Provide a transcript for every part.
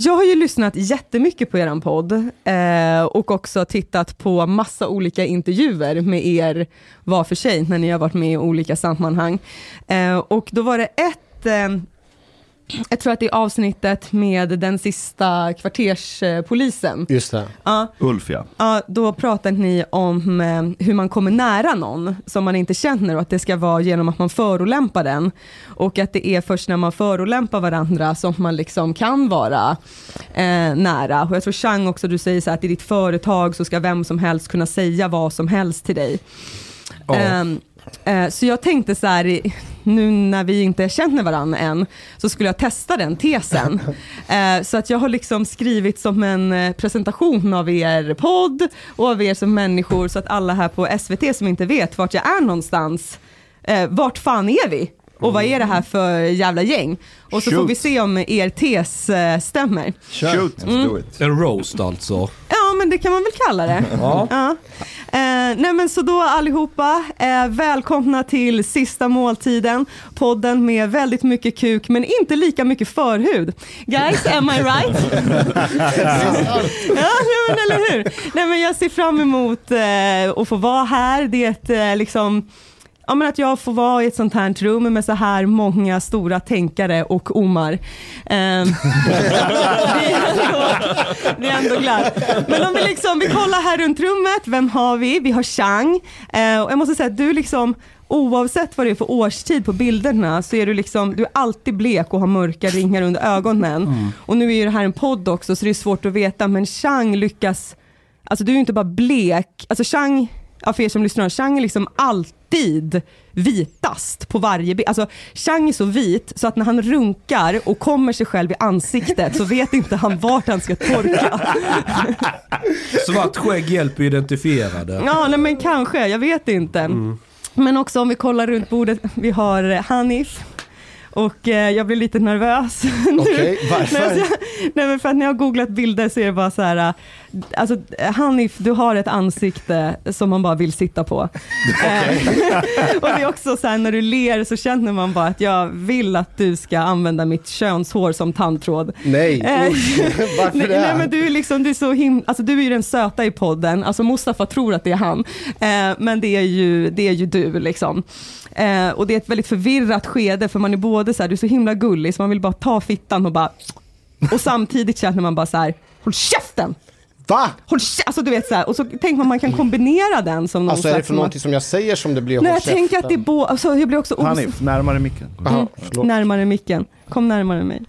Jag har ju lyssnat jättemycket på er podd eh, och också tittat på massa olika intervjuer med er var för sig när ni har varit med i olika sammanhang. Eh, och då var det ett eh, jag tror att det är avsnittet med den sista kvarterspolisen. Just det. Ja, Ulf ja. Ja, då pratar ni om eh, hur man kommer nära någon som man inte känner och att det ska vara genom att man förolämpar den. Och att det är först när man förolämpar varandra som man liksom kan vara eh, nära. Och jag tror Chang också, du säger så här att i ditt företag så ska vem som helst kunna säga vad som helst till dig. Ja. Eh, så jag tänkte så här, nu när vi inte känner varandra än, så skulle jag testa den tesen. Eh, så att jag har liksom skrivit som en eh, presentation av er podd och av er som människor, så att alla här på SVT som inte vet vart jag är någonstans, eh, vart fan är vi? Och vad är det här för jävla gäng? Och så får Shoot. vi se om er tes eh, stämmer. Shoot. Let's do it. En roast alltså. Ja, men det kan man väl kalla det. Ja. Eh, nej men så då allihopa, eh, välkomna till sista måltiden, podden med väldigt mycket kuk men inte lika mycket förhud. Guys, am I right? ja, nej, men eller hur? Nej men jag ser fram emot eh, att få vara här, det är ett eh, liksom Ja, men att jag får vara i ett sånt här rum med så här många stora tänkare och omar. Ehm, det, är ändå, det är ändå glatt. Men om vi, liksom, vi kollar här runt rummet, vem har vi? Vi har Chang. Eh, och jag måste säga att du liksom, oavsett vad det är för årstid på bilderna, så är du liksom, du är alltid blek och har mörka ringar under ögonen. Och nu är ju det här en podd också, så det är svårt att veta, men Chang lyckas, alltså du är ju inte bara blek, alltså Chang, ja, för er som lyssnar, Chang är liksom alltid vitast på varje bild. Alltså Chang är så vit så att när han runkar och kommer sig själv i ansiktet så vet inte han vart han ska torka. Svart skägg hjälper att identifiera det. Ja, nej, men kanske, jag vet inte. Men också om vi kollar runt bordet, vi har eh, Hanif. Och eh, jag blir lite nervös. Okej, varför? Nej, så- nej men för att när jag har googlat bilder så är det bara så här, eh, alltså Hanif du har ett ansikte som man bara vill sitta på. Eh, och det är också så här när du ler så känner man bara att jag vill att du ska använda mitt könshår som tandtråd. Nej, Eh, usch. varför nej, det? nej men du är liksom, du är så him- alltså du är ju den söta i podden, alltså Mustafa tror att det är han, eh, men det är ju, det är ju du liksom. Eh, och det är ett väldigt förvirrat skede för man är både så här, du är så himla gullig så man vill bara ta fittan och bara, och samtidigt känner man bara så här, håll käften! Va? Håll Alltså du vet så här, och så tänker man man kan kombinera den som någon Alltså är det för någonting som jag säger som det blir Nej, håll jag tänker att det är bo... Alltså jag blir också. Hanif, närmare micken. Förlåt. Närmare micken. Kom närmare mig.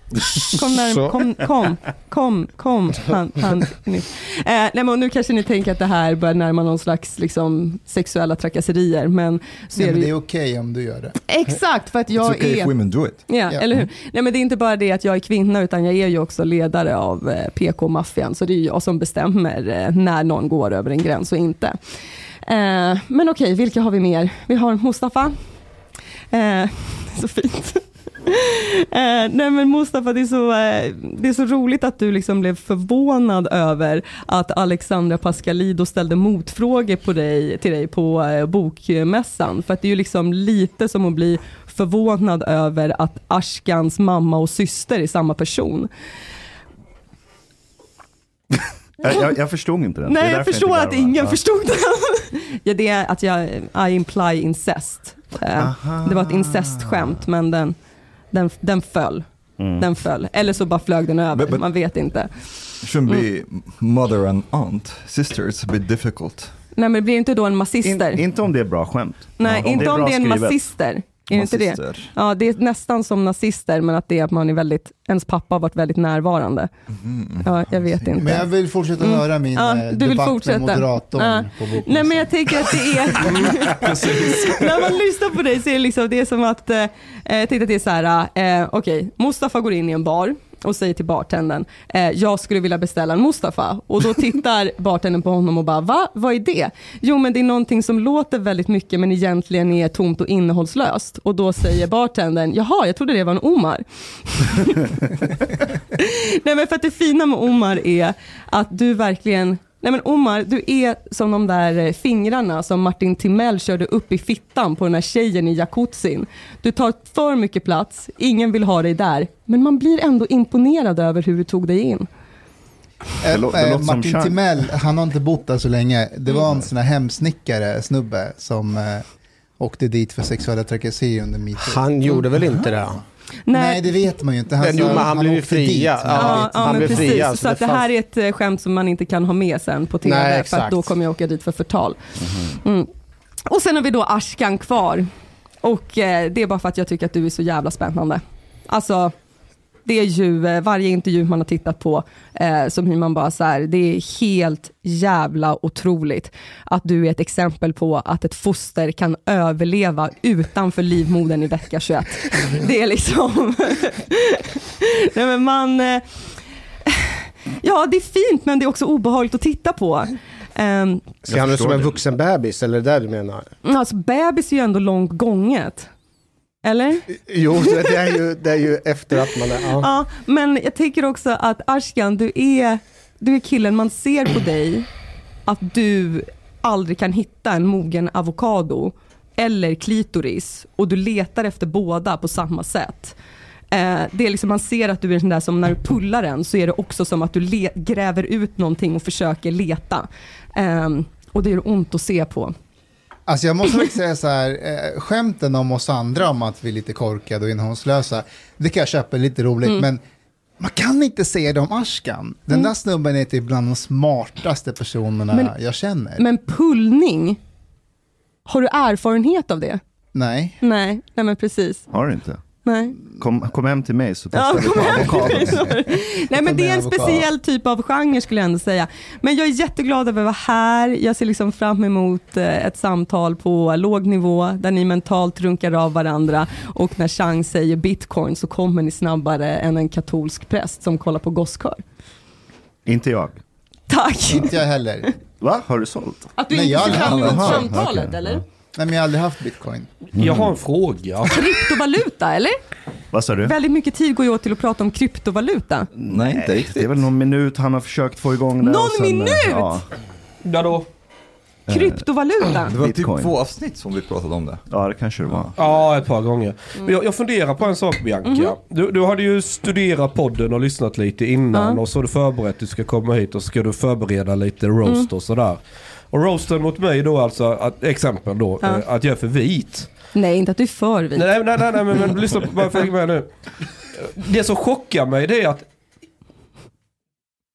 Kom, närmare, kom, kom, kom, kom. Han, han. Eh, nej, men nu kanske ni tänker att det här börjar närma någon slags liksom, sexuella trakasserier, men så Nej, är men det är ju... okej om du gör det. Exakt, för att jag It's okay är... if women do it. Ja, Ja. eller hur? Nej, men det är inte bara det att jag är kvinna, utan jag är ju också ledare av eh, PK-maffian, så det är ju jag som bestämmer eh, när någon går över en gräns och inte. Eh, men okej, vilka har vi mer? Vi har Mustafa. Eh, så fint. Eh, nej men Mustafa, det är, så, eh, det är så roligt att du liksom blev förvånad över att Alexandra Pascalido ställde motfrågor på dig, till dig på eh, bokmässan. För att det är ju liksom lite som att bli förvånad över att Ashkans mamma och syster är samma person. Jag, jag, jag förstod inte den. Nej, jag förstår inte att ingen Ja. förstod den. ja, det är att jag, I imply incest. Eh, det var ett incestskämt, men den, den, den föll. Mm. Den föll. Eller så bara flög den över, But- but- man vet inte. Shouldn't be mother and aunt. Sister, it's a bit difficult. Nej, men det blir inte då en massister. In, inte om det är bra skämt. Nej, Ja, inte är om det är en skrivet. massister. Är inte det? Ja, det är nästan som nazister, men att det är att man är väldigt, ens pappa har varit väldigt närvarande. Ja, jag vet inte. Men jag vill fortsätta Mm. höra min Ja, eh, du vill debatt fortsätta. med moderatorn Ja. på. Nej men jag tänker att det är, när man lyssnar på dig så är det, liksom, det är som att, eh, jag tänkte att det är så här, eh, okej, Mustafa går in i en bar och säger till bartendern, eh, jag skulle vilja beställa en Mustafa. Och då tittar bartendern på honom och bara, va? Vad är det? Jo men det är någonting som låter väldigt mycket men egentligen är tomt och innehållslöst. Och då säger bartendern, jaha, jag trodde det var en Omar. Nej men för att det fina med Omar är att du verkligen Nej men Omar, du är som de där eh, fingrarna som Martin Timell körde upp i fittan på den här tjejen i jacuzzin. Du tar för mycket plats, ingen vill ha dig där, men man blir ändå imponerad över hur du tog dig in. Det lå- det låter som Martin. Timell, han har inte bott där så länge. Det var Mm. en sån här hemsnickare snubbe som eh, åkte dit för sexuella trakasserier under metoo. Han gjorde väl inte det? Nej, det vet man ju inte. Han, Men jo, men han blev ju dit, Ja, Ja, han blev precis. fria, Så, det här är ett eh, skämt som man inte kan ha med sen på TV, Nej, för då kommer jag åka dit för förtal. Mm. Och sen har vi då Ashkan kvar. Och eh, det är bara för att jag tycker att du är så jävla spännande. Alltså, det är ju eh, varje intervju man har tittat på, eh, som hur man bara så här, det är helt jävla otroligt att du är ett exempel på att ett foster kan överleva utanför livmodern i vecka 21. Det är liksom... Nej, men man... Eh, ja, det är fint, men det är också obehagligt att titta på. Um, Ser han ut som en vuxen bebis, eller är det det du menar? alltså, bebis är ju ändå långt gånget. Eller? Jo, det är ju, det är ju efter att man är... Ja. Ja, men jag tänker också att Ashkan, du är, du är killen man ser på dig att du aldrig kan hitta en mogen avokado eller klitoris och du letar efter båda på samma sätt. Eh, det är liksom, man ser att du är den där som när du pullar den så är det också som att du gräver ut någonting och försöker leta. Ehm, och det gör ont att se på. Alltså jag måste faktiskt säga så här, eh, skämten om oss andra om att vi är lite korkade och innehållslösa, det kan jag köpa, lite roligt, Mm. men man kan inte säga det om Ashkan. Den där snubben är typ bland de smartaste personerna Men- jag känner. Men pullning, har du erfarenhet av det? Nej. Nej, nej men precis. Har du inte? Nej. Kom, kom hem till mig så Ja, testar vi kom på igen. avokado. Nej men det är en avokado. speciell typ av genre skulle jag ändå säga. Men jag är jätteglad över att vara här. Jag ser liksom fram emot eh, ett samtal på låg nivå där ni mentalt runkar av varandra och när Chang säger bitcoin så kommer ni snabbare än en katolsk präst som kollar på gosskör. Inte jag. Tack! Inte jag heller. Va? Har du sålt? Att du Nej, inte jag ser fram emot samtalet okej. eller? Nej, men jag har aldrig haft bitcoin. Jag har en fråga. Kryptovaluta eller? Vad sa du? Väldigt mycket tid går ju åt till att prata om kryptovaluta. Nej, inte Det riktigt. är väl någon minut han har försökt få igång det. Någon och sen, eh, minut? Ja, Ja, då. Kryptovaluta. Det var Bitcoin. typ två avsnitt som vi pratade om det. ja, det kanske det var. Ja, ett par gånger. Men jag, jag funderar på en sak Bianca. Mhm. Du, du hade ju studerat podden och lyssnat lite innan Ja. och så har du förberett att du ska komma hit och så ska du förbereda lite roast Mm. och sådär. Och roasten mot mig då alltså, att, exempel då, Ja. eh, att jag är för vit. Nej, inte att du är för vit. Nej, nej, nej, nej men, men lyssna på, bara följ med nu. Det som chockar mig det är att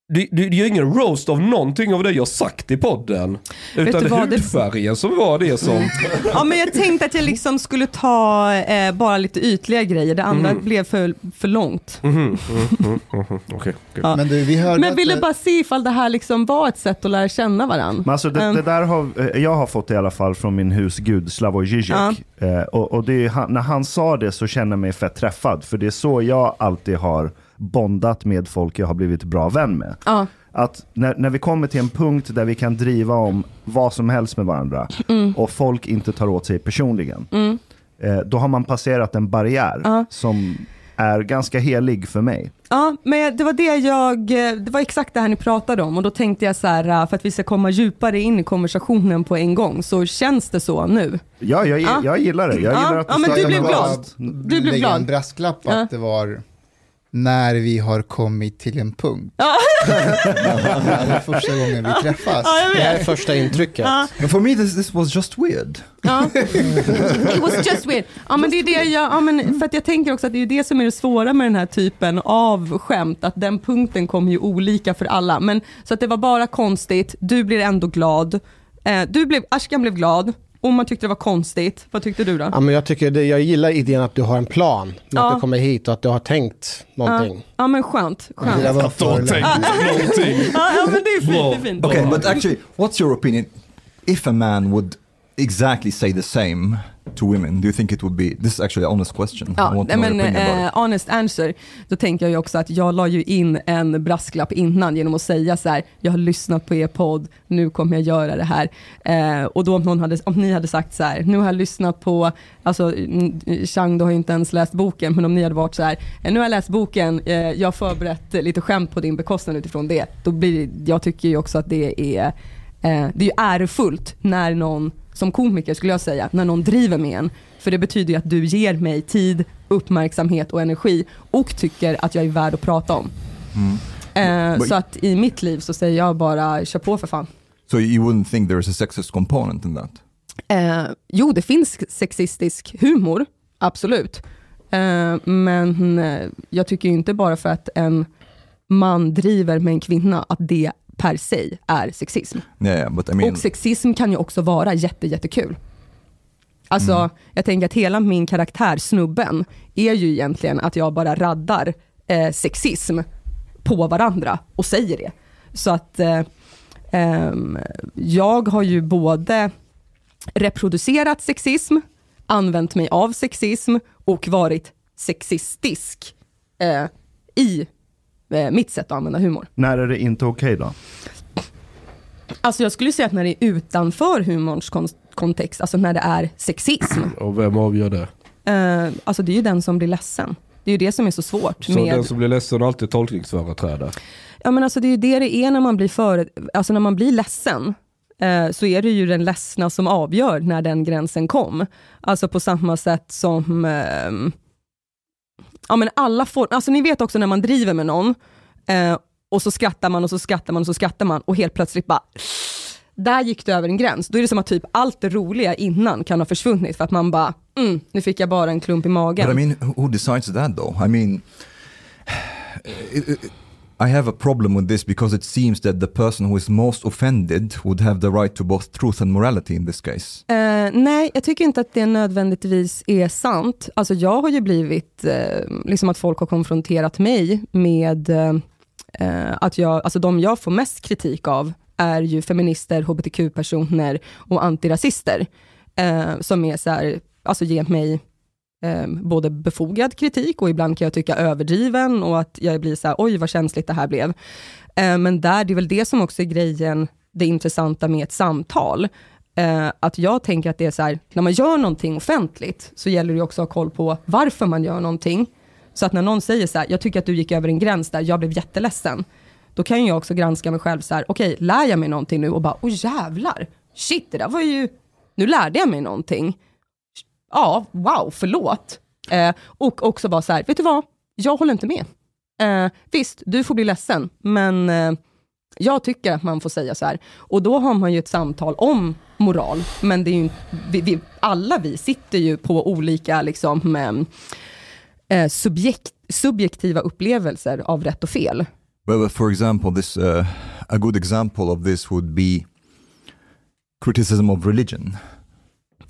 Det, det, det är ju ingen roast av någonting av det jag sagt i podden. Utan du det är det- hudfärgen som var det som... Ja, men jag tänkte att jag liksom skulle ta eh, bara lite ytliga grejer, det andra Mhm. blev för, för långt. Mhm, mhm, mhm, mhm. Okej, okej. Ja. Men du, vi hörde Men att ville det- bara se ifall det här liksom var ett sätt att lära känna varandra. Men alltså det, Ehm, det där har, eh, jag har fått det i alla fall från min husgud Slavoj Žižek. Eh, och och det är, när han sa det så känner jag mig fett träffad. För det är så jag alltid har bondat med folk jag har blivit bra vän med. Ja. Att när, när vi kommer till en punkt där vi kan driva om vad som helst med varandra Mm. och folk inte tar åt sig personligen. Mm. Eh, då har man passerat en barriär Ja. som är ganska helig för mig. Ja, men det var det jag, eh, det var exakt det här ni pratade om och då tänkte jag så här, eh, för att vi ska komma djupare in i konversationen på en gång, så känns det så nu? Ja, jag, Ja. jag gillar det. Jag Ja, gillar att ja, men du blev glad. Du blev glad. en brasklapp Ja. att det var när vi har kommit till en punkt. Ja. det är första gången vi träffas. Ja. Det här är första intrycket. Ja. For me, this, this was just weird. Ja. It was just weird. Ja, men det är det jag, ja, men för att jag tänker också att det är det som är det svåra med den här typen av skämt, att den punkten kommer ju olika för alla. Men, så att det var bara konstigt, du blir ändå glad, eh, du blev, Ashkan blev glad, och man tyckte det var konstigt. Vad tyckte du då? Ja, men jag, tycker det, jag gillar idén att du har en plan med Ja. att du kommer hit och att du har tänkt någonting. Ja, ja men skönt. skönt. Det var Att du har tänkt någonting. Ja, men det är fint. Det är fint. Okay, but actually, what's your opinion? If a man would exactly say the same to women, do you think it would be? This is actually an honest question. Ja, men eh, honest answer, då tänker jag ju också att jag la ju in en brasklapp innan genom att säga så här, jag har lyssnat på er podd, nu kommer jag göra det här. Eh, och då om, någon hade, om ni hade sagt så här, nu har jag lyssnat på, alltså Chang, du har ju inte ens läst boken, men om ni hade varit så här, eh, nu har jag läst boken, eh, jag har förberett lite skämt på din bekostnad utifrån det, då blir, jag tycker ju också att det är, eh, det är ju ärofullt när någon, som komiker skulle jag säga, när någon driver med en. För det betyder ju att du ger mig tid, uppmärksamhet och energi och tycker att jag är värd att prata om. Eh, But- så att i mitt liv så säger jag bara, kör på för fan. So you wouldn't think there is a sexist component in that? Eh, jo, det finns sexistisk humor, absolut. Eh, men eh, jag tycker ju inte bara för att en man driver med en kvinna, att det per se är sexism. Yeah, I mean, Och sexism kan ju också vara jätte, jättekul. Alltså, jag tänker att hela min karaktär, snubben, är ju egentligen att jag bara raddar eh, sexism på varandra och säger det. Så att eh, ehm, jag har ju både reproducerat sexism, använt mig av sexism och varit sexistisk eh, i eh, mitt sätt att använda humor. När är det inte okej då? Alltså jag skulle säga att när det är utanför humorns kon- kontext, alltså när det är sexism, Och vem avgör det? eh, alltså det är ju den som blir ledsen. Det är ju det som är så svårt. Så med, den som blir ledsen är alltid tolkningsföreträdare. ja, men alltså det är ju det det är när man blir, för, alltså när man blir ledsen. eh, Så är det ju den ledsna som avgör när den gränsen kom. Alltså på samma sätt som ehm, ja, men alla får, alltså ni vet också när man driver med någon eh, och så skrattar man och så skrattar man och så skrattar man och helt plötsligt bara där gick det över en gräns. Då är det som att typ allt det roliga innan kan ha försvunnit för att man bara, mm, nu fick jag bara en klump i magen. but I mean, who- who decides that though? I mean, it- it- eh, eh, eh, i have a problem with this because it seems that the person who is most offended would have the right to both truth and morality in this case. Uh, nej, jag tycker inte att det nödvändigtvis är sant. Alltså jag har ju blivit, uh, liksom att folk har konfronterat mig med uh, att jag, alltså de jag får mest kritik av är ju feminister, hbtq-personer och antirasister. Som är så här, alltså ger mig eh, både befogad kritik och ibland kan jag tycka överdriven och att jag blir så här, oj vad känsligt det här blev. Eh, men där, det är väl det som också är grejen, det intressanta med ett samtal. Eh, att jag tänker att det är så här, när man gör någonting offentligt så gäller det också att ha koll på varför man gör någonting. Så att när någon säger så här, jag tycker att du gick över en gräns där, jag blev jätteledsen. Då kan jag också granska mig själv så här, okej, lär jag mig någonting nu och bara, åh jävlar, shit, det där var ju, nu lärde jag mig någonting. Ja, wow, förlåt. Eh, och också bara så här, vet du vad, jag håller inte med. Eh, visst, du får bli ledsen, men eh, jag tycker att man får säga så här. Och då har man ju ett samtal om moral, men det är ju, vi, vi, alla vi sitter ju på olika liksom, eh, eh, subjekt, subjektiva upplevelser av rätt och fel. Well, for example, this uh, a good example of this would be criticism of religion.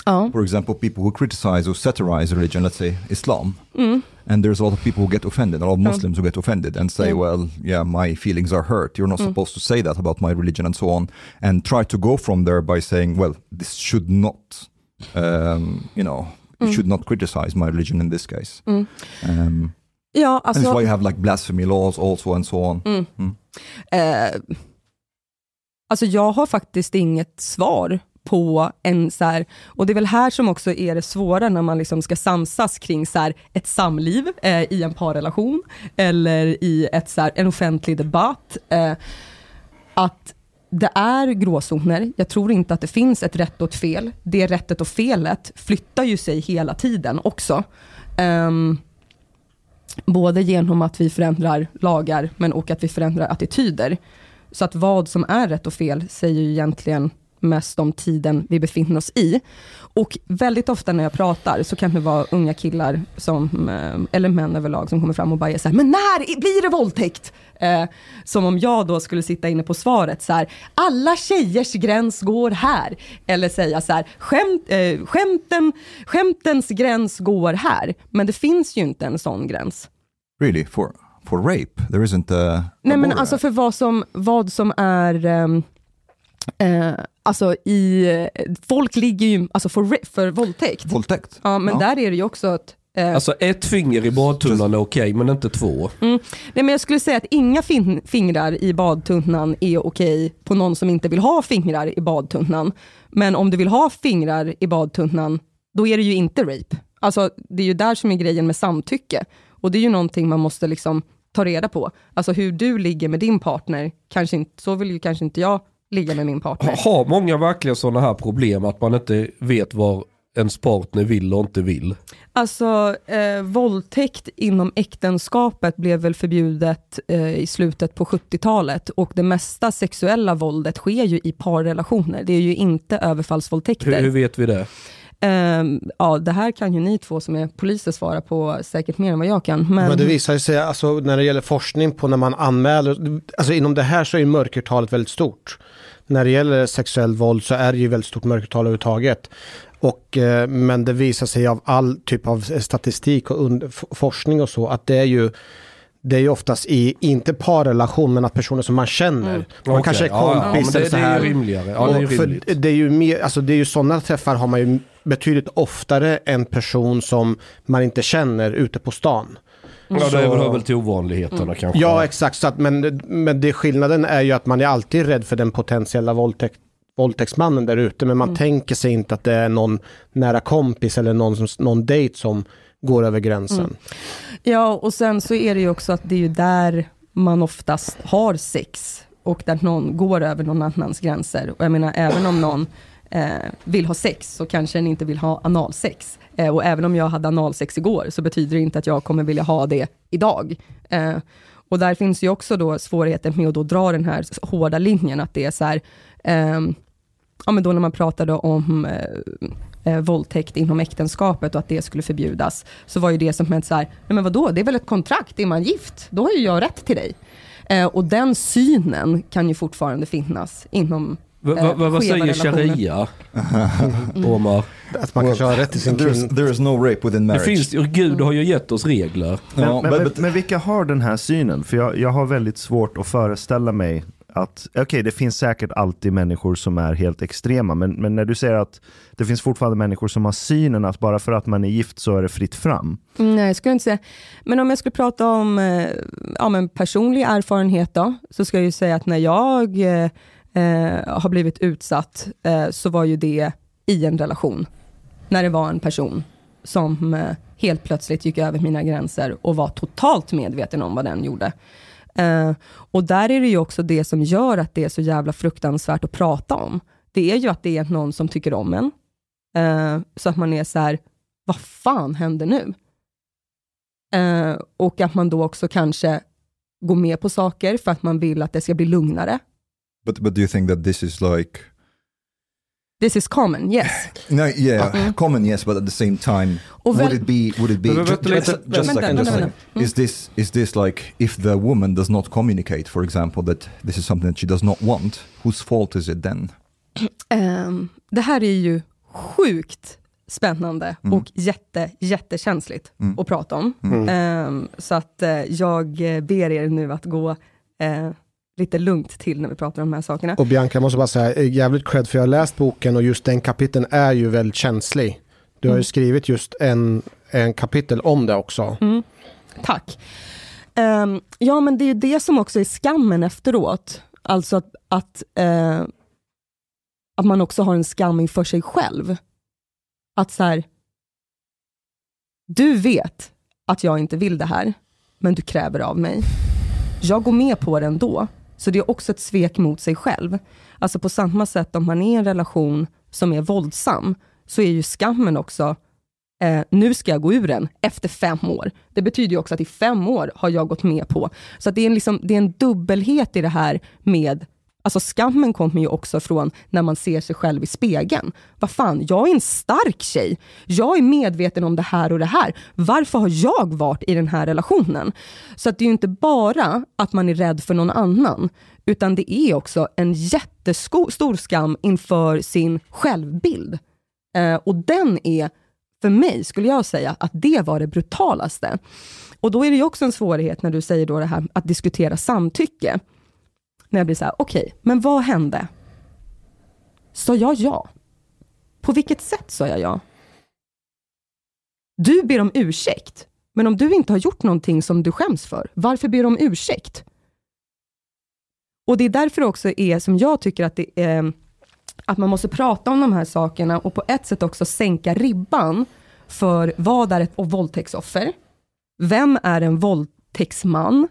Ja. For example, people who criticize or satirize religion, let's say Islam, Mm. and there's a lot of people who get offended, a lot of Yeah. Muslims who get offended and say, Yeah. well, yeah, my feelings are hurt. You're not Mm. supposed to say that about my religion and so on, and try to go from there by saying, well, this should not, um, you know, you Mm. should not criticize my religion in this case. Mm. Um, Ja, and alltså... why you have like blasphemy laws also and so on. Eh, alltså jag har faktiskt inget svar på en så här, och det är väl här som också är det svåra när man liksom ska samsas kring så här, ett samliv eh, i en parrelation eller i ett, så här, en offentlig debatt. Eh, att det är gråzoner. Jag tror inte att det finns ett rätt och ett fel. Det rättet och felet flyttar ju sig hela tiden också. Um, både genom att vi förändrar lagar, men och att vi förändrar attityder. Så att vad som är rätt och fel säger ju egentligen mest om tiden vi befinner oss i. Och väldigt ofta när jag pratar så kan det vara unga killar, som, eh, eller män överlag, som kommer fram och bara är så här, men när blir det våldtäkt? Eh, som om jag då skulle sitta inne på svaret så här, alla tjejers gräns går här. Eller säga så här, skämt, eh, skämten, skämtens gräns går här. Men det finns ju inte en sån gräns. Really, for for rape, there isn't a. a Nej men alltså för vad som, vad som är, ehm, eh, alltså i, folk ligger ju, alltså för, för våldtäkt. Våldtäkt? Ja men Ja. där är det ju också att eh, Alltså ett finger i badtunnan är okej, men inte två. Mm. Nej, men jag skulle säga att inga fin- fingrar i badtunnan är okej på någon som inte vill ha fingrar i badtunnan. Men om du vill ha fingrar i badtunnan, då är det ju inte rape. Alltså, det är ju där som är grejen med samtycke. Och det är ju någonting man måste liksom ta reda på. Alltså hur du ligger med din partner, kanske inte, så vill ju kanske inte jag ligga med min partner. Ha- Har många verkligen sådana här problem att man inte vet vad ens partner vill och inte vill? Alltså, eh, våldtäkt inom äktenskapet blev väl förbjudet eh, i slutet på 70-talet och det mesta sexuella våldet sker ju i parrelationer. Det är ju inte överfallsvåldtäkter. Hur, hur vet vi det? Ehm, ja, det här kan ju ni två som är poliser svara på säkert mer än vad jag kan. Men, Men det visar sig, alltså när det gäller forskning på när man anmäler, alltså inom det här så är mörkertalet väldigt stort. När det gäller sexuell våld så är det ju väldigt stort mörkertal överhuvudtaget. Och, eh, men det visar sig av all typ av statistik och forskning och så att det är ju det är ju oftast i, inte parrelation, men att personer som man känner. Mm. Man Okej, kanske är ja, ja, kompis men det- eller så det är här. ju rimligare. Ja, det är ju för rimligt. det är ju mer, alltså det är ju sådana träffar har man ju betydligt oftare en person som man inte känner ute på stan. Ja, det hör väl till ovanligheterna kanske. Ja, exakt. Så att, men, men det skillnaden är ju att man är alltid rädd för den potentiella våldtäkt, våldtäktsmannen där ute. Men man Mm. tänker sig inte att det är någon nära kompis eller någon, som, någon dejt som går över gränsen. Mm. Ja, och sen så är det ju också att det är ju där man oftast har sex och där någon går över någon annans gränser. Och jag menar, även om någon eh, vill ha sex så kanske den inte vill ha analsex. Eh, och även om jag hade analsex igår så betyder det inte att jag kommer vilja ha det idag. Eh, och där finns ju också då svårigheten med att då dra den här hårda linjen, att det är så här, ehm, ja men då när man pratade om eh, eh, våldtäkt inom äktenskapet och att det skulle förbjudas, så var ju det som hände så här, nej men vadå, det är väl ett kontrakt, är man gift, då har ju jag rätt till dig. Eh, och den synen kan ju fortfarande finnas inom Va, va, eh, va, vad säger sharia? Omar? Att man kanske har rätt till sin There is, kvinna. there is no rape within Det marriage. finns, ju- Gud har ju gett oss regler. Men, Ja, men, but- but- men vilka har den här synen? För jag, jag har väldigt svårt att föreställa mig att, okej det finns säkert alltid människor som är helt extrema, men, men när du säger att det finns fortfarande människor som har synen att bara för att man är gift så är det fritt fram. Nej, jag skulle inte säga. Men om jag skulle prata om eh, ja, men personlig erfarenhet då, så ska jag ju säga att när jag eh, har blivit utsatt, eh, så var ju det i en relation. När det var en person som eh, helt plötsligt gick över mina gränser och var totalt medveten om vad den gjorde. Eh, och där är det ju också det som gör att det är så jävla fruktansvärt att prata om. Det är ju att det är någon som tycker om en. Eh, så att man är så här, vad fan händer nu? Eh, och att man då också kanske går med på saker för att man vill att det ska bli lugnare. But but do you think that this is like This is common, yes. No, yeah, Mm. common yes, but at the same time, Och would väl- it be? Would it be? Men ju- vänta just, lite, just a second, just a second. Is this is this like if the woman does not communicate, for example, that this is something that she does not want? Whose fault is it then? Ehm, det här är ju sjukt spännande Mm. och jätte, jättekänsligt Mm. att prata om. Mm. Ehm, så att eh, jag ber er nu att gå eh, lite lugnt till när vi pratar om de här sakerna. Och Bianca, jag måste bara säga, jävligt cred för jag har läst boken och just den kapiteln är ju väldigt känslig. Du har ju Mm. skrivit just en, en kapitel om det också. Mm. Tack. Ehm, ja, men det är ju det som också är skammen efteråt. Alltså att, att, eh, att man också har en skam inför sig själv. Att så här, du vet att jag inte vill det här, men du kräver av mig. Jag går med på det ändå, så det är också ett svek mot sig själv. Alltså på samma sätt om man är i en relation som är våldsam, så är ju skammen också, eh, nu ska jag gå ur den efter fem år. Det betyder ju också att i fem år har jag gått med på. Så att det, är en liksom, det är en dubbelhet i det här med Alltså skammen kommer ju också från när man ser sig själv i spegeln. Vad fan, jag är en stark tjej. Jag är medveten om det här och det här. Varför har jag varit i den här relationen? Så att det är ju inte bara att man är rädd för någon annan, utan det är också en jättestor skam inför sin självbild. Eh, och den är, för mig skulle jag säga, att det var det brutalaste. Och då är det ju också en svårighet när du säger då det här att diskutera samtycke. När jag blir så här, okej, men vad hände? Sa jag ja? På vilket sätt sa jag ja? Du ber om ursäkt, men om du inte har gjort någonting som du skäms för, varför ber du om ursäkt? Och det är därför också är som jag tycker att det är att man måste prata om de här sakerna och på ett sätt också sänka ribban för vad är ett våldtäktsoffer? Vem är en våldtäktsman?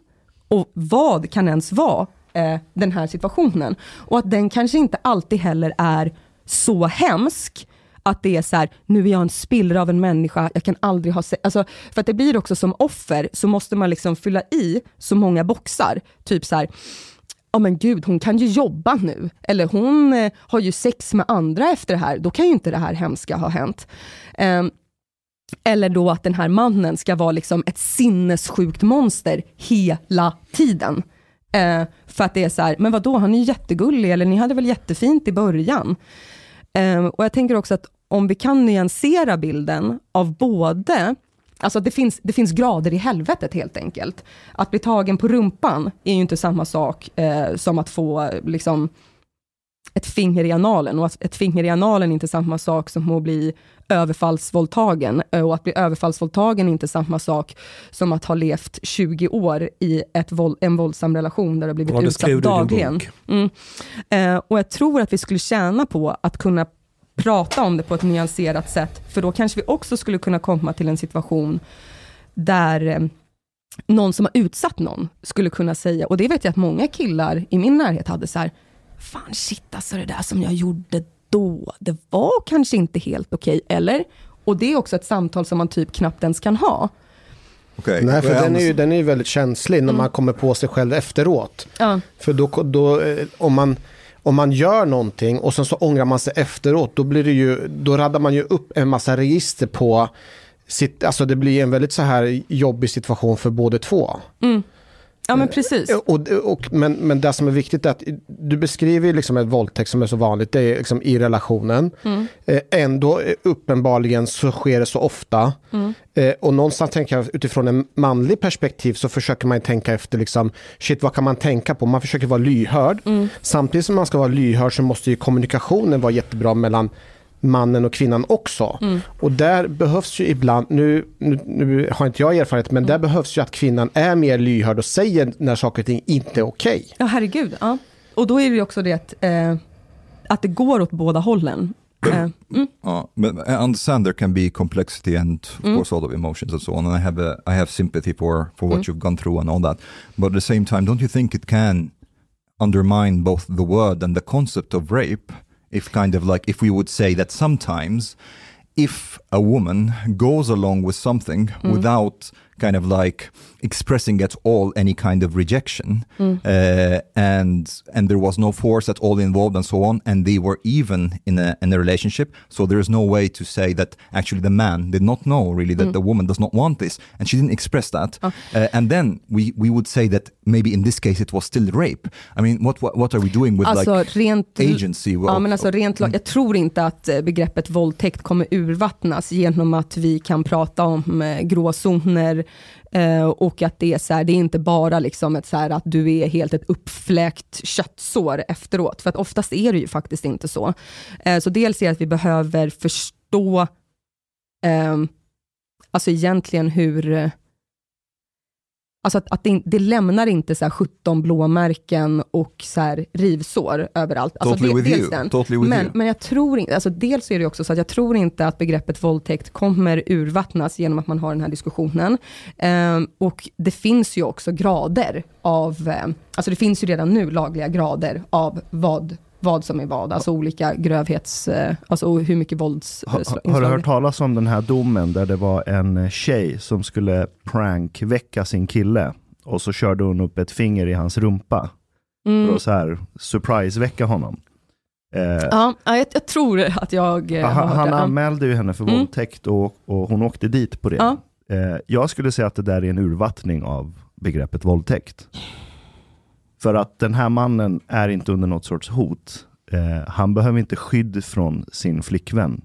Och vad kan ens vara eh, den här situationen? Och att den kanske inte alltid heller är så hemsk att det är så här, nu är jag en spillra av en människa, jag kan aldrig ha sex. alltså, För att det blir också som offer, så måste man liksom fylla i så många boxar. Typ så här, ja men gud, hon kan ju jobba nu. Eller hon eh, har ju sex med andra efter det här, då kan ju inte det här hemska ha hänt. Ehm, eller då att den här mannen ska vara liksom ett sinnessjukt monster hela tiden. Eh, för att det är så här, men vadå, han är ju jättegullig, eller ni hade väl jättefint i början. Eh, och jag tänker också att om vi kan nyansera bilden av både Alltså det finns, det finns grader i helvetet helt enkelt. Att bli tagen på rumpan är ju inte samma sak eh, som att få eh, liksom, ett finger i analen. Och att ett finger i analen är inte samma sak som att bli överfallsvåldtagen. Och att bli överfallsvåldtagen är inte samma sak som att ha levt 20 år i ett våld, en våldsam relation där du har blivit Ja, utsatt dagligen. Mm. Eh, och jag tror att vi skulle tjäna på att kunna prata om det på ett nyanserat sätt, för då kanske vi också skulle kunna komma till en situation där eh, någon som har utsatt någon skulle kunna säga, och det vet jag att många killar i min närhet hade så här, fan shit alltså det där som jag gjorde då, det var kanske inte helt okej, eller? Och det är också ett samtal som man typ knappt ens kan ha. Okay. Nej, för den är, ju, den är ju väldigt känslig när man kommer på sig själv efteråt. Ja. För då, då eh, om, man, om man gör någonting och sen så ångrar man sig efteråt, då, blir det ju, då raddar man ju upp en massa register på sitt, alltså det blir en väldigt så här jobbig situation för båda två. Mm. Ja men precis. Och, och, men, men det som är viktigt är att du beskriver liksom ett våldtäkt som är så vanligt, det är liksom i relationen. Mm. Eh, ändå eh, uppenbarligen så sker det så ofta. Mm. Eh, och någonstans tänker jag utifrån en manlig perspektiv så försöker man tänka efter liksom, shit vad kan man tänka på? Man försöker vara lyhörd. Mm. Samtidigt som man ska vara lyhörd så måste ju kommunikationen vara jättebra mellan mannen och kvinnan också. Mm. Och där behövs ju ibland, nu, nu, nu har inte jag erfarenhet, men där behövs ju att kvinnan är mer lyhörd och säger när saker och ting inte är okej. Ja, herregud. Ja. Och då är det ju också det att, eh, att det går åt båda hållen. Eh, mm. Uh, but I understand there can be complexity and of Mm. course a lot of emotions and so on. And I have a, I have sympathy for for what Mm. you've gone through and all that. But at the same time, don't you think it can undermine both the word and the concept of rape? If kind of like if we would say that sometimes if a woman goes along with something Mm. without kind of like expressing at all any kind of rejection, Mm. uh, and and there was no force at all involved, and so on. And they were even in a in a relationship, so there is no way to say that actually the man did not know really that Mm. the woman does not want this, and she didn't express that. Uh, and then we we would say that maybe in this case it was still rape. I mean, what what, what are we doing with Alltså like rent, agency? ja, men alltså rent lag, jag tror inte att eh, begreppet våldtäkt kommer urvattnas genom att vi kan prata om eh, gråzoner eh, och att det är så här, det är inte bara liksom ett så här att du är helt ett uppfläkt köttsår efteråt, för att oftast är det ju faktiskt inte så. Eh, så dels är det att vi behöver förstå, eh, alltså egentligen hur Alltså att, att det, det lämnar inte så här 17 blåmärken och så rivsår överallt. Alltså Totally with dels you. den. Totally with men, you. men jag tror inte, alltså dels är det också så att jag tror inte att begreppet våldtäkt kommer urvattnas genom att man har den här diskussionen. Ehm, och det finns ju också grader av, eh, alltså det finns ju redan nu lagliga grader av vad vad som är vad, alltså olika grövhets, eh, alltså hur mycket vålds... Ha, ha, har du hört talas om den här domen där det var en tjej som skulle prankväcka sin kille och så körde hon upp ett finger i hans rumpa Mm. för att så här surprise-väcka honom. Eh, Ja, ja, jag, jag tror att jag eh, har han, hört han anmälde ju henne för Mm. våldtäkt och, och hon åkte dit på det. Ja. Eh, jag skulle säga att det där är en urvattning av begreppet våldtäkt. För att den här mannen är inte under något sorts hot. Eh, han behöver inte skydd från sin flickvän.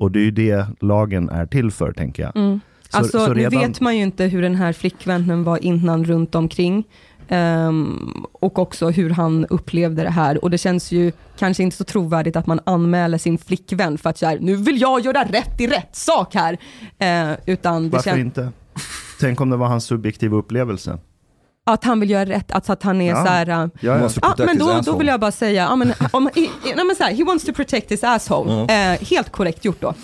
Och det är ju det lagen är till för, tänker jag. Mm. Så- alltså, så nu redan- vet man ju inte hur den här flickvännen var innan runt omkring. Ehm, och också hur han upplevde det här. Och det känns ju kanske inte så trovärdigt att man anmäler sin flickvän för att så här, nu vill jag göra rätt i rätt sak här. Eh, utan Varför inte? Tänk om det var hans subjektiva upplevelse. Att han vill göra rätt, alltså att han är Ja. så här... äh, Ja, ja. Protect men då, då vill jag bara säga, ja, men, om, i, i, nej, men så här, he wants to protect his asshole. Eh, helt korrekt gjort då.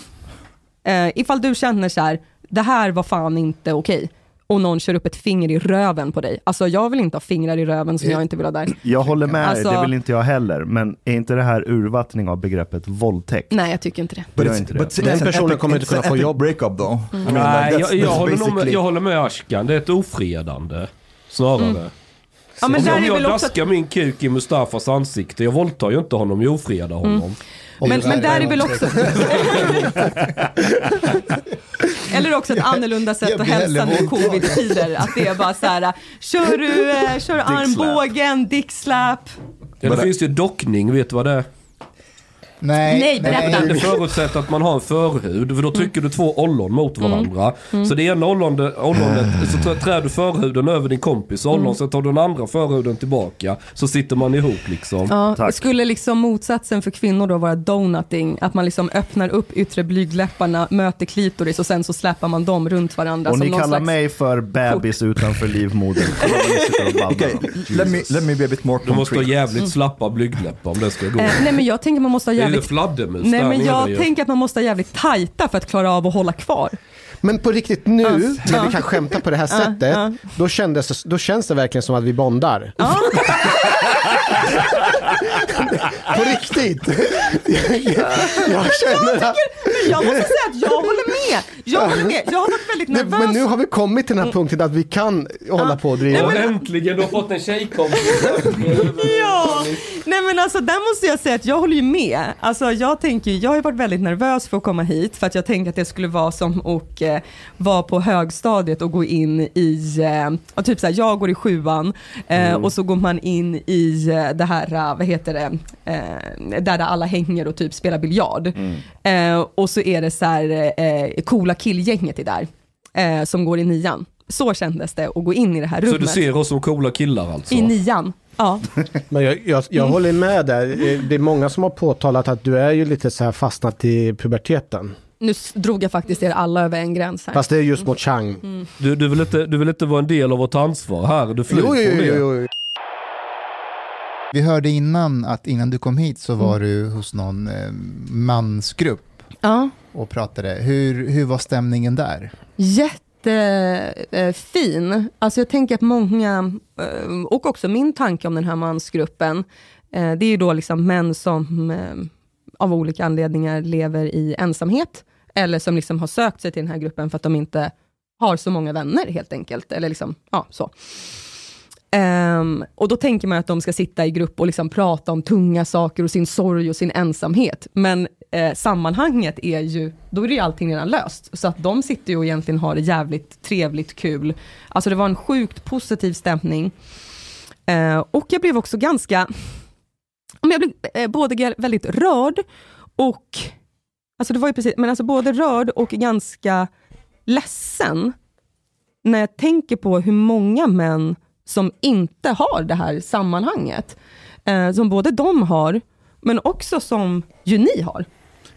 Eh, ifall du känner så här, det här var fan inte okej. Och någon kör upp ett finger i röven på dig. Alltså jag vill inte ha fingrar i röven som jag inte vill ha där. Jag håller med, Alltså- det vill inte jag heller. Men är inte det här urvattning av begreppet våldtäkt? Nej, jag tycker inte det. But it's- inte det. but Den personen kommer inte kunna få jobb. breakup though. I mean, Nej, that's- jag, jag, that's håller nog med, basically- jag håller med Ashkan. Det är ett ofredande. Snarare. Mm. Ja, men om där om jag väl också- daskar min kuk i Mustafas ansikte, jag våldtar ju inte honom, jag ofredar honom. Mm. Men, men där är väl också... Eller också ett annorlunda sätt Jag att hälsa nu i covid-tider. Att det är bara så här, kör du, eh, kör du armbågen, dickslap. Ja, det finns ju dockning, vet du vad det är? Nej, Nej, berätta. Det förutsätter att man har en förhud, för då trycker du två ollon mot varandra. Mm. Så det ena ollonet, ollonet så trä- trär du förhuden över din kompis ollon, Mm. så tar du den andra förhuden tillbaka. Så sitter man ihop liksom. Ja, skulle liksom motsatsen för kvinnor då vara donuting? Att man liksom öppnar upp yttre blygdläpparna, möter klitoris och sen så släpar man dem runt varandra. Och som ni någon kallar slags... mig för bebis utanför livmodern. Om. Let me, let me be a bit more Du måste ha concrete. jävligt slappa blygdläppar om det ska gå. Eh, nej men jag tänker man måste ha Det jävligt... fladdermus Nej men jag ju. tänker att man måste ha jävligt tajta för att klara av att hålla kvar. Men på riktigt nu, Ja. när Ja. vi kan skämta på det här Ja, sättet, ja. Då, kändes, det- då känns det verkligen som att vi bondar. på riktigt. jag, jag känner att... Men jag måste säga att jag håller med. Jag håller med. Jag har varit väldigt Nej, nervös. men nu har vi kommit till den här punkten att vi kan hålla på och driva. Ja, äntligen, du har fått en tjejkompis. Ja, nej men alltså där måste jag säga att jag håller ju med. Alltså jag tänker, jag har ju varit väldigt nervös för att komma hit för att jag tänker att det skulle vara som att eh, vara på högstadiet och gå in i, eh, typ såhär, jag går i sjuan eh, Mm. och så går man in i eh, det här, eh, vad heter det, eh, där alla hänger och typ spelar biljard. Eh, och så är det så här, eh, coola killgänget är där, eh, som går i nian. Så kändes det att gå in i det här Så rummet. du ser oss som coola killar alltså? I nian, ja. Men jag, jag, jag Mm. håller med där. Eh, Det är många som har påtalat att du är ju lite så här fastnat i puberteten. Nu drog jag faktiskt er alla över en gräns här. Fast det är just mot Chang. Mm. Du, du, vill inte, du vill inte vara en del av vårt ansvar här? Du flyr Jo, jo, jo, jo, jo. Vi hörde innan att innan du kom hit så Mm. var du hos någon eh, mansgrupp Ja. och pratade. Hur, hur var stämningen där? Jättefin. Alltså jag tänker att många, eh, och också min tanke om den här mansgruppen, eh, det är ju då liksom män som eh, av olika anledningar lever i ensamhet, eller som liksom har sökt sig till den här gruppen för att de inte har så många vänner helt enkelt. Eller liksom, ja, så. Um, och då tänker man att de ska sitta i grupp och liksom prata om tunga saker och sin sorg och sin ensamhet. Men eh, sammanhanget är ju, då är det ju allting redan löst. Så att de sitter ju och egentligen har det jävligt trevligt kul. Alltså det var en sjukt positiv stämning. Eh, och jag blev också ganska, jag blev eh, både väldigt rörd och, alltså det var ju precis, men alltså både rörd och ganska ledsen när jag tänker på hur många män som inte har det här sammanhanget. Eh, som både de har, men också som ju ni har.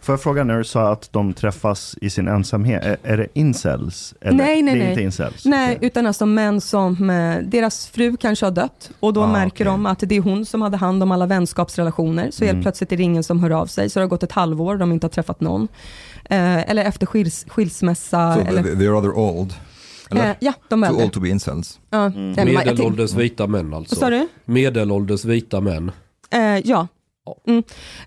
Får jag fråga när du sa att de träffas i sin ensamhet, är, är det incels? Eller? Nej, nej, det är nej. inte incels? Nej, Okej. utan alltså män som, eh, deras fru kanske har dött och då Ah, märker okej. de att det är hon som hade hand om alla vänskapsrelationer. Så Mm. helt plötsligt är det ingen som hör av sig, så det har gått ett halvår och de inte har träffat någon. Eh, eller efter skils, skilsmässa. So eller, they, they're rather old. Eller? eh, ja, de är Too old to be incels. Ja, Mm. Medelålders vita män alltså. Vad sa du? Medelålders vita män. Eh, ja. Mm.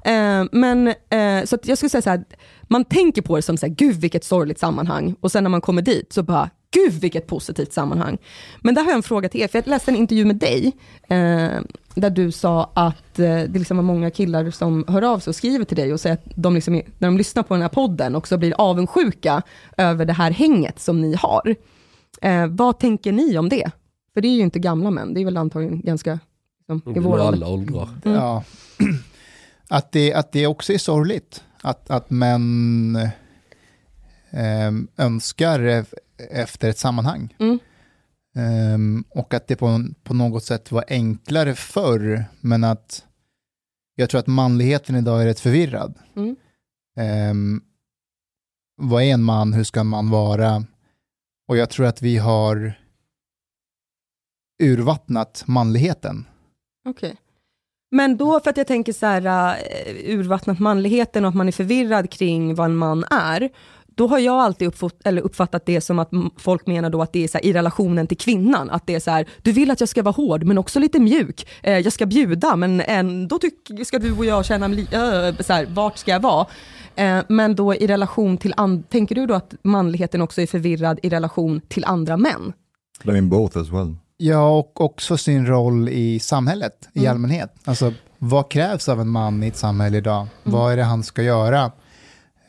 Eh, men eh, så att jag skulle säga så här, man tänker på det som så här, gud vilket sorgligt sammanhang och sen när man kommer dit så bara, gud vilket positivt sammanhang. Men där har jag en fråga till er, för jag läste en intervju med dig, eh, där du sa att eh, det liksom var många killar som hör av sig och skriver till dig och säger att de liksom, är- när de lyssnar på den här podden också blir avundsjuka över det här hänget som ni har. Eh, vad tänker ni om det? För det är ju inte gamla män, det är väl antagligen ganska liksom, i vår alla åldrar. Mm. Ja. Att, det, att det också är sorgligt. Att, att män ehm, önskar efter ett sammanhang. Mm. Ehm, och att det på, på något sätt var enklare förr, men att jag tror att manligheten idag är rätt förvirrad. Mm. Ehm, vad är en man? Hur ska en man vara? Och jag tror att vi har urvattnat manligheten. Okej. Men då, för att jag tänker så här, uh, urvattnat manligheten och att man är förvirrad kring vad en man är, då har jag alltid uppfatt, eller uppfattat det som att folk menar då att det är så här, i relationen till kvinnan, att det är så här, du vill att jag ska vara hård men också lite mjuk, eh, jag ska bjuda men ändå tyck, ska du och jag känna, äh, så här, vart ska jag vara? Eh, men då i relation till, and- tänker du då att manligheten också är förvirrad i relation till andra män? I mean both as well. Ja, och också sin roll i samhället i Mm. allmänhet. Alltså, vad krävs av en man i ett samhälle idag? Vad är det han ska göra?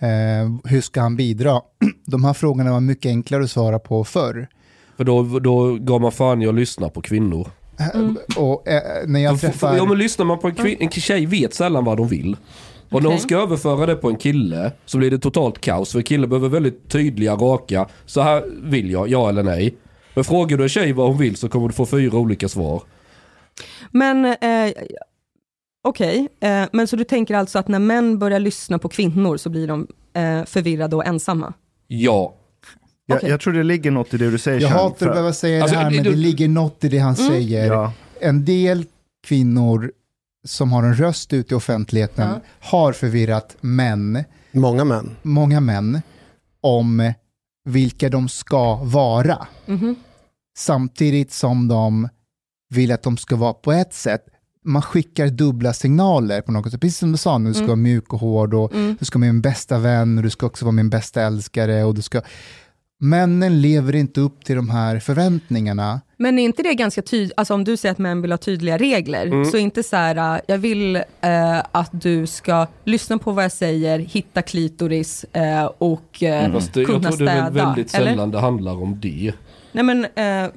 Eh, hur ska han bidra? De här frågorna var mycket enklare att svara på förr. För då, då gav man fan i att lyssna på kvinnor. Mm. Och eh, när jag träffar... Ja men lyssnar man på en, kvin- en tjej vet sällan vad de vill. Och när hon ska överföra det på en kille så blir det totalt kaos. För en kille behöver väldigt tydliga, raka. Så här vill jag, ja eller nej. Men frågar du en tjej vad hon vill så kommer du få fyra olika svar. Men eh, okej, eh, men så du tänker alltså att när män börjar lyssna på kvinnor så blir de eh, förvirrade och ensamma? Ja. Jag, Okej. jag tror det ligger något i det du säger jag hatar för- att behöva säga Alltså, det här, men du- det ligger något i det han Mm. säger. Ja, En del kvinnor som har en röst ute i offentligheten Ja. har förvirrat män, Många män. många män, om vilka de ska vara. Mhm. samtidigt som de vill att de ska vara på ett sätt. Man skickar dubbla signaler på något sätt. Precis som du sa, nu du ska Mm. vara mjuk och hård och Mm. du ska vara min bästa vän och du ska också vara min bästa älskare. Och du ska... Männen lever inte upp till de här förväntningarna. Men är inte det ganska tydligt, alltså om du säger att män vill ha tydliga regler, Mm. så inte så här, äh, jag vill eh, att du ska lyssna på vad jag säger, hitta klitoris eh, och eh, Fast det, jag kunna tror det är städa. väl väldigt eller? sällan det handlar om det. Nej men, eh,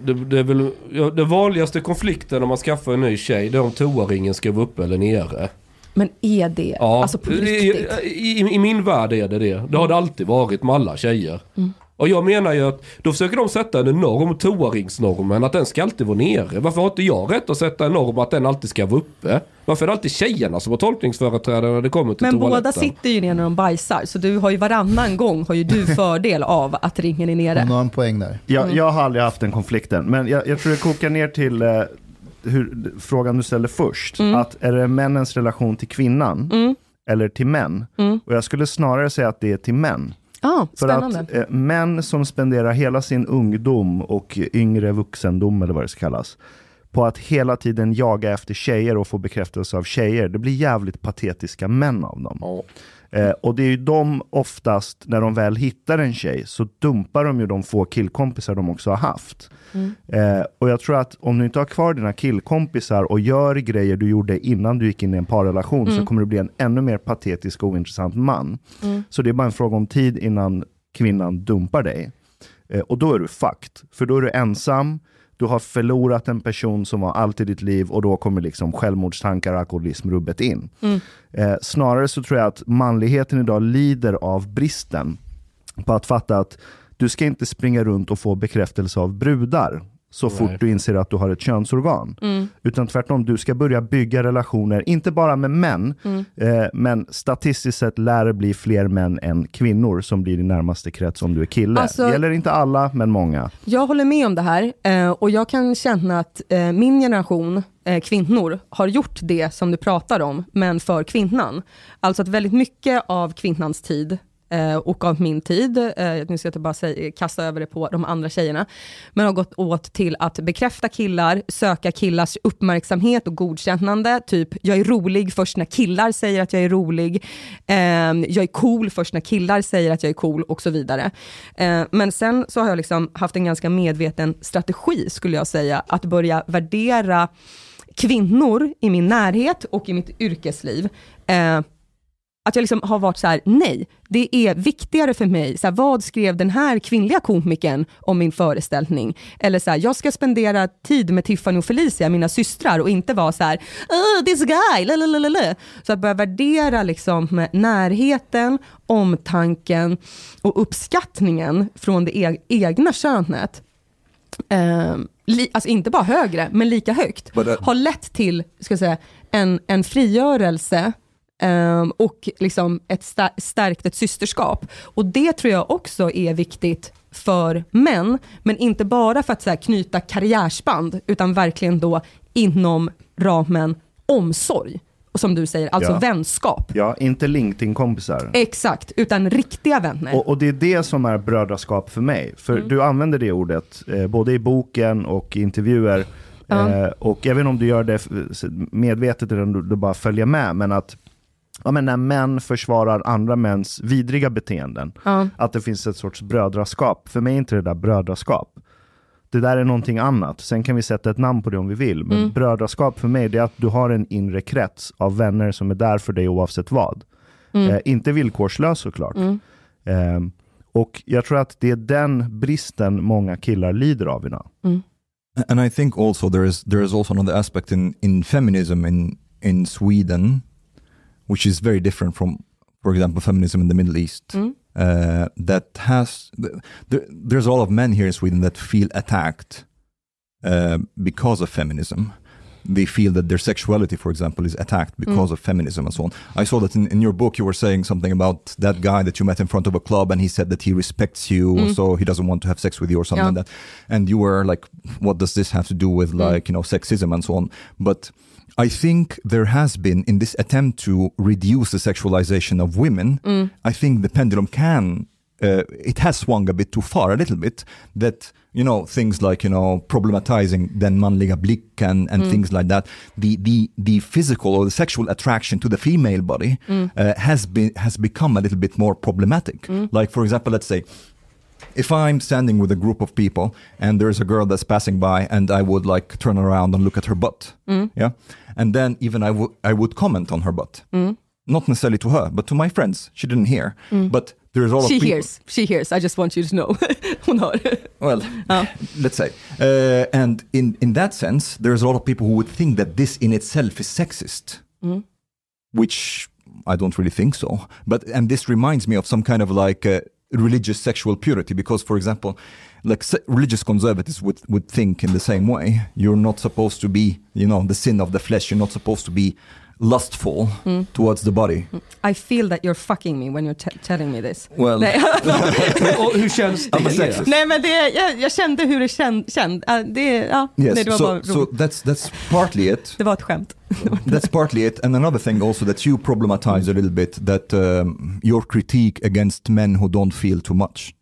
Det, det är väl, ja, den vanligaste konflikten när man skaffar en ny tjej det är om toaringen ska vara uppe eller nere. men är det, Ja, alltså på i, riktigt? i, I min värld är det det. Det har det alltid varit med alla tjejer. Mm. Och jag menar ju att då försöker de sätta en norm, toaringsnormen, att den ska alltid vara nere. Varför har inte jag rätt att sätta en norm att den alltid ska vara uppe? Varför är det alltid tjejerna som har tolkningsföreträdare när det kommer till Men toaletten? båda sitter ju ner när de bajsar, så du har ju varannan gång har ju du fördel av att ringen är Hon nere. har en poäng där. jag, Mm. jag har aldrig haft den konflikten, men jag, jag tror det kokar ner till eh, hur, frågan du ställde först. Mm. Att är det männens relation till kvinnan Mm. eller till män? Mm. Och jag skulle snarare säga att det är till män. Ah, För att eh, män som spenderar hela sin ungdom och yngre vuxendom eller vad det ska kallas på att hela tiden jaga efter tjejer och få bekräftelse av tjejer. Det blir jävligt patetiska män av dem. Eh, och det är ju de oftast, när de väl hittar en tjej, så dumpar de ju de få killkompisar de också har haft. Mm. Eh, och jag tror att om du inte har kvar dina killkompisar och gör grejer du gjorde innan du gick in i en parrelation Mm. så kommer du bli en ännu mer patetisk och ointressant man. Mm. Så det är bara en fråga om tid innan kvinnan dumpar dig. Eh, och då är du fucked. För då är du ensam, du har förlorat en person som var allt i ditt liv och då kommer liksom självmordstankar och alkoholism rubbet in. Mm. Eh, snarare så tror jag att manligheten idag lider av bristen på att fatta att du ska inte springa runt och få bekräftelse av brudar så Nej. fort du inser att du har ett könsorgan. Mm. Utan tvärtom, du ska börja bygga relationer, inte bara med män, Mm. eh, men statistiskt sett lär det bli fler män än kvinnor som blir din närmaste krets om du är kille. Alltså- det gäller inte alla, men många. Jag håller med om det här eh, och jag kan känna att eh, min generation eh, kvinnor har gjort det som du pratar om, men för kvinnan. Alltså att väldigt mycket av kvinnans tid eh, och av min tid, eh, nu ska jag inte bara säga, kasta över det på de andra tjejerna, men har gått åt till att bekräfta killar, söka killars uppmärksamhet och godkännande, typ jag är rolig först när killar säger att jag är rolig, eh, jag är cool först när killar säger att jag är cool och så vidare. Eh, men sen så har jag liksom haft en ganska medveten strategi, skulle jag säga, att börja värdera kvinnor i min närhet och i mitt yrkesliv. Eh, att jag liksom har varit så här: nej, det är viktigare för mig, så här, vad skrev den här kvinnliga komikern om min föreställning? Eller så här, jag ska spendera tid med Tiffany och Felicia, mina systrar, och inte vara så här, oh, this guy, lalalala. Så att börja värdera liksom närheten, omtanken och uppskattningen från det e- egna könet eh, li, alltså inte bara högre, men lika högt, uh, har lett till ska säga, en, en frigörelse ehm, och liksom ett sta- stärkt ett systerskap. Och det tror jag också är viktigt för män, men inte bara för att så här, knyta karriärsband, utan verkligen då inom ramen omsorg. Och som du säger, alltså Ja. vänskap. Ja, inte LinkedIn-kompisar. Exakt, utan riktiga vänner. Och, och det är det som är brödraskap för mig. För Mm. du använder det ordet eh, både i boken och i intervjuer. Ja. Eh, och jag vet inte om du gör det medvetet eller om du, du bara följer med. Men att ja, men när män försvarar andra mäns vidriga beteenden. Ja. Att det finns ett sorts brödraskap. För mig är inte det där brödraskap. Det där är någonting annat. Sen kan vi sätta ett namn på det om vi vill. Men Mm. brödraskap för mig det är att du har en inre krets av vänner som är där för dig oavsett vad. Mm. Eh, inte villkorslös såklart. Mm. Ehm, och jag tror att det är den bristen många killar lider av idag. And I think also there is there is also another aspect in, in feminism in in Sweden, which is very different from, for example, feminism in the Middle East. Mm. Uh, that has th- there, there's a lot of men here in Sweden that feel attacked uh, because of feminism. They feel that their sexuality, for example, is attacked because Mm. of feminism and so on. I saw that in, in your book you were saying something about that guy that you met in front of a club and he said that he respects you, Mm. so he doesn't want to have sex with you or something Yeah. like that and you were like what does this have to do with Mm. like you know sexism and so on but i think there has been in this attempt to reduce the sexualization of women Mm. i think the pendulum can uh, it has swung a bit too far a little bit that you know things like you know problematizing den manliga blick and Mm. things like that the the the physical or the sexual attraction to the female body Mm. uh, has been has become a little bit more problematic Mm. like for example let's say if I'm standing with a group of people and there's a girl that's passing by and I would like turn around and look at her butt, Mm. yeah, and then even I would I would comment on her butt, Mm. not necessarily to her, but to my friends. She didn't hear, Mm. but there's all of She hears, she hears, I just want you to know. Well, let's say, uh, and in in that sense, there's a lot of people who would think that this in itself is sexist, Mm. which I don't really think so. But and this reminds me of some kind of like uh, religious sexual purity, because for example, like se- religious conservatives would would think in the same way. You're not supposed to be, you know, the sin of the flesh. You're not supposed to be lustful Mm. towards the body. I feel that you're fucking me when you're te- telling me this. Well- Nej. Och hur känns I'm a det? sexist. Nej men det, jag, jag kände hur det känd, känd, äh, det, ja, Yes, nej, det var bara so, roligt. so that's that's partly it. Det var ett skämt. That's partly it. And another thing also that you problematize a little bit that um, your critique against men who don't feel too much,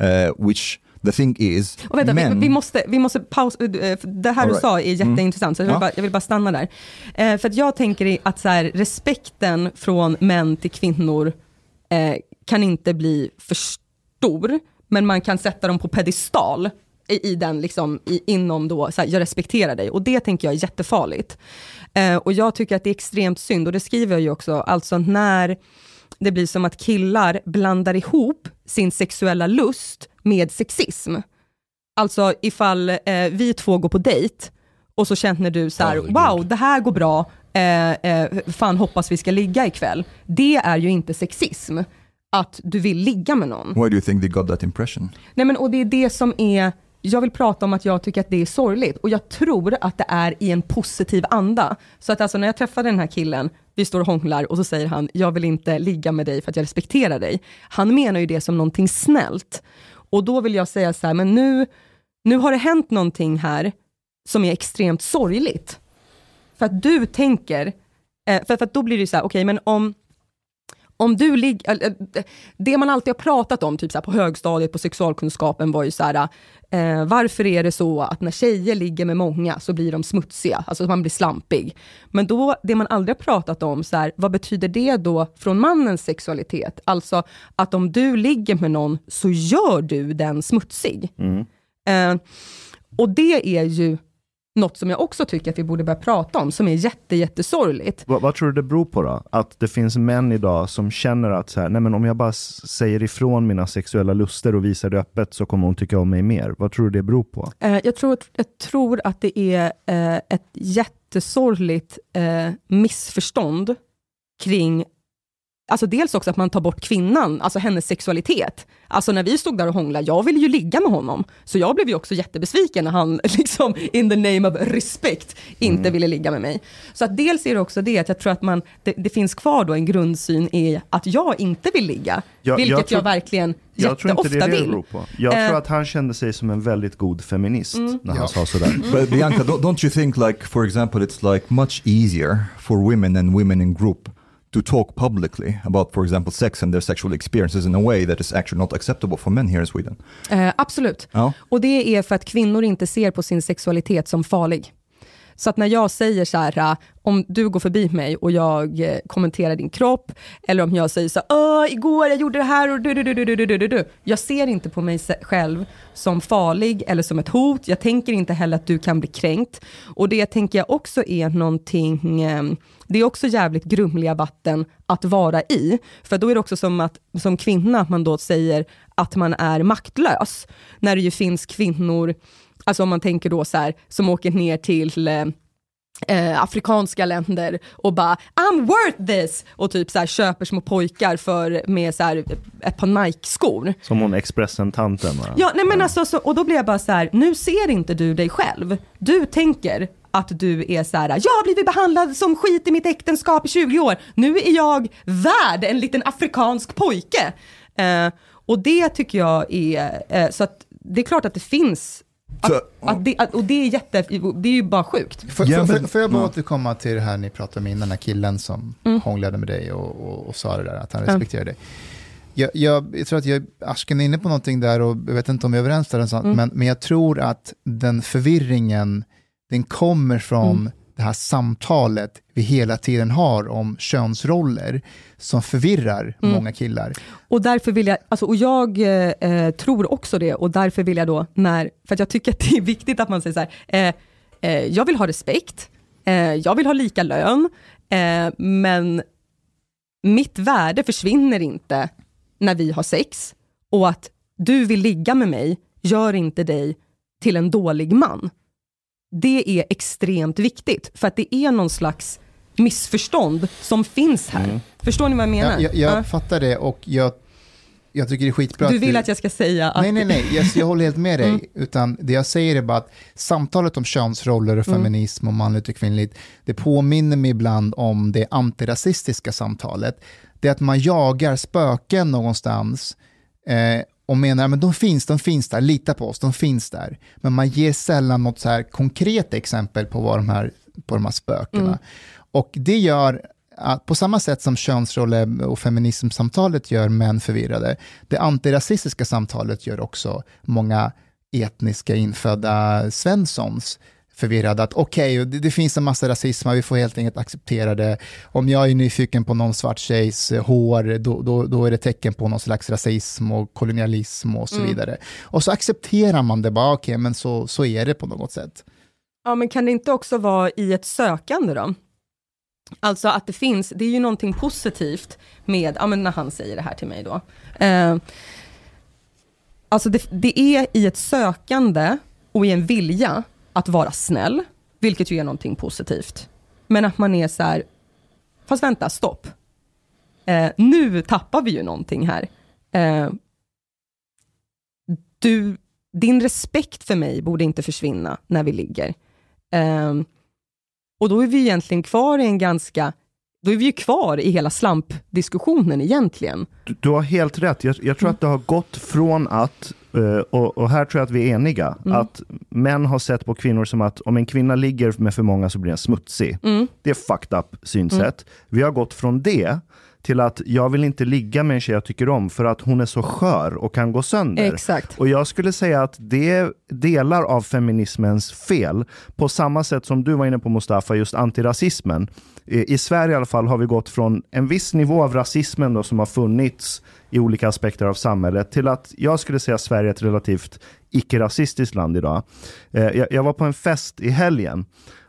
uh, which The thing is, Och vänta, men... vi, vi, måste, vi måste pausa, eh, för det här All du right. sa är jätteintressant, så jag vill, Ja. bara, jag vill bara stanna där. Eh, för att jag tänker att så här, respekten från män till kvinnor eh, kan inte bli för stor, men man kan sätta dem på pedestal i, i den, liksom, i, inom då, så här, jag respekterar dig, och det tänker jag är jättefarligt. Eh, och jag tycker att det är extremt synd, och det skriver jag ju också, alltså när det blir som att killar blandar ihop sin sexuella lust med sexism. Alltså ifall eh, vi två går på dejt och så känner du så här, Herregud. wow, det här går bra, eh, eh, fan hoppas vi ska ligga ikväll. Det är ju inte sexism, att du vill ligga med någon. Why do you think they got that impression? Nej men och det är det som är, jag vill prata om att jag tycker att det är sorgligt och jag tror att det är i en positiv anda. Så att alltså när jag träffade den här killen, vi står och hånglar och så säger han, jag vill inte ligga med dig för att jag respekterar dig. Han menar ju det som någonting snällt. Och då vill jag säga så här, men nu, nu har det hänt någonting här som är extremt sorgligt. För att du tänker, eh, för, för att då blir det så här, okej men om om du ligger, det man alltid har pratat om, typ så på högstadiet på sexualkunskapen var ju så här, eh, varför är det så att när tjejer ligger med många så blir de smutsiga, alltså man blir slampig. Men då, det man aldrig har pratat om, så här, vad betyder det då från mannens sexualitet? Alltså att om du ligger med någon så gör du den smutsig. Eh, och det är ju något som jag också tycker att vi borde börja prata om, som är jätte, jättesorgligt. Vad, vad tror du det beror på då? Att det finns män idag som känner att så här, nej men om jag bara säger ifrån mina sexuella luster och visar det öppet så kommer hon tycka om mig mer. Vad tror du det beror på? Eh, jag, tror, jag tror att det är eh, ett jättesorgligt eh, missförstånd kring Alltså dels också att man tar bort kvinnan, alltså hennes sexualitet. Alltså när vi stod där och hånglade, jag ville ju ligga med honom. Så jag blev ju också jättebesviken när han liksom in the name of respect inte ville ligga med mig. Så att dels är det också det att jag tror att man, det, det finns kvar då en grundsyn i att jag inte vill ligga. Jag- vilket jag jag, tror- verkligen Jag tror inte det är det det vill. på. Jag Eh, tror att han kände sig som en väldigt god feminist Mm. när han Ja. sa sådär. But Bianca, don't, don't you think like, for example, it's like much easier for women and women in group to talk publicly about, for example, sex and their sexual experiences in a way that is actually not acceptable for men here in Sweden? Eh, absolut. Ja. Och det är för att kvinnor inte ser på sin sexualitet som farlig. Så att när jag säger så här, äh, om du går förbi mig och jag eh, kommenterar din kropp, eller om jag säger så här, igår jag gjorde det här och du, du, du, du, du, du, du, du. Jag ser inte på mig själv som farlig eller som ett hot. Jag tänker inte heller att du kan bli kränkt. Och det tänker jag också är någonting, eh, det är också jävligt grumliga vatten att vara i. För då är det också som att som kvinna, att man då säger att man är maktlös. När det ju finns kvinnor, alltså om man tänker då så här, som åker ner till eh, eh, afrikanska länder och bara I'm worth this och typ så här köper små pojkar för, med så här, ett par Nike-skor. Som hon Expressen-tanten? Ja, nej men alltså, så, och då blir jag bara så här, nu ser inte du dig själv. Du tänker att du är så här, jag har blivit behandlad som skit i mitt äktenskap i 20 år. Nu är jag värd en liten afrikansk pojke. Eh, och det tycker jag är, eh, så att det är klart att det finns, att, att det, att, och det är jätte, det är ju bara sjukt. Får, Ja, men- får, jag bara ja. återkomma till det här ni pratade om innan, den här killen som Mm. hånglade med dig och, och, och sa det där, att han respekterar dig. Jag, jag, jag tror att jag, Asken är inne på någonting där och jag vet inte om vi är överens där, sånt, Mm. men, men jag tror att den förvirringen, den kommer från Mm. det här samtalet vi hela tiden har om könsroller som förvirrar Mm. många killar. Och därför vill jag, alltså, och jag eh, eh, tror också det, och därför vill jag då, när, för att jag tycker att det är viktigt att man säger så här, eh, eh, jag vill ha respekt, eh, jag vill ha lika lön, eh, men mitt värde försvinner inte när vi har sex, och att du vill ligga med mig gör inte dig till en dålig man. Det är extremt viktigt, för att det är någon slags missförstånd som finns här. Förstår ni vad jag menar? Jag, jag, jag Ja. fattar det och jag, jag tycker det är skitbra Du att vill vi- att jag ska säga att... Nej, nej, nej, jag, jag håller helt med dig. Mm. Utan det jag säger är bara att samtalet om könsroller och Mm. feminism och manligt och kvinnligt, det påminner mig ibland om det antirasistiska samtalet. Det är att man jagar spöken någonstans eh, och menar men de finns, de finns där, lita på oss, de finns där. Men man ger sällan något så här konkret exempel på, vad de här, på de här spökena. Mm. Och det gör att på samma sätt som könsroller och feminismsamtalet gör män förvirrade, det antirasistiska samtalet gör också många etniska infödda svenssons förvirrade att okej, okay, det, det, finns en massa rasism, vi får helt enkelt acceptera det. Om jag är nyfiken på någon svart tjejs eh, hår, då, då, då är det tecken på någon slags rasism och kolonialism och så mm. vidare. Och så accepterar man det bara, okej, okay, men så, så är det på något sätt. Ja, men kan det inte också vara i ett sökande då? Alltså att det finns, det är ju någonting positivt med, ja men när han säger det här till mig då. Eh, alltså det, det är i ett sökande och i en vilja att vara snäll, vilket ju är någonting positivt. Men att man är så här, fast vänta, stopp. Eh, nu tappar vi ju någonting här. Eh, du, din respekt för mig borde inte försvinna när vi ligger. Eh, och då är vi egentligen kvar i en ganska då är vi ju kvar i hela slampdiskussionen egentligen. Du, du har helt rätt. Jag, jag tror mm. att det har gått från att och, och, här tror jag att vi är eniga. Mm. Att män har sett på kvinnor som att om en kvinna ligger med för många så blir den smutsig. Mm. Det är fucked up synsätt. Mm. Vi har gått från det till att jag vill inte ligga med en tjej jag tycker om för att hon är så skör och kan gå sönder. Exakt. Och jag skulle säga att det är delar av feminismens fel. På samma sätt som du var inne på Mustafa, just antirasismen. I Sverige i alla fall har vi gått från en viss nivå av rasismen då, som har funnits i olika aspekter av samhället till att jag skulle säga Sverige är ett relativt icke-rasistiskt land idag. Eh, jag, jag, var på en fest i helgen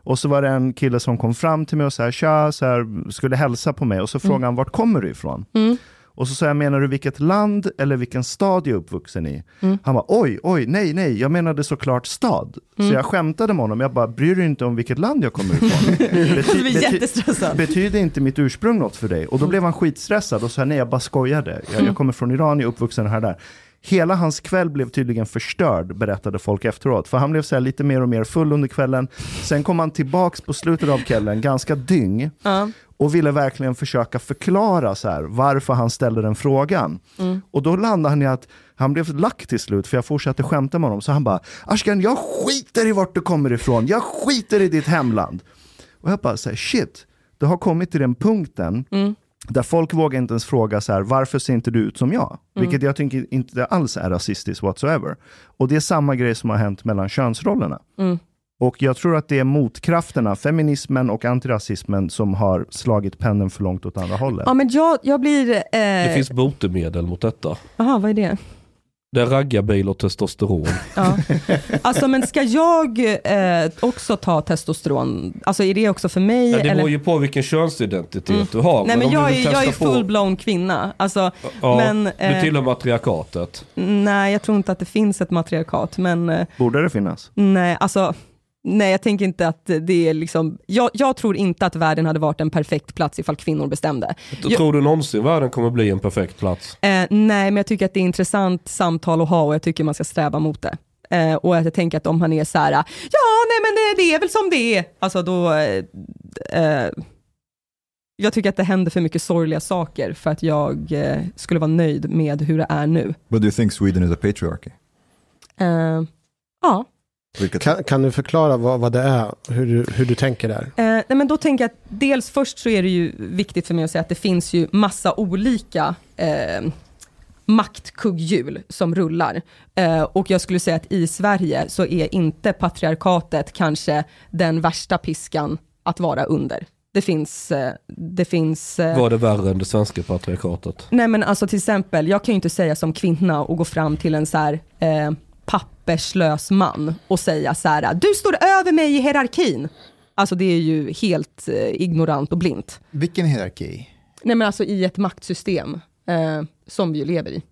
och så var det en kille som kom fram till mig och så här, tja, så här, skulle hälsa på mig och så frågade mm. han vart kommer du ifrån? Mm. Och så sa jag, menar du vilket land eller vilken stad jag är uppvuxen i? Mm. Han bara, oj, oj, nej, nej, jag menade såklart stad. Mm. Så jag skämtade med honom, jag bara, bryr dig inte om vilket land jag kommer ifrån? Bety bety betyder inte mitt ursprung något för dig? Och då mm. blev han skitstressad och sa, nej, jag bara skojade. Jag, jag mm. kommer från Iran, jag är uppvuxen här där. Hela hans kväll blev tydligen förstörd, berättade folk efteråt. För han blev så lite mer och mer full under kvällen. Sen kom han tillbaks på slutet av kvällen, ganska dyng. Uh och ville verkligen försöka förklara så här, varför han ställde den frågan. Mm. Och då landade han i att han blev lack till slut, för jag fortsatte skämta med honom. Så han bara, Ashkan, jag skiter i vart du kommer ifrån, jag skiter i ditt hemland. Och jag bara, så här, shit, det har kommit till den punkten mm. Där folk vågar inte ens fråga så här, varför ser inte du ut som jag? Mm. Vilket jag tycker inte alls är rasistiskt whatsoever. Och det är samma grej som har hänt mellan könsrollerna. Mm. Och jag tror att det är motkrafterna, feminismen och antirasismen, som har slagit pendeln för långt åt andra hållet. Ja, men jag, jag blir... Eh... Det finns botemedel mot detta. Jaha, vad är det? Det är raggarbil och testosteron. Ja. Alltså men ska jag eh, också ta testosteron? Alltså är det också för mig? Ja, det beror ju på vilken könsidentitet mm. du har. Nej men, men jag, är, jag är full-blown kvinna. Alltså, ja, men, eh, du tillhör matriarkatet. Nej, jag tror inte att det finns ett matriarkat. Men, eh, Borde det finnas? Nej, alltså Nej, jag tänker inte att det är liksom... Jag, jag, tror inte att världen hade varit en perfekt plats ifall kvinnor bestämde. Jag, tror du någonsin världen kommer bli en perfekt plats? Eh, nej, men jag tycker att det är intressant samtal att ha och jag tycker man ska sträva mot det. Eh, och att jag tänker att om han är så här, ja, nej men det, det är väl som det är. Alltså då... Eh, eh, jag tycker att det händer för mycket sorgliga saker för att jag eh, skulle vara nöjd med hur det är nu. But do you think Sweden is a patriarchy? Eh, ja. Kan, kan, du förklara vad, vad det är, hur du, hur du tänker där? Eh, nej men då tänker jag att dels först så är det ju viktigt för mig att säga att det finns ju massa olika eh, maktkugghjul som rullar. Eh, och jag skulle säga att i Sverige så är inte patriarkatet kanske den värsta piskan att vara under. Det finns... Eh, det finns eh, Var det värre än det svenska patriarkatet? Nej men alltså till exempel, jag kan ju inte säga som kvinna och gå fram till en så här eh, papperslös man och säga så här, du står över mig i hierarkin. Alltså det är ju helt eh, ignorant och blint. Vilken hierarki? Nej men alltså i ett maktsystem eh, som vi ju lever i.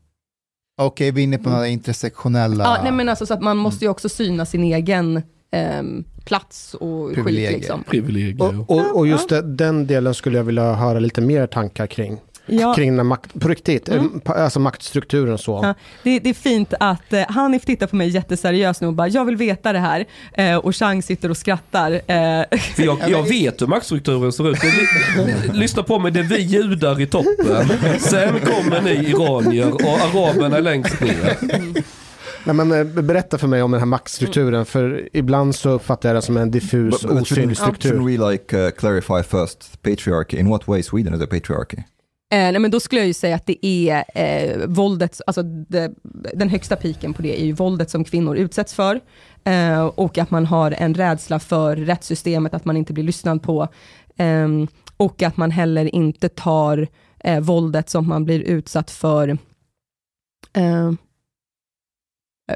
Okej, okay, vi är inne på några intersektionella... Ja, nej men alltså så att man måste ju också syna sin egen eh, plats och Privilegier. skit. Liksom. Privilegier. Och, och, och just den delen skulle jag vilja höra lite mer tankar kring ja. kring den makt, på riktigt, mm. Eh, alltså maktstrukturen så. Ja, det, det, är fint att eh, Hanif tittar på mig jätteseriöst nu och bara, jag vill veta det här. Eh, och Chang sitter och skrattar. Eh. Jag, jag, vet hur maktstrukturen ser ut. Lyssna på mig, det är vi judar i toppen. Sen kommer ni iranier och araberna längst ner. Nej, men, eh, berätta för mig om den här maktstrukturen, Mm. för ibland så uppfattar jag det som en diffus, osynlig struktur. shouldn't we like uh, clarify first patriarchy? In what way Sweden is a patriarchy? Eh, nej, men då skulle jag ju säga att det är eh, våldet, alltså det, den högsta piken på det är ju våldet som kvinnor utsätts för. Eh, och att man har en rädsla för rättssystemet, att man inte blir lyssnad på. Ehm, och att man heller inte tar eh, våldet som man blir utsatt för eh,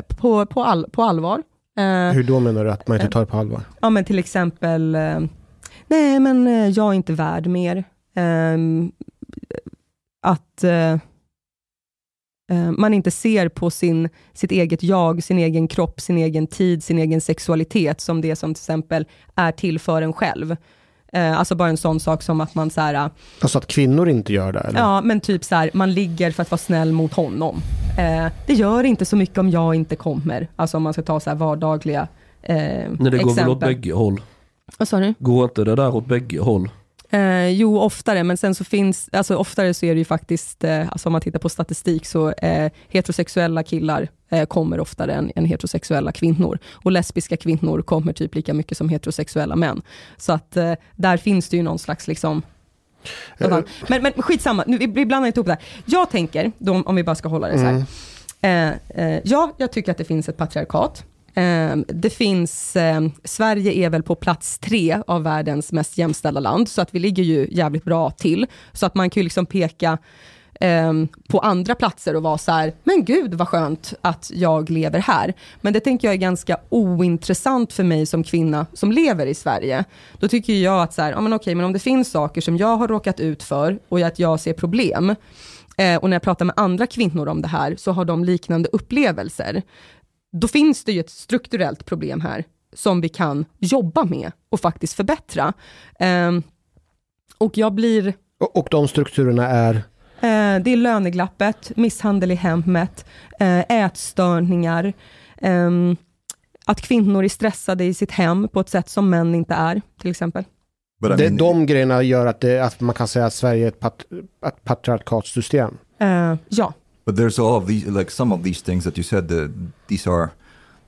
på, på, all, på allvar. Eh, Hur då menar du att man inte tar det på allvar? Ja men till exempel, eh, nej men eh, jag är inte värd mer. Ehm, att eh, eh, man inte ser på sin, sitt eget jag, sin egen kropp, sin egen tid, sin egen sexualitet som det som till exempel är till för en själv. Eh, alltså bara en sån sak som att man så här, Alltså att kvinnor inte gör det? Eller? Ja, men typ så här, man ligger för att vara snäll mot honom. Eh, det gör inte så mycket om jag inte kommer. Alltså om man ska ta så här vardagliga eh, Nej, det går väl åt exempel. bägge håll. Vad sa du? Går inte det där åt bägge håll? Eh, jo, oftare, men sen så finns, alltså oftare så är det ju faktiskt, eh, alltså om man tittar på statistik, så eh, heterosexuella killar eh, kommer oftare än, än heterosexuella kvinnor. Och lesbiska kvinnor kommer typ lika mycket som heterosexuella män. Så att eh, där finns det ju någon slags liksom, men, men skitsamma, nu, vi, vi blandar inte ihop det här. Jag tänker, då, om vi bara ska hålla det så här. Eh, eh, ja, jag tycker att det finns ett patriarkat. Eh, det finns, eh, Sverige är väl på plats tre av världens mest jämställda land, så att vi ligger ju jävligt bra till. Så att man kan ju liksom peka ehm, på andra platser och vara så här, men gud vad skönt att jag lever här. Men det tänker jag är ganska ointressant för mig som kvinna som lever i Sverige. Då tycker jag att så här, ja, men okej, men om det finns saker som jag har råkat ut för och att jag ser problem, eh, och när jag pratar med andra kvinnor om det här, så har de liknande upplevelser. Då finns det ju ett strukturellt problem här, som vi kan jobba med och faktiskt förbättra. Ehm, och jag blir Och, och de strukturerna är? Eh, det är löneglappet, misshandel i hemmet, eh, ätstörningar, ehm, att kvinnor är stressade i sitt hem på ett sätt som män inte är, till exempel. Det, mean, de grejerna gör att, det, att man kan säga att Sverige är ett, pat, ett patriarkatsystem? Eh, ja. But there's all of these, like some of these things that you said, uh, these are.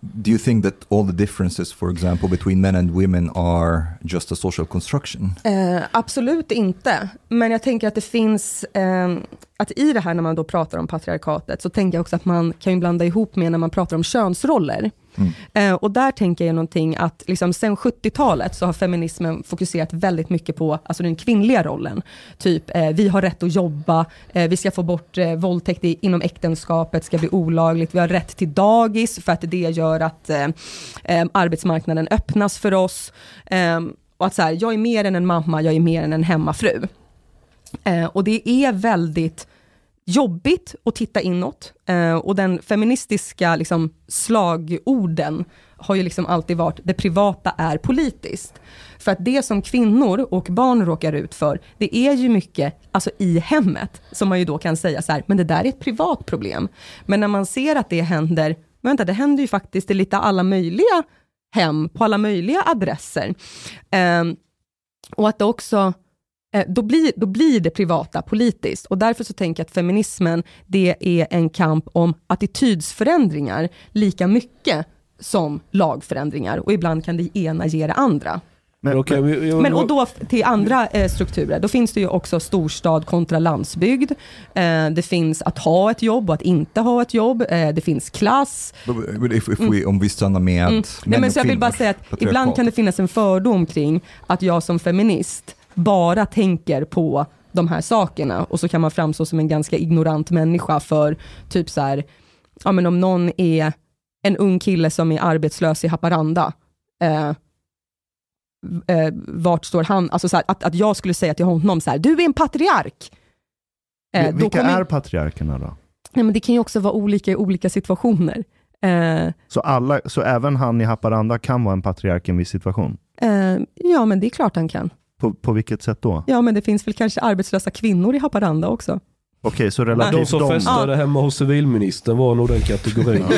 Do you think that all the differences, for example, between men and women are just a social construction? Uh, absolut inte, men jag tänker att det finns, um, att i det här när man då pratar om patriarkatet, så tänker jag också att man kan ju blanda ihop med när man pratar om könsroller. Mm. Eh, och där tänker jag någonting att liksom sen 70-talet så har feminismen fokuserat väldigt mycket på alltså den kvinnliga rollen. Typ, eh, vi har rätt att jobba, eh, vi ska få bort eh, våldtäkt i, inom äktenskapet, ska bli olagligt, vi har rätt till dagis för att det gör att eh, eh, arbetsmarknaden öppnas för oss. Eh, och att så här, jag är mer än en mamma, jag är mer än en hemmafru. Eh, och det är väldigt jobbigt att titta inåt. Eh, och den feministiska liksom, slagorden har ju liksom alltid varit, det privata är politiskt. För att det som kvinnor och barn råkar ut för, det är ju mycket alltså i hemmet, som man ju då kan säga så här, men det där är ett privat problem. Men när man ser att det händer, vänta, det händer ju faktiskt i lite alla möjliga hem, på alla möjliga adresser. Eh, och att det också då blir, då blir det privata politiskt. Och därför så tänker jag att feminismen, det är en kamp om attitydsförändringar lika mycket som lagförändringar. Och ibland kan det ena ge det andra. Men, okay, jag, jag, Men och då till andra eh, strukturer, då finns det ju också storstad kontra landsbygd. Eh, det finns att ha ett jobb och att inte ha ett jobb. Eh, det finns klass. If, if we, om vi stannar med Mm. Nej, men så jag vill bara säga att ibland kan det finnas en fördom kring att jag som feminist bara tänker på de här sakerna och så kan man framstå som en ganska ignorant människa för typ så här, ja men om någon är en ung kille som är arbetslös i Haparanda, eh, eh, vart står han? Alltså så här, att, att jag skulle säga till honom så här, du är en patriark. Eh, Vilka kommer- är patriarkerna då? Nej, men det kan ju också vara olika i olika situationer. Eh, Så, alla, så även han i Haparanda kan vara en patriark i en viss situation? eh, ja, men det är klart han kan. På, på vilket sätt då? Ja, men det finns väl kanske arbetslösa kvinnor i Haparanda också. Okej, så De relativt som festade hemma hos civilministern var nog den kategorin.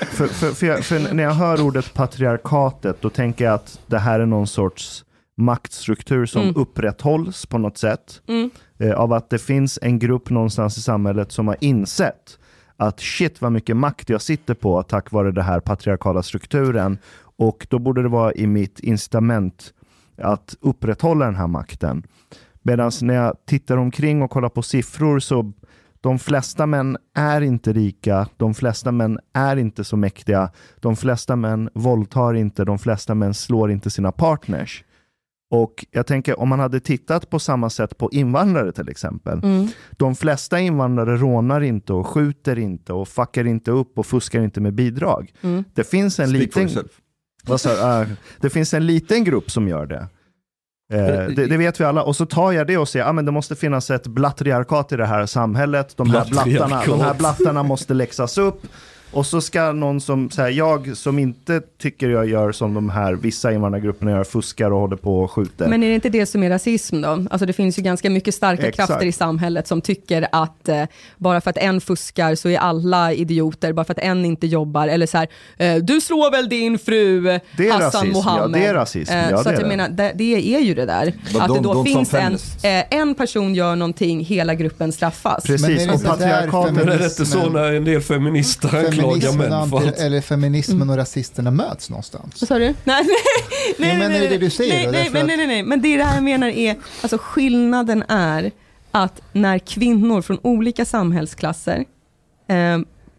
för, för, för, jag, för när jag hör ordet patriarkatet, då tänker jag att det här är någon sorts maktstruktur som Mm. upprätthålls på något sätt. Mm. Eh, av att det finns en grupp någonstans i samhället som har insett att shit vad mycket makt jag sitter på tack vare den här patriarkala strukturen. Och då borde det vara i mitt incitament att upprätthålla den här makten. Medan när jag tittar omkring och kollar på siffror så de flesta män är inte rika, de flesta män är inte så mäktiga, de flesta män våldtar inte, de flesta män slår inte sina partners. Och jag tänker om man hade tittat på samma sätt på invandrare till exempel. Mm. De flesta invandrare rånar inte och skjuter inte och fuckar inte upp och fuskar inte med bidrag. Mm. Det finns en Speak for liten... sa, äh, det finns en liten grupp som gör det. Eh, det. Det vet vi alla. Och så tar jag det och säger att ah, men det måste finnas ett blattriarkat i det här samhället. De här, blattarna, de här blattarna måste läxas upp. Och så ska någon som, så här, jag som inte tycker jag gör som de här vissa invandrargrupperna gör, fuskar och håller på och skjuter. Men är det inte det som är rasism då? Alltså det finns ju ganska mycket starka Exakt. krafter i samhället som tycker att eh, bara för att en fuskar så är alla idioter, bara för att en inte jobbar, eller så här, eh, du slår väl din fru Det är Hassan rasism, ja, Mohammed. det är rasism, Eh, ja, så det att jag det. menar, det, det är ju det där. But att det don't- då don't finns en, eh, en person gör någonting, hela gruppen straffas. Precis, Men är det och patriarkatet... Men är det inte så när en del feminister feminismen, anti, eller feminismen och rasisterna möts någonstans. Vad sa du? Nej, nej, nej, men nej, är det nej, det du säger nej, då? nej, nej, nej, nej, men det det här jag menar är, alltså skillnaden är att när kvinnor från olika samhällsklasser eh,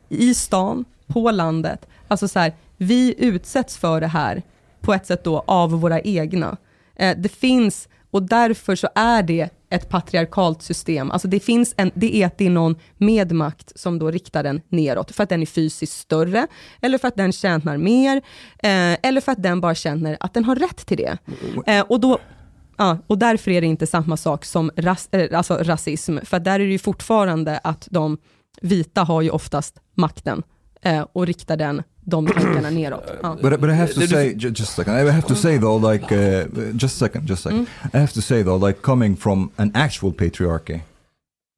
i stan, på landet, alltså så här, vi utsätts för det här på ett sätt då av våra egna. Eh, det finns, och därför så är det ett patriarkalt system. Alltså det finns en, det är att det är någon med makt som då riktar den neråt, för att den är fysiskt större, eller för att den tjänar mer, eh, eller för att den bara känner att den har rätt till det. Eh, och då Ja, och därför är det inte samma sak som ras, eh, alltså rasism, för där är det ju fortfarande att de vita har ju oftast makten eh, och riktar den, de tankarna neråt. Ja. But, but I have to say, ju- just a second, I have to say though, like, uh, just a second, just a second. I have to say though, like, coming from an actual patriarchy,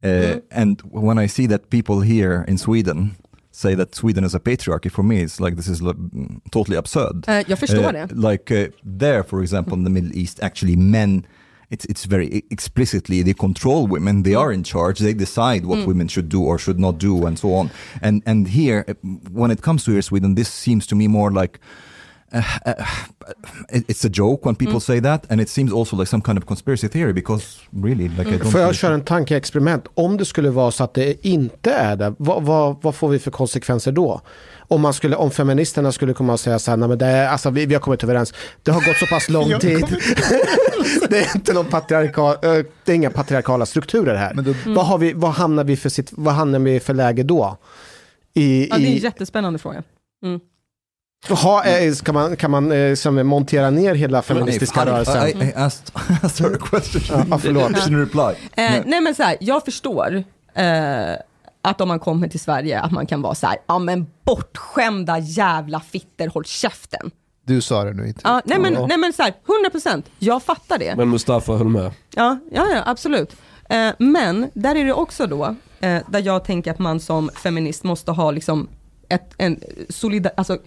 uh, and when I see that people here in Sweden say that Sweden is a patriarchy, for me, it's like this is mm, totally absurd. Eh, jag förstår Uh, det. Like uh, there, for example, in the Middle East, actually men, it's, it's very explicitly, they control women, they are in charge, they decide what women should do or should not do and so on. And, and here, uh, when it comes to here Sweden, this seems to me more like, it's a joke when people say that, and it seems also like some kind of conspiracy theory because really, like I don't. Får jag köra en tankeexperiment? Om det skulle vara så att det inte är det, vad, vad, vad får vi för konsekvenser då? Om, man skulle, om feministerna skulle komma och säga så här, nej men det är, alltså, vi, vi har kommit överens, det har gått så pass lång tid. det är inte någon patriarkal, eh, det är inga patriarkala strukturer här. Men då- vad, har vi, vad, hamnar vi för sitt, vad hamnar vi för läge då? I, Ja, det är en i, jättespännande fråga. Mm. Ha, eh, kan man, kan man eh, som montera ner hela feministiska rörelsen? I, I asked, asked her a question. Ja, förlåt. She didn't reply. Eh, nej men så här, jag förstår eh, att om man kommer till Sverige, att man kan vara så här, ja men bortskämda jävla fitter, håll käften. Du sa det nu inte. Ja, nej men, nej men så här, 100%, jag fattar det. Men Mustafa höll med. Ja, ja, ja absolut. Eh, men där är det också då, där jag tänker att man som feminist måste ha liksom ett, en solida, alltså,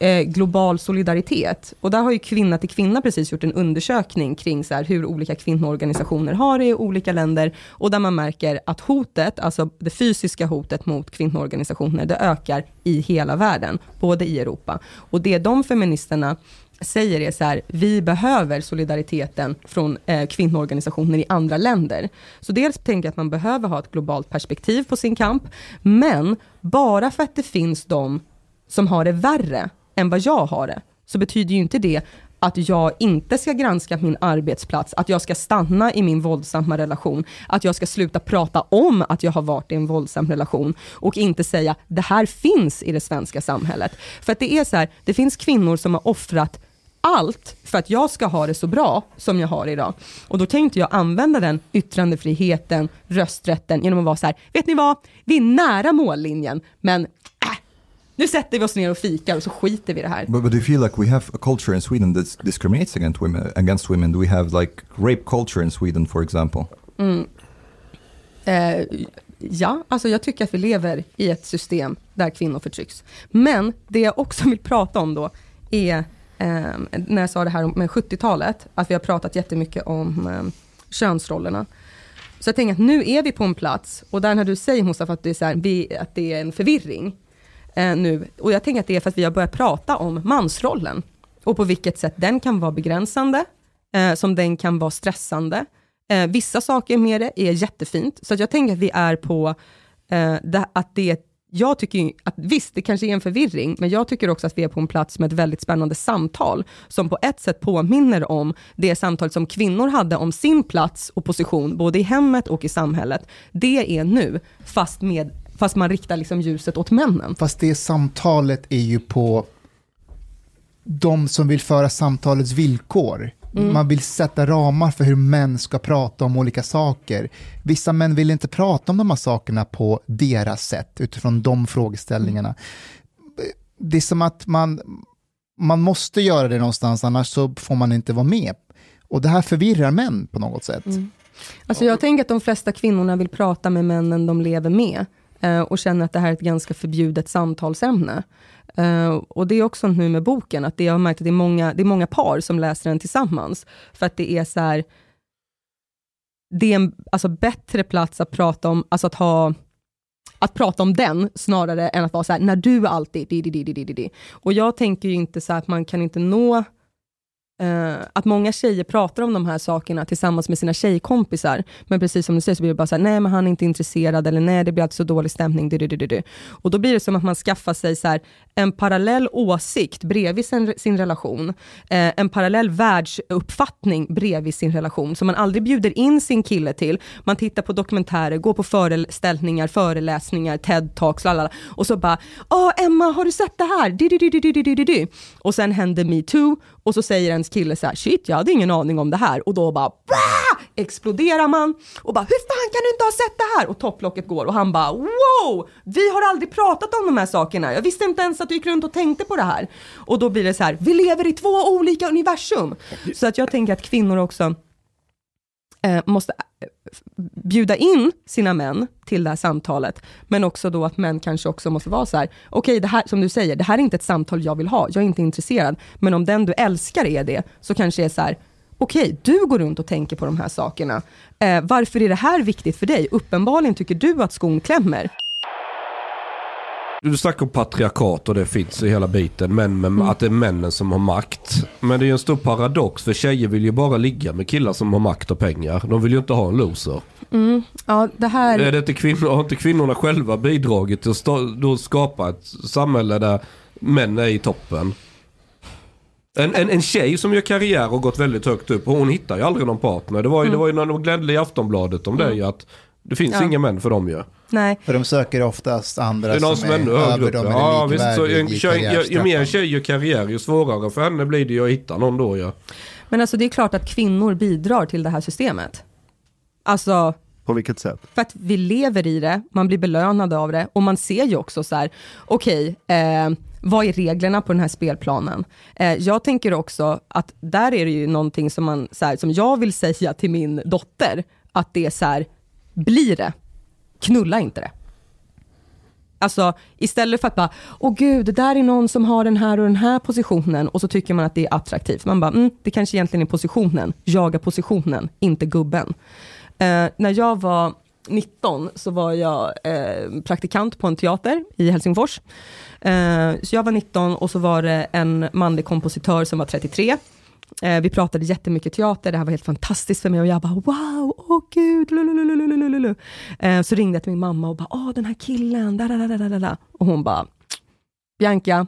eh, global solidaritet. Och där har ju Kvinna till Kvinna precis gjort en undersökning kring så här, hur olika kvinnoorganisationer har det i olika länder. Och där man märker att hotet, alltså det fysiska hotet mot kvinnoorganisationer, det ökar i hela världen, både i Europa. Och det de feministerna säger är så här, vi behöver solidariteten från eh, kvinnoorganisationer i andra länder. Så dels tänker jag att man behöver ha ett globalt perspektiv på sin kamp, men bara för att det finns de som har det värre än vad jag har det, så betyder ju inte det att jag inte ska granska min arbetsplats, att jag ska stanna i min våldsamma relation, att jag ska sluta prata om att jag har varit i en våldsam relation och inte säga det här finns i det svenska samhället. För att det är så här, det finns kvinnor som har offrat allt för att jag ska ha det så bra som jag har idag. Och då kan inte jag använda den yttrandefriheten, rösträtten genom att vara så här, vet ni vad, vi är nära mållinjen, men nu sätter vi oss ner och fikar och så skiter vi i det här. But, but do you feel like we have a culture in Sweden that discriminates against women? Against women, do we have like rape culture in Sweden, for example? Eh, ja, alltså jag tycker att vi lever i ett system där kvinnor förtrycks. Men det jag också vill prata om då är, eh, när jag sa det här med 70-talet, att vi har pratat jättemycket om eh, könsrollerna. Så jag tänker att nu är vi på en plats, och där när du säger Mustafa att det är, så här, vi, att det är en förvirring eh, nu, och jag tänker att det är för att vi har börjat prata om mansrollen, och på vilket sätt den kan vara begränsande, eh, som den kan vara stressande. Eh, vissa saker med det är jättefint, så att jag tänker att vi är på eh, det, att det är jag tycker att visst, det kanske är en förvirring, men jag tycker också att vi är på en plats med ett väldigt spännande samtal, som på ett sätt påminner om det samtal som kvinnor hade om sin plats och position, både i hemmet och i samhället. Det är nu, fast, med, fast man riktar liksom ljuset åt männen. Fast det samtalet är ju på de som vill föra samtalets villkor. Mm. Man vill sätta ramar för hur män ska prata om olika saker. Vissa män vill inte prata om de här sakerna på deras sätt, utifrån de frågeställningarna. Det är som att man, man måste göra det någonstans, annars så får man inte vara med. Och det här förvirrar män på något sätt. Mm. Alltså jag tänker att de flesta kvinnorna vill prata med männen de lever med, Eh, och känner att det här är ett ganska förbjudet samtalsämne. Uh, och det är också nu med boken, att det, jag har märkt att det är, många, det är många par som läser den tillsammans, för att det är så här, det är en alltså, bättre plats att prata om, alltså att ha att prata om den, snarare än att vara så här, när du alltid, di, di, di, di, di, di. Och jag tänker ju inte så att man kan inte nå Uh, att många tjejer pratar om de här sakerna tillsammans med sina tjejkompisar, men precis som du säger så blir det bara så här, nej men han är inte intresserad, eller nej det blir alltid så dålig stämning, du, du, du, du. och då blir det som att man skaffar sig så här, en parallell åsikt bredvid sin, sin relation, uh, en parallell världsuppfattning bredvid sin relation, som man aldrig bjuder in sin kille till. Man tittar på dokumentärer, går på föreställningar, föreläsningar, TED-talks, lalala, och så bara, åh Emma, har du sett det här? Du, du, du, du, du, du, du. Och sen händer metoo, och så säger ens kille så här, shit, jag hade ingen aning om det här. Och då bara, Bra! exploderar man och bara, hur fan kan du inte ha sett det här? Och topplocket går och han bara, wow, vi har aldrig pratat om de här sakerna. Jag visste inte ens att du gick runt och tänkte på det här. Och då blir det så här, vi lever i två olika universum. Så att jag tänker att kvinnor också eh, måste eh, bjuda in sina män till det här samtalet, men också då att män kanske också måste vara så här, okej, okay, det här som du säger, det här är inte ett samtal jag vill ha, jag är inte intresserad, men om den du älskar är det, så kanske det är så här, okej, okay, du går runt och tänker på de här sakerna. Eh, varför är det här viktigt för dig? Uppenbarligen tycker du att skon klämmer. Du snackar om patriarkat och det finns i hela biten. Men med, mm. att det är männen som har makt. Men det är ju en stor paradox för tjejer vill ju bara ligga med killar som har makt och pengar. De vill ju inte ha en loser. Mm. Ja, det här... Är det inte kvinnor, har inte kvinnorna själva bidragit till att skapa ett samhälle där män är i toppen? En, en, en tjej som gör karriär och gått väldigt högt upp, hon hittar ju aldrig någon partner. Det var ju, mm. det var ju när de gnällde i Aftonbladet om mm. det att det finns ja. inga män för dem ju. Nej. För de söker oftast andra det är någon som, som är ännu högre upp. Ja, visst, så en, tjej, ju, mer tjej gör karriär, ju svårare för henne blir det ju att hitta någon då ja. Men alltså det är klart att kvinnor bidrar till det här systemet. Alltså... På vilket sätt? För att vi lever i det, man blir belönad av det och man ser ju också så här, okej, okay, eh, vad är reglerna på den här spelplanen? Eh, jag tänker också att där är det ju någonting som, man, så här, som jag vill säga till min dotter, att det är så här, blir det, knulla inte det. Alltså istället för att bara, åh gud, det där är någon som har den här och den här positionen och så tycker man att det är attraktivt. Man bara, mm, det kanske egentligen är positionen, jaga positionen, inte gubben. Eh, när jag var 19 så var jag eh, praktikant på en teater i Helsingfors. Eh, så jag var 19 och så var det en manlig kompositör som var 33 Eh, vi pratade jättemycket teater, det här var helt fantastiskt för mig och jag bara wow, åh gud, lululululululu. Eh, så ringde jag till min mamma och bara, åh den här killen, da, da, da, da, da. och hon bara, Bianca,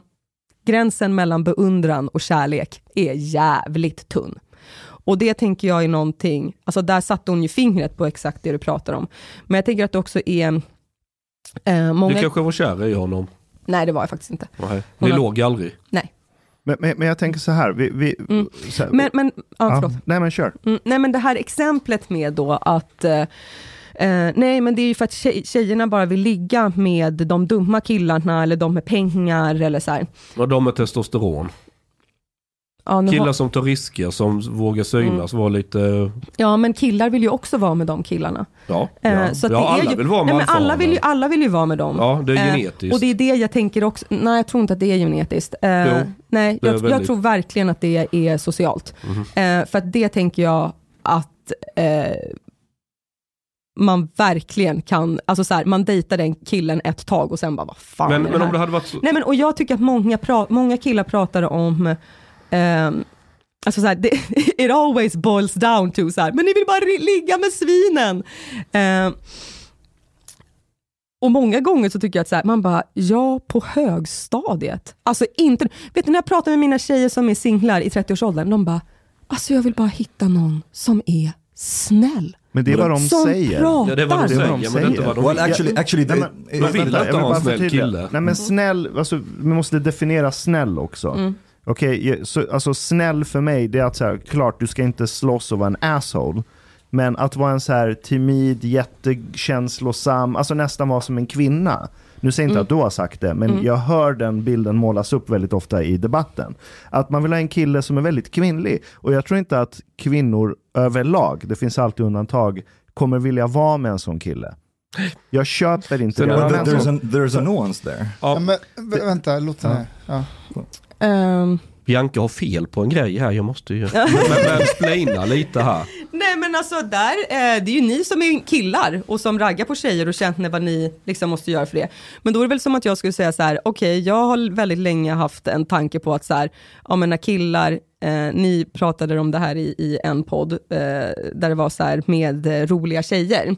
gränsen mellan beundran och kärlek är jävligt tunn. Och det tänker jag är någonting, alltså där satte hon ju fingret på exakt det du pratar om. Men jag tänker att det också är eh, många... Du kanske var kär i honom? Nej det var jag faktiskt inte. Nej. Ni har... låg aldrig? Nej. Men, men, men, jag tänker så här. Vi, vi mm. så här, men, men, ja, förlåt. Ja, nej men kör. Mm, nej men det här exemplet med då att eh, eh, nej men det är ju för att tjej, tjejerna bara vill ligga med de dumma killarna eller de med pengar eller så här. Och de med testosteron. Ja, killar har... som tar risker, som vågar synas, mm. var lite... Ja, men killar vill ju också vara med de killarna. Ja, ja. Eh, så ja alla ju... vill vara med nej, men alla vill, ju, alla vill ju vara med dem. Ja, det är eh, genetiskt. och det är det jag tänker också, nej jag tror inte att det är genetiskt. Eh, jo, nej, jag, väldigt... jag, tror verkligen att det är socialt. Mm. Eh, för att det tänker jag att eh, man verkligen kan, alltså så här, man dejtar den killen ett tag och sen bara, vad fan Men, är det men här? om det hade varit så... Nej men och jag tycker att många, pra, många killar pratar om, ehm, alltså så här, det, it always boils down to så här, men ni vill bara ligga med svinen. Ehm, och många gånger så tycker jag att så här, man bara, ja på högstadiet. Alltså inte, vet du när jag pratar med mina tjejer som är singlar i 30-årsåldern, de bara, alltså jag vill bara hitta någon som är snäll. Men det är vad de som säger. pratar. Ja, det är vad de säger, vad de men det är inte säger. vad de Well, actually, actually, Nej, they- men, Man vill inte ha en snäll kille. Nej men snäll, alltså, vi måste definiera snäll också. Mm. Okej, så, alltså snäll för mig, det är att så här, klart du ska inte slåss och vara en asshole. Men att vara en så här timid, jättekänslosam, alltså nästan vara som en kvinna. Nu säger jag inte Mm. att du har sagt det, men Mm. jag hör den bilden målas upp väldigt ofta i debatten. Att man vill ha en kille som är väldigt kvinnlig. Och jag tror inte att kvinnor överlag, det finns alltid undantag, kommer vilja vara med en sån kille. Jag köper inte Sen det. there's, sån- a, there's a nuance there. Ja, men, vä- vänta, låt henne. Ja. Ehm, Bianca har fel på en grej här, jag måste ju explaina lite här. Nej men alltså där, eh, det är ju ni som är killar och som raggar på tjejer och känner vad ni liksom måste göra för det. Men då är det väl som att jag skulle säga så här, okej jag har väldigt länge haft en tanke på att så här, ja men när killar, eh, ni pratade om det här i, i en podd, eh, där det var så här med eh, roliga tjejer.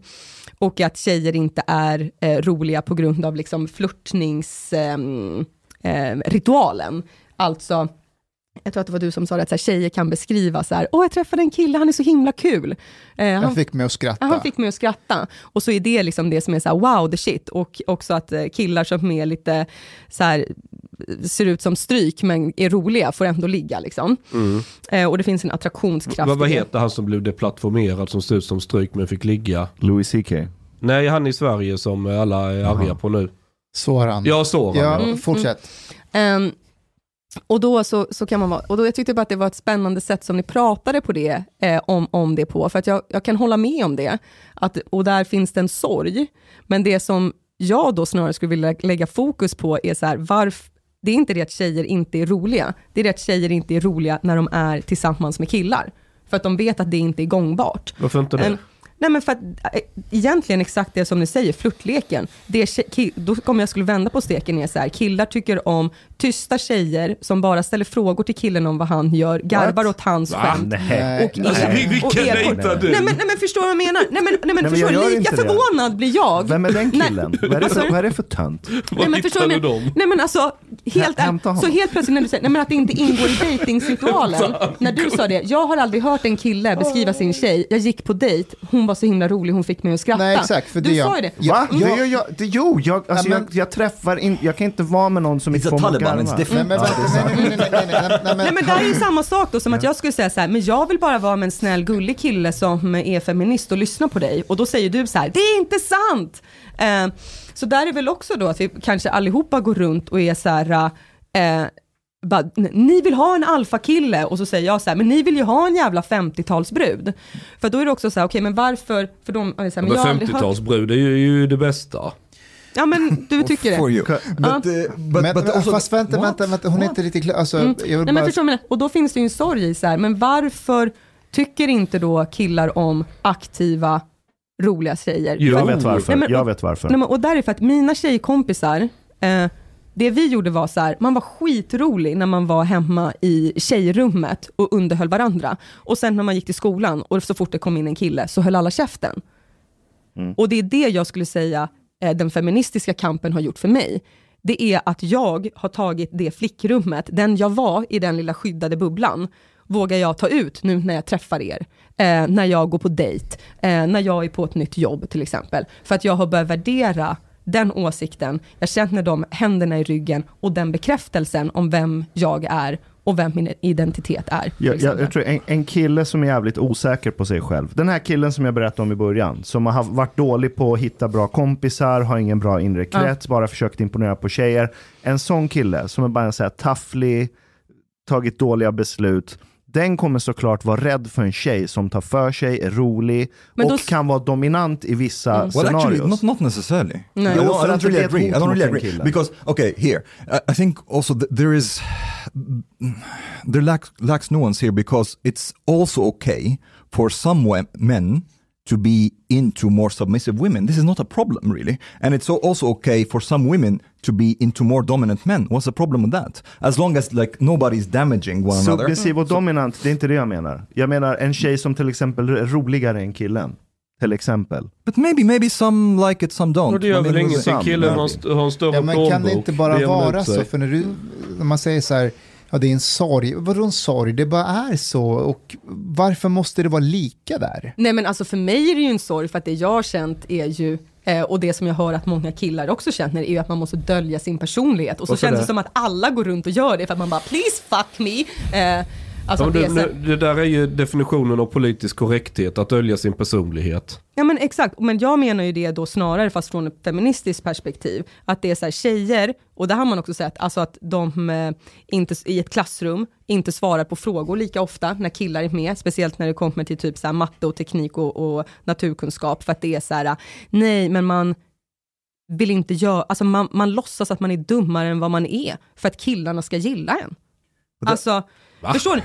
Och att tjejer inte är eh, roliga på grund av liksom flörtningsritualen. Alltså, jag tror att det var du som sa det, att så här, tjejer kan beskriva så här, åh jag träffade en kille, han är så himla kul. Eh, Jag han, fick mig att skratta. han fick mig att skratta. Och så är det liksom det som är så här, wow the shit. Och också att eh, killar som är lite så här, ser ut som stryk men är roliga får ändå ligga liksom. Mm. Eh, och det finns en attraktionskraft Vad, vad heter han som blev deplattformerad som ser ut som stryk men fick ligga? Louis CK. Nej, han i Sverige som alla är arga på nu. Soran. Jag såg han. Ja, Ja. fortsätt. Ehm, och då så, så kan man vara, och då jag tyckte bara att det var ett spännande sätt som ni pratade på det, eh, om, om det på, för att jag, jag kan hålla med om det, att, och där finns det en sorg, men det som jag då snarare skulle vilja lägga fokus på är så här, varför, det är inte det att tjejer inte är roliga, det är det att tjejer inte är roliga när de är tillsammans med killar, för att de vet att det inte är gångbart. Varför inte det? En- Nej men för att äh, egentligen exakt det som ni säger, flörtleken. Det är, då kommer jag skulle vända på steken är så här, killar tycker om tysta tjejer som bara ställer frågor till killen om vad han gör, garvar åt hans Va? skämt. Nej. Och Alltså, er- vi- vilken dejtar du? Nej men, nej men förstår du vad jag menar? Nej men, nej, men, Nej, men förstår gör lika inte det. förvånad blir jag. Vem är den Nej, killen? vad, är det alltså- för, vad är det för tönt? Nej, men förstår du dem? Nej men alltså, helt, hämta så helt plötsligt när du säger, nej men att det inte ingår i dejtingsritualen. när du sa det, jag har aldrig hört en kille beskriva sin tjej, jag gick på dejt, hon var så himla rolig, hon fick mig att skratta. Nej, exakt, för det du är sa jag. ju det. Va? ja. Det gör jag, det, jo, jag, alltså, Ja, men- jag, jag träffar in, jag kan inte vara med någon som inte får mig garva. Nej, men nej, nej, nej, nej, nej, nej, nej, Nej men, här är ju samma sak då som att jag skulle säga så här, men jag vill bara vara med en snäll gullig kille som är feminist och lyssnar på dig. Och då säger du så här, det är inte sant! Eh, så där är väl också då att vi kanske allihopa går runt och är så här, eh, bara, "N- ni vill ha en alfakille och så säger jag så här, men ni vill ju ha en jävla 50-talsbrud. För då är det också så här, okej men varför, för de, så här, men Men aldrig hört, 50-talsbrud är ju, ju det bästa. ja men du tycker det. you. But, uh, but, men, but also, fast vänta, What? vänta, vänta, hon är inte riktigt klar. Alltså, Mm. men bara, förstår? Och då finns det ju en sorg i så här, men varför tycker inte då killar om aktiva, roliga tjejer? Jo. Jag vet varför. Nej, men- jag vet varför. Nej, men, och där är för att mina tjejkompisar, eh, det vi gjorde var så här, man var skitrolig när man var hemma i tjejrummet och underhöll varandra. Och sen när man gick till skolan och så fort det kom in en kille så höll alla käften. Och det är det jag skulle säga eh, den feministiska kampen har gjort för mig. Det är att jag har tagit det flickrummet, den jag var i den lilla skyddade bubblan, vågar jag ta ut nu när jag träffar er. Eh, när jag går på dejt, eh, när jag är på ett nytt jobb till exempel. För att jag har börjat värdera den åsikten, jag känner de händerna i ryggen och den bekräftelsen om vem jag är och vem min identitet är. till Jag, jag, tror en, en kille som är jävligt osäker på sig själv. Den här killen som jag berättade om i början. Som har varit dålig på att hitta bra kompisar, har ingen bra inre Ja. krets, bara försökt imponera på tjejer. En sån kille som är bara en så här tafflig, tagit dåliga beslut. Den kommer såklart vara rädd för en tjej som tar för sig, är rolig Men och då s- kan vara dominant i vissa Well, actually, scenarios. not, not necessarily. No. I don't, I för don't really agree. I don't really agree because okay, here I, I think also that there is there lacks lacks nuance here because it's also okay for some men to be into more submissive women. This is not a problem really. And it's al- also okay for some women to be into more dominant men. What's the problem with that? As long as like nobody's damaging one another. Submissiv och dominant, det är inte det jag menar. Jag menar en tjej som till exempel är roligare än killen. Till exempel. But maybe, maybe some like it, some don't. Och det gör väl ingenting. Killen har en, större Ja, men plånbok. kan det inte bara vara så? För när, du, när man säger så här, ja det är en sorg. Vadå en sorg? Det bara är så. Och varför måste det vara lika där? Nej men alltså för mig är det ju en sorg för att det jag har känt är ju eh, och det som jag hör att många killar också känner är ju att man måste dölja sin personlighet. Och så Varför känns det det? som att alla går runt och gör det för att man bara please fuck me. Eh, alltså Ja, det, är det, där är ju definitionen av politisk korrekthet, att dölja sin personlighet. ja men exakt, men jag menar ju det då snarare fast från ett feministiskt perspektiv. Att det är så här tjejer, och det har man också sett, alltså att de eh, inte i ett klassrum inte svarar på frågor lika ofta när killar är med, speciellt när det kommer till typ så här matte och teknik och, och naturkunskap, för att det är så här, nej men man vill inte göra, alltså man, man låtsas att man är dummare än vad man är, för att killarna ska gilla en. Alltså, förstår ni?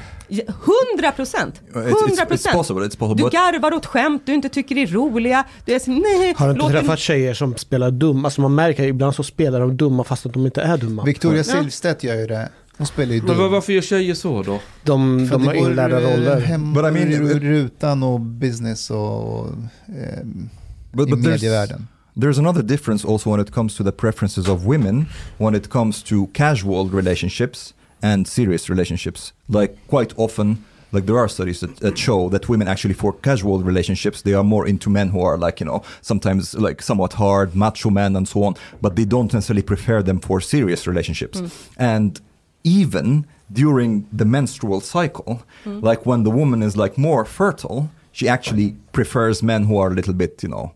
Hundra procent! It's, it's, Hundra it's procent! Du garvar åt skämt du inte tycker är roliga. Du är så, nej, Har du inte träffat den- tjejer som spelar dumma? Alltså man märker ibland så spelar de dumma fast att de inte är dumma. Victoria Ja. Silvstedt gör ju det. Hon spelar ju Men dum. varför gör tjejer så då? De, de har det inlärda eh, roller. Hem, But I mean- rutan och business och ehm, but, i but there's, medievärlden. there's another difference also when it comes to the preferences of women when it comes to casual relationships and serious relationships. Like quite often, like there are studies that, that show that women actually for casual relationships they are more into men who are like you know sometimes like somewhat hard macho men and so on, but they don't necessarily prefer them for serious relationships. Hmm. And even during the menstrual cycle, hmm. like when the woman is like more fertile, she actually prefers men who are a little bit you know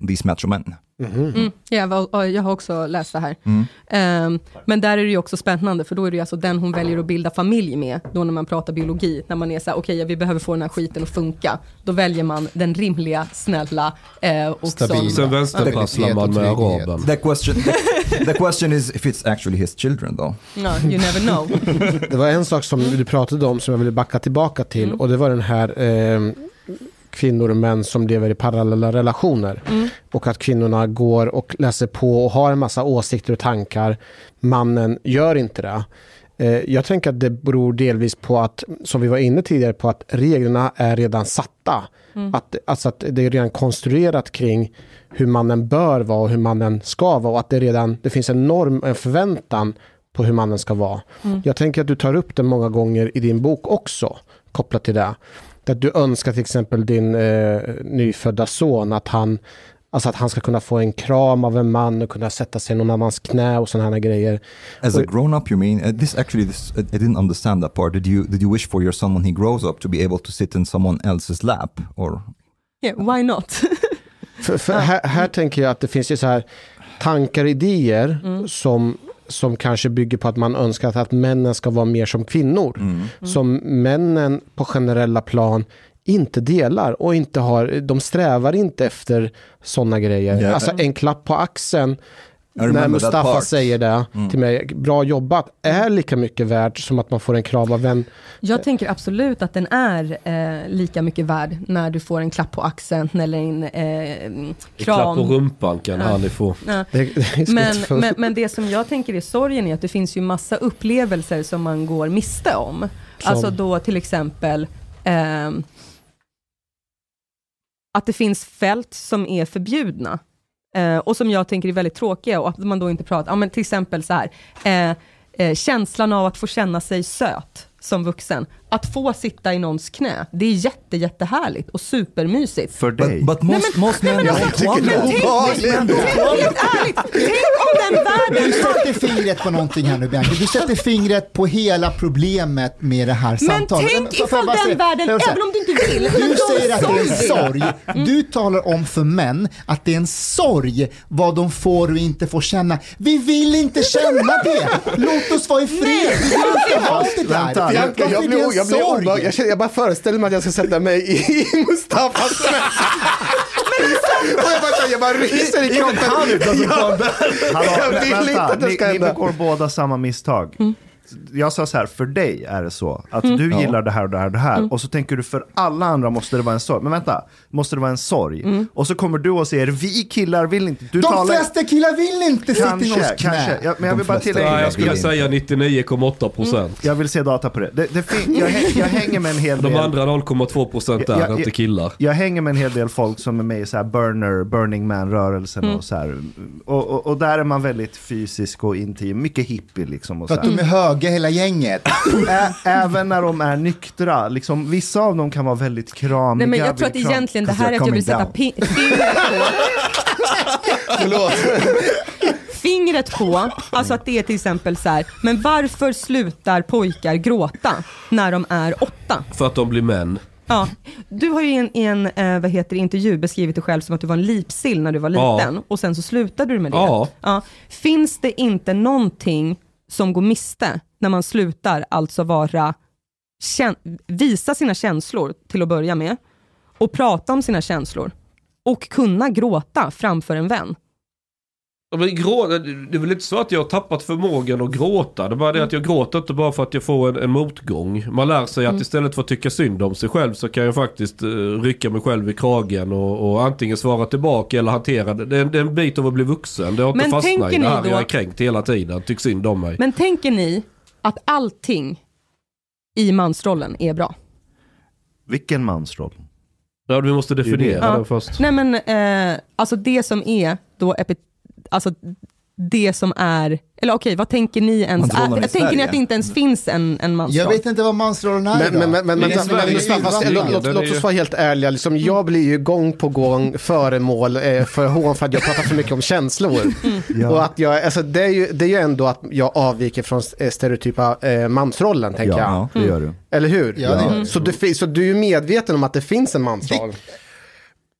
these macho men. Mm, ja, va- och jag har också läst det här. Mm. Ehm, men där är det ju också spännande, för då är det ju alltså den hon väljer att bilda familj med, då när man pratar biologi, när man är så här, okej, ja, vi behöver få den här skiten att funka. Då väljer man den rimliga, snälla eh, och Stabila. som... Sen vänsterprasslar man med araben. The question, the, the question is if it's actually his children though. Ja, you never know. Det var en sak som du pratade om som jag ville backa tillbaka till Mm. och det var den här eh, kvinnor och män som lever i parallella relationer. Mm. Och att kvinnorna går och läser på och har en massa åsikter och tankar. Mannen gör inte det. Eh, jag tänker att det beror delvis på att, som vi var inne tidigare på, att reglerna är redan satta. Att, alltså att det är redan konstruerat kring hur mannen bör vara och hur mannen ska vara. Och att det redan det finns en norm, en förväntan på hur mannen ska vara. Jag tänker att du tar upp det många gånger i din bok också, kopplat till det. Att du önskar till exempel din eh, nyfödda son att han, alltså att han ska kunna få en kram av en man och kunna sätta sig i någon annans knä och sådana här grejer. As a grown up, you mean? Uh, this actually, this, I I didn't understand that part. Did you did you wish for your son when he grows up to be able to sit in someone else's lap, or Yeah, why not? För, för här, här tänker jag att det finns ju så här tankar och idéer Mm. som, som kanske bygger på att man önskar att, männen ska vara mer som kvinnor. Mm. Som männen på generella plan inte delar och inte har, de strävar inte efter sådana grejer. Ja. Alltså en klapp på axeln när Mustafa säger det till mig, bra jobbat, är lika mycket värt som att man får en kram av en Jag tänker absolut att den är eh, lika mycket värd när du får en klapp på axeln eller en eh, En kram. klapp på rumpan kan Ja. Ali få. Ja. Det, det Men, men, men det som jag tänker är sorgen är att det finns ju massa upplevelser som man går miste om. Som? Alltså då till exempel ehm, att det finns fält som är förbjudna. Eh, och som jag tänker är väldigt tråkiga och att man då inte pratar, ja men till exempel så här, eh, eh, känslan av att få känna sig söt som vuxen. Att få sitta i någons knä, det är jätte, jättehärligt och supermysigt. För dig. but, but most most men men don't alltså, want men that. tänk, tänk, helt ärligt, tänk om den världen Du sätter fingret på någonting här nu Bianca. Du sätter fingret på hela problemet med det här Men samtalet. tänk får jag ifall den säga- världen, jag även om du inte vill, men Du säger att det är en sorg. sorg. Du talar om för män att det är en sorg vad de får och inte får känna. Vi vill inte känna det. Låt oss vara i fred. Vi vill inte ha det där. Bianca, jag det blir, jag blir sorg? obehaglig. Jag, känner, jag bara föreställer mig att jag ska sätta mig i, i Mustafas. Och jag, bara, jag bara ryser i kroppen. Hallå, Jag vill inte att det ni, ska ni hända. begår båda samma misstag. Jag sa så här, för dig är det så. Att Mm. du gillar det här och det här och det här. Mm. Och så tänker du för alla andra måste det vara en sorg. Men vänta, måste det vara en sorg? Mm. Och så kommer du och säger, vi killar vill inte. Du De talar... flesta killar vill inte sitta i Kanske, någons knä. kanske. Ja, men jag vill bara tillägga. Jag skulle säga 99,8 procent. Jag vill se data på det. det, det jag, hä- jag hänger med en hel del... De andra 0,2 procent är Jag- jag- inte killar. Jag hänger med en hel del folk som är med i så här burner, Burning Man-rörelsen Mm. och så här. Och, och, och där är man väldigt fysisk och intim, mycket hippie liksom. Och För så att de är här. Höga hela gänget. Ä- Även när de är nyktra, liksom, vissa av dem kan vara väldigt kramiga. Nej, men jag tror att kram- egentligen det här är att jag vill sätta down. pi- fingret på... fingret på, alltså att det är till exempel så här, men varför slutar pojkar gråta när de är åtta? För att de blir män. Ja, du har ju i en, i en eh, vad heter det, intervju beskrivit dig själv som att du var en lipsill när du var Ja. liten och sen så slutade du med det. Ja. Finns det inte någonting som går miste när man slutar alltså vara, visa sina känslor till att börja med och prata om sina känslor och kunna gråta framför en vän? Men grå, det är väl inte så att jag har tappat förmågan att gråta. Det är bara det att jag gråter inte bara för att jag får en, en motgång. Man lär sig att Mm. istället för att tycka synd om sig själv så kan jag faktiskt uh, rycka mig själv i kragen och, och antingen svara tillbaka eller hantera det. Det är, en- det är en bit av att bli vuxen. Det har inte Men fastnat i det här. då- Jag är kränkt hela tiden. Tyck synd om mig. Men tänker ni allting i mansrollen är bra? Vilken mansroll? Ja, vi måste definiera Ja. den först. Nej men eh, alltså det som är då epi- alltså det som är, eller okej vad tänker ni ens, i tänker ni att det inte ens finns en, en mansroll? Jag vet inte vad mansrollen är Men, men, men, är är låt, är oss vara helt ärliga, liksom, jag blir ju gång på gång föremål eh, för hån för att jag pratar för mycket om känslor. Och att jag, alltså, det, är ju, det är ju ändå att jag avviker från eh, stereotypa eh, mansrollen, tänker jag. Ja, det gör du. Eller hur? Ja, det gör du. Så, du, så du är ju medveten om att det finns en mansroll?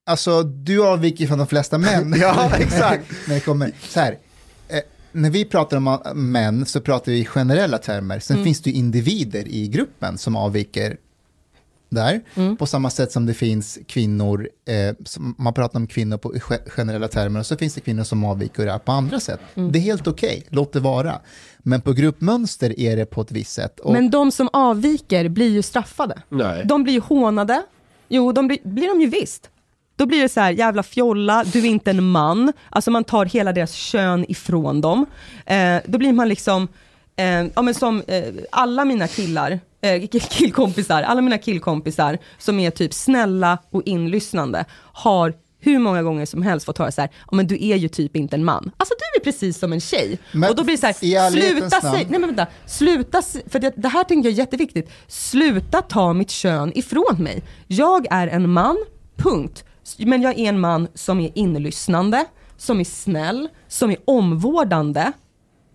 Alltså, du avviker från de flesta män. Ja, exakt. när det kommer, så här, när vi pratar om ma- män så pratar vi i generella termer. Sen Mm. finns det ju individer i gruppen som avviker där. Mm. På samma sätt som det finns kvinnor, eh, som man pratar om kvinnor på ge- generella termer, och så finns det kvinnor som avviker där på andra sätt. Mm. Det är helt okej, låt det vara. Men på gruppmönster är det på ett visst sätt. Och, Men de som avviker blir ju straffade. Nej. De blir ju hånade. Jo, de blir, blir de ju visst. Då blir det så här, jävla fjolla, du är inte en man. Alltså man tar hela deras kön ifrån dem. Eh, då blir man liksom, eh, ja men som eh, alla mina killar, eh, kill- killkompisar, alla mina killkompisar som är typ snälla och inlyssnande har hur många gånger som helst fått höra så här, ja men du är ju typ inte en man. Alltså du är precis som en tjej. Men och då blir det så här, sluta säga, nej men vänta, sluta, för det, det här tänker jag är jätteviktigt. Sluta ta mitt kön ifrån mig. Jag är en man, punkt. Men jag är en man som är inlyssnande, som är snäll, som är omvårdande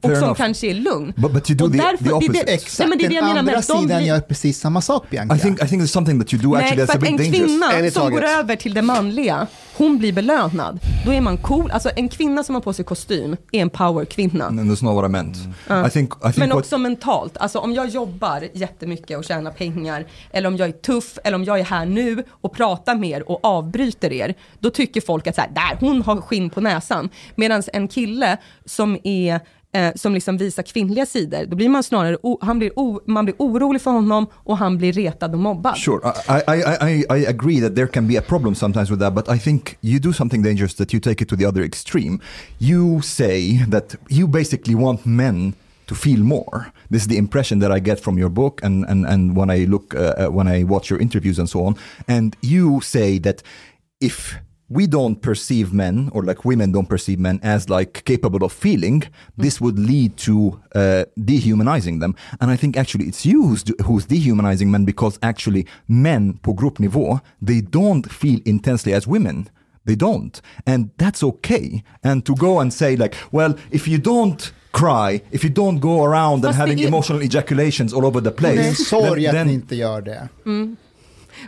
och Fair som enough. kanske är lugn. But- but you do och the- därför, the det, opposite. det, Exakt, nej, men det är det jag menar andra med att de blir- gör precis samma sak, Bianca. I think I think there's something that you do actually Nej, that's a bit en dangerous. kvinna En i som taget. går över till det manliga, hon blir belönad. Då är man cool. Alltså en kvinna som har på sig kostym är en powerkvinna. And that's not what I meant. Ja. I think I think Men what, också mentalt. Alltså om jag jobbar jättemycket och tjänar pengar, eller om jag är tuff, eller om jag är här nu och pratar med er och avbryter er, då tycker folk att så här, där, hon har skinn på näsan. Medan en kille som är eh, som liksom visar kvinnliga sidor, då blir man snarare, o, han blir o, man blir orolig för honom och han blir retad och mobbad. Sure, I, I, I, I agree that there can be a problem sometimes with that, but I think you do something dangerous that you take it to the other extreme. You say that you basically want men to feel more. This is the impression that I get from your book and, and, and when I look, uh, uh when I watch your interviews and so on. And you say that if we don't perceive men or like women don't perceive men as like capable of feeling. This would lead to uh, dehumanizing them. And i think actually it's you who's, who's dehumanizing men because actually men på gruppnivå they don't feel intensely as women. They don't. And that's okay. And to go and say like well if you don't cry if you don't go around and Fast det having är- emotional ejaculations all over the place then- att then- ni inte gör det.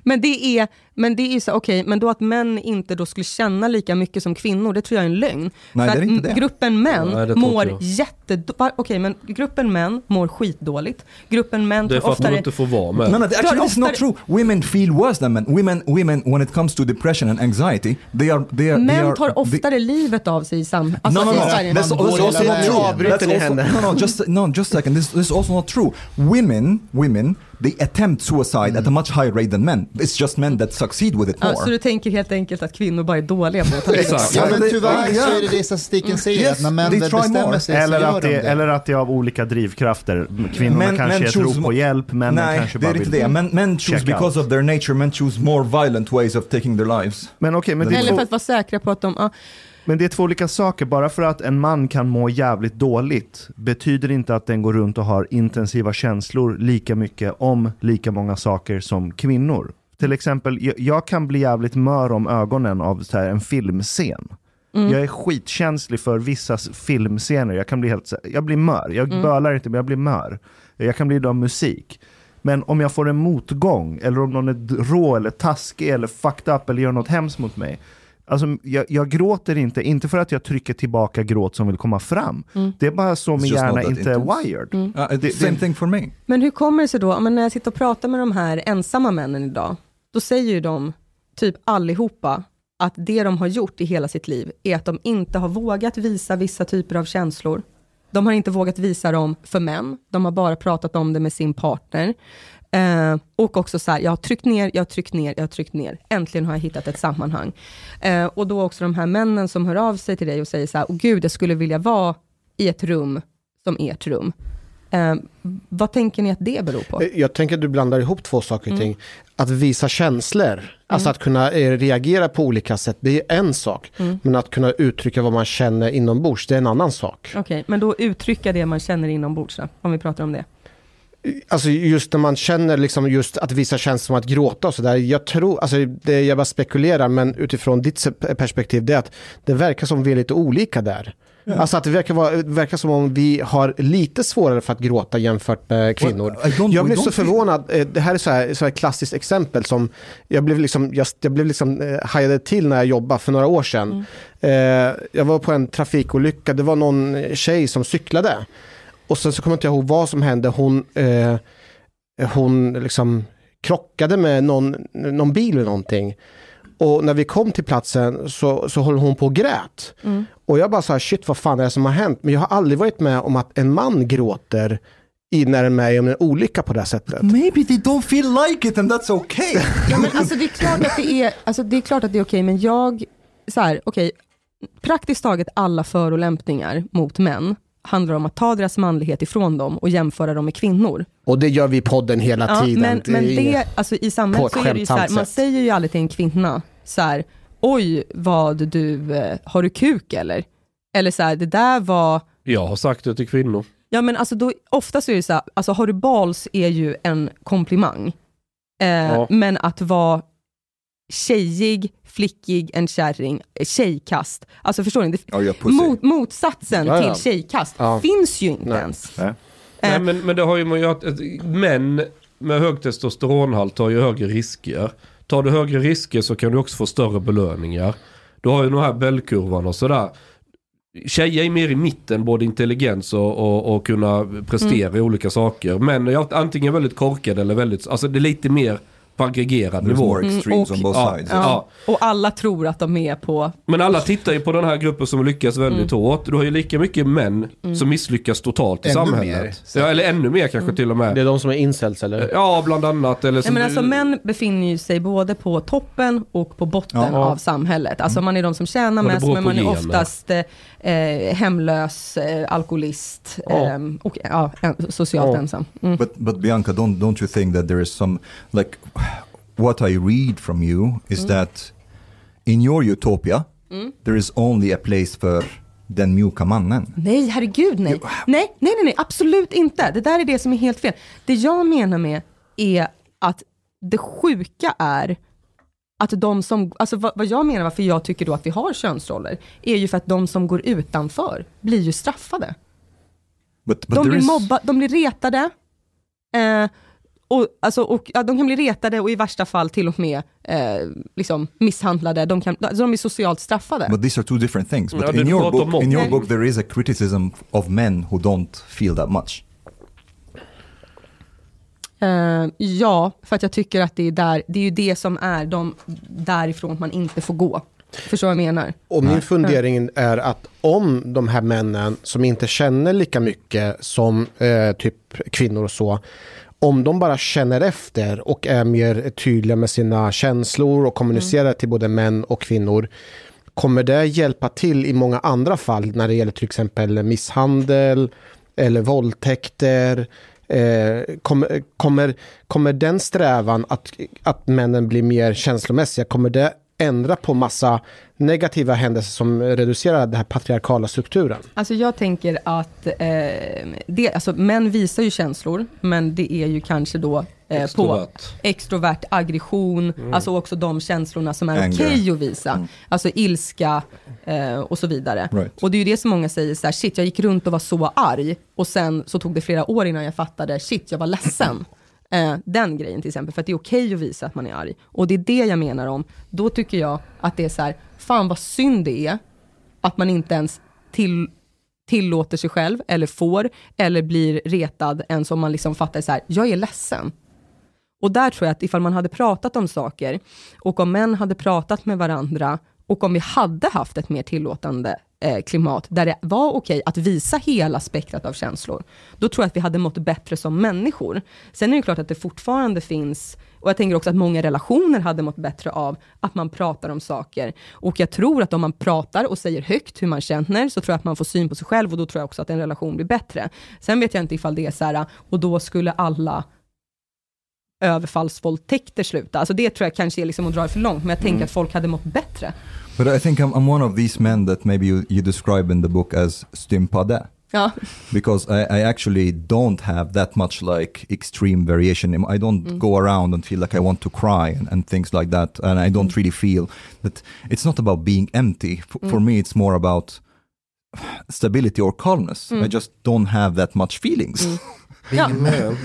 Men det är, men det är så, okej, men då att män inte då skulle känna lika mycket som kvinnor, det tror jag är en lögn. Nej, För det är att inte det. gruppen män Nej, det tror mår inte jag. jätte... va- Okej, men gruppen män mår skitdåligt. Gruppen män Det är för att de oftare... inte får vara med. No, no, actually, Tar this is not oftare- true. Women feel worse than men. Women, women, when it comes to depression and anxiety, they are, they are, they Män are, tar they- oftare livet av sig i sam... Alltså, no, no, no. That's, that's also not true. That's also, no, no, just no, just a second. This, this is also not true. Women, women, they attempt suicide at a much higher rate than men. It's just men that succeed with it Ja, more. så du tänker helt enkelt att kvinnor bara är dåliga på att ta sig? Ja, Ja, men det- tyvärr ja. så är det det statistiken säger, Yes, att när män bestämmer more. sig så Eller gör att, de det, det. eller att det är av olika drivkrafter. Kvinnorna Men- kanske men är choose på hjälp, männen Nej, kanske det är bara inte vill det. Men, men choose because out. of their nature, men choose more violent ways of taking their lives. Men okej, men, det är Eller två- för att vara säkra på att de... Ja, men det är två olika saker. Bara för att en man kan må jävligt dåligt betyder inte att den går runt och har intensiva känslor lika mycket om lika många saker som kvinnor. Till exempel, jag, jag kan bli jävligt mör om ögonen av så här, en filmscen. Mm. Jag är skitkänslig för vissa filmscener. Jag kan bli helt jag blir mör. Jag Mm. bölar inte, men jag blir mör. Jag kan bli av musik. Men om jag får en motgång, eller om någon är rå eller taskig eller fucked up eller gör något hemskt mot mig. Alltså, jag, jag gråter inte, inte för att jag trycker tillbaka gråt som vill komma fram. Mm. Det är bara så min hjärna inte är wired. Mm. Uh, Det- same thing for me. Men hur kommer det sig då, men när jag sitter och pratar med de här ensamma männen idag, då säger ju de, typ allihopa, att det de har gjort i hela sitt liv är att de inte har vågat visa vissa typer av känslor. De har inte vågat visa dem för män, de har bara pratat om det med sin partner. Eh, och också så här, jag har tryckt ner, jag har tryckt ner, jag har tryckt ner. Äntligen har jag hittat ett sammanhang. Eh, och då också de här männen som hör av sig till dig och säger så här, åh gud, jag skulle vilja vara i ett rum som ert rum. Eh, vad tänker ni att det beror på? Eh, Jag tänker att du blandar ihop två saker och Mm. ting. Att visa känslor, alltså att kunna eh, reagera på olika sätt, det är en sak. Mm. Men att kunna uttrycka vad man känner inombords, det är en annan sak. Okej, men då uttrycka det man känner inombords då, om vi pratar om det. Alltså just när man känner liksom just att vissa känslor som att gråta och sådär. Jag tror, alltså det, jag bara spekulerar, men utifrån ditt perspektiv, det är att det verkar som vi är lite olika där. Alltså att det verkar, vara, verkar som om vi har lite svårare för att gråta jämfört med kvinnor. Well, don't- jag blev så förvånad, Eh, det här är så här, så här klassiskt exempel som jag blev liksom, jag, jag blev liksom eh, hajade till när jag jobbade för några år sedan. Eh, jag var på en trafikolycka, det var någon tjej som cyklade. Och sen så kommer jag inte ihåg vad som hände, hon, eh, hon liksom krockade med någon, någon bil eller någonting. Och när vi kom till platsen så, så höll hon på och grät. Mm. Och jag bara sa shit vad fan är det som har hänt? Men jag har aldrig varit med om att en man gråter i när den är med om en olycka på det här sättet. Maybe they don't feel like it and that's okay. Ja, men alltså det är klart att det är, alltså det är, klart att det är okej, men jag, så här, okej, praktiskt taget alla förolämpningar mot män handlar om att ta deras manlighet ifrån dem och jämföra dem med kvinnor. Och det gör vi i podden hela Ja, tiden. men, men är inget- det, alltså i samhället så är det ju så här, man säger ju aldrig till en kvinna så här, oj vad du, eh, har du kuk eller? Eller så här, det där var, Jag har sagt det till kvinnor. ja men alltså då, oftast är det så här, alltså har du bals är ju en komplimang. Eh, Ja. Men att vara tjejig, flickig, en kärring, eh, tjejkast. Alltså förstår ni? Pussy. mot, motsatsen Ja, ja. till tjejkast Ja. finns ju inte Nej. ens. Nej. Nej, Eh, men, men det har ju med att att män med hög testosteronhalt har ju högre risker. Tar du högre risker så kan du också få större belöningar. Du har ju den här Bellkurvan och sådär. Tjejer är mer i mitten, både intelligens och, och, och kunna prestera i olika saker. Män är antingen väldigt korkade eller väldigt, alltså det är lite mer på aggregerad nivå. Mm, extremes och- on both Ja. sides. Ja. Ja. Och alla tror att de är på... Men alla tittar ju på den här gruppen som lyckas väldigt hårt. Du har ju lika mycket män som misslyckas totalt i Ännu samhället. mer. Ja, eller ännu mer kanske till och med. Det är de som är incels eller? Ja, bland annat. Eller Nej, som men alltså, du- män befinner ju sig både på toppen och på botten Ja. av samhället. Alltså man är de som tjänar mest, men man är oftast eh, hemlös, eh, alkoholist Ja. eh, och ja, socialt Ja. ensam. Mm. But but Bianca, don't don't you think that there is some like what I read from you is that in your utopia there is only a place för den mjuka mannen. Nej, herregud nej. nej. Nej, nej, nej, absolut inte. Det där är det som är helt fel. Det jag menar med är att det sjuka är att de som, alltså vad, vad jag menar varför jag tycker då att vi har könsroller, är ju för att de som går utanför blir ju straffade. But but de blir is mobbade, de blir retade. Eh, och, alltså, och ja, de kan bli retade och i värsta fall till och med eh, liksom misshandlade. De, kan, alltså, de är socialt straffade. But these are two different things. But Ja, det in, är your prat om book, in your book there is a criticism of men who don't feel that much. Eh, ja, för att jag tycker att det är där, det är ju det som är de, därifrån man inte får gå. Förstår vad jag menar? Och min fundering är att om de här männen som inte känner lika mycket som eh, typ kvinnor och så, om de bara känner efter och är mer tydliga med sina känslor och kommunicerar till både män och kvinnor, kommer det hjälpa till i många andra fall när det gäller till exempel misshandel eller våldtäkter? Eh, kommer, kommer, kommer den strävan att, att männen blir mer känslomässiga, kommer det ändra på massa negativa händelser som reducerar den här patriarkala strukturen? Alltså jag tänker att eh, det, alltså män visar ju känslor, men det är ju kanske då eh, på extrovert aggression, alltså också de känslorna som är okej att visa. Alltså ilska eh, och så vidare. Right. Och det är ju det som många säger så här, shit jag gick runt och var så arg och sen så tog det flera år innan jag fattade, shit jag var ledsen. Eh, den grejen till exempel, för att det är okej att visa att man är arg. Och det är det jag menar om, då tycker jag att det är så här, fan vad synd det är att man inte ens till, tillåter sig själv, eller får, eller blir retad ens om man liksom fattar så här, jag är ledsen. Och där tror jag att ifall man hade pratat om saker, och om män hade pratat med varandra, och om vi hade haft ett mer tillåtande eh, klimat, där det var okej att visa hela spektrat av känslor, då tror jag att vi hade mått bättre som människor. Sen är det klart att det fortfarande finns, och jag tänker också att många relationer hade mått bättre av att man pratar om saker. Och jag tror att om man pratar och säger högt hur man känner, så tror jag att man får syn på sig själv, och då tror jag också att en relation blir bättre. Sen vet jag inte ifall det är så här, och då skulle alla överfallsvåldtäkter sluta. Alltså det tror jag kanske är liksom att dra det för långt, men jag tänker att folk hade mått bättre. But I think I'm, I'm one of these men that maybe you, you describe in the book as stympade. Ja. because I, I actually don't have that much like extreme variation. I don't go around and feel like I want to cry and, and things like that. And I don't really feel that it's not about being empty. F- For me, it's more about stability or calmness. I just don't have that much feelings. Ja.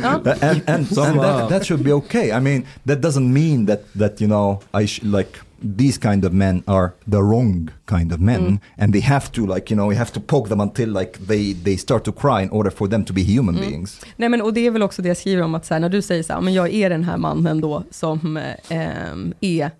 Ja. and and, and Samma that, that should be okay. I mean, that doesn't mean that that you know I sh- like these kind of men are the wrong kind of men, and they have to like you know you have to poke them until like they they start to cry in order for them to be human beings. Nej men och det är väl också det jag skriver om, att så här, när du säger så här, men jag är den här mannen då som eh, ehm, är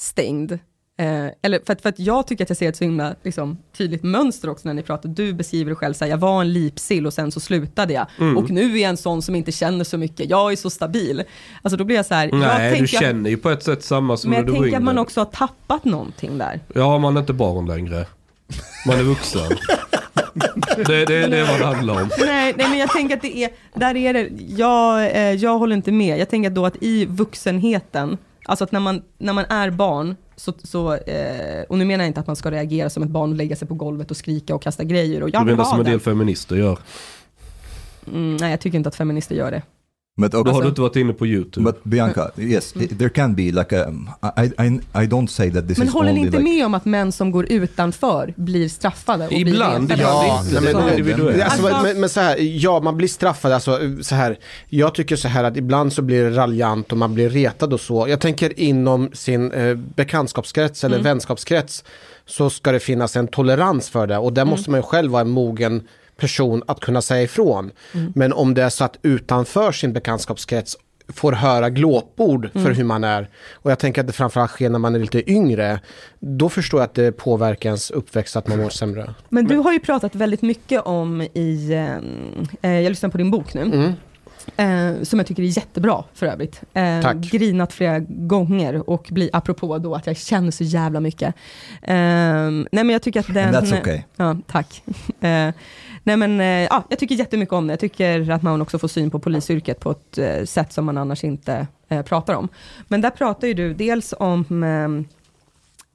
stängd. Eh, eller för att, för att jag tycker att jag ser ett så himla liksom, tydligt mönster också när ni pratar. Du beskriver dig själv så här, jag var en lipsill och sen så slutade jag. Och nu är jag en sån som inte känner så mycket, jag är så stabil. Alltså då blir jag så här, jag Nej, du tänker att- känner ju på ett sätt samma som Men när jag du var tänker att man yngre. också har tappat någonting där. Ja, man är inte barn längre. Man är vuxen. det, det, det är vad det handlar om. Nej, nej, men jag tänker att det är, där är det, jag, eh, jag håller inte med. Jag tänker då att i vuxenheten, alltså att när man, när man är barn, så, så, eh, och nu menar jag inte att man ska reagera som ett barn och lägga sig på golvet och skrika och kasta grejer. Och jag Du menar som en del feminister gör. Mm, nej, jag tycker inte att feminister gör det. But Då okay, har du inte varit inne på YouTube. but Bianca, yes, i- there can be like a. I I I don't say that this Men is håller ni inte like, med om att män som går utanför blir straffade? Och Ibland, blir ibland Ja, Det men- individuellt. Alltså, Alltså- men, men så här, ja man blir straffad, alltså så här. Jag tycker så här att ibland så blir det raljant och man blir retad och så. Jag tänker inom sin eh, bekantskapskrets eller vänskapskrets så ska det finnas en tolerans för det och där måste man ju själv vara en mogen person att kunna säga ifrån. Men om det är så att utanför sin bekantskapskrets får höra glåpord för hur man är. Och jag tänker att det framförallt sker när man är lite yngre. Då förstår jag att det påverkar ens uppväxt att man mår sämre. Men du har ju pratat väldigt mycket om i, eh, jag lyssnar på din bok nu, eh, som jag tycker är jättebra för övrigt. Eh, Tack. Grinat flera gånger och blir, apropå då att jag känner så jävla mycket. Eh, nej men jag tycker att den... And that's okay. Ja, tack. Eh, nej men, eh, ja, jag tycker jättemycket om det. Jag tycker att man också får syn på polisyrket på ett eh, sätt som man annars inte pratar om. Men där pratar ju du dels om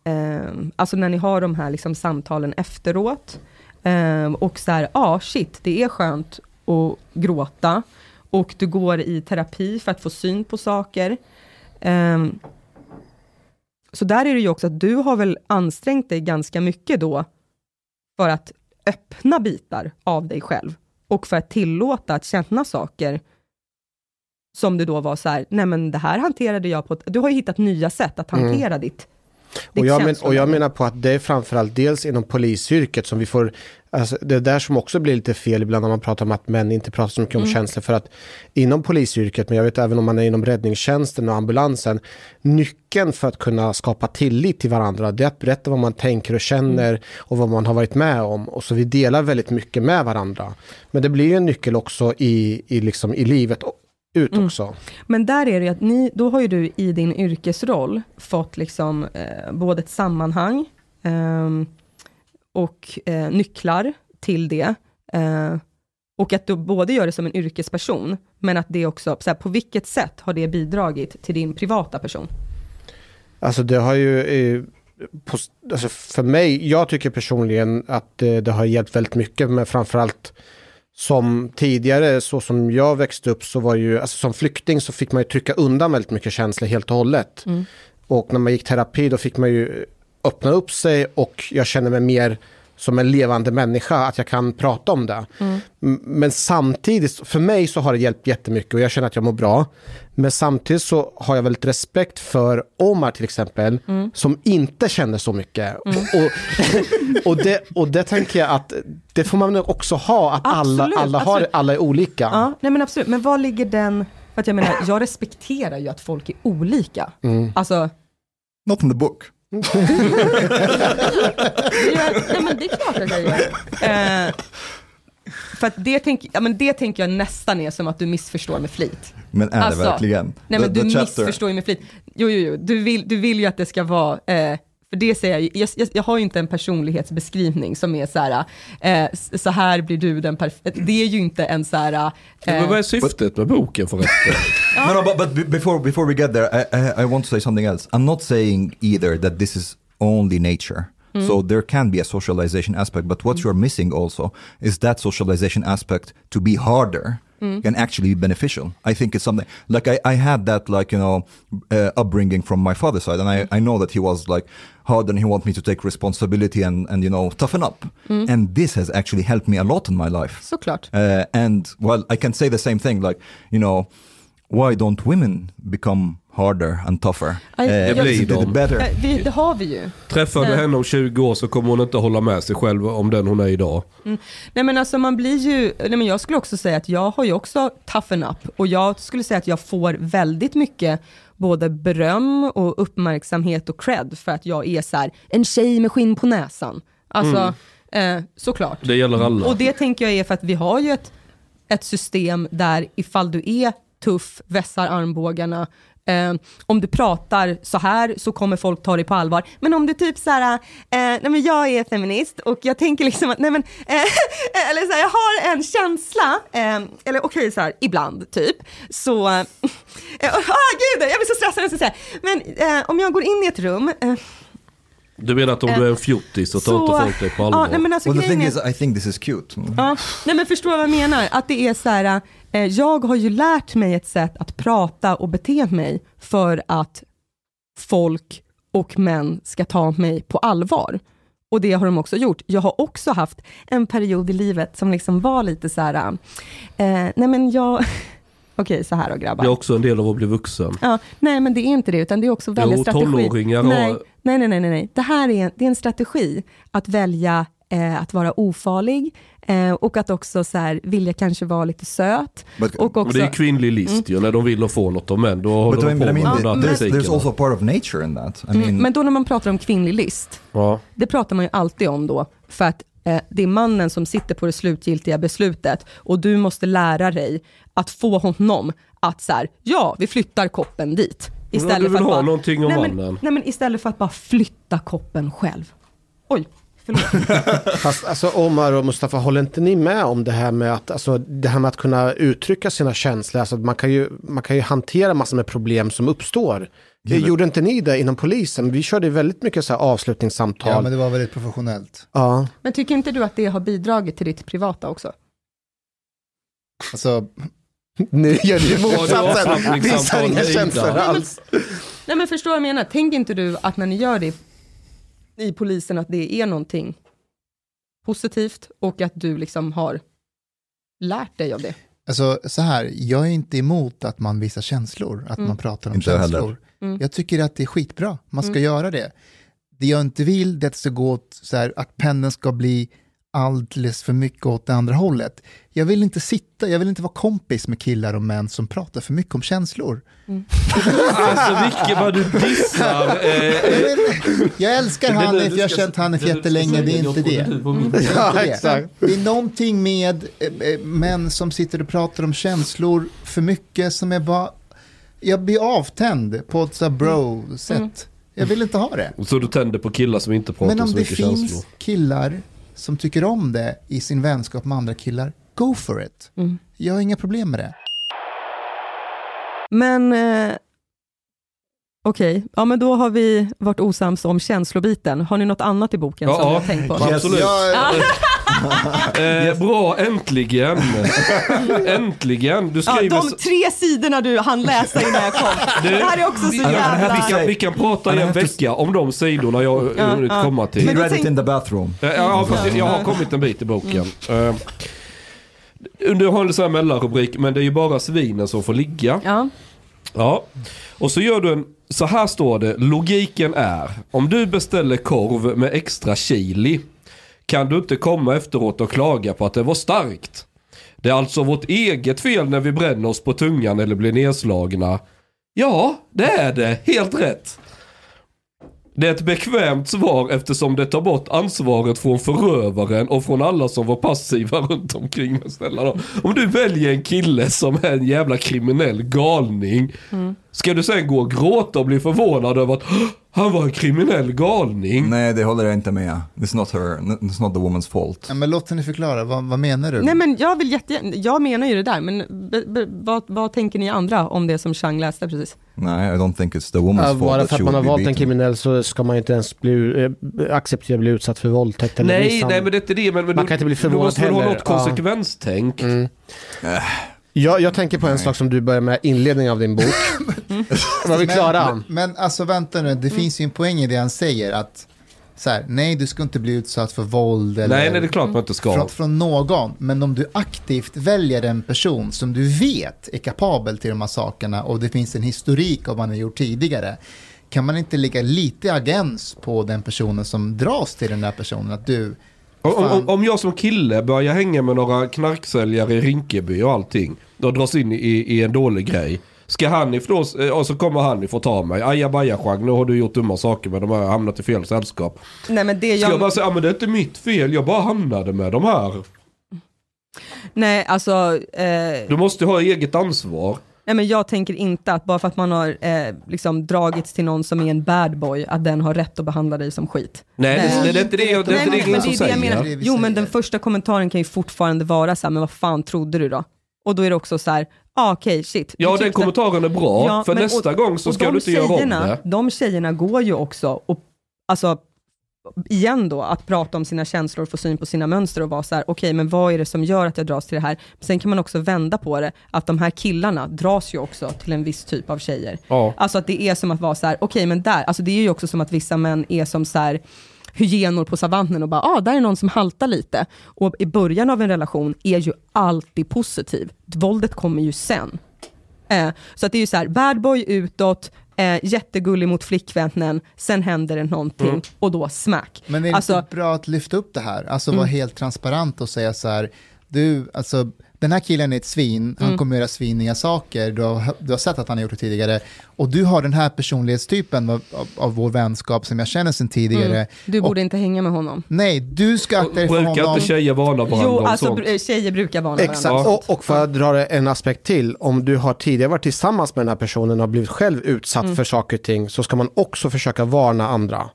eh, alltså när ni har de här liksom samtalen efteråt, eh, och så här, ja ah, shit, det är skönt att gråta, och du går i terapi för att få syn på saker. Eh, så där är det ju också att du har väl ansträngt dig ganska mycket då, för att öppna bitar av dig själv, och för att tillåta att känna saker som du då var så här, nej men det här hanterade jag på ett, du har ju hittat nya sätt att hantera ditt, ditt Och jag, men, och jag menar på att det är framförallt dels inom polisyrket som vi får, alltså det är där som också blir lite fel ibland när man pratar om att män inte pratar så mycket om Mm. känslor. För att inom polisyrket, men jag vet även om man är inom räddningstjänsten och ambulansen, nyckeln för att kunna skapa tillit till varandra, det är att berätta vad man tänker och känner Mm. och vad man har varit med om. Och så vi delar väldigt mycket med varandra. Men det blir en nyckel också i, i, liksom, i livet ut Mm. också. Men där är det ju att ni, då har ju du i din yrkesroll fått liksom eh, både ett sammanhang ehm, och eh, nycklar till det. Eh, och att du både gör det som en yrkesperson, men att det också, så här, på vilket sätt har det bidragit till din privata person? Alltså det har ju, eh, på, alltså för mig, jag tycker personligen att eh, det har hjälpt väldigt mycket, men framförallt som tidigare, så som jag växte upp, så var ju, alltså som flykting så fick man ju trycka undan väldigt mycket känslor helt och hållet. Mm. Och när man gick terapi då fick man ju öppna upp sig och jag känner mig mer som en levande människa, att jag kan prata om det. Mm. Men samtidigt, för mig så har det hjälpt jättemycket och jag känner att jag mår bra. Men samtidigt så har jag väldigt respekt för Omar till exempel, Mm. som inte känner så mycket. Och, och, det, och det tänker jag att det får man också ha, att alla, Absolut, alla, har, absolut. alla är olika. Ja, nej men absolut, men vad ligger den, för att jag menar, jag respekterar ju att folk är olika. Mm. Alltså, Not in the book. Nej men det är klart att jag gör. Eh, för att det, tänk, ja, men det tänker jag nästan är som att du missförstår med flit. Men är det verkligen? Nej men The- du the chapter- missförstår ju med flit. Jo, jo, jo, du vill, du vill ju att det ska vara, eh, för det säger jag, ju- jag, jag, jag har ju inte en personlighetsbeskrivning som är så här, eh, så här blir du den perfekta, det är ju inte en så här... Men vad är syftet med boken förresten? No, no, but, but be- before before we get there, I, I I want to say something else. I'm not saying either that this is only nature. Mm. So there can be a socialization aspect, but what you're missing also is that socialization aspect to be harder Mm. can actually be beneficial. I think it's something like I, I had that like you know uh, upbringing from my father's side, and I, I know that he was like hard and he wanted me to take responsibility and and you know toughen up, Mm. and this has actually helped me a lot in my life. Såklart. Uh, and well, I can say the same thing. Like, you know, why don't women become harder and tougher? I- Uh, blir de. better? Eh, vi, det har vi ju. Träffar du Nej. henne om 20 år så kommer hon inte hålla med sig själv om den hon är idag. Nej men alltså man blir ju, nej men jag skulle också säga att jag har ju också toughen up och jag skulle säga att jag får väldigt mycket både beröm och uppmärksamhet och cred för att jag är så här, en tjej med skinn på näsan. Alltså, eh, såklart. Det gäller alla. Och det tänker jag är för att vi har ju ett, ett system där ifall du är tuff, vässar armbågarna, eh, om du pratar så här så kommer folk ta dig på allvar. Men om du typ så här, eh, nej men jag är feminist och jag tänker liksom att, nej men, eh, eller så här, jag har en känsla, eh, eller okej så här, ibland typ, så, eh, ah gud, jag blir så stressad när jag ska säga, men eh, om jag går in i ett rum, eh, du menar att om du är en fjortis så tar inte folk dig på allvar? Ja, nej, men alltså, well, the thing är- is, I think this is cute. Ja, nej men förstår vad jag menar? Att det är så här, eh, jag har ju lärt mig ett sätt att prata och bete mig för att folk och män ska ta mig på allvar. Och det har de också gjort. Jag har också haft en period i livet som liksom var lite så här, eh, nej men jag, okej så här då grabbar. Det är också en del av att bli vuxen. Ja, nej men det är inte det, utan det är också välja Jo, strategi. tonåringar nej, har- nej, nej, nej, nej. Det här är, det är en strategi, att välja eh, att vara ofarlig eh, och att också så här, vilja kanske vara lite söt. But, Och Men också, det är kvinnlig list ju, när de vill få något av män. Då håller but I de på mean, I med mean den th- där there's, also part of nature in that. I mean, mm, men då när man pratar om kvinnlig list, Ja. det pratar man ju alltid om då, för att eh, det är mannen som sitter på det slutgiltiga beslutet och du måste lära dig att få honom att så här, ja, vi flyttar koppen dit. Ja, du vill för att ha bara, någonting om nej, men, mannen. nej men istället för att bara flytta koppen själv. Oj. Fast alltså Omar och Mustafa, håller inte ni med om det här med att, alltså, det här med att kunna uttrycka sina känslor? Alltså, man, kan ju, man kan ju hantera massor med problem som uppstår. Ja, men- Gjorde inte ni det inom polisen? Vi körde väldigt mycket så här avslutningssamtal. Ja, men det var väldigt professionellt. Ja. Men tycker inte du att det har bidragit till ditt privata också? Alltså, Nu gör det motsatsen. var Visar inga känslor alls. Nej men förstår vad jag menar, tänker inte du att när ni gör det i polisen att det är någonting positivt och att du liksom har lärt dig av det? Alltså så här, jag är inte emot att man visar känslor, att Mm. man pratar om Inte känslor. heller. Mm. Jag tycker att det är skitbra, man ska Mm. göra det. Det jag inte vill det är att det ska gå åt, så här, att pendeln ska bli alldeles för mycket åt det andra hållet. Jag vill inte sitta, jag vill inte vara kompis med killar och män som pratar för mycket om känslor. Alltså vilket vad du dissar. Eh, Jag älskar Hanif, jag har känt Hanif jättelänge, det är inte det. Det är inte Ja, det. exakt. Det är någonting med eh, eh, män som sitter och pratar om känslor för mycket som är bara, jag blir avtänd på ett så bro-sätt. Jag vill inte ha det. Så du tänder på killar som inte pratar Men om så det mycket finns känslor. killar som tycker om det i sin vänskap med andra killar, go for it. Mm. Jag har inga problem med det. Men eh, okej, ja men då har vi varit osams om känslobiten. Har ni något annat i boken Ja, som ni ja. har tänkt på? Absolut. Eh, bra, äntligen. äntligen. Du Ja, skriver... de tre sidorna du hann läsa innan jag kom. Du, det här är också så vi, jävla... vi, kan, vi kan prata i en vecka om de sidorna jag Ja, hunnit ja. komma till. Men He read it in the bathroom. Ja, fast jag har kommit en bit i boken. Mm. Du har en sån här mellanrubrik, men det är ju bara svinen som får ligga. Ja. Ja. Och så gör du en, så här står det, logiken är, om du beställer korv med extra chili, kan du inte komma efteråt och klaga på att det var starkt. Det är alltså vårt eget fel när vi bränner oss på tungan eller blir nedslagna. Ja, det är det. Helt rätt. Det är ett bekvämt svar eftersom det tar bort ansvaret från förövaren och från alla som var passiva runt omkring. Snälla. Om du väljer en kille som är en jävla kriminell galning. Ska du sen gå och gråta och bli förvånad över att "Åh, han var en kriminell galning? Nej, det håller jag inte med. It's not her, it's not the woman's fault. Ja, men låt henne förklara, vad, vad menar du? Nej men jag vill jättegärna, jag menar ju det där, men be, be, vad, vad tänker ni andra om det som Chang läste precis? Nej, I don't think it's the woman's Ja, fault. bara för att man har valt en kriminell så ska man inte ens bli, eh, acceptera att bli utsatt för våldtäkt eller Nej, misshandel. nej men det är inte det. Men, men Man du, kan inte bli du förvånad måste väl ha heller. något Ja. konsekvenstänk. Mm. Jag, jag tänker på en sak som du börjar med inledningen av din bok. Var vi klara? Men, men alltså vänta nu, det finns ju en poäng i det han säger att så här, nej du ska inte bli utsatt för våld eller Nej, nej, det är klart man inte ska. Från, från någon, men om du aktivt väljer en person som du vet är kapabel till de här sakerna och det finns en historik av vad han har gjort tidigare, kan man inte lägga lite agens på den personen som dras till den där personen? Att du, Om, om, om jag som kille börjar hänga med några knarksäljare i Rinkeby och allting. Då dras in i, i en dålig grej. Ska Hanif då, eh, och så kommer Hanif och tar mig. Ajabaja nu har du gjort dumma saker med de här, hamnat i fel sällskap. Nej men det Ska jag jag, bara säga, men det är inte mitt fel, jag bara hamnade med de här. nej alltså, eh, Du måste ha eget ansvar. nej men jag tänker inte att bara för att man har eh, liksom dragits till någon som är en bad boy, att den har rätt att behandla dig som skit. Nej, det, Nej. det, det är inte det, jag- det, är Nej, men, det men det det jag menar. Det Jo men den första kommentaren kan ju fortfarande vara så här, men vad fan trodde du då? Och då är det också så här, ah, okej shit. Du Ja, den kommentaren är bra. Ja, för men- nästa och- gång så ska du inte göra om tjejerna, det. De tjejerna går ju också och, alltså, igen då, att prata om sina känslor, få syn på sina mönster och vara så här, okej, men vad är det som gör att jag dras till det här? Sen kan man också vända på det, att de här killarna dras ju också till en viss typ av tjejer. Ja. Alltså att det är som att vara så här, okej, men där, alltså det är ju också som att vissa män är som så här, hyenor på savannen och bara, ah, där är någon som haltar lite. Och i början av en relation är ju alltid positiv. Våldet kommer ju sen. Eh, så att det är ju så här, bad boy utåt, eh, jättegullig mot flickvännen, sen händer det någonting Mm. och då smack. Men är det Alltså- inte bra att lyfta upp det här? Alltså vara Mm. helt transparent och säga så här, du, alltså den här killen är ett svin, han Mm. kommer göra sviniga saker, du har, du har sett att han har gjort det tidigare, och du har den här personlighetstypen av, av, av vår vänskap som jag känner sedan tidigare. Mm. Du borde inte hänga med honom. Nej, du ska akta dig för Brukar honom. inte tjejer varna varandra Jo, alltså sånt? br- tjejer brukar varna Exakt, varandra. och, och för att dra en aspekt till, om du har tidigare varit tillsammans med den här personen och blivit själv utsatt Mm. för saker och ting så ska man också försöka varna andra.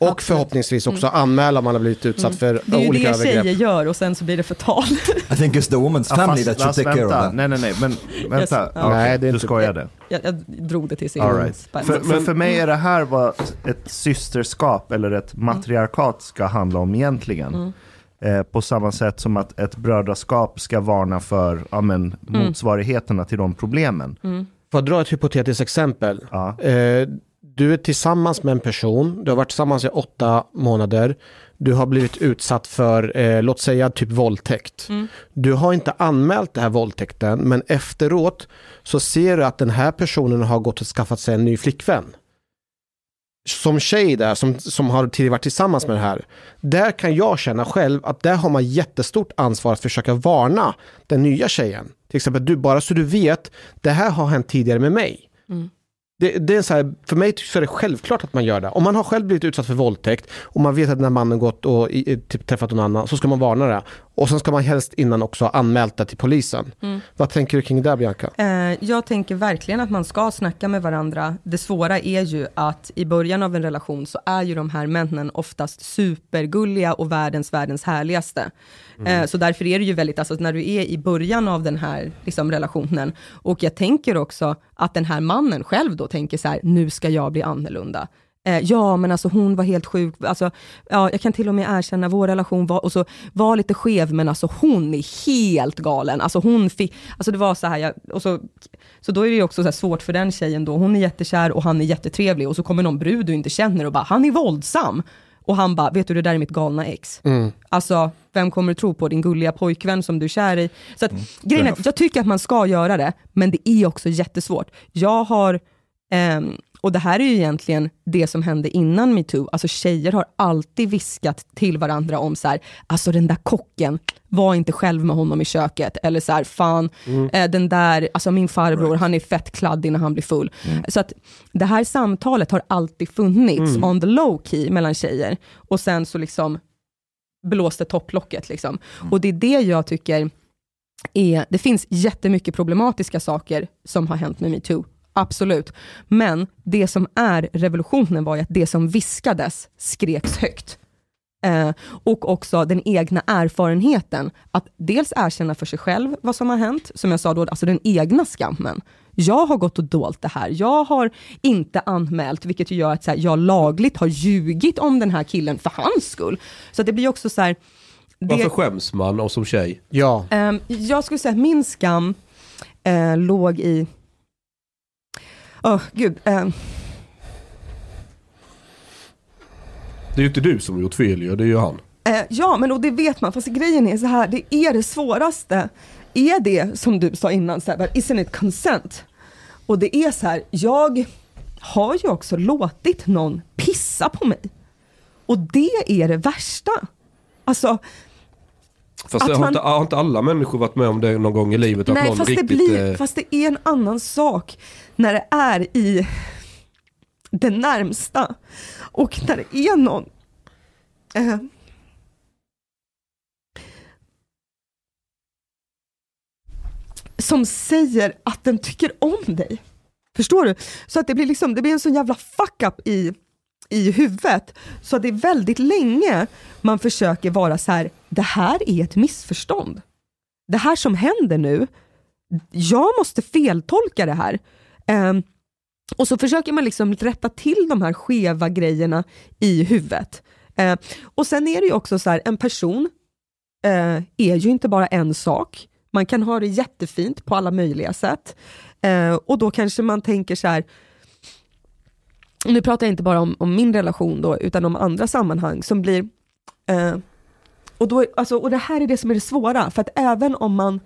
Och förhoppningsvis också anmäla om man har blivit utsatt för Mm. Det är ju olika det övergrepp. tjejer gör och sen så blir det förtal. I think it's the woman's Ja, family fast- that should take care of that. Nej, nej, nej, men vänta. Yes. Okej, Nej, det är du inte- skojade. jag, jag drog det till sin All right. för, för, för mig är det här vad ett systerskap eller ett matriarkat ska handla om egentligen. Mm. Eh, på samma sätt som att ett brödraskap ska varna för ja, men, Mm. motsvarigheterna till de problemen. Mm. För att dra ett hypotetiskt exempel. Ja. Eh, du är tillsammans med en person, du har varit tillsammans i åtta månader, Du har blivit utsatt för, eh, låt säga typ våldtäkt. Mm. Du har inte anmält den här våldtäkten, men efteråt så ser du att den här personen har gått och skaffat sig en ny flickvän. Som tjej där, som, som har tidigare varit tillsammans med det här. Där kan jag känna själv att där har man jättestort ansvar att försöka varna den nya tjejen. Till exempel, du, bara så du vet, det här har hänt tidigare med mig. Det, det är så här, för mig så är det självklart att man gör det. Om man har själv blivit utsatt för våldtäkt och man vet att den här mannen gått och i, typ, träffat någon annan så ska man varna det. Och sen ska man helst innan också ha anmält det till polisen. Mm. Vad tänker du kring det Bianca? Eh, jag tänker verkligen att man ska snacka med varandra. Det svåra är ju att i början av en relation så är ju de här männen oftast supergulliga och världens, världens härligaste. Eh, så därför är det ju väldigt, alltså när du är i början av den här liksom, relationen, och jag tänker också att den här mannen själv då tänker så här, nu ska jag bli annorlunda. Eh, ja, men alltså hon var helt sjuk. Alltså, ja, jag kan till och med erkänna, vår relation var, och så, var lite skev, men alltså hon är helt galen. Alltså hon fick, alltså det var så här, jag, och så, så då är det ju också så svårt för den tjejen då, hon är jättekär och han är jättetrevlig och så kommer någon brud du inte känner och bara, han är våldsam. Och han bara, vet du det där är mitt galna ex. Mm. Alltså, vem kommer du tro på? Din gulliga pojkvän som du är kär i? Så att, grejen är, jag tycker att man ska göra det, men det är också jättesvårt. Jag har, ehm, och det här är ju egentligen det som hände innan metoo, alltså tjejer har alltid viskat till varandra om så här, alltså den där kocken, var inte själv med honom i köket, eller så här, fan, eh, den där, alltså min farbror, han är fett kladdig när han blir full. Så att det här samtalet har alltid funnits on the low key mellan tjejer, och sen så liksom blåste topplocket. Liksom. Och det är det jag tycker är, det finns jättemycket problematiska saker som har hänt med metoo, absolut. Men det som är revolutionen var ju att det som viskades skreks högt. Eh, och också den egna erfarenheten, att dels erkänna för sig själv vad som har hänt, som jag sa då, alltså den egna skammen. Jag har gått och dolt det här, jag har inte anmält, vilket ju gör att så här, jag lagligt har ljugit om den här killen för hans skull. Så att det blir också så här, det- Varför skäms man och som tjej? Ja. Ehm, jag skulle säga att min skam eh, låg i... Åh, gud. ehm, Det är ju inte du som har gjort fel ju, det är ju han. eh, ja, men och det vet man, fast grejen är så här, det är det svåraste. Är det, som du sa innan, så här, isn't it consent? Och det är så här, jag har ju också låtit någon pissa på mig. Och det är det värsta. Alltså, Fast Att har, man- inte, har inte alla människor varit med om det någon gång i livet? Att Nej, någon fast det, riktigt... blir, eh, fast det är en annan sak när det är i det närmsta och när det är någon eh, som säger att den tycker om dig. Förstår du? Så att det blir, liksom, det blir en sån jävla fuck-up i, i huvudet. Så att det är väldigt länge man försöker vara så här, det här är ett missförstånd. Det här som händer nu, jag måste feltolka det här. Um, och så försöker man liksom rätta till de här skeva grejerna i huvudet. Eh, och sen är det ju också så här, en person eh, är ju inte bara en sak. Man kan ha det jättefint på alla möjliga sätt. Eh, och då kanske man tänker så här, nu pratar jag inte bara om, om min relation då, utan om andra sammanhang som blir eh, och, då, alltså, och det här är det som är det svåra, för att även om man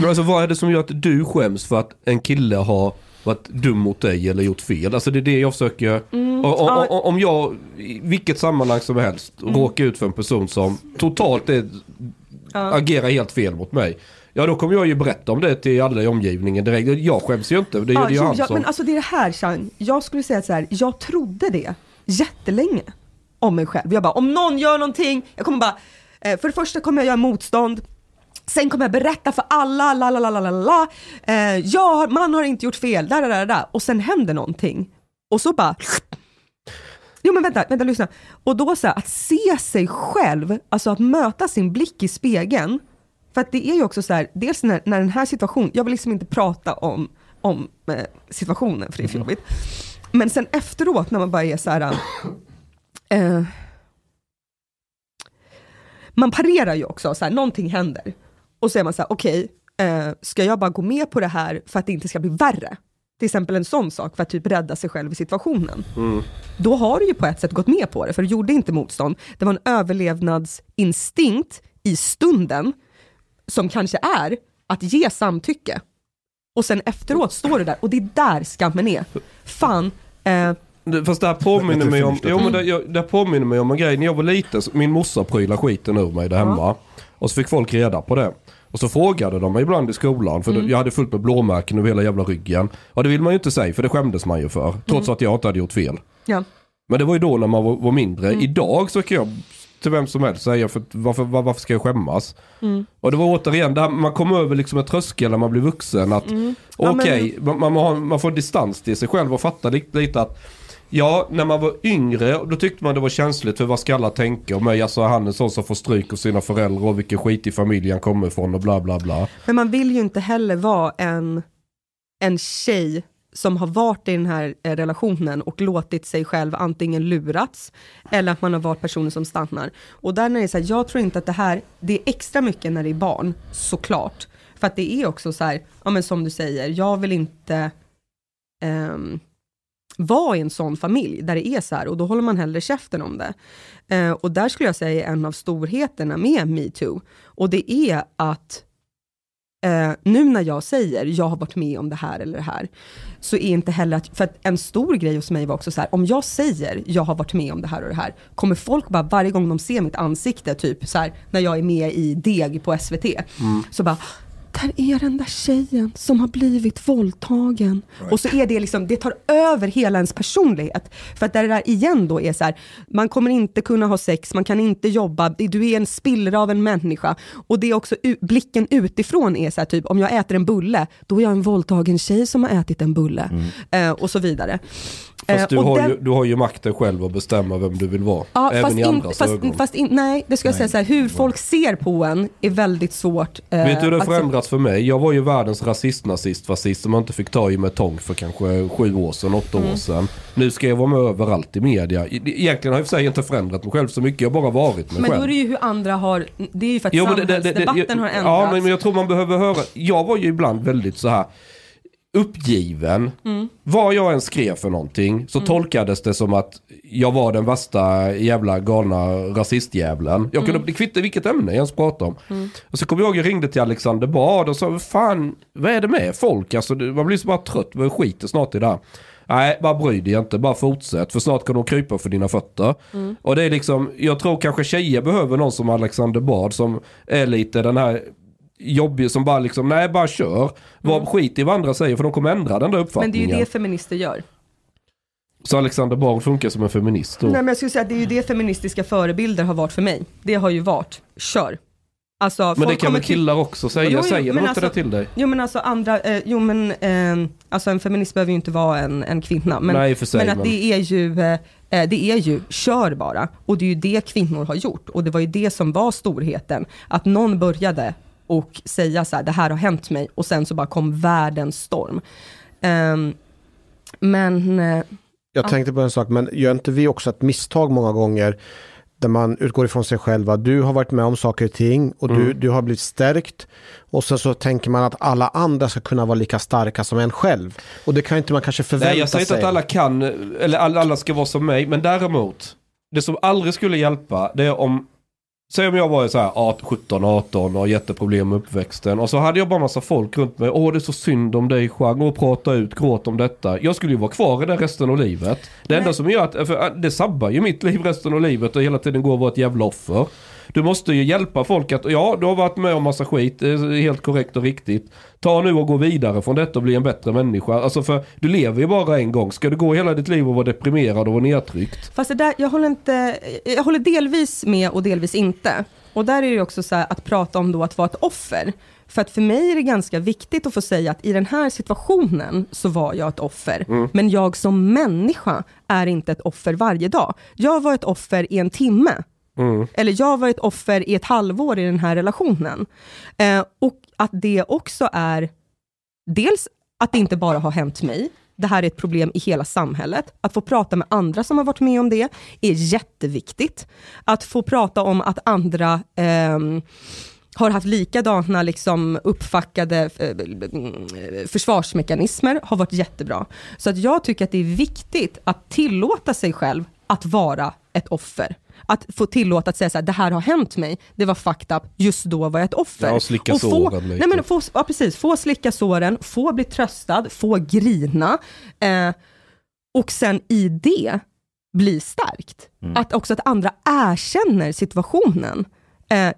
men alltså vad är det som gör att du skäms för att en kille har varit dum mot dig eller gjort fel? Alltså det är det jag försöker... Mm, och, ja. och, om jag i vilket sammanhang som helst råkar ut för en person som totalt är, Ja. agerar helt fel mot mig. Ja då kommer jag ju berätta om det till alla i omgivningen direkt. Jag skäms ju inte. Det är Ja, ju han som... men alltså det är det här Chang, jag skulle säga så här, jag trodde det jättelänge om mig själv. Jag bara, om någon gör någonting, jag kommer bara, eh, för det första kommer jag göra motstånd, sen kommer jag berätta för alla, la la la la la la, eh, ja, man har inte gjort fel, där, där, där, där, och sen händer någonting. Och så bara, Jo men vänta, vänta lyssna. Och då så här, att se sig själv, alltså att möta sin blick i spegeln. För att det är ju också så här, dels när, när den här situationen, jag vill liksom inte prata om, om eh, situationen för det är för jobbigt. Men sen efteråt när man bara är så här, eh, man parerar ju också, så här, någonting händer. Och så är man så här, okej, eh, ska jag bara gå med på det här för att det inte ska bli värre? till exempel en sån sak, för att typ rädda sig själv i situationen. Mm. Då har du ju på ett sätt gått med på det, för du gjorde inte motstånd. Det var en överlevnadsinstinkt i stunden, som kanske är att ge samtycke. Och sen efteråt står du där, och det är där skammen är. Fan, eh, Det- Fast det här påminner mig om, jo, men det, jag, det här påminner mig om en grej. När jag var liten, så- min morsa prylade skiten ur mig där hemma. Och så fick folk reda på det. Och så frågade de mig ibland i skolan, för jag hade fullt med blåmärken över hela jävla ryggen. Och det vill man ju inte säga, för det skämdes man ju för. Trots att jag inte hade gjort fel. ja. Men det var ju då när man var, var mindre. Idag så kan jag till vem som helst säga, för varför, var, varför ska jag skämmas? Och det var återigen, där man kom över liksom en tröskel när man blir vuxen. att Ja, Okej, man, man, har- man får distans till sig själv och fattar lite, lite att Ja, när man var yngre då tyckte man det var känsligt för vad ska alla tänka om mig? Alltså han är sån som får stryk av sina föräldrar och vilken skit i familjen han kommer ifrån och bla bla bla. Men man vill ju inte heller vara en, en tjej som har varit i den här eh, relationen och låtit sig själv antingen lurats eller att man har varit personer som stannar. Och där när det är så här, jag tror inte att det här, det är extra mycket när det är barn, såklart. För att det är också så här, ja men som du säger, jag vill inte ehm, vara i en sån familj där det är så här och då håller man hellre käften om det. Eh, och där skulle jag säga är en av storheterna med metoo. Och det är att eh, nu när jag säger jag har varit med om det här eller det här, så är inte heller att, för att en stor grej hos mig var också så här, om jag säger jag har varit med om det här och det här, kommer folk bara varje gång de ser mitt ansikte, typ så här, när jag är med i Deg på SVT, så bara där är den där tjejen som har blivit våldtagen. Och så är det liksom, det tar över hela ens personlighet. För att det där igen då är så här, man kommer inte kunna ha sex, man kan inte jobba, du är en spillra av en människa. Och det är också, blicken utifrån är så här, typ, om jag äter en bulle, då är jag en våldtagen tjej som har ätit en bulle. Eh, och så vidare. Fast Eh, du har, den- ju, du har ju makten själv att bestämma vem du vill vara. Ja, Även fast i in, andras fast, ögon. fast in, nej, det ska jag säga så här, hur folk ser på en är väldigt svårt. eh, Vet du hur det har förändrats för mig? Jag var ju världens rasist-nazist fascist som man inte fick ta i med tång för kanske sju år sedan, åtta Mm. år sedan. Nu ska jag vara med överallt i media. Egentligen har jag för sig inte förändrat mig själv så mycket, jag har bara varit mig Men själv. då är det ju hur andra har, det är ju för att Jo, men det- det- det- samhällsdebatten jag- har ändrats. Ja, men jag tror man behöver höra. Jag var ju ibland väldigt så här uppgiven. Mm. Vad jag än skrev för någonting så tolkades det som att jag var den värsta jävla galna rasistjävlen. Jag kunde, Mm. det kvittar vilket ämne jag ens pratade om. Och så kom jag ihåg jag ringde till Alexander Bard och sa, fan, vad är det med folk? Alltså, man blir så bara trött, man skiter snart i det här. Nej, bara bry dig inte, bara fortsätt. För snart kan de krypa för dina fötter. Och det är liksom, jag tror kanske tjejer behöver någon som Alexander Bard som är lite den här jobbig som bara liksom, nej bara kör. Var skit i vad andra säger för de kommer ändra den där Men det är uppfattningen. ju det feminister gör. Så Alexander Bard funkar som en feminist då. Nej, men jag skulle säga att det är ju det feministiska förebilder har varit för mig. Det har ju varit, kör. Alltså, men det kan väl killar också säga, Jo, jo, säger de inte alltså- det till dig? Jo men alltså andra, eh, jo men eh, alltså en feminist behöver ju inte vara en, en kvinna. Men, Nej, för sig, men att men- det är ju, eh, eh, det är ju, kör bara. Och det är ju det kvinnor har gjort. Och det var ju det som var storheten. Att någon började och säga så här, det här har hänt mig. Och sen så bara kom världens storm. Ehm, men, eh, Jag Ja. tänkte på en sak, men gör inte vi också ett misstag många gånger där man utgår ifrån sig själva. Du har varit med om saker och ting och du, Mm. du har blivit stärkt. Och sen så tänker man att alla andra ska kunna vara lika starka som en själv. Och det kan inte man kanske förvänta Nej jag säger inte sig. att alla kan, eller alla, alla ska vara som mig. Men däremot, det som aldrig skulle hjälpa det är om Säg om jag var så här 18, 17, 18 och jätteproblem med uppväxten. Och så hade jag bara massa folk runt mig. Åh det är så synd om dig Chang. Och prata ut, gråt om detta. Jag skulle ju vara kvar i det resten av livet. Det enda som gör att, för det sabbar ju mitt liv resten av livet och hela tiden gå och vara ett jävla offer. Du måste ju hjälpa folk att, ja du har varit med om massa skit, det är helt korrekt och riktigt. Ta nu och gå vidare från detta och bli en bättre människa. Alltså för du lever ju bara en gång. Ska du gå hela ditt liv och vara deprimerad och vara nedtryckt? Fast det där, jag håller inte, jag håller delvis med och delvis inte. Och där är det också så att prata om då att vara ett offer. För att för mig är det ganska viktigt att få säga att i den här situationen så var jag ett offer. Men jag som människa är inte ett offer varje dag. Jag var ett offer i en timme. Mm. Eller jag var ett offer i ett halvår i den här relationen. Eh, och att det också är dels att det inte bara har hänt mig, det här är ett problem i hela samhället. Att få prata med andra som har varit med om det är jätteviktigt. Att få prata om att andra eh, har haft likadana liksom uppfackade eh, försvarsmekanismer, har varit jättebra. Så att jag tycker att det är viktigt att tillåta sig själv att vara ett offer. Att få tillåta att säga så här, det här har hänt mig, det var fucked up, just då var jag ett offer. Ja, och slicka få, såren lite. nej men få, ja, precis, få slicka såren, få bli tröstad, få grina. Eh, och sen i det bli starkt. Att också att andra erkänner situationen. Eh,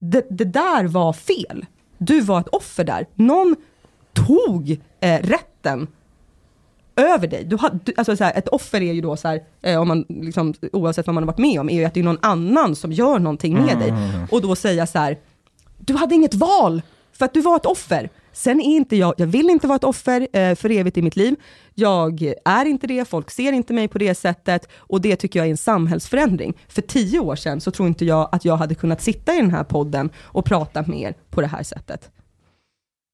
det, det där var fel. Du var ett offer där. Någon tog eh, rätten över dig. Du har, du, alltså så här, ett offer är ju då så här, eh, om man, liksom, oavsett vad man har varit med om, är ju att det är någon annan som gör någonting med dig. Och då säga så här, du hade inget val för att du var ett offer. Sen är inte jag, jag vill inte vara ett offer eh, för evigt i mitt liv. Jag är inte det, folk ser inte mig på det sättet och det tycker jag är en samhällsförändring. För tio år sedan så tror inte jag att jag hade kunnat sitta i den här podden och prata med er på det här sättet.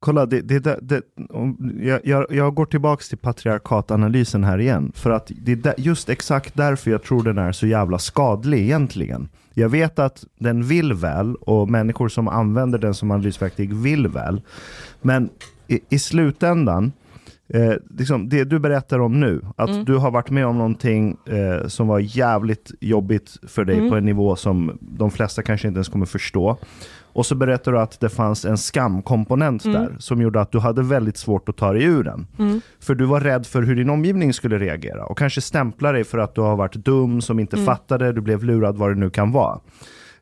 Kolla, det, det, det, jag, jag, går tillbaks till patriarkatanalysen här igen. För att det är just exakt därför jag tror den är så jävla skadlig egentligen. Jag vet att den vill väl och människor som använder den som analysverktyg vill väl. Men i, i slutändan, eh, liksom det du berättar om nu, att Mm. du har varit med om någonting eh, som var jävligt jobbigt för dig Mm. på en nivå som de flesta kanske inte ens kommer förstå. Och så berättar du att det fanns en skamkomponent Mm. där som gjorde att du hade väldigt svårt att ta dig ur den. Mm. För du var rädd för hur din omgivning skulle reagera och kanske stämpla dig för att du har varit dum, som inte Mm. fattade, du blev lurad, vad det nu kan vara.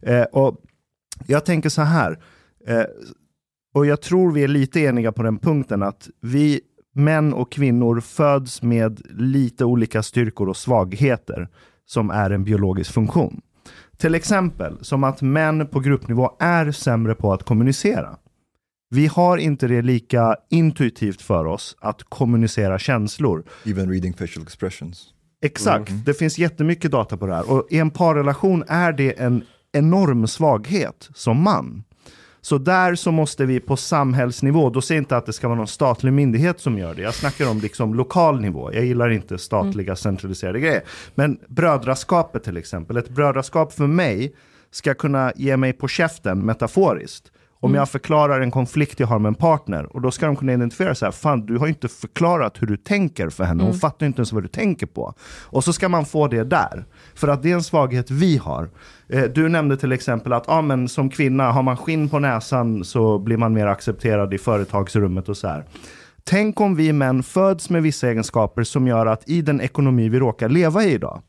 Eh, och jag tänker så här, eh, och jag tror vi är lite eniga på den punkten att vi män och kvinnor föds med lite olika styrkor och svagheter som är en biologisk funktion. Till exempel som att män på gruppnivå är sämre på att kommunicera. Vi har inte det lika intuitivt för oss att kommunicera känslor. Even reading facial expressions. Exakt, det finns jättemycket data på det här. Och i en parrelation är det en enorm svaghet som man. Så där så måste vi på samhällsnivå, då säger jag inte att det ska vara någon statlig myndighet som gör det. Jag snackar om liksom lokal nivå. Jag gillar inte statliga centraliserade grejer. Men brödraskapet till exempel. Ett brödraskap för mig ska kunna ge mig på käften metaforiskt. Om jag förklarar en konflikt jag har med en partner och då ska de kunna identifiera så här, fan du har inte förklarat hur du tänker för henne, hon fattar ju inte ens vad du tänker på. Och så ska man få det där, för att det är en svaghet vi har. Eh, Du nämnde till exempel att ah, men som kvinna, har man skinn på näsan så blir man mer accepterad i företagsrummet och så här. Tänk om vi män föds med vissa egenskaper som gör att i den ekonomi vi råkar leva i idag,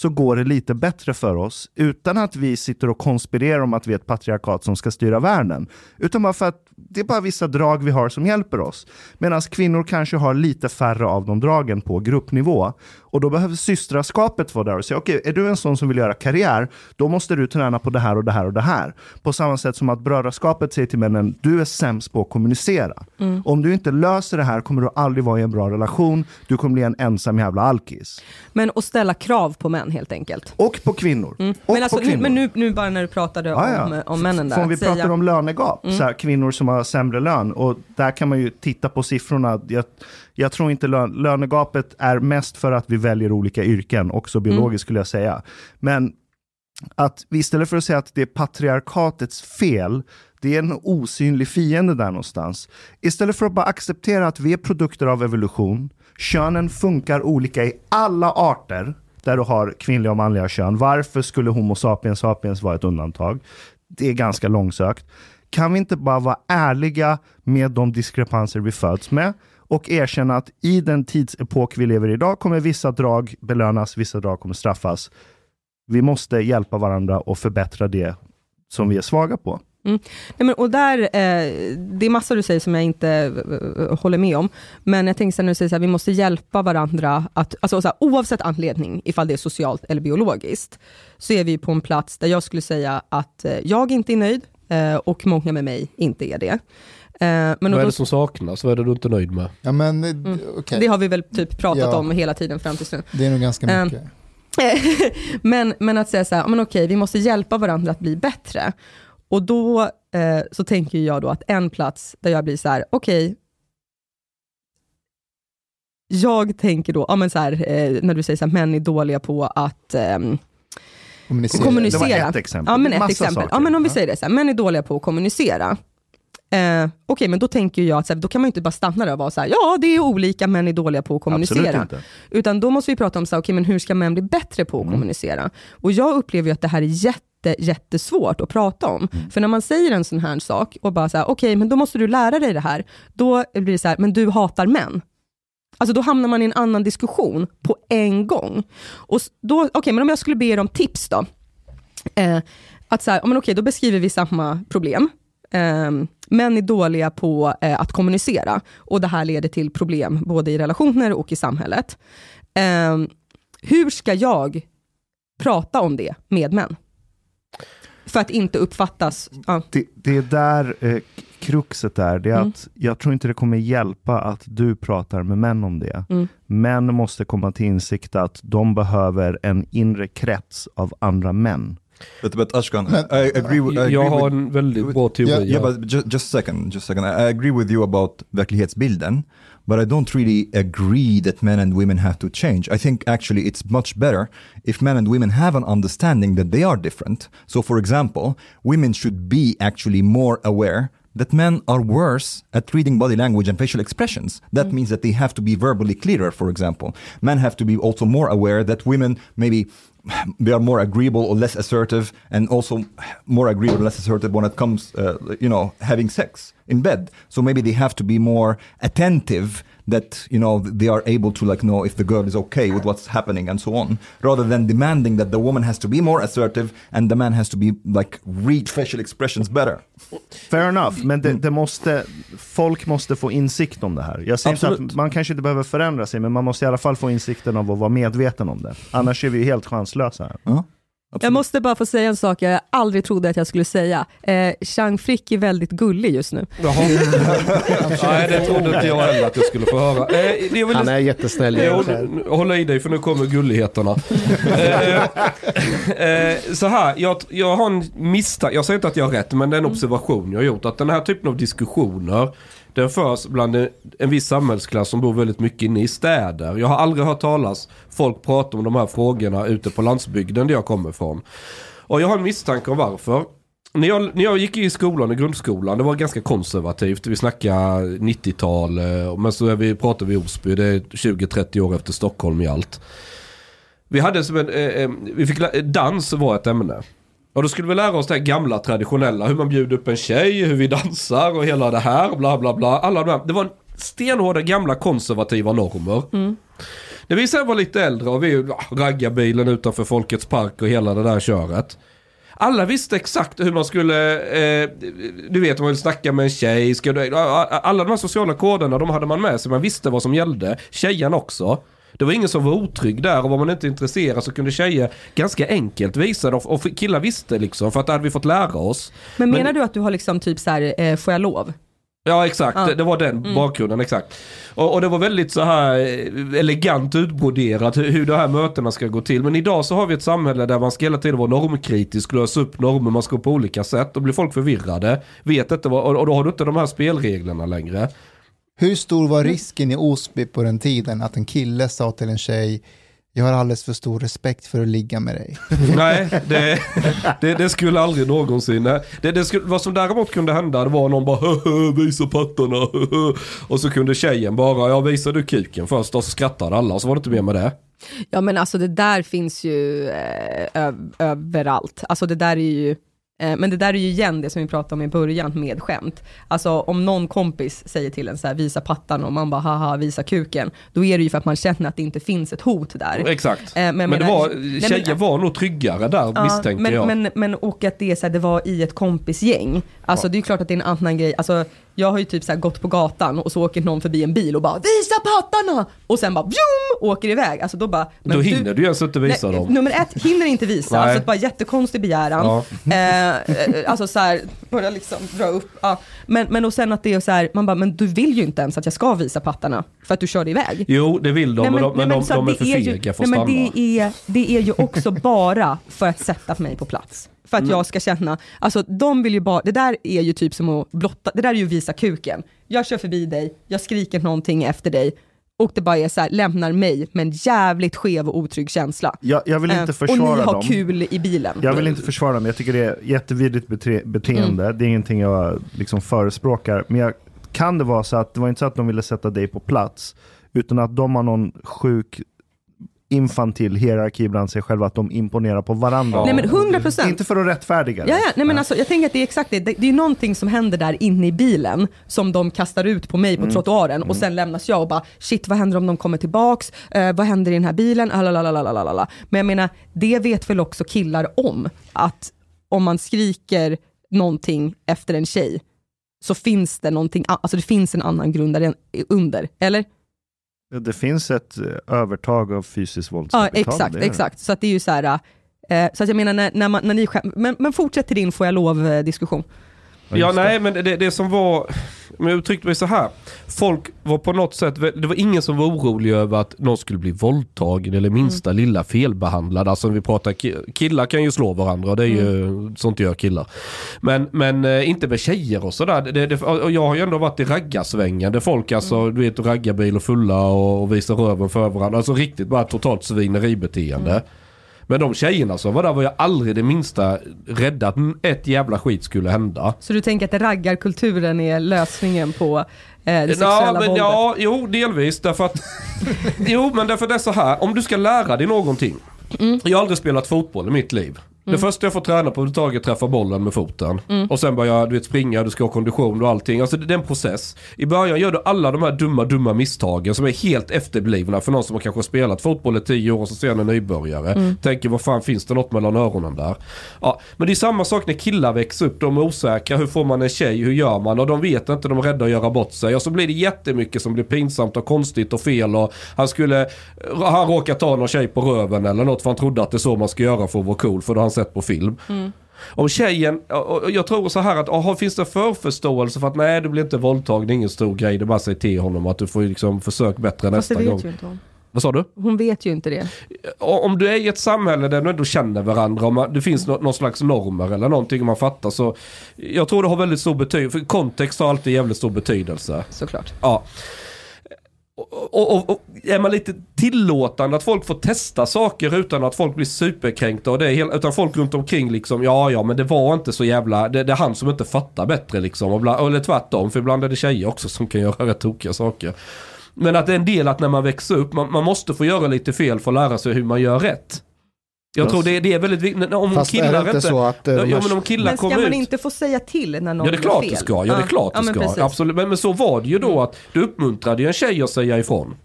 så går det lite bättre för oss utan att vi sitter och konspirerar om att vi är ett patriarkat som ska styra världen. Utan bara för att det är bara vissa drag vi har som hjälper oss. Medan kvinnor kanske har lite färre av de dragen på gruppnivå. Och då behöver systraskapet vara där och säga okej, är du en sån som vill göra karriär, då måste du träna på det här och det här och det här. På samma sätt som att brödraskapet säger till männen, du är sämst på att kommunicera. Om du inte löser det här kommer du aldrig vara i en bra relation, du kommer bli en ensam jävla alkis. Men att ställa krav på män helt enkelt. Och på kvinnor. Och Mm. Men, alltså, på nu, kvinnor. men nu, nu bara när du pratade Ja, ja. om, om männen där. För om vi säga- pratar om lönegap, Mm. så här, kvinnor som har sämre lön. Och där kan man ju titta på siffrorna. Jag, jag tror inte lön, lönegapet är mest för att vi väljer olika yrken, också Mm. biologiskt skulle jag säga. Men att vi istället för att säga att det är patriarkatets fel, det är en osynlig fiende där någonstans. Istället för att bara acceptera att vi är produkter av evolution, könen funkar olika i alla arter, där du har kvinnliga och manliga kön. Varför skulle Homo sapiens sapiens vara ett undantag? Det är ganska långsökt. Kan vi inte bara vara ärliga med de diskrepanser vi föds med och erkänna att i den tidsepok vi lever i idag kommer vissa drag belönas, vissa drag kommer straffas. Vi måste hjälpa varandra och förbättra det som vi är svaga på. Mm. Nej, men, och där, eh, det är massor du säger som jag inte eh, eh, håller med om, men jag tänker när du säger att vi måste hjälpa varandra, att, alltså, så här, oavsett anledning, ifall det är socialt eller biologiskt, så är vi på en plats där jag skulle säga att eh, jag inte är nöjd eh, och många med mig inte är det. Eh, men Vad är då, det som saknas? Vad är det du inte är nöjd med? Ja, men eh, Mm. det har vi väl typ pratat Ja. om hela tiden fram tills nu. Det är nog ganska Ehm, mycket. men, men att säga så här, men okej, vi måste hjälpa varandra att bli bättre. Och då eh, så tänker jag då att en plats där jag blir så här, okej, jag tänker då, ja, men så här, eh, när du säger så här, män är dåliga på att ehm, Kommunicera. kommunicera. Det var ett exempel. Ja, men ett Massa exempel. saker. Ja, men om vi säger det så här, män är dåliga på att kommunicera. Eh, Okej, men då tänker jag att så här, då kan man inte bara stanna där och vara så här, ja det är olika, män är dåliga på att kommunicera. Utan då måste vi prata om så här, okej, men hur ska män bli bättre på att Mm. kommunicera? Och jag upplever att det här är jätte, jättesvårt att prata om. Mm. För när man säger en sån här sak och bara så här, okej, men då måste du lära dig det här. Då blir det så här, men du hatar män. Alltså då hamnar man i en annan diskussion på en gång. Och s- då, okej, men om jag skulle be er om tips då. Eh, att så här, ja, men okej, då beskriver vi samma problem. Eh, män är dåliga på eh, att kommunicera och det här leder till problem både i relationer och i samhället. Eh, hur ska jag prata om det med män? För att inte uppfattas... Ja. Det, det är där eh, kruxet är. Det är Mm. att jag tror inte det kommer hjälpa att du pratar med män om det. Mm. Män måste komma till insikt att de behöver en inre krets av andra män. But, but Ashkan, I agree, with- I agree Jag har with, en väldigt bra teori. Yeah, yeah, but just, just a second, just a second. I I agree with you about verklighetsbilden, but I don't really agree that men and women have to change. I think actually it's much better if men and women have an understanding that they are different. So for example, women should be actually more aware that men are worse at reading body language and facial expressions. That mm. means that they have to be verbally clearer, for example. Men have to be also more aware that women maybe they are more agreeable or less assertive and also more agreeable or less assertive when it comes uh, you know having sex in bed. So maybe they have to be more attentive that you know they are able to like know if the girl is okay with what's happening and so on rather than demanding that the woman has to be more assertive and the man has to be like read facial expressions better Fair enough, men det, det måste, folk måste få insikt om det här. Jag säger inte att man kanske inte behöver förändra sig, men man måste i alla fall få insikten av att vara medveten om det. Annars är vi helt chanslösa här. Jag måste bara få säga en sak jag aldrig trodde att jag skulle säga. Eh, Chang Frick är väldigt gullig just nu. Jaha. Nej, det trodde inte jag heller att jag skulle få höra. Eh, det jag ville- Han är jättesnäll. Nu- håll i dig för nu kommer gulligheterna. eh, eh, så här, jag, jag har en misstanke, jag säger inte att jag har rätt, men det är en observation jag har gjort. Att den här typen av diskussioner, den förs bland en, en viss samhällsklass som bor väldigt mycket inne i städer. Jag har aldrig hört talas folk prata om de här frågorna ute på landsbygden där jag kommer ifrån. Och jag har en misstanke om varför. När jag, när jag gick i skolan, i grundskolan, det var ganska konservativt. Vi snackar 90-tal, eh, men så är vi, pratar vi Osby, det är 20-30 år efter Stockholm i allt. Vi hade som en, eh, eh vi fick, dans var ett ämne. Och då skulle vi lära oss det här gamla traditionella, hur man bjuder upp en tjej, hur vi dansar och hela det här, bla bla bla. Alla de här, det var stenhårda gamla konservativa normer. När vi sen var lite äldre och vi ja, raggarbilen utanför Folkets Park och hela det där köret. Alla visste exakt hur man skulle, eh, du vet om man vill snacka med en tjej, ska du, alla de här sociala koderna de hade man med sig, man visste vad som gällde. Tjejen också. Det var ingen som var otrygg där och var man inte intresserad så kunde tjejer ganska enkelt visa det och killar visste liksom för att det hade vi fått lära oss. Men menar Men- du att du har liksom typ så här, eh, får jag lov? Ja exakt, Ja. Det, det var den Mm. bakgrunden exakt. Och, och det var väldigt så här eh, elegant utbroderat hur, hur de här mötena ska gå till. Men idag så har vi ett samhälle där man ska hela tiden vara normkritisk, lösa upp normer, man ska gå på olika sätt. Då blir folk förvirrade, vet inte vad, och, och då har du inte de här spelreglerna längre. Hur stor var risken i Osby på den tiden att en kille sa till en tjej, jag har alldeles för stor respekt för att ligga med dig. Nej, det, det, det skulle aldrig någonsin. Det, det skulle, vad som däremot kunde hända det var någon bara "Höhö, visa pattarna. höhö." Och så kunde tjejen bara, ja visar du kuken först och så skrattade alla och så var det inte mer med det. Ja men alltså det där finns ju eh, överallt. Alltså det där är ju, men det där är ju igen det som vi pratade om i början med skämt. Alltså om någon kompis säger till en så här, visa pattan och man bara haha visa kuken, då är det ju för att man känner att det inte finns ett hot där. Exakt. Eh, men men jag det var, nej, men- tjejer var nog tryggare där misstänkte men, jag. Men, men och att det, är så här, det var i ett kompisgäng. Alltså det är ju klart att det är en annan grej. Alltså, jag har ju typ så här gått på gatan och så åker någon förbi en bil och bara visa pattarna! Och sen bara bjum, åker iväg. Alltså då bara... men Då hinner du ju ens inte visa Nej, dem. Nummer ett, hinner inte visa. Nej. Alltså bara jättekonstig begäran. Ja. Eh, eh, alltså så här, börja liksom dra upp. Ja. Men, men och sen att det är så här, man bara, men du vill ju inte ens att jag ska visa pattarna för att du körde iväg. Jo, det vill de, Nej, men, de, men, de, de är det för fega för att stanna. men det, är, det är ju också bara för att sätta mig på plats. För att Mm. jag ska känna, alltså de vill ju bara, det där är ju typ som att blotta, det där är ju att visa kuken. Jag kör förbi dig, jag skriker någonting efter dig och det bara är så här, lämnar mig med en jävligt skev och otrygg känsla. Jag, jag vill inte Eh, försvara Och ni har dem. kul i bilen. Jag vill inte försvara dem, jag tycker det är jättevidrigt bete beteende. Mm. Det är ingenting jag liksom förespråkar. Men jag, kan det vara så att det var inte så att de ville sätta dig på plats, utan att de har någon sjuk infantil hierarki bland sig själva, att de imponerar på varandra. Nej men 100%. Inte för att rättfärdiga det. Ja, ja. Nej, men alltså, jag tänker att det är exakt det. Det, det är någonting som händer där inne i bilen som de kastar ut på mig på Mm. trottoaren och sen lämnas jag och bara shit vad händer om de kommer tillbaks? Eh, vad händer i den här bilen? Alalalalala. Men jag menar, det vet väl också killar om att om man skriker någonting efter en tjej så finns det någonting, alltså det finns en annan grund under, eller? Det finns ett eh, övertag av fysiskt Ja, våldskapital. exakt, det är det. exakt. Så att det är ju så här, eh, så att jag menar när, när, man, när ni skäm, men, men fortsätt till din får jag lov eh, diskussion. Ja, nej, men det, det som var... Men jag uttryckte mig så här. Folk var på något sätt... Det var ingen som var orolig över att någon skulle bli våldtagen eller minsta lilla felbehandlad. Alltså vi pratar... ki- Killar kan ju slå varandra och det är ju... Sånt gör killar. Men, men eh, inte med tjejer och sådär. Det, det, och jag har ju ändå varit i raggarsvängen där folk alltså, du vet, raggarbil och fulla och, och visar röven för varandra. Alltså riktigt bara totalt svineribeteende. Men de tjejerna som var där var jag aldrig det minsta rädda att ett jävla skit skulle hända. Så du tänker att raggarkulturen är lösningen på eh, det Ja, sexuella men, våldet? ja, jo delvis därför att Jo men därför det är så här, om du ska lära dig någonting Mm. Jag har aldrig spelat fotboll i mitt liv Det första jag får träna på överhuvudtaget är att träffa bollen med foten. Mm. Och sen börjar du vet, springa, du ska ha kondition och allting. Alltså det är en process. I början gör du alla de här dumma, dumma misstagen som är helt efterblivna för någon som har kanske spelat fotboll i tio år och så ser en nybörjare. Mm. Tänker vad fan finns det något mellan öronen där? Ja, men det är samma sak när killar växer upp. De är osäkra. Hur får man en tjej? Hur gör man? Och de vet inte. De är rädda att göra bort sig. Och så blir det jättemycket som blir pinsamt och konstigt och fel. Och han skulle... Han råkar ta någon tjej på röven eller något för han trodde att det är så man ska göra för att vara cool. För har han sett på film. Om tjejen, och jag tror så här att aha, finns det förförståelse för att nej du blir inte våldtagen, det är ingen stor grej. Det är bara säga till honom att du får liksom försök bättre Fast det nästa vet gång. ju inte hon. Vad sa du? Hon vet ju inte det. Om du är i ett samhälle där du ändå känner varandra, om man, det finns nå- någon slags normer eller någonting man fattar så Jag tror det har väldigt stor betydelse, för kontext har alltid jävligt stor betydelse. Såklart. Ja. Och, och, och, är man lite tillåtande att folk får testa saker utan att folk blir superkränkta och det är helt, utan folk runt omkring liksom ja ja men det var inte så jävla, det, det är han som inte fattar bättre liksom. Och bland, eller tvärtom för ibland är det tjejer också som kan göra rätt tokiga saker. Men att det är en del att när man växer upp, man, man måste få göra lite fel för att lära sig hur man gör rätt. Jag tror det, det är väldigt viktigt. Om Fast är killar det inte så att, eh, ja, men om killar Men ska kommer man ut. inte få säga till när någon Ja det är klart fel? det ska, ja det är klart ja, det men ska. Mm. Absolut. Men, men så var det ju då att du uppmuntrade ju en tjej att säga ifrån.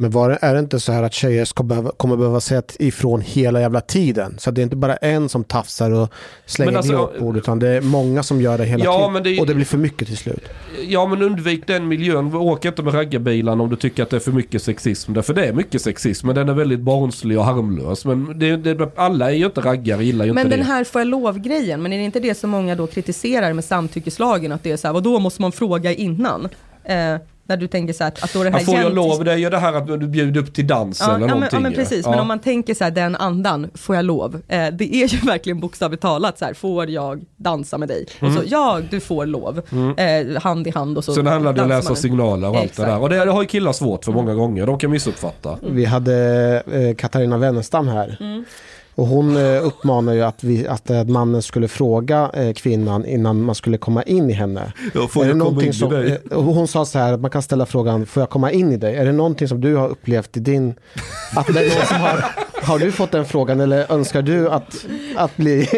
Men var det, är det inte så här att tjejer ska behöva, kommer behöva säga ifrån hela jävla tiden? Så det är inte bara en som tafsar och slänger Men alltså, glåpord, utan det är många som gör det hela Ja, tiden. men det Och det blir för mycket till slut. Ja men undvik den miljön. Åk inte med raggarbilen om du tycker att det är för mycket sexism. Därför det är mycket sexism. Men den är väldigt barnslig och harmlös. Men det, det, alla är ju inte raggare, gillar ju Men inte den det. här får jag lov-grejen, men är det inte det som många då kritiserar med samtyckeslagen? Att det är så här, vad då måste man fråga innan? Eh, när du tänker så här, att, då det här Han får jag lov, det är ju det här att du bjuder upp till dans Ja, eller ja, men, någonting. ja men precis, Ja. men om man tänker så här, den andan, får jag lov? Eh, det är ju verkligen bokstavligt talat så här, får jag dansa med dig? Och så, ja du får lov, eh, hand i hand och så Sen handlar det om att läsa signaler och allt Exakt. det där. Och det, det har ju killar svårt för många gånger. De kan missuppfatta. Vi hade eh, Katarina Wennerstam här. Mm. Och hon eh, uppmanar ju att, vi, att eh, mannen skulle fråga eh, kvinnan innan man skulle komma in i henne. Ja, får Är det jag komma in i som, dig? eh, och hon sa så här, att man kan ställa frågan, får jag komma in i dig? Är det någonting som du har upplevt i din... Att det är någon som har, har du fått den frågan eller önskar du att, att bli,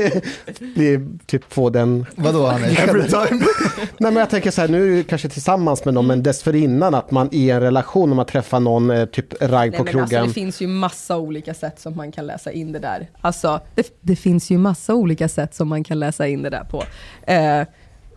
bli, typ få den... Vadå Hannes? Every time. Nej men jag tänker så här, nu är du kanske tillsammans med någon, men dessförinnan att man i en relation, om man träffar någon, eh, typ ragg på men krogen. alltså, det finns ju massa olika sätt som man kan läsa in det där. Alltså, det, det finns ju massa olika sätt som man kan läsa in det där på. Eh,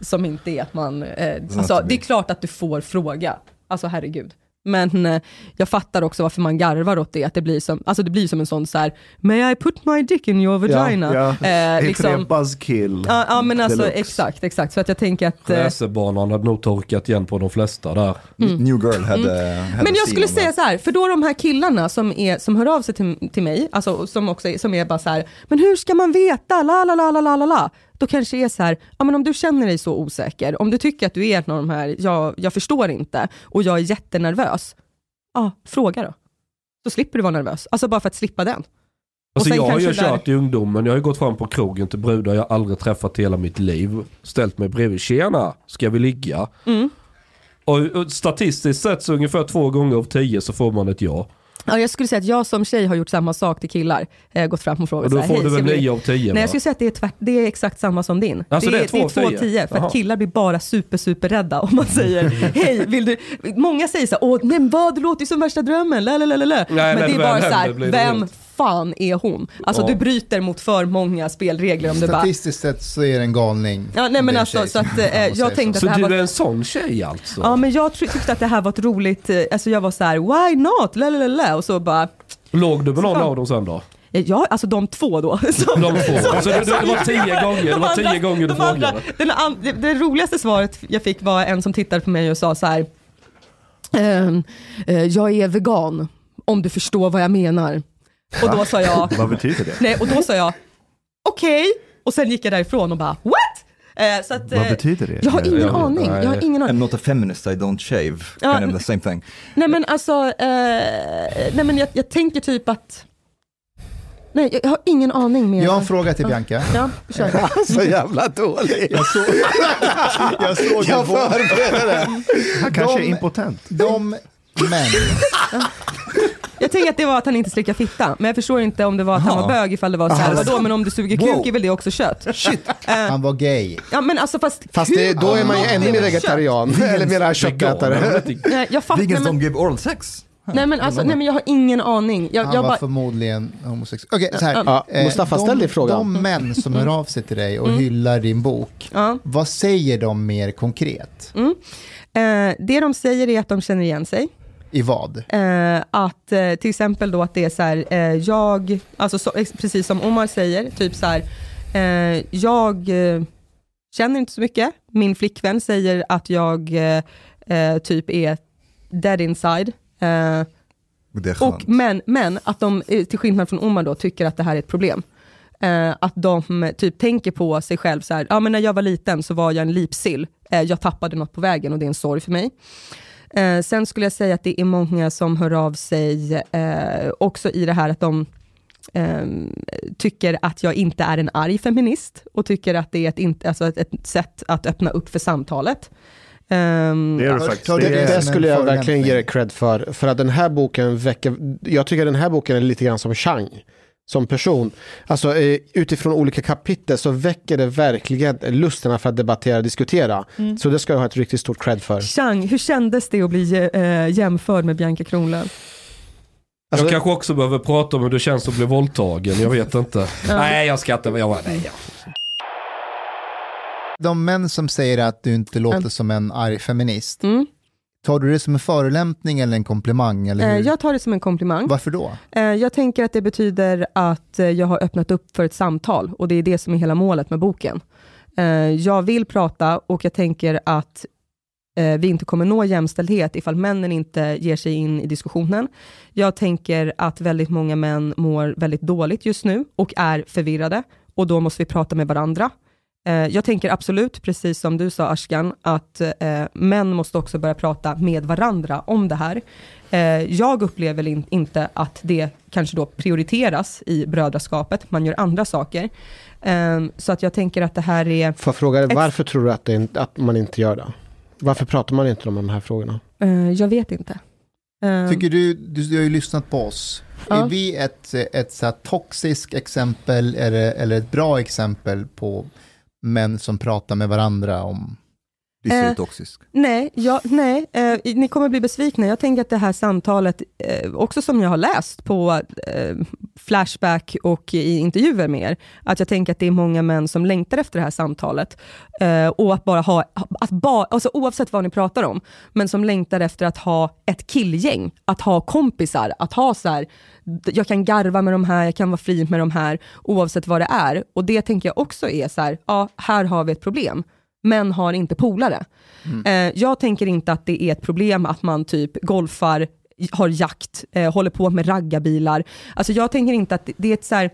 som inte är att man... Eh, alltså, det är klart att du får fråga. Alltså herregud. Men eh, jag fattar också varför man garvar åt det, att det blir som, alltså det blir som en sån så här, may I put my dick in your vagina? Ja, Eh, Är inte det liksom, buzzkill? ja, ja men alltså deluxe? exakt, exakt. Så att jag tänker att... eh, Racerbanan hade nog torkat igen på de flesta där. New Girl had, uh, had Mm. Men a jag skulle säga så här, för då de här killarna som, är, som hör av sig till, till mig, alltså som också är, som är bara så här, men hur ska man veta, la la la la la la. Då kanske det är så här, ja men om du känner dig så osäker, om du tycker att du är en av de här, jag, jag förstår inte och jag är jättenervös. ja, fråga då. Så slipper du vara nervös. Alltså bara för att slippa den. Alltså jag har ju där- kört i ungdomen, jag har ju gått fram på krogen till brudar jag aldrig träffat i hela mitt liv. Ställt mig bredvid, tjena, ska vi ligga? Mm. Och, och statistiskt sett så ungefär två gånger av tio så får man ett ja. Ja, jag skulle säga att jag som tjej har gjort samma sak till killar. Eh, gått fram och frågat Och då får "Hej, du väl ska vi-" nio av tio Nej, va? jag skulle säga att det är, tvärt, det är exakt samma som din. Alltså, det är det två är av två av tio? tio, för Jaha. att killar blir bara super, super rädda om man säger hej, vill du? Många säger så här, åh, men vad, det låter ju som värsta drömmen, lalalala. Men det är bara så här, vem fan är hon? Alltså Ja. du bryter mot för många spelregler om du bara Statistiskt sett så är det en galning. Ja, nej men alltså, så som att, eh, jag tänkte Så att det här du var är en sån tjej alltså? Ja men jag tyckte att det här var ett roligt, eh, alltså jag var så här, why not? Lalalala. Och så bara, Låg du med någon Så. av dem sen då? ja alltså de två då. Så- De två? Alltså det, det var tio gånger, det De var andra- tio gånger du frågade? den an, det, det roligaste svaret jag fick var en som tittade på mig och sa så här, ehm, eh, jag är vegan, om du förstår vad jag menar. Och då sa jag, Vad betyder det? nej, och då sa jag, okej, och sen gick jag därifrån och bara, what? Eh, så att, Vad eh, betyder det? Jag har ingen Jag- aning. Jag har ingen aning. I'm not a feminist, I don't shave. Ja, kind of the same thing. Nej men alltså, eh, nej men jag, jag tänker typ att, nej jag, har ingen aning mer. Jag har en fråga till Bianca. Ja, kör. Så jävla dålig. Jag såg, jag såg Jag en våg- förberedde det. Han kanske är De- impotent. De män, Jag tänker att det var att han inte slickar fitta, men jag förstår inte om det var att han var bög ifall det var så här, Aha. vadå men om du suger Wow. kuk är väl det också kött? shit, Eh, han var gay. ja men alltså fast Fast det, då är man ju ännu mer vegetarian, eller mera köttätare. Nej, jag fattar, Vegans men, don't give oral sex. nej men alltså, nej men jag har ingen aning. Jag, Han jag var bara, förmodligen homosexuell. Okej, så här. Ja, Eh, Mustafa, de, ställ dig frågan. De män som hör av sig till dig och Mm. hyllar din bok, ja. vad säger de mer konkret? Mm. Eh, det de säger är att de känner igen sig. I vad? Eh, att eh, till exempel då att det är så här, eh, jag, alltså så, precis som Omar säger, typ så här, eh, jag eh, känner inte så mycket. Min flickvän säger att jag eh, typ är dead inside. Eh, Det är och, men, men att de, till skillnad från Omar då, tycker att det här är ett problem. Eh, att de typ tänker på sig själv så här, ja men när jag var liten så var jag en lipsill. Eh, jag tappade något på vägen och det är en sorg för mig. Eh, sen skulle jag säga att det är många som hör av sig eh, också i det här att de eh, tycker att jag inte är en arg feminist och tycker att det är ett, alltså ett, ett sätt att öppna upp för samtalet. Ehm, Det är du faktiskt. Det, det är det skulle jag verkligen ge dig cred för. För att den här boken väcker, jag tycker den här boken är lite grann som Chang. Som person. Alltså eh, utifrån olika kapitel så väcker det verkligen lusten för att debattera och diskutera. Mm. Så det ska jag ha ett riktigt stort cred för. Chang, hur kändes det att bli eh, jämförd med Bianca Kronlöf? Alltså- jag kanske också behöver prata om hur det känns att bli våldtagen, jag vet inte. Nej jag skrattar, jag var, nej. jag- De män som säger att du inte låter som en arg feminist, Mm. Tar du det som en förolämpning eller en komplimang? Eller Eh, hur? jag tar det som en komplimang. Varför då? Eh, jag tänker att det betyder att eh, jag har öppnat upp för ett samtal och det är det som är hela målet med boken. Jag vill prata och jag tänker att vi inte kommer nå jämställdhet ifall männen inte ger sig in i diskussionen. Jag tänker att väldigt många män mår väldigt dåligt just nu och är förvirrade och då måste vi prata med varandra. Eh, Jag tänker absolut, precis som du sa Ashkan, att eh, män måste också börja prata med varandra om det här. Eh, jag upplever in, inte att det kanske då prioriteras i brödraskapet, man gör andra saker. Eh, så att jag tänker att det här är, Får jag fråga dig, varför tror du att, det, att man inte gör det? Varför pratar man inte om de här frågorna? eh, jag vet inte. Eh, Tycker du, du, du har ju lyssnat på oss. Ja. Är vi ett, ett så här toxiskt exempel eller, eller ett bra exempel på män som pratar med varandra om... This Eh, is toxisk. Nej, jag, nej eh, ni kommer bli besvikna. Jag tänker att det här samtalet, eh, också som jag har läst på eh, Flashback och i intervjuer med er, att jag tänker att det är många män som längtar efter det här samtalet. Eh, och att bara ha, att ba, alltså oavsett vad ni pratar om, men som längtar efter att ha ett killgäng, att ha kompisar, att ha så här, jag kan garva med de här, jag kan vara fri med de här, oavsett vad det är. Och det tänker jag också är så här, ja, här har vi ett problem. Män har inte polare. Eh, jag tänker inte att det är ett problem att man typ golfar, har jakt, eh, håller på med raggarbilar. Alltså jag tänker inte att det, det är ett så här,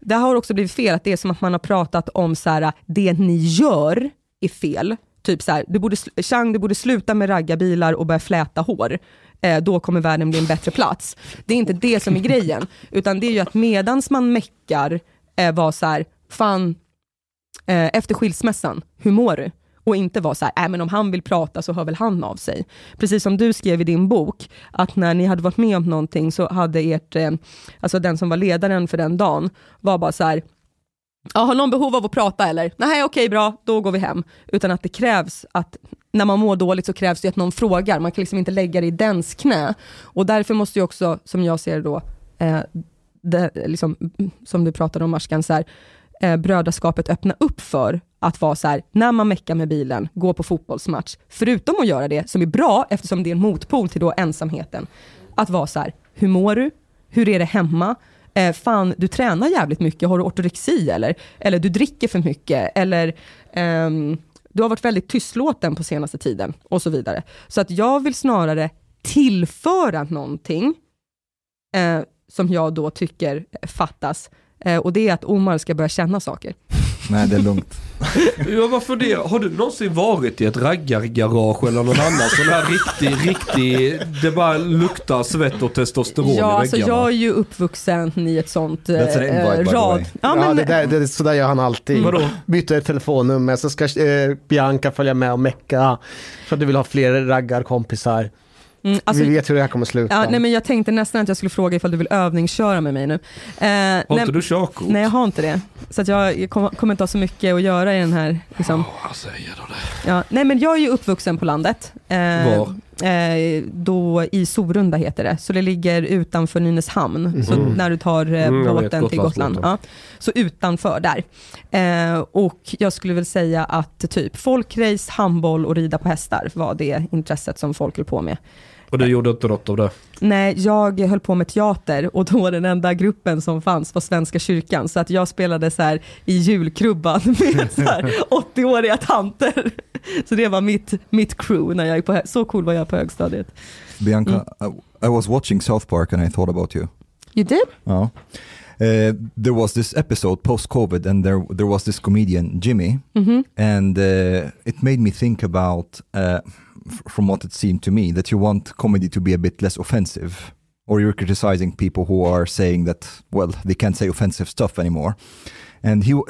det har också blivit fel, att det är som att man har pratat om så här, det ni gör är fel. Typ så här, du borde, Chang, du borde sluta med raggarbilar och börja fläta hår. eh, då kommer världen bli en bättre plats. Det är inte det som är grejen, utan det är ju att medans man meckar eh, var så här, fan, eh, efter skilsmässan, hur mår du? Och inte vara så här, äh, men om han vill prata så hör väl han av sig. Precis som du skrev i din bok, att när ni hade varit med om någonting så hade ert, eh, alltså den som var ledaren för den dagen, var bara så här, Ja, har någon behov av att prata eller? Nej, okej, bra, då går vi hem. Utan att det krävs att, när man mår dåligt så krävs det att någon frågar. Man kan liksom inte lägga det i dens knä. Och därför måste ju också, som jag ser det då, eh, det, liksom, som du pratade om Ashkan, så här, eh, brödraskapet öppna upp för att vara så här, när man meckar med bilen, gå på fotbollsmatch, förutom att göra det som är bra, eftersom det är en motpol till då ensamheten, att vara så här, hur mår du? Hur är det hemma? Eh, fan, du tränar jävligt mycket, har du ortorexi eller? Eller du dricker för mycket, eller ehm, du har varit väldigt tystlåten på senaste tiden, och så vidare. Så att jag vill snarare tillföra någonting, eh, som jag då tycker fattas, och det är att Omar ska börja känna saker. Nej, det är lugnt. Jag bara funderar, har du någonsin varit i ett raggargarage eller någon annan sån här riktig, riktig, det bara luktar svett och testosteron Ja, i alltså väggarna? jag är ju uppvuxen i ett sånt eh, invite, rad. Ja, Ja, men, det där, det, så där gör han alltid. Vadå? Byter telefonnummer, så ska eh, Bianca följa med och mecka. För att du vill ha fler raggarkompisar. Mm, alltså, Vi vet hur det här kommer sluta. ja, nej, men jag tänkte nästan att jag skulle fråga ifall du vill övningsköra med mig nu. Eh, Har nej, inte du körkort? nej, jag har inte det. Så att jag, jag kommer kommer inte ha så mycket att göra i den här... Liksom, Jag säger då det. ja, nej, men jag är ju uppvuxen på landet. Eh, Var? Eh, då I Sorunda heter det, så det ligger utanför Nynäshamn. Så när du tar eh, Mm, jag vet, båten till Gotland. Ja, så utanför där. Eh, och jag skulle väl säga att typ folkrace, handboll och rida på hästar var det intresset som folk höll på med. Och du gjorde inte något av det? Nej, jag höll på med teater och då den enda gruppen som fanns var Svenska kyrkan. Så att jag spelade så här i julkrubban med så här 80-åriga tanter. Så det var mitt, mitt crew när jag gick på Så cool var jag på högstadiet. Bianca, I, I was watching South Park and I thought about you. You did? Oh. Uh, there was this episode post COVID, and there there was this comedian Jimmy, and uh, it made me think about, uh, from what it seemed to me, that you want comedy to be a bit less offensive, or you're criticizing people who are saying that well they can't say offensive stuff anymore, and he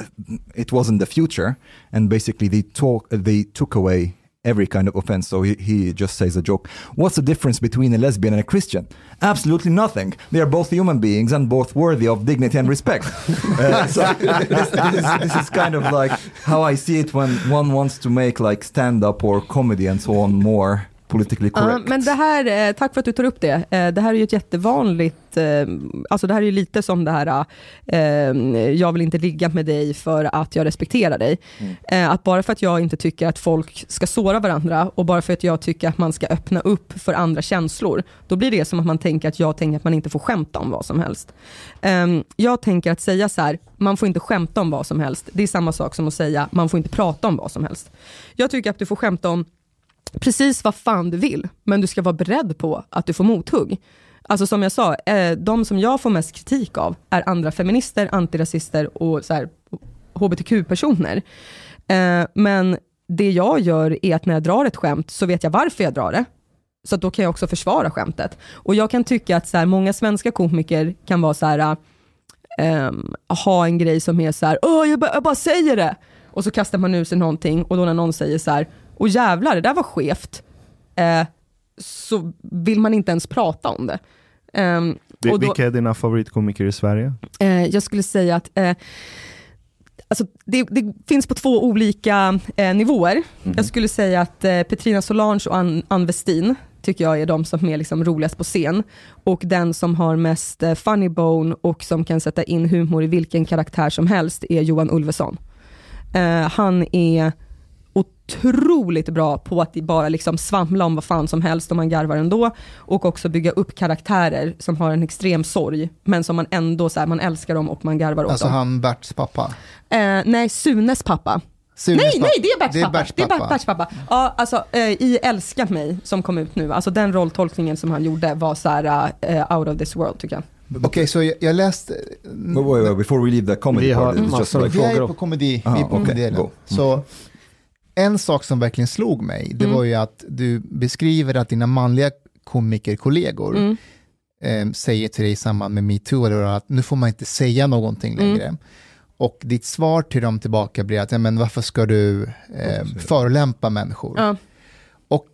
it wasn't the future, and basically they talk they took away every kind of offense. So he, he just says a joke. What's the difference between a lesbian and a Christian? Absolutely nothing. They are both human beings and both worthy of dignity and respect. Uh, so this, this, is, this is kind of like how I see it when one wants to make like stand up or comedy and so on more politically correct. men det här, eh, tack för att du tar upp det. Eh, Det här är ju ett jättevanligt, eh, alltså det här är ju lite som det här, jag vill inte ligga med dig för att jag respekterar dig. Eh, Att bara för att jag inte tycker att folk ska såra varandra och bara för att jag tycker att man ska öppna upp för andra känslor, då blir det som att man tänker att jag tänker att man inte får skämta om vad som helst. Eh, Jag tänker att säga så här, man får inte skämta om vad som helst, det är samma sak som att säga, man får inte prata om vad som helst. Jag tycker att du får skämta om precis vad fan du vill, men du ska vara beredd på att du får mothugg. Alltså som jag sa, eh, de som jag får mest kritik av är andra feminister, antirasister och så här, hbtq-personer. Eh, men det jag gör är att när jag drar ett skämt så vet jag varför jag drar det. Så att då kan jag också försvara skämtet. Och jag kan tycka att så här, många svenska komiker kan vara så här, ähm, ha en grej som är så här, Åh, jag, bara, jag bara säger det. Och så kastar man ur sig någonting och då när någon säger så här, och jävlar, det där var skevt, eh, så vill man inte ens prata om det. Och då, Vilka är dina favoritkomiker i Sverige? eh, jag skulle säga att eh, alltså det, det finns på två olika eh, nivåer. Jag skulle säga att eh, Petrina Solange och Ann, Ann Westin tycker jag är de som är liksom roligast på scen. Och den som har mest eh, funny bone och som kan sätta in humor i vilken karaktär som helst är Johan Ulveson. Eh, han är otroligt bra på att bara liksom svamla om vad fan som helst och man garvar ändå. Och också bygga upp karaktärer som har en extrem sorg, men som man ändå så här, man älskar dem och man garvar åt Alltså dem. han Berts pappa. Eh, nej, Sunes pappa. Sunes nej, pappa. nej, det är Berts Det är pappa. Berts Det är pappa. Bert- Berts pappa. Ja, alltså eh, i Älska mig, som kom ut nu, alltså den rolltolkningen som han gjorde var så här eh, out of this world tycker jag. Okej, så jag, jag läste... But wait, wait, before we leave the comedy Vi har part, it's just like, Vi är på komedi, vi är på okej, komedidelen. go. Mm. Så en sak som verkligen slog mig, det Mm. var ju att du beskriver att dina manliga komikerkollegor Mm. eh, säger till dig i samband med metoo eller att nu får man inte säga någonting Mm. längre. Och ditt svar till dem tillbaka blir att ja, men varför ska du eh, förolämpa människor? Ja. Och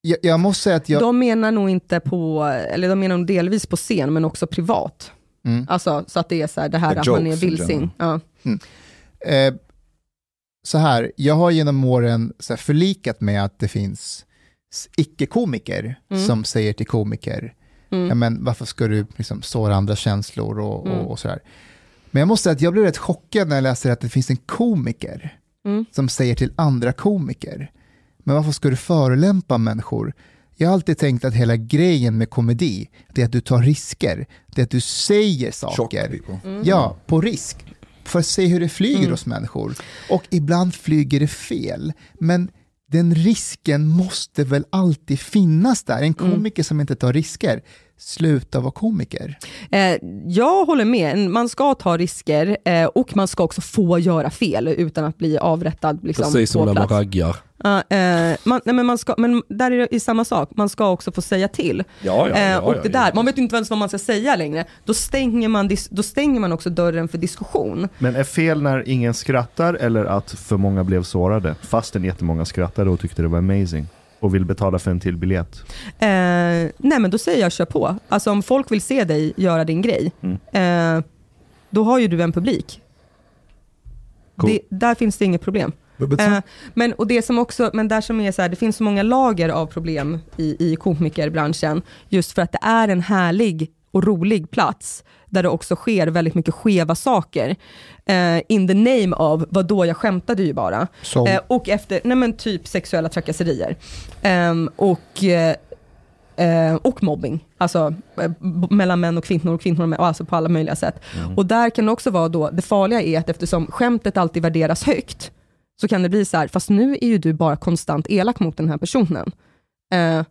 jag, jag måste säga att jag... De menar nog inte på, eller de menar nog delvis på scen, men också privat. Mm. Alltså, så att det är så här, det här The att man är vilsing. Ja. Eh, så här, jag har genom åren så här, förlikat med att det finns icke-komiker Mm. som säger till komiker, Mm. ja, men varför ska du liksom såra andra känslor och, Mm. och, och sådär. Men jag måste säga att jag blev rätt chockad när jag läste att det finns en komiker Mm. som säger till andra komiker, men varför ska du förolämpa människor? Jag har alltid tänkt att hela grejen med komedi, det är att du tar risker, det är att du säger saker. Mm. Ja, på risk. För att se hur det flyger Mm. hos människor. Och ibland flyger det fel. Men den risken måste väl alltid finnas där. En Mm. komiker som inte tar risker, sluta vara komiker. Eh, jag håller med, man ska ta risker eh, och man ska också få göra fel utan att bli avrättad liksom, Precis som när man raggar. Ja, eh, man, nej, men, man ska, men där är det i samma sak, man ska också få säga till. Ja, ja, eh, ja, och ja, det där, man vet inte ens vad man ska säga längre. Då stänger, man, då stänger man också dörren för diskussion. Men är fel när ingen skrattar eller att för många blev sårade? Fastän jättemånga skrattade och tyckte det var amazing. Och vill betala för en till biljett. Eh, nej men då säger jag kör på. Alltså om folk vill se dig göra din grej, Mm. eh, då har ju du en publik. Cool. Det, där finns det inget problem. Eh, men, och det som också, men där som är så här, det finns så många lager av problem i, i komikerbranschen, just för att det är en härlig och rolig plats, där det också sker väldigt mycket skeva saker. Eh, in the name of, vad då jag skämtade ju bara. Eh, och efter, nej men typ sexuella trakasserier. Ehm, och eh, eh, och mobbing, alltså eh, mellan män och kvinnor och kvinnor och män, och alltså på alla möjliga sätt. Och där kan det också vara då, det farliga är att eftersom skämtet alltid värderas högt, så kan det bli så här, fast nu är ju du bara konstant elak mot den här personen. Eh,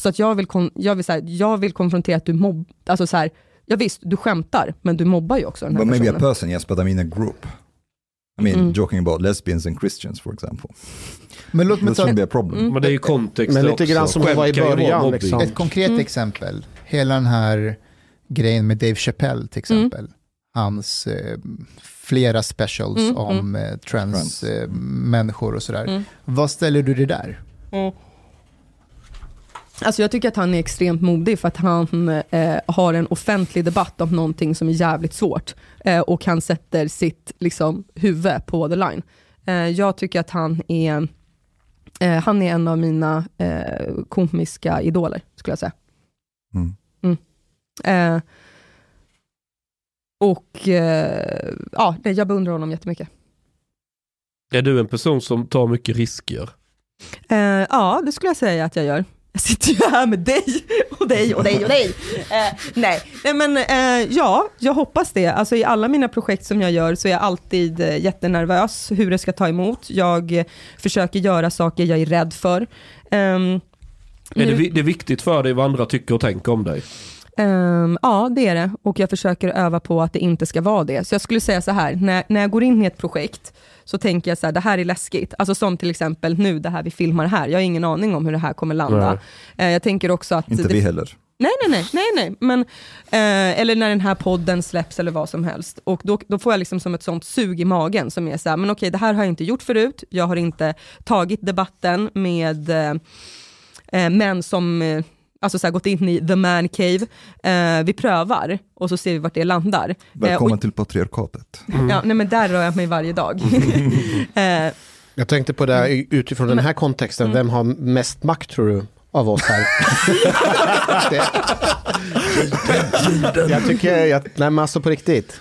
så att jag vill, jag vill, så här, jag vill konfrontera att du mobb, alltså så här, ja visst, du skämtar, men du mobbar ju också den här But maybe a personen. person, yes, but I mean a group. I mean, Mm. joking about lesbians and Christians, for example. Men låt mig ta be a problem. Mm. Men det är ju kontext Men det lite också. grann som det var i början, liksom. ett konkret Mm. exempel. Hela den här grejen med Dave Chappelle till Mm. exempel. Hans eh, flera specials Mm, om eh, trans eh, människor och sådär. Mm. Vad ställer du dig där? Alltså jag tycker att han är extremt modig för att han eh, har en offentlig debatt om någonting som är jävligt svårt. Eh, och han sätter sitt liksom, huvud på the line. Eh, jag tycker att han är, eh, han är en av mina eh, komiska idoler, skulle jag säga. Mm. Mm. Eh, och eh, ja, nej, jag beundrar honom jättemycket. Är du en person som tar mycket risker? Eh, ja, det skulle jag säga att jag gör. Jag sitter ju här med dig och dig och dig och dig. Eh, nej. nej, men eh, ja, jag hoppas det. Alltså i alla mina projekt som jag gör så är jag alltid eh, jättenervös hur det ska ta emot. Jag försöker göra saker jag är rädd för. Ehm, Är det, det är viktigt för dig vad andra tycker och tänker om dig? Ehm, ja, det är det. Och jag försöker öva på att det inte ska vara det. Så jag skulle säga så här, när, när jag går in i ett projekt, så tänker jag så här, det här är läskigt. Alltså som till exempel nu, det här vi filmar här. Jag har ingen aning om hur det här kommer landa. Eh, jag tänker också att... Inte det, vi heller. Nej, nej, nej, nej, nej. Men, eh, eller när den här podden släpps eller vad som helst. Och då, då får jag liksom som ett sånt sug i magen som är så här, men okej, det här har jag inte gjort förut. Jag har inte tagit debatten med eh, eh, män som eh, alltså så här, gått in i the man cave. Eh, vi prövar och så ser vi vart det landar. Eh, Välkommen och, till patriarkatet. ja, nej, men där rör jag mig varje dag. eh, Jag tänkte på det här i- utifrån den här kontexten, vem har mest makt tror du? Av oss här. det, jag tycker, jag, nej men alltså på riktigt.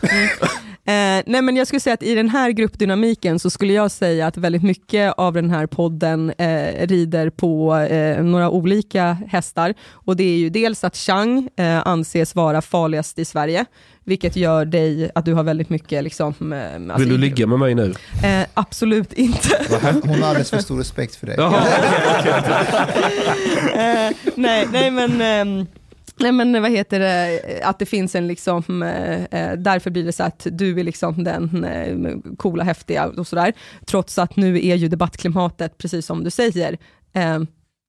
Eh, nej men jag skulle säga att i den här gruppdynamiken så skulle jag säga att väldigt mycket av den här podden eh, rider på eh, några olika hästar. Och det är ju dels att Chang eh, anses vara farligast i Sverige, vilket gör dig att du har väldigt mycket liksom... Eh, alltså, Vill du ligga med mig nu? Eh, absolut inte. Hon har alldeles för stor respekt för dig. Jaha, eh, nej, nej men... Nej men vad heter det, att det finns en liksom, eh, eh, därför blir det så att du är liksom den eh, coola, häftiga och sådär. Trots att nu är ju debattklimatet, precis som du säger, eh,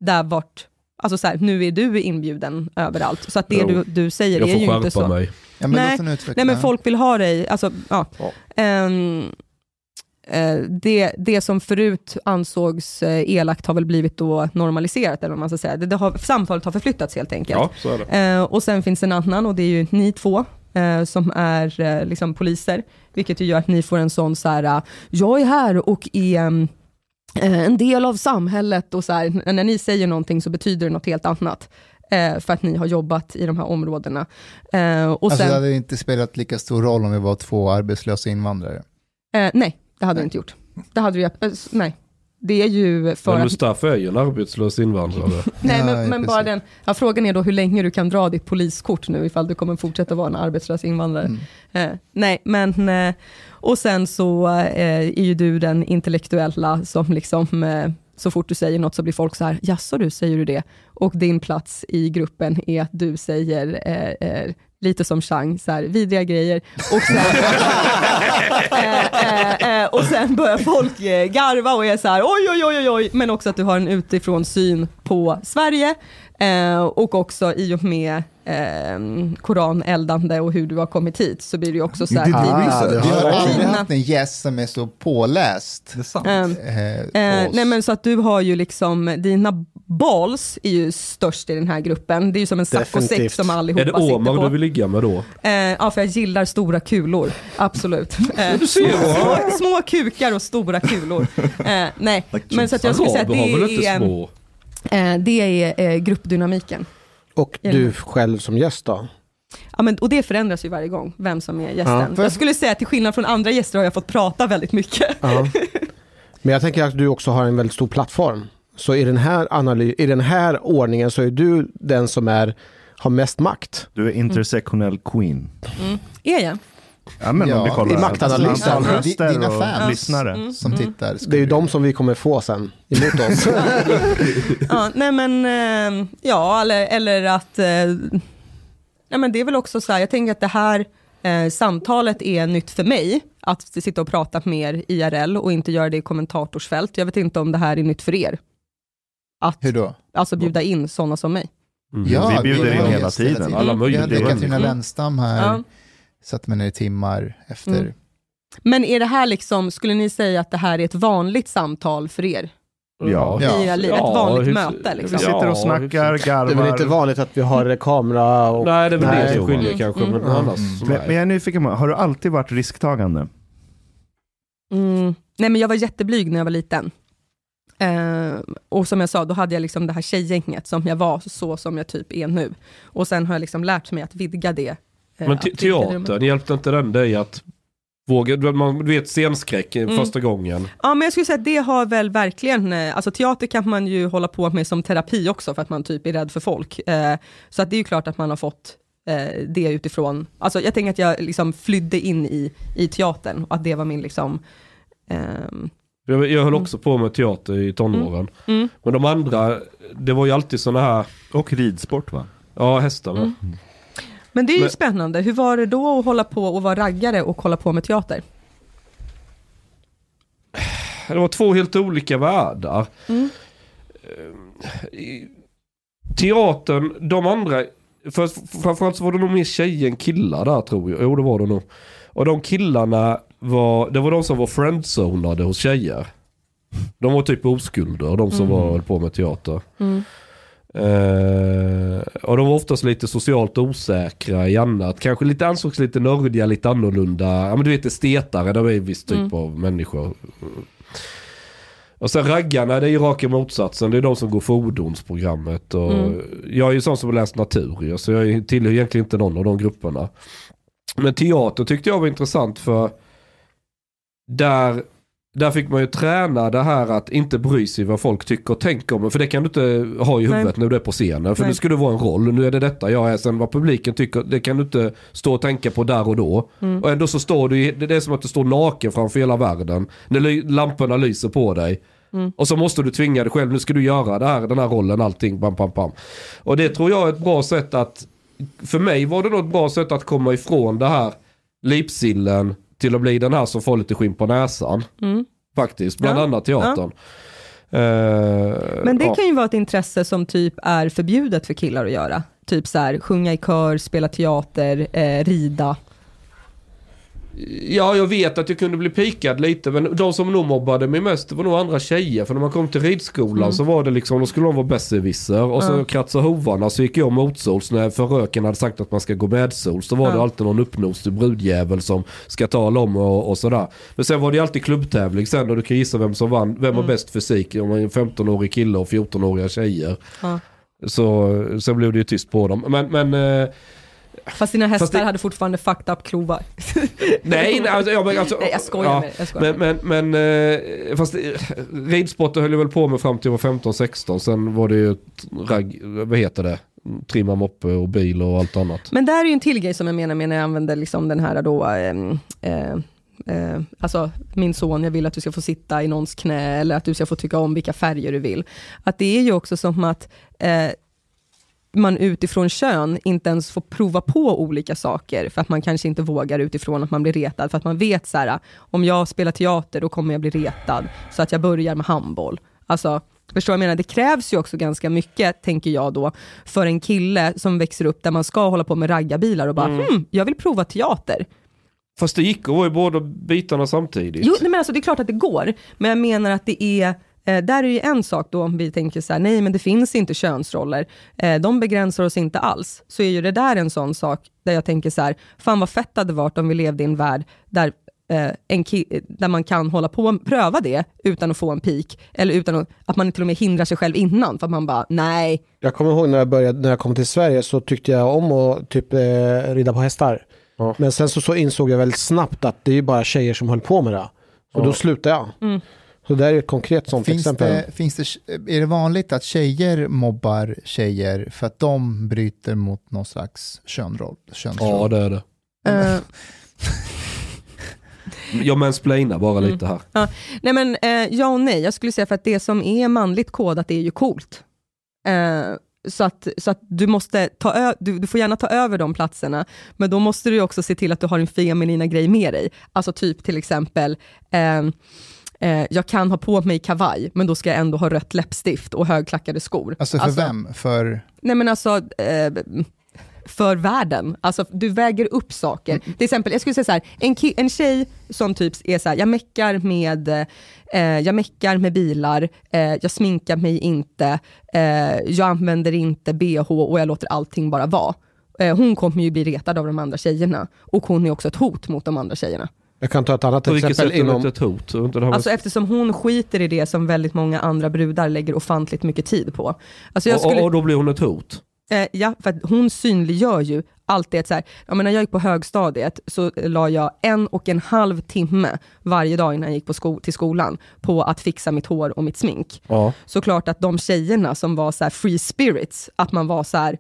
där vart Alltså så här, nu är du inbjuden överallt. Så att det Jo. du, du säger Jag är får ju inte skärpa så. mig. Ja, men Nej. Nej men folk vill ha dig, alltså ja. Ehm, eh, det, det som förut ansågs eh, elakt har väl blivit då normaliserat, eller vad man ska säga. Det, det har, samtalet har förflyttats helt enkelt. Ja, så är det. Eh, och sen finns en annan och det är ju ni två eh, som är eh, liksom poliser, vilket ju gör att ni får en sån så här, eh, jag är här och är mm, eh, en del av samhället och så här, när ni säger någonting så betyder det något helt annat. Eh, för att ni har jobbat i de här områdena. Eh, och alltså, sen, det hade inte spelat lika stor roll om vi var två arbetslösa invandrare. eh, nej, det hade jag inte gjort. Det hade vi, eh, s- nej. Det är ju för Men att Mustafa är ju en arbetslös invandrare. Nej, men, men bara den, ja, frågan är då hur länge du kan dra ditt poliskort nu, ifall du kommer fortsätta vara en arbetslös invandrare. Mm. Eh, nej, men, eh, och sen så eh, är ju du den intellektuella som liksom, eh, så fort du säger något så blir folk så här, jaså du, säger du det? Och din plats i gruppen är att du säger, eh, eh, lite som Chang, så här, vidriga grejer. Och sen, eh, eh, och sen börjar folk garva och är så här, oj, oj, oj, oj, men också att du har en utifrån syn på Sverige. Eh, och också i och med eh, koraneldande och hur du har kommit hit, så blir det ju också så här, det vi har aldrig haft en gäst som är så påläst. Det är sant. Ehm, Eh, Eh, nej men så att du har ju liksom, dina balls är ju störst i den här gruppen. Det är ju som en saccosäck som allihopa Är det sitter Omar på. du vill ligga med då? Eh, ja, för jag gillar stora kulor. Absolut. Eh, små, va? små, små kukar och stora kulor. Eh, nej, Like men så att jag skulle säga att det är, små? Eh, det är eh, gruppdynamiken. Och du själv som gäst då? Ja, men, och det förändras ju varje gång, vem som är gästen. Ja. Jag skulle säga att till skillnad från andra gäster har jag fått prata väldigt mycket. Ja. Men jag tänker att du också har en väldigt stor plattform. Så i den här, analy- i den här ordningen så är du den som är, har mest makt. Du är intersektionell queen. Är jag? Ja, men Ja, om vi kollar i maktanalysen. antal röster dina och fans. lyssnare. Mm. som tittar. Det är ju de som vi kommer få sen emot oss. Ja, nej men, eh, ja, eller, eller att, eh, nej men det är väl också så här, jag tänker att det här eh, samtalet är nytt för mig, att sitta och prata mer IRL och inte göra det i kommentatorsfält. Jag vet inte om det här är nytt för er. Att Hur då? alltså bjuda in sådana som mig. Mm. Ja, vi bjuder in har hela tiden. Alla Vi möjliga. hade Katarina Mm. Wennstam här, Ja. Satt med ner i timmar efter. Mm. Men är det här liksom, skulle ni säga att det här är ett vanligt samtal för er? Ja. Ja. I era liv? Ett Ja, vanligt hur- möte Vi liksom? sitter och snackar, Det är väl garvar. inte vanligt att vi har kamera och... Nej, det är väl Nej. det som skiljer Mm, kanske. mm. Men annars, Mm. Men, men jag är nyfiken på, har du alltid varit risktagande? Mm. Nej men jag var jätteblyg när jag var liten. Eh, och som jag sa, då hade jag liksom det här tjejgänget som jag var så som jag typ är nu. Och sen har jag liksom lärt mig att vidga det. Eh, Men te- teatern, hjälpte inte den dig att våga, du man- du vet scenskräck Mm. första gången. Ja men jag skulle säga att det har väl verkligen, eh, alltså teater kan man ju hålla på med som terapi också för att man typ är rädd för folk. Eh, så att det är ju klart att man har fått det utifrån, alltså jag tänker att jag liksom flydde in i, i teatern och att det var min liksom, ehm, Jag, jag höll Mm. också på med teater i tonåren. mm, Men de andra, det var ju alltid sådana här, Och ridsport va? ja hästar va? Mm. Men det är ju Men- spännande. Hur var det då att hålla på och vara raggare och hålla på med teater? Det var två helt olika världar. Mm. Eh, Teatern, de andra, för, framförallt så var det nog mer tjejer än killar där tror jag. Jo det var det nog. Och de killarna var, det var de som var friendzonade hos tjejer. De var typ oskulder, de som Mm. var höll på med teater. Mm. Eh, och de var oftast lite socialt osäkra i annat. Kanske lite ansågs lite nördiga, lite annorlunda. Ja men du vet estetare, de är en viss typ Mm. av människor. Och sen raggarna, det är ju raka motsatsen. Det är de som går fordonsprogrammet. Och Mm. Jag är ju sån som har läst natur, så jag tillhör egentligen inte någon av de grupperna. Men teater tyckte jag var intressant för där, där fick man ju träna det här att inte bry sig vad folk tycker och tänker om. För det kan du inte ha i Nej. huvudet när du är på scenen. För Nej. det skulle vara en roll. Nu är det detta jag är. Sen vad publiken tycker, det kan du inte stå och tänka på där och då. Mm. Och ändå så står du, det är som att du står naken framför hela världen. När lamporna lyser på dig. Mm. Och så måste du tvinga dig själv, nu ska du göra det här, den här rollen, allting, bam, bam, bam. Och det tror jag är ett bra sätt att, för mig var det nog ett bra sätt att komma ifrån det här lipsillen till att bli den här som får lite skinn på näsan. Mm. Faktiskt, bland Ja, annat teatern. Eh, Men det ja. kan ju vara ett intresse som typ är förbjudet för killar att göra. Typ så här, sjunga i kör, spela teater, eh, rida. Ja, jag vet att jag kunde bli pikad lite, men de som nog mobbade mig mest det var nog andra tjejer. För när man kom till ridskolan Mm. så var det liksom, då skulle de vara besserwisser. Och så Ja. kratsade hovarna så gick jag motsols när förröken hade sagt att man ska gå medsols. Så var det Ja. alltid någon uppnosig brudjävel som ska tala om och, och sådär. Men sen var det alltid klubbtävling sen och du kan gissa vem som vann. Vem har Mm. bäst fysik? Om man är en 15-årig kille och 14-åriga tjejer. Så sen blev det ju tyst på dem. Men, men eh, Fast dina hästar Fast det- hade fortfarande fucked up klovar. Nej, nej, alltså, ja, men, alltså, Nej, jag skojar ja, med dig, jag skojar Men, men, men eh, fast eh, ridsporten höll jag väl på med fram till jag var 15-16. Sen var det ju ragg, vad heter det? Trimma moppe och bil och allt annat. Men där är ju en till grej som jag menar med när jag använder liksom den här då, ehm, eh, eh, alltså min son, jag vill att du ska få sitta i någons knä, eller att du ska få tycka om vilka färger du vill. Att det är ju också som att eh, man utifrån kön inte ens får prova på olika saker, för att man kanske inte vågar utifrån att man blir retad, för att man vet så här, om jag spelar teater, då kommer jag bli retad, så att jag börjar med handboll. Alltså, Förstår jag menar? Det krävs ju också ganska mycket, tänker jag då, för en kille som växer upp där man ska hålla på med raggarbilar och bara, Mm. hmm, jag vill prova teater. Fast det gick att vara i båda bitarna samtidigt. Jo, nej, men alltså, det är klart att det går, men jag menar att det är Eh, där är ju en sak då om vi tänker så här, nej men det finns inte könsroller, eh, de begränsar oss inte alls. Så är ju det där en sån sak där jag tänker så här, fan vad fett det hade varit om vi levde i en värld där, eh, en där man kan hålla på och pröva det utan att få en pik, eller utan att, att man till och med hindrar sig själv innan, för att man bara, nej. Jag kommer ihåg när jag, började, när jag kom till Sverige så tyckte jag om att typ eh, rida på hästar. Men sen så, så insåg jag väldigt snabbt att det är ju bara tjejer som höll på med det. Så Ja. då slutade jag. Mm. Så det är ett konkret sånt Finns exempel. det, finns det, är det vanligt att tjejer mobbar tjejer för att de bryter mot någon slags könroll? könsroll? Ja det är det. Eh, Jag mansplainar bara Mm. lite här. Ja, nej men eh, ja och nej, jag skulle säga för att det som är manligt kodat är ju coolt. Eh, så att, så att du måste ta ö- du, du får gärna ta över de platserna, men då måste du också se till att du har en feminina grej med dig. Alltså typ till exempel, eh, eh, jag kan ha på mig kavaj, men då ska jag ändå ha rött läppstift och högklackade skor. Alltså för vem? För... Nej men alltså, eh, för världen. Alltså du väger upp saker. Till exempel, jag skulle säga så här, en, en tjej som typ är så här, jag meckar med, eh, jag meckar med bilar, eh, jag sminkar mig inte, eh, jag använder inte bh och jag låter allting bara vara. Eh, hon kommer ju bli retad av de andra tjejerna och hon är också ett hot mot de andra tjejerna. Jag kan ta ett annat På vilket exempel sätt är det inom... inte ett hot? Det här var- Alltså eftersom hon skiter i det som väldigt många andra brudar lägger ofantligt mycket tid på. Alltså jag och, skulle... och, och då blir hon ett hot? Eh, ja, för att hon synliggör ju allt det. Så här, jag menar, när jag gick på högstadiet så la jag en och en halv timme varje dag innan jag gick på sko- till skolan på att fixa mitt hår och mitt smink. Ja. Såklart att de tjejerna som var så här free spirits, att man var så här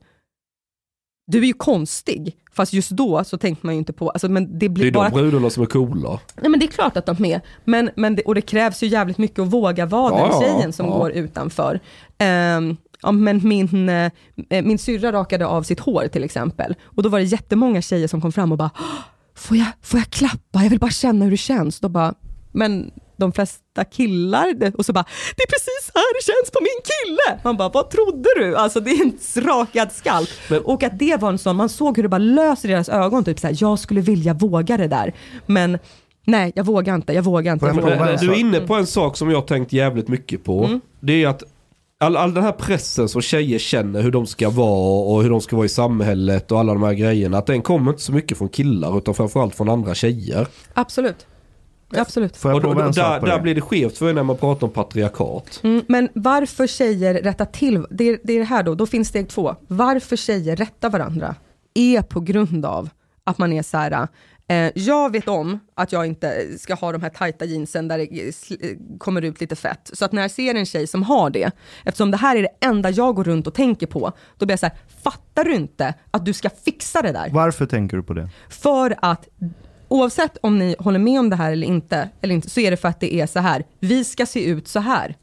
du är ju konstig, fast just då så tänkte man ju inte på, alltså, men det Det blir är bara... de brudarna som är coola. Nej men det är klart att de är, men, men det, och det krävs ju jävligt mycket att våga vara Ja, den tjejen som ja. går utanför. Ehm, ja, men min, eh, min syrra rakade av sitt hår till exempel, och då var det jättemånga tjejer som kom fram och bara, "Åh, får jag, får jag klappa? Jag vill bara känna hur det känns. Då bara, men de flesta killar, och så bara, det är precis här det känns på min kille. Man bara, vad trodde du? Alltså det är en rakad skalp. och att det var en sån, man såg hur det bara löser i deras ögon, typ såhär, jag skulle vilja våga det där. Men nej, jag vågar inte, jag vågar inte. Jag Men, vågar men, inte. du är inne på en sak som jag har tänkt jävligt mycket på. Mm. Det är att all, all den här pressen som tjejer känner hur de ska vara och hur de ska vara i samhället och alla de här grejerna. Att den kommer inte så mycket från killar utan framförallt från andra tjejer. Absolut. Absolut. Får jag Och då, prova en där, där blir det skevt för när man pratar om patriarkat. Mm, men varför tjejer rättar till, det är, det är det här då, då finns steg två. Varför tjejer rättar varandra är på grund av att man är så här, eh, jag vet om att jag inte ska ha de här tajta jeansen där det kommer ut lite fett. Så att när jag ser en tjej som har det, eftersom det här är det enda jag går runt och tänker på, då blir jag så här, fattar du inte att du ska fixa det där? Varför tänker du på det? För att oavsett om ni håller med om det här eller inte, eller inte så är det för att det är så här. Vi ska se ut så här.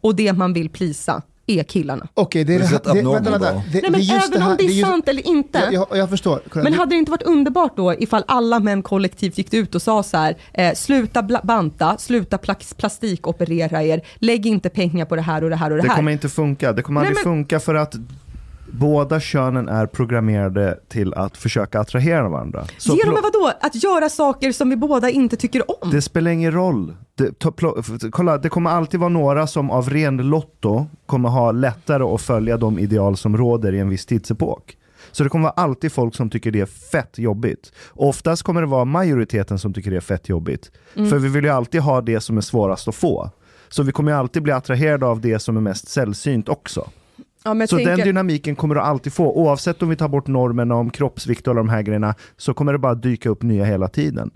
Och det man vill plisa är killarna. Okej, det är det Det, vänta, vänta. Det, Nej, men det även det här, om det är, just- sant eller inte. Jag, jag, jag förstår. Kolla, Men det- hade det inte varit underbart då ifall alla män kollektivt gick ut och sa så här, eh, sluta banta, sluta pla- plastikoperera er, lägg inte pengar på det här och det här och det, Det här. kommer inte funka. Det kommer Nej, aldrig men- funka för att båda könen är programmerade till att försöka attrahera varandra. Så Genom plo- vadå? Att göra saker som vi båda inte tycker om? det spelar ingen roll. Det, to, plo, f- kolla, det kommer alltid vara några som av ren lotto kommer ha lättare att följa de ideal som råder i en viss tidsepok. Så det kommer vara alltid folk som tycker det är fett jobbigt. Oftast kommer det vara majoriteten som tycker det är fett jobbigt. Mm. För vi vill ju alltid ha det som är svårast att få. Så vi kommer alltid bli attraherade av det som är mest sällsynt också. Ja, Så tänker- den dynamiken kommer du alltid få. Oavsett om vi tar bort normerna om kroppsvikt och alla de här grejerna, så kommer det bara dyka upp nya hela tiden.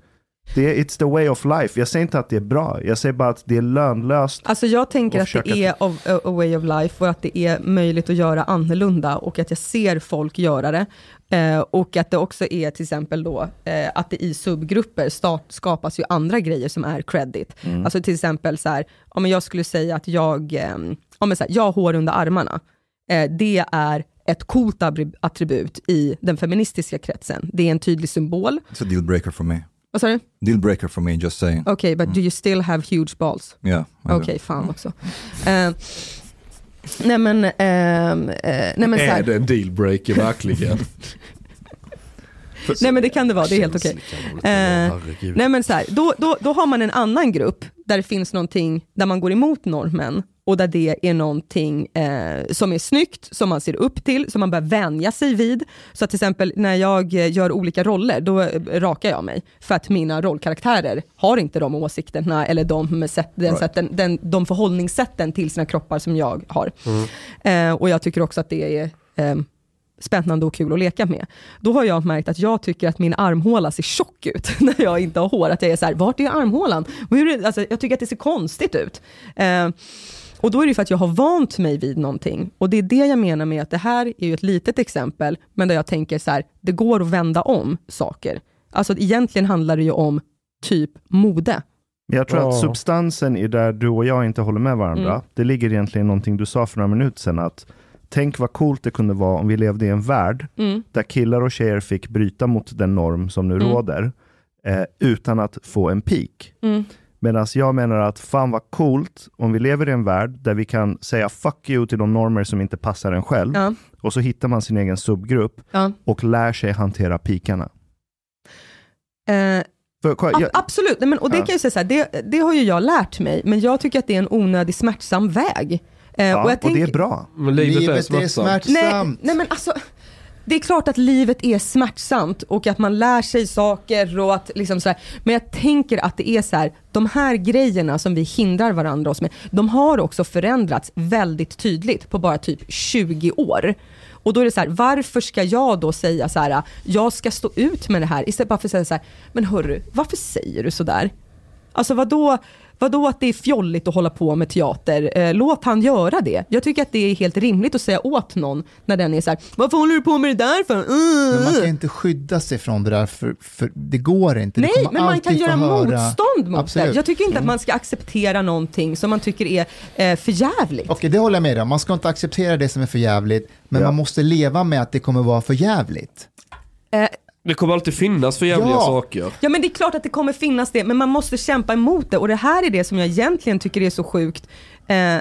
Det är, it's the way of life. Jag säger inte att det är bra, jag säger bara att det är lönlöst. Alltså jag tänker att det är of, a, a way of life och att det är möjligt att göra annorlunda och att jag ser folk göra det. Eh, och att det också är till exempel då eh, att det i subgrupper start, skapas ju andra grejer som är credit. Mm. Alltså till exempel så här, om jag skulle säga att jag, eh, om jag, så här, jag har hår under armarna. Eh, det är ett coolt attribut i den feministiska kretsen. Det är en tydlig symbol. It's a deal breaker for me. Vad sa du? Deal breaker for me, just saying. Okej, but do you still have huge balls? Yeah. Okej, fan också. Eh, nej men, ehm, eh, nej men så är här, det en dealbreaker verkligen? nej men det kan det vara, det är helt okej. Eh, herregud. nej men så här, då, då, då har man en annan grupp där det finns någonting där man går emot normen och där det är någonting eh, som är snyggt, som man ser upp till, som man bör vänja sig vid. Så att till exempel när jag eh, gör olika roller, då eh, rakar jag mig. För att mina rollkaraktärer har inte de åsikterna eller de, sätt, den, Right. sätten, den, de förhållningssätten till sina kroppar som jag har. Mm. Eh, och jag tycker också att det är eh, spännande och kul att leka med. Då har jag märkt att jag tycker att min armhåla ser tjock ut när jag inte har hår. Att jag är så här, vart är armhålan? Hur är det? Alltså, jag tycker att det ser konstigt ut. Eh, och då är det för att jag har vant mig vid någonting. Och det är det jag menar med att det här är ju ett litet exempel, men där jag tänker så här, det går att vända om saker. Alltså egentligen handlar det ju om typ mode. Jag tror Ja. att substansen i där du och jag inte håller med varandra, Mm. det ligger egentligen i någonting du sa för några minuter sedan, att tänk vad coolt det kunde vara om vi levde i en värld Mm. där killar och tjejer fick bryta mot den norm som nu Mm. råder, eh, utan att få en peak. Mm. Medan jag menar att fan vad coolt om vi lever i en värld där vi kan säga fuck you till de normer som inte passar en själv. Ja. Och så hittar man sin egen subgrupp Ja. och lär sig hantera pikarna. Eh, För, kolla, jag, absolut, Nej, men, och det Ja. kan jag säga så här, det, det har ju jag lärt mig, men jag tycker att det är en onödig smärtsam väg. Eh, ja, och, jag tänker- det är bra. Men livet, är Livet är smärtsamt. smärtsamt. Nej, nej men alltså, det är klart att livet är smärtsamt och att man lär sig saker och att liksom så här, men jag tänker att det är så här, de här grejerna som vi hindrar varandra oss med, de har också förändrats väldigt tydligt på bara typ 20 år. Och då är det så här, varför ska jag då säga så här, jag ska stå ut med det här, istället bara för att säga så här, men hörru, varför säger du så där? Alltså vadå, vadå att det är fjolligt att hålla på med teater? Eh, låt han göra det. Jag tycker att det är helt rimligt att säga åt någon när den är så här, varför håller du på med det där för? Uh. Men man kan inte skydda sig från det där, för, för det går inte. Nej, men man kan göra motstånd mot Absolut. det. Jag tycker inte att Mm. man ska acceptera någonting som man tycker är eh, för jävligt. Okej, det håller jag med om. Man ska inte acceptera det som är för jävligt, men Ja. man måste leva med att det kommer vara för jävligt. Eh, Det kommer alltid finnas för jävliga Ja. saker. Ja men det är klart att det kommer finnas det, men man måste kämpa emot det och det här är det som jag egentligen tycker är så sjukt eh,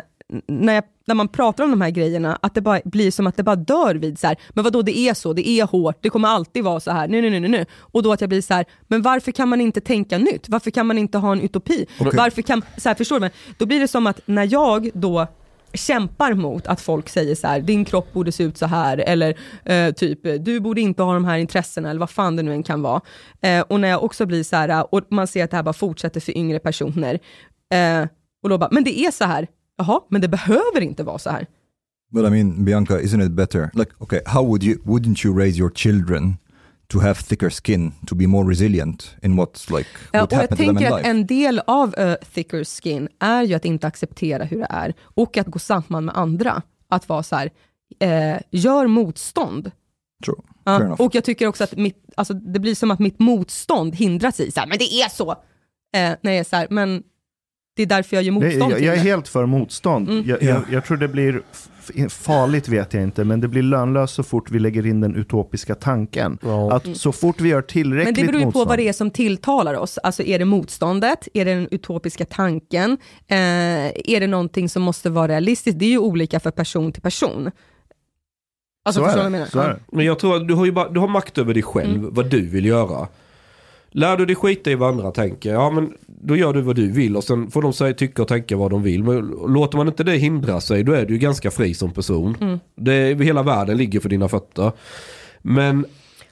när, jag, när man pratar om de här grejerna, att det bara blir som att det bara dör vid så här, men vadå det är så, det är hårt, det kommer alltid vara så här, nu, nu, nu, nu, nu. Och då att jag blir så här, men varför kan man inte tänka nytt? Varför kan man inte ha en utopi? Okej. Varför kan, så här, förstår du? Men Då blir det som att när jag då kämpar mot att folk säger så här, din kropp borde se ut så här, eller eh, typ, du borde inte ha de här intressena, eller vad fan det nu än kan vara. Eh, och när jag också blir så här, och man ser att det här bara fortsätter för yngre personer, eh, och då bara, men det är så här, jaha, men det behöver inte vara så här. Men I mean, Bianca, isn't it better? Like, okay, how would you, wouldn't you raise your children to have thicker skin, to be more resilient in what's like, Ja, what och jag happened in tänker att en del av uh, thicker skin är ju att inte acceptera hur det är, och att gå samman med andra. Att vara så här, eh, gör motstånd. True. Ja, och jag tycker också att mitt, alltså, det blir som att mitt motstånd hindras i, så här, men det är så. Eh, när jag är så här, men Det är därför jag gör Nej, motstånd jag, jag är det. helt för motstånd. Mm. Jag, jag, jag tror det blir farligt vet jag inte, men det blir lönlöst så fort vi lägger in den utopiska tanken. Att så fort vi gör tillräckligt Men det beror ju på motstånd. vad det är som tilltalar oss. Alltså är det motståndet? Är det den utopiska tanken? Eh, är det någonting som måste vara realistiskt? Det är ju olika för person till person. Alltså, Så är förstår du det, vad jag menar? Ja. Men jag tror att du har ju bara, du har makt över dig själv, Mm. vad du vill göra. Lär du dig skita i vad andra tänker, ja men då gör du vad du vill och sen får de säga, tycka och tänka vad de vill. Men låter man inte det hindra sig, då är du ju ganska fri som person. Mm. Det, hela världen ligger för dina fötter. Men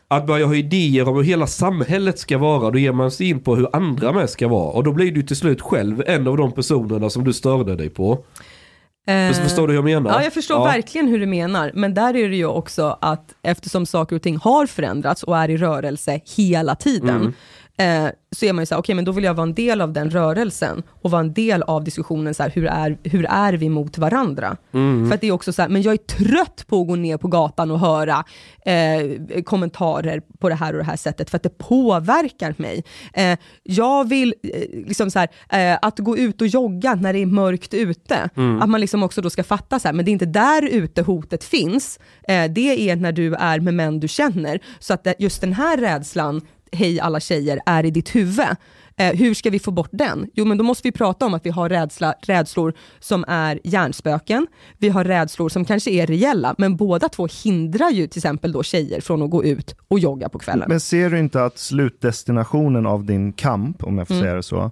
att börja ha idéer om hur hela samhället ska vara, då ger man sig in på hur andra med ska vara. Och då blir du till slut själv en av de personerna som du störde dig på. Eh, Förstår du hur jag menar? Ja, jag förstår Ja. verkligen hur du menar. Men där är det ju också att eftersom saker och ting har förändrats och är i rörelse hela tiden, eh, så är man ju så här, okej men då vill jag vara en del av den rörelsen och vara en del av diskussionen, så här, hur, är, hur är vi mot varandra? Mm. För att det är också så här, men jag är trött på att gå ner på gatan och höra eh, kommentarer på det här och det här sättet, för att det påverkar mig. Eh, jag vill, eh, liksom så här, eh, att gå ut och jogga när det är mörkt ute, Mm. att man liksom också då ska fatta så här, men det är inte där ute hotet finns, eh, det är när du är med män du känner. Så att just den här rädslan, hej alla tjejer, är i ditt huvud. Eh, hur ska vi få bort den? Jo, men då måste vi prata om att vi har rädsla, rädslor som är hjärnspöken. Vi har rädslor som kanske är reella, men båda två hindrar ju till exempel då tjejer från att gå ut och jogga på kvällen. Men ser du inte att slutdestinationen av din kamp, om jag får Mm. säga det så,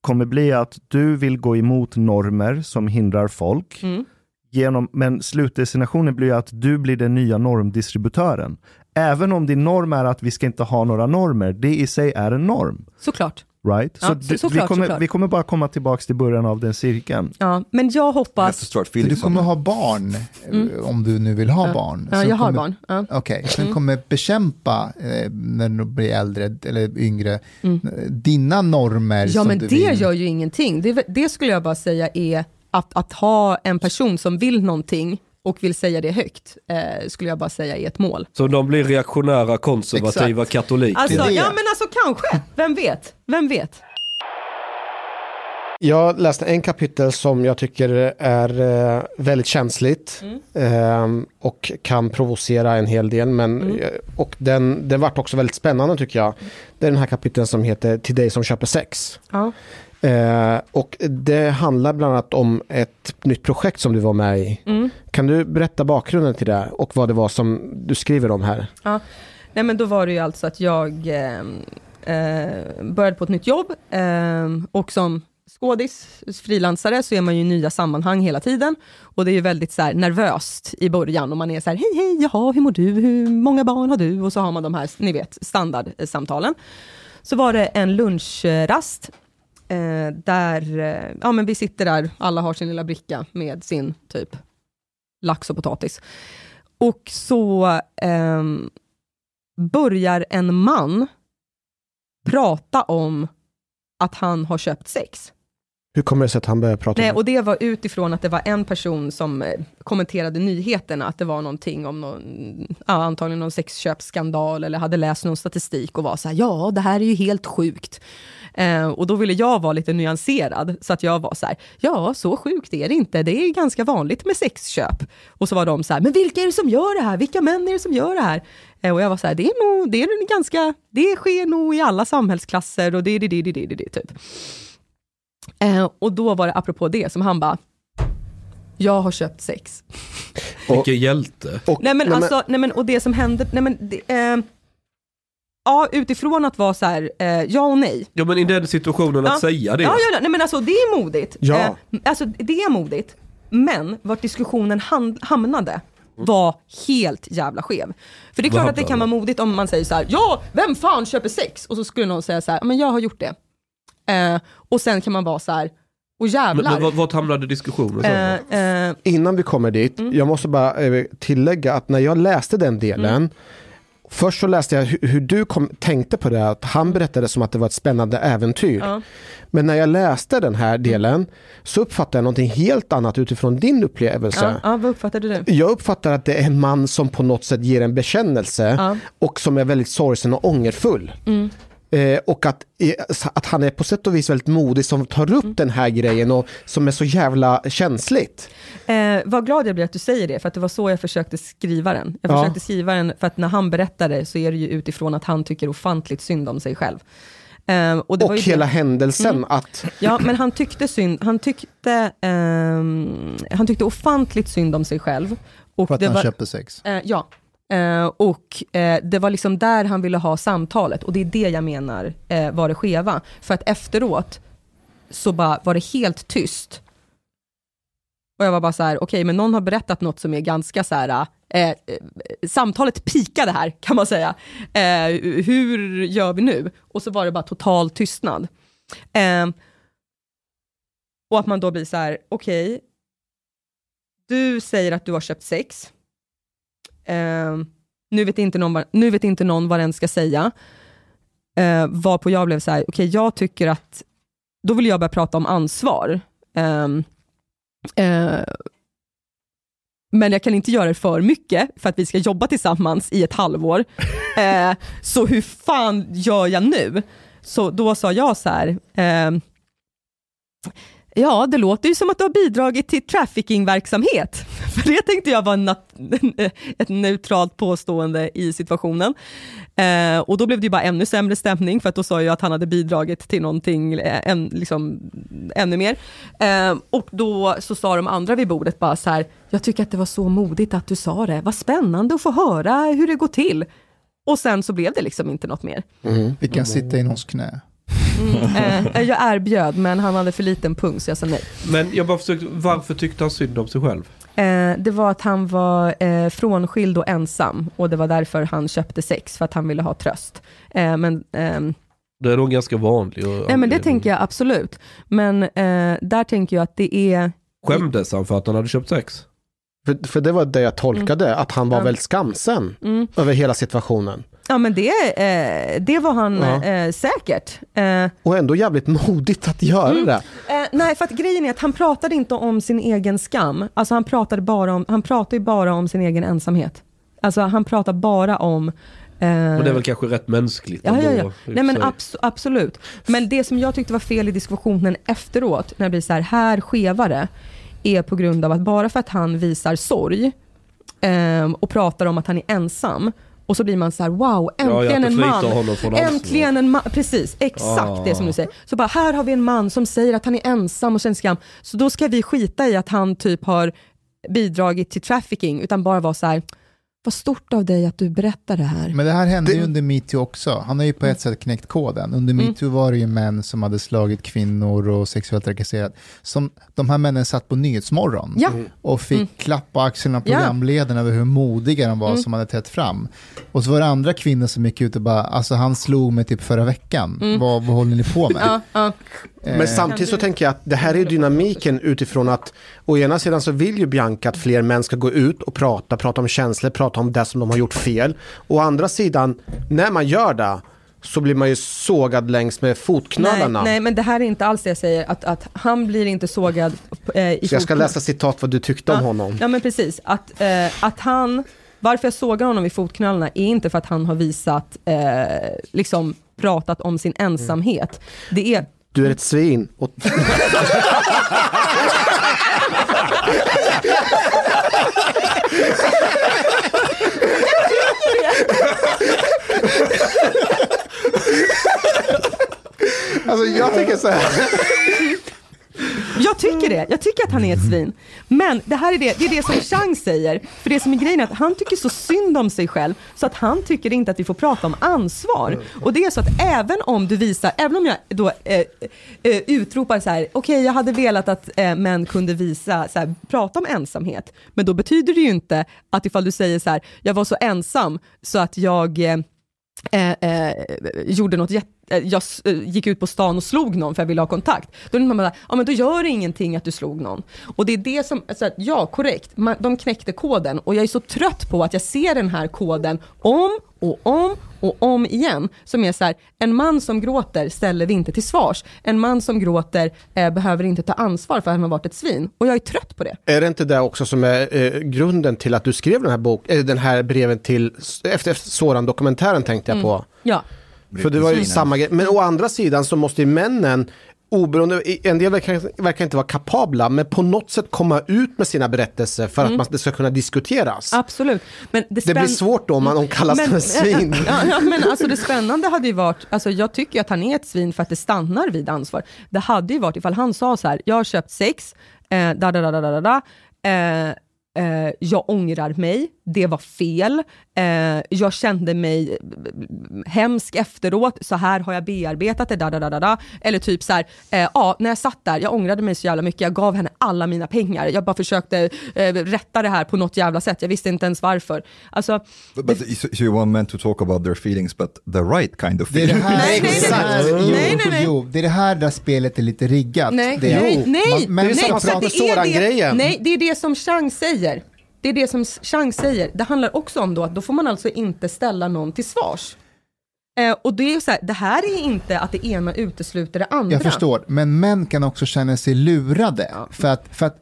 kommer bli att du vill gå emot normer som hindrar folk. Mm. Genom, men slutdestinationen blir att du blir den nya normdistributören. Även om din norm är att vi ska inte ha några normer, det i sig är en norm. Såklart. Right? Ja, så så- det- vi, såklart, kommer, såklart. vi kommer bara komma tillbaka till början av den cirkeln. Ja, men jag hoppas... Så du kommer ha barn, eh, Mm. om du nu vill ha Ja. barn. Ja, jag har kommer, barn. Ja. Okej, som Mm. kommer bekämpa eh, när du blir äldre eller yngre, Mm. dina normer Ja, som men du det vill. gör ju ingenting. Det, det skulle jag bara säga är att, att ha en person som vill någonting och vill säga det högt, eh, skulle jag bara säga är ett mål. Så de blir reaktionära, konservativa Exakt. katoliker. Alltså, ja men alltså kanske, vem vet? Vem vet? Jag läste en kapitel som jag tycker är eh, väldigt känsligt eh, och kan provocera en hel del. Men, Mm. eh, Och den, den vart också väldigt spännande tycker jag. Det är den här kapiteln som heter Till dig som köper sex. Ja. Eh, och det handlar bland annat om ett nytt projekt som du var med i. Mm. Kan du berätta bakgrunden till det och vad det var som du skriver om här? Ja. Nej men då var det ju alltså att jag eh, eh, började på ett nytt jobb eh, och som skådis, frilansare, så är man ju i nya sammanhang hela tiden. Och det är ju väldigt så nervöst i början och man är så här, hej hej, jaha, hur mår du, hur många barn har du? Och så har man de här, ni vet, standardsamtalen. Så var det en lunchrast eh, där, eh, ja men vi sitter där, alla har sin lilla bricka med sin typ lax och potatis. Och så ehm, börjar en man prata om att han har köpt sex. Hur kommer det sig att han börjar prata Nej, om och det var utifrån att det var en person som eh, kommenterade nyheterna, att det var någonting om någon, ja, antagligen någon sexköpsskandal, eller hade läst någon statistik och var så här, ja, det här är ju helt sjukt. Eh, och då ville jag vara lite nyanserad, så att jag var så här, ja, så sjukt är det inte, det är ganska vanligt med sexköp. Och så var de så här, men vilka är det som gör det här? Vilka män är det som gör det här? Eh, och jag var så här, det är nog, det är ganska, det sker nog i alla samhällsklasser och det, det, det, det, det, det, det typ. Eh, och då var det apropå det som han bara, jag har köpt sex. Vilken hjälte. nej men alltså, nej men och det som hände, nej men det, eh, ja utifrån att vara så här, eh, ja och nej. Ja men i den situationen att Ja. säga det. Ja, ja, nej men alltså det är modigt. Ja. Eh, alltså det är modigt. Men vart diskussionen hand, hamnade var helt jävla skev. För det är klart att det kan vara modigt om man säger så här, ja, vem fan köper sex? Och så skulle någon säga så här, "Ja, men jag har gjort det. Eh, och sen kan man vara så här, och Men, jävlar. men vart- vart hamnade diskussionen? Eh, eh, Innan vi kommer dit, Mm. jag måste bara eh, tillägga att när jag läste den delen, Mm. Först så läste jag hur, hur du kom, tänkte på det, att han berättade som att det var ett spännande äventyr. Ja. Men när jag läste den här delen så uppfattade jag någonting helt annat utifrån din upplevelse. ja, ja, vad uppfattade du? Jag uppfattar att det är en man som på något sätt ger en bekännelse Ja. och som är väldigt sorgsen och ångerfull. Mm. Eh, och att, eh, att han är på sätt och vis väldigt modig som tar upp Mm. den här grejen och som är så jävla känsligt. Eh, vad glad jag blir att du säger det, för att det var så jag försökte skriva den. Jag Ja. försökte skriva den, för att när han berättar det så är det ju utifrån att han tycker ofantligt synd om sig själv. Eh, och det Och hela det. händelsen Mm. att... Ja, men han tyckte synd, han tyckte, ehm, han tyckte ofantligt synd om sig själv. Och För att han var, köpte sex. Eh, ja. Eh, och eh, det var liksom där han ville ha samtalet och det är det jag menar eh, var det skeva. För att efteråt så bara var det helt tyst. Och jag var bara så här, okej men någon har berättat något som är ganska så här, eh, eh samtalet pikade här kan man säga. Eh, hur gör vi nu? Och så var det bara total tystnad. Eh, och att man då blir så här, okej, du säger att du har köpt sex. Eh, nu, vet inte någon, nu vet inte någon vad den ska säga. Eh, varpå jag blev så här, okej jag tycker att, då vill jag börja prata om ansvar. Ehm, eh, men jag kan inte göra det för mycket, för att vi ska jobba tillsammans i ett halvår. Eh, så hur fan gör jag nu? Så då sa jag så här, ehm, Ja, det låter ju som att du har bidragit till traffickingverksamhet. För det tänkte jag var en ett neutralt påstående i situationen. Eh, och då blev det ju bara ännu sämre stämning, för att då sa jag att han hade bidragit till någonting eh, än, liksom, ännu mer. Eh, och då så sa de andra vid bordet bara så här, jag tycker att det var så modigt att du sa det. Vad spännande att få höra hur det går till. Och sen så blev det liksom inte något mer. Vi kan sitta i någons knä. Mm, eh, jag erbjöd, men han hade för liten pung, så jag sa nej. Men jag bara försökte, varför tyckte han synd om sig själv? Eh, det var att han var eh, frånskild och ensam och det var därför han köpte sex, för att han ville ha tröst. Eh, men, ehm, Det är nog ganska vanligt. nej, men det tänker jag absolut. Men eh, där tänker jag att det är... Skämdes han för att han hade köpt sex? För, för det var det jag tolkade, att han var Ja. väldigt skamsen Mm. över hela situationen. Ja men det, eh, det var han Ja. eh, säkert. Eh, Och ändå jävligt modigt att göra Mm. det. Eh, nej, för att grejen är att han pratade inte om sin egen skam. Alltså han pratade bara om, han pratade ju bara om sin egen ensamhet. Alltså han pratar bara om... eh, Och det är väl kanske rätt mänskligt Ja, ja, ändå, ja. och för Nej, men sig. abs- absolut. Men det som jag tyckte var fel i diskussionen efteråt, när det blir så här, här skevare, är på grund av att bara för att han visar sorg ehm, och pratar om att han är ensam, och så blir man så här, wow, Ja, ja, äntligen att en man. Äntligen en man. Precis, exakt Ah. det som du säger. Så bara, här har vi en man som säger att han är ensam och känner skam. Så då ska vi skita i att han typ har bidragit till trafficking, utan bara vara så här, vad stort av dig att du berättar det här. Men det här hände ju under metoo också. Han har ju på ett sätt knäckt koden. Under Mm. metoo var det ju män som hade slagit kvinnor och sexuellt trakasserat. Som de här männen satt på Nyhetsmorgon Ja. och fick Mm. klapp på axeln av Ja. programledarna över hur modiga de var Mm. som hade trätt fram. Och så var det andra kvinnor som gick ut och bara, alltså han slog mig typ förra veckan. Mm. Vad, vad håller ni på med? Ja, ja. Men samtidigt så tänker jag att det här är dynamiken utifrån att å ena sidan så vill ju Bianca att fler män ska gå ut och prata, prata om känslor, prata om det som de har gjort fel. Å andra sidan, när man gör det så blir man ju sågad längs med Nej, fotknölarna. nej, men det här är inte alls det jag säger, att, att han blir inte sågad eh, i Så jag ska läsa citat vad du tyckte om Ja, honom. Ja men precis, att, eh, att han, varför jag sågar honom i fotknölarna är inte för att han har visat, eh, liksom pratat om sin ensamhet. Det är du är ett svin. Och... alltså jag tänker så här. Jag tycker det, jag tycker att han är ett svin. Men det här är det, det är det som Chang säger. För det som är grejen är att han tycker så synd om sig själv, så att han tycker inte att vi får prata om ansvar. Och det är så att även om du visar, även om jag då eh, eh, utropar så här, okej jag hade velat att eh, män kunde visa, så här, prata om ensamhet. Men då betyder det ju inte att ifall du säger så här, jag var så ensam så att jag eh, eh, eh gjorde något jätte jag s- eh, gick ut på stan och slog någon för jag ville ha kontakt. Då är man bara, ja men då gör det ingenting att du slog någon. Och det är det som, alltså, ja korrekt, man, de knäckte koden och jag är så trött på att jag ser den här koden om och om och om igen. Som är så här, en man som gråter ställer vi inte till svars. En man som gråter eh, behöver inte ta ansvar för att han har varit ett svin. Och jag är trött på det. Är det inte det också som är eh, grunden till att du skrev den här, bok, eh, den här breven till, efter, efter Soran-dokumentären tänkte jag på. Ja. För det var ju samma grej. Men å andra sidan så måste ju männen oberoende, en del verkar, verkar inte vara kapabla, men på något sätt komma ut med sina berättelser för att man, det ska kunna diskuteras. Absolut. Men det, Det blir svårt då om man om kallas Men- för svin. Ja, ja, men alltså det spännande hade ju varit, alltså jag tycker att han är ett svin för att det stannar vid ansvar. Det hade ju varit ifall han sa så här, jag har köpt sex, eh, da da da da da, da eh, eh, jag ångrar mig, det var fel, eh, jag kände mig hemsk efteråt, så här har jag bearbetat det, da, da, da, da, da. eller typ så här, eh, ja, när jag satt där, jag ångrade mig så jävla mycket, jag gav henne alla mina pengar, jag bara försökte eh, rätta det här på något jävla sätt, jag visste inte ens varför. Alltså, But, but so so you want men to talk about their feelings, but the right kind of Det är det feelings. här, Nej, nej, det är det här, nej. jo, Nej, nej, nej. jo, det är det här där spelet är lite riggat. Nej, det är, nej, nej, man- men det är samma sak med det är det- Soran-grejen. Nej, det är det som Chang säger. Det är det som Chang säger. Det handlar också om då att då får man alltså inte ställa någon till svars. Eh, och det är ju så här, det här är inte att det ena utesluter det andra. Jag förstår, men män kan också känna sig lurade. För, att, för, att,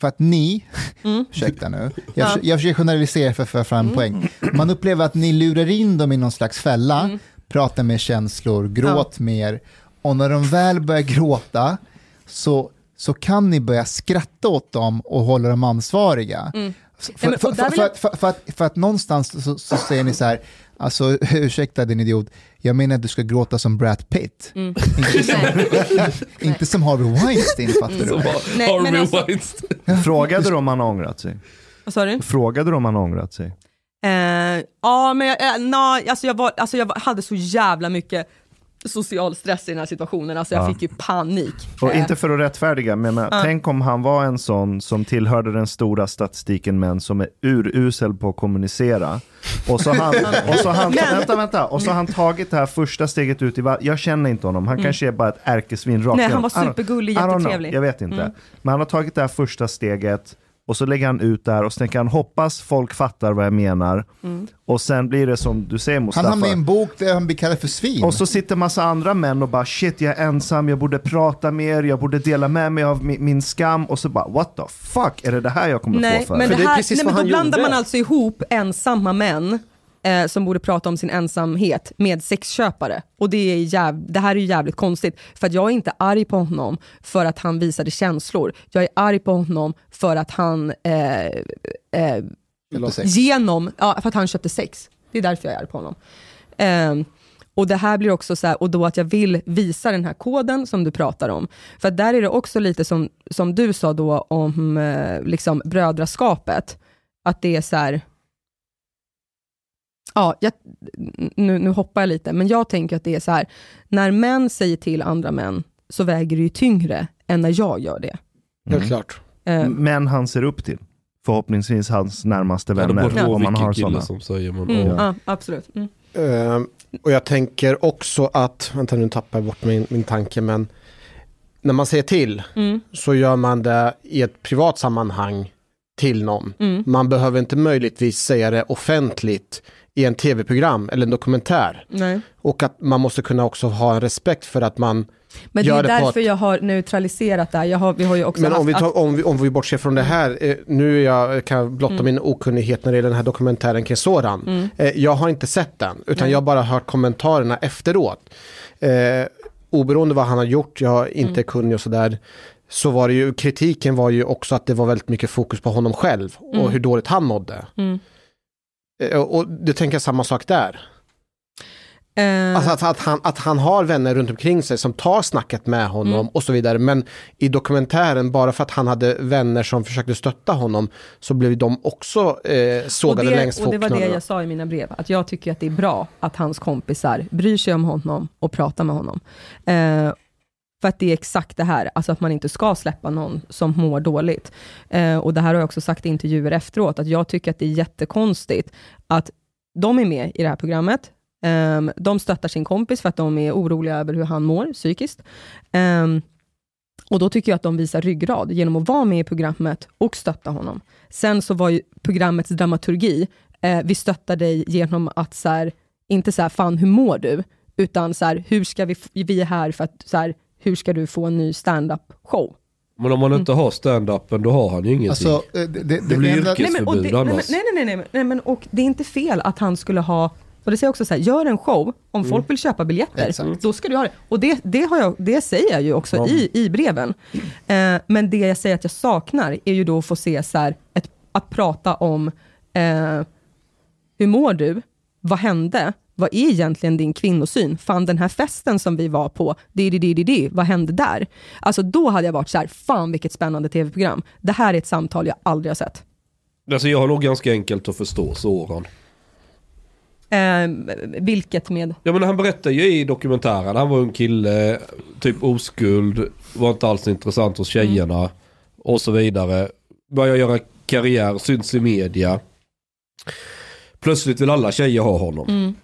för att ni, ursäkta nu, jag, försöker, jag försöker generalisera för att föra fram en poäng. Man upplever att ni lurar in dem i någon slags fälla, pratar med känslor, gråt mer. Och när de väl börjar gråta så, så kan ni börja skratta åt dem och hålla dem ansvariga. Men- för, att- någonstans så, så säger ni så här, alltså ursäkta din idiot, jag menar att du ska gråta som Brad Pitt. Mm. Inte, som, inte som Harvey Weinstein fattar du. Som Nej, men Harvey alltså- Weinstein. Frågade du om han ångrat sig? Vad sa du? Frågade du om han ångrat sig? Eh, ja, men jag, eh, na, alltså jag, var, alltså jag var- hade så jävla mycket social stress i den här situationen, alltså jag Ja. fick ju panik. Och Eh, inte för att rättfärdiga, men menar, tänk om han var en sån som tillhörde den stora statistiken män som är urusel på att kommunicera. Och så han, och så han, Men- vänta, vänta, och så han tagit det här första steget ut i va- Jag känner inte honom, han kanske är bara ett ärkesvin rakt Mm. Nej, han var supergullig, jättetrevlig. Jag vet inte. Mm. Men han har tagit det här första steget och så lägger han ut där och så tänker han hoppas folk fattar vad jag menar. Mm. Och sen blir det som du säger Han Mustafa. hamnar i en bok där han blir kallad för svin. Och så sitter massa andra män och bara shit jag är ensam, jag borde prata mer, jag borde dela med mig av min, min skam och så bara what the fuck, är det det här jag kommer Nej, få för? men För det det är här, precis nej, vad men då han blandar gjorde. man alltså ihop ensamma män eh, som borde prata om sin ensamhet med sexköpare. Och det, är jäv, det här är ju jävligt konstigt, för att jag är inte arg på honom för att han visade känslor. Jag är arg på honom för att han eh, eh, genom, ja, för att han köpte sex. Det är därför jag är arg på honom. Ehm, och det här blir också så här, och då att jag vill visa den här koden som du pratar om. För där är det också lite som, som du sa då om eh, liksom brödraskapet. Att det är så här, ja, jag, nu, nu hoppar jag lite, men jag tänker att det är så här, när män säger till andra män, så väger det ju tyngre än när jag gör det. Helt klart. Eh, Män han ser upp till. Förhoppningsvis hans närmaste Ja, det vänner, på om man har sådana. som säger men, mm, ja. ja, absolut. Mm. Ehm, och jag tänker också att, vänta nu tappar jag bort min, min tanke, men när man säger till Mm. så gör man det i ett privat sammanhang till någon. Mm. Man behöver inte möjligtvis säga det offentligt i en tv-program eller en dokumentär. Nej. Och att man måste kunna också ha en respekt för att man Men det är det därför ett- jag har neutraliserat det här. Jag har, vi har ju också Men haft om vi, tar, om, vi, om vi bortser från det här, eh, nu jag, kan jag blotta Mm. min okunnighet när det gäller den här dokumentären kring Soran. Mm. Eh, jag har inte sett den, utan Nej. jag har bara hört kommentarerna efteråt. Eh, oberoende vad han har gjort, jag inte Mm. kunnig och sådär, så var det ju, kritiken var ju också att det var väldigt mycket fokus på honom själv och Mm. hur dåligt han mådde. Eh, och det tänker samma sak där. Eh, Alltså att, att, han, att han har vänner runt omkring sig som tar snacket med honom Mm. och så vidare. Men i dokumentären, bara för att han hade vänner som försökte stötta honom, så blev de också eh, sågade det, längs och det var det jag sa i mina brev, att jag tycker att det är bra att hans kompisar bryr sig om honom och pratar med honom. Eh, för att det är exakt det här, alltså att man inte ska släppa någon som mår dåligt. Eh, och det här har jag också sagt i intervjuer efteråt, att jag tycker att det är jättekonstigt att de är med i det här programmet, eh, de stöttar sin kompis för att de är oroliga över hur han mår psykiskt. Eh, och då tycker jag att de visar ryggrad genom att vara med i programmet och stötta honom. Sen så var ju programmets dramaturgi, eh, vi stöttar dig genom att så här, inte så här, fan hur mår du? Utan så här, hur ska vi, vi är här för att, så här, hur ska du få en ny stand-up show? Men om man inte har stand-upen då har han ju ingenting. Alltså, eh, det, det, det blir enda- yrkesförbud Nej det, annars. nej, nej, nej, nej, nej, men och det är inte fel att han skulle ha Och det säger jag också så här, gör en show, om Mm. folk vill köpa biljetter, Exakt. då ska du ha det. Och det, det, har jag, det säger jag ju också Ja. i, i breven. Eh, men det jag säger att jag saknar, är ju då att få se så här, ett, att prata om, eh, hur mår du? Vad hände? Vad är egentligen din kvinnosyn? Fan den här festen som vi var på, di, di, di, di, di, vad hände där? Alltså då hade jag varit så här, fan vilket spännande tv-program. Det här är ett samtal jag aldrig har sett. Alltså jag har nog ganska enkelt att förstå Soran. Eh, vilket med? Ja men han berättar ju i dokumentären, han var en kille, typ oskuld, var inte alls intressant hos tjejerna och så vidare. Börjar göra karriär, syns i media. Plötsligt vill alla tjejer ha honom. Mm.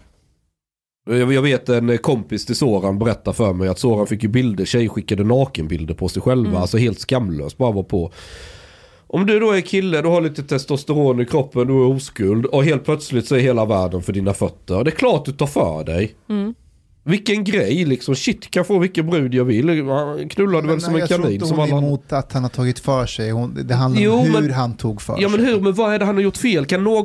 Jag vet en kompis till Soran berättar för mig att Soran fick ju bilder, tjejer skickade nakenbilder på sig själva, Mm. alltså helt skamlöst, bara var på. Om du då är kille, du har lite testosteron i kroppen, du är oskuld och helt plötsligt så är hela världen för dina fötter. Det är klart du tar för dig. Mm. Vilken grej liksom, shit kan få vilken brud jag vill. Knullade väl som en jag tror kanin inte som hon alla emot att han har tagit för sig. Hon, det handlar Jo, om hur men- han tog för Ja men sig. hur, men vad är det han har gjort fel? Kan någon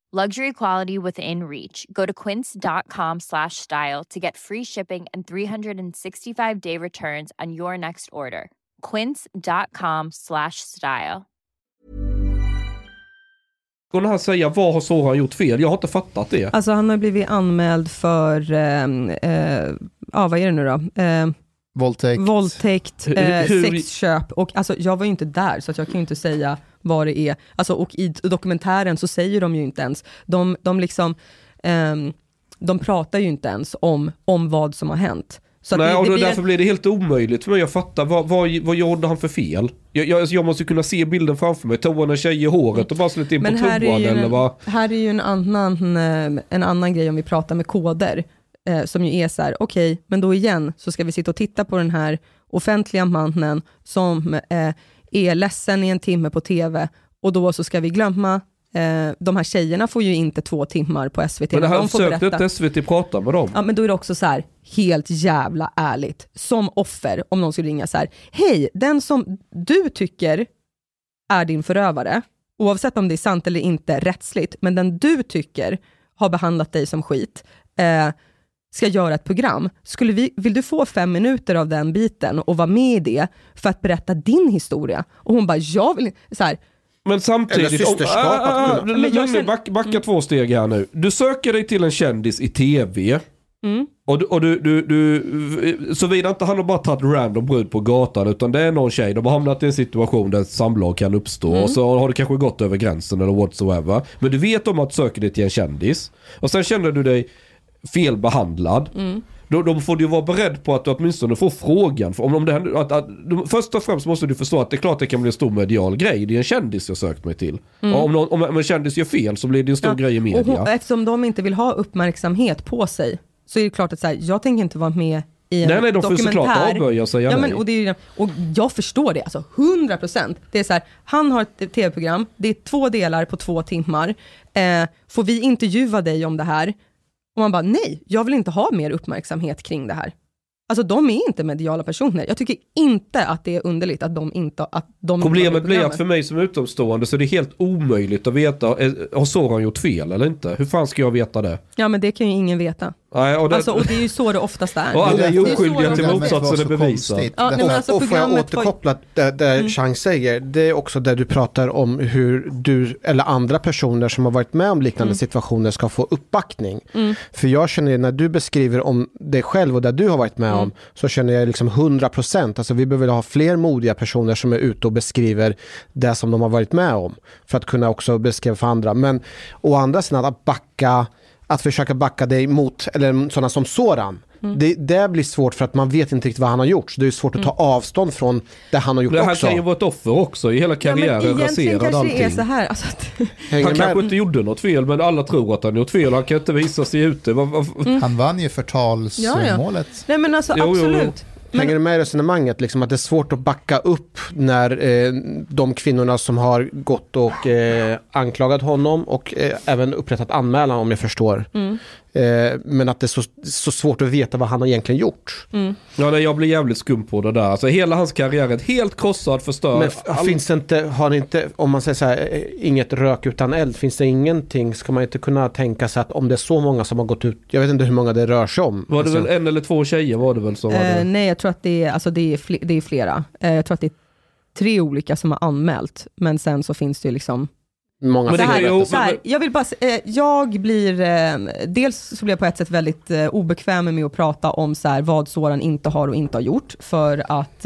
Luxury quality within reach. Go to quince.com slash style to get free shipping and 365 day returns on your next order. Quince.com slash style. Går han säga vad har Soran gjort fel? Jag har inte fattat det. Alltså han har blivit anmäld för, eh, eh, ja vad är det nu då? Eh, Våldtäkt. Våldtäkt, eh, hur- sexköp och alltså jag var ju inte där så att jag kan ju inte säga vad det är. Alltså och i dokumentären så säger de ju inte ens, de, de liksom, ehm, de pratar ju inte ens om, om vad som har hänt. Så Nej, det, och det då, blir därför blir det helt omöjligt för mig att fatta vad, vad, vad gjorde han för fel? Jag, jag, alltså jag måste kunna se bilden framför mig. Tog han en tjej i håret och bara slet in Men på toan eller vad? här är ju en annan, eh, en annan grej om vi pratar med koder, eh, som ju är så här, okej, men då igen så ska vi sitta och titta på den här offentliga mannen som eh, är ledsen i en timme på TV och då så ska vi glömma, eh, de här tjejerna får ju inte två timmar på SVT, Men det försökte berätta. inte SVT prata med dem. Ja, men då är det också så här, helt jävla ärligt, som offer, om någon skulle ringa så här, hej, den som du tycker är din förövare, oavsett om det är sant eller inte rättsligt, men den du tycker har behandlat dig som skit, eh, ska göra ett program. Skulle vi, vill du få fem minuter av den biten och vara med i det för att berätta din historia? Och hon bara, jag vill så här, Men samtidigt... Eller systerskap, Men jag back, backa två steg här nu. Du söker dig till en kändis i TV. mm, Och, du, och du, du, du, såvida inte han har bara tagit random brud på gatan utan det är någon tjej, de har hamnat i en situation där samlag kan uppstå Mm. och så har du kanske gått över gränsen eller whatsoever. Men du vet om att du söker dig till en kändis och sen känner du dig felbehandlad. mm. Då, då får du vara beredd på att du åtminstone får frågan. För om, om det händer, att, att, först och främst måste du förstå att det är klart det kan bli en stor medial grej. Det är en kändis jag sökt mig till. Och om, någon, om, en kändis gör fel så blir det en stor grej i media. hon, eftersom de inte vill ha uppmärksamhet på sig, så är det klart att så här, jag tänker inte vara med i en Nej, nej, de får såklart avböja och säga ja, men, och, är, och jag förstår det, alltså 100 procent. Det är så här, han har ett tv-program, det är två delar på två timmar. Eh, får vi intervjua dig om det här? Och man bara, nej, jag vill inte ha mer uppmärksamhet kring det här. Alltså de är inte mediala personer. Jag tycker inte att det är underligt att de inte att de Problemet blir att för mig som utomstående så är det helt omöjligt att veta, eh, har Soran gjort fel eller inte? Hur fan ska jag veta det? Ja men det kan ju ingen veta. Nej, och det, Alltså, och det är ju så det oftast är. Och alla är ju oskyldiga till motsatsen är bevisad. Ja, men alltså, och får jag programmet var återkoppla där, Mm. Chang säger, det är också där du pratar om hur du eller andra personer som har varit med om liknande Mm. situationer ska få uppbackning. Mm. För jag känner när du beskriver om dig själv och det du har varit med Mm. om så känner jag liksom 100%. Alltså vi behöver ha fler modiga personer som är ute och beskriver det som de har varit med om. För att kunna också beskriva för andra. Men å andra sidan att backa, att försöka backa dig mot, eller sådana som Soran. Mm. Det, det blir svårt för att man vet inte riktigt vad han har gjort. Så det är svårt att ta avstånd från det han har gjort han också. kan ju vara ett offer också, i hela karriären Egentligen raserad kanske allting. är så här. Alltså att, Han kanske med? inte gjorde något fel men alla tror att han gjort fel. Han kan inte visa sig ute. Mm. Han vann ju Ja, ja. förtalsmålet. nej men alltså Jo, jo, jo. Hänger du med i resonemanget? Liksom att det är svårt att backa upp när eh, de kvinnorna som har gått och eh, anklagat honom och eh, även upprättat anmälan om jag förstår. Mm. Eh, men att det är så, så svårt att veta vad han har egentligen gjort. Mm. Ja, nej, jag blir jävligt skum på det där. Alltså hela hans karriär är helt krossad, förstörd. Men All- finns det inte, har ni inte, om man säger så här, eh, inget rök utan eld, finns det ingenting, ska man inte kunna tänka sig att om det är så många som har gått ut, jag vet inte hur många det rör sig om. Var det Alltså, väl en eller två tjejer var det väl som Eh, hade... nej, jag tror att det är, alltså det är, fle, det är flera. Eh, jag tror att det är tre olika som har anmält, men sen så finns det ju liksom många Men det så här, ju- så här, jag vill bara, s- eh, jag blir, eh, dels så blir jag på ett sätt väldigt eh, obekväm med att prata om så här, vad Soran inte har och inte har gjort, för att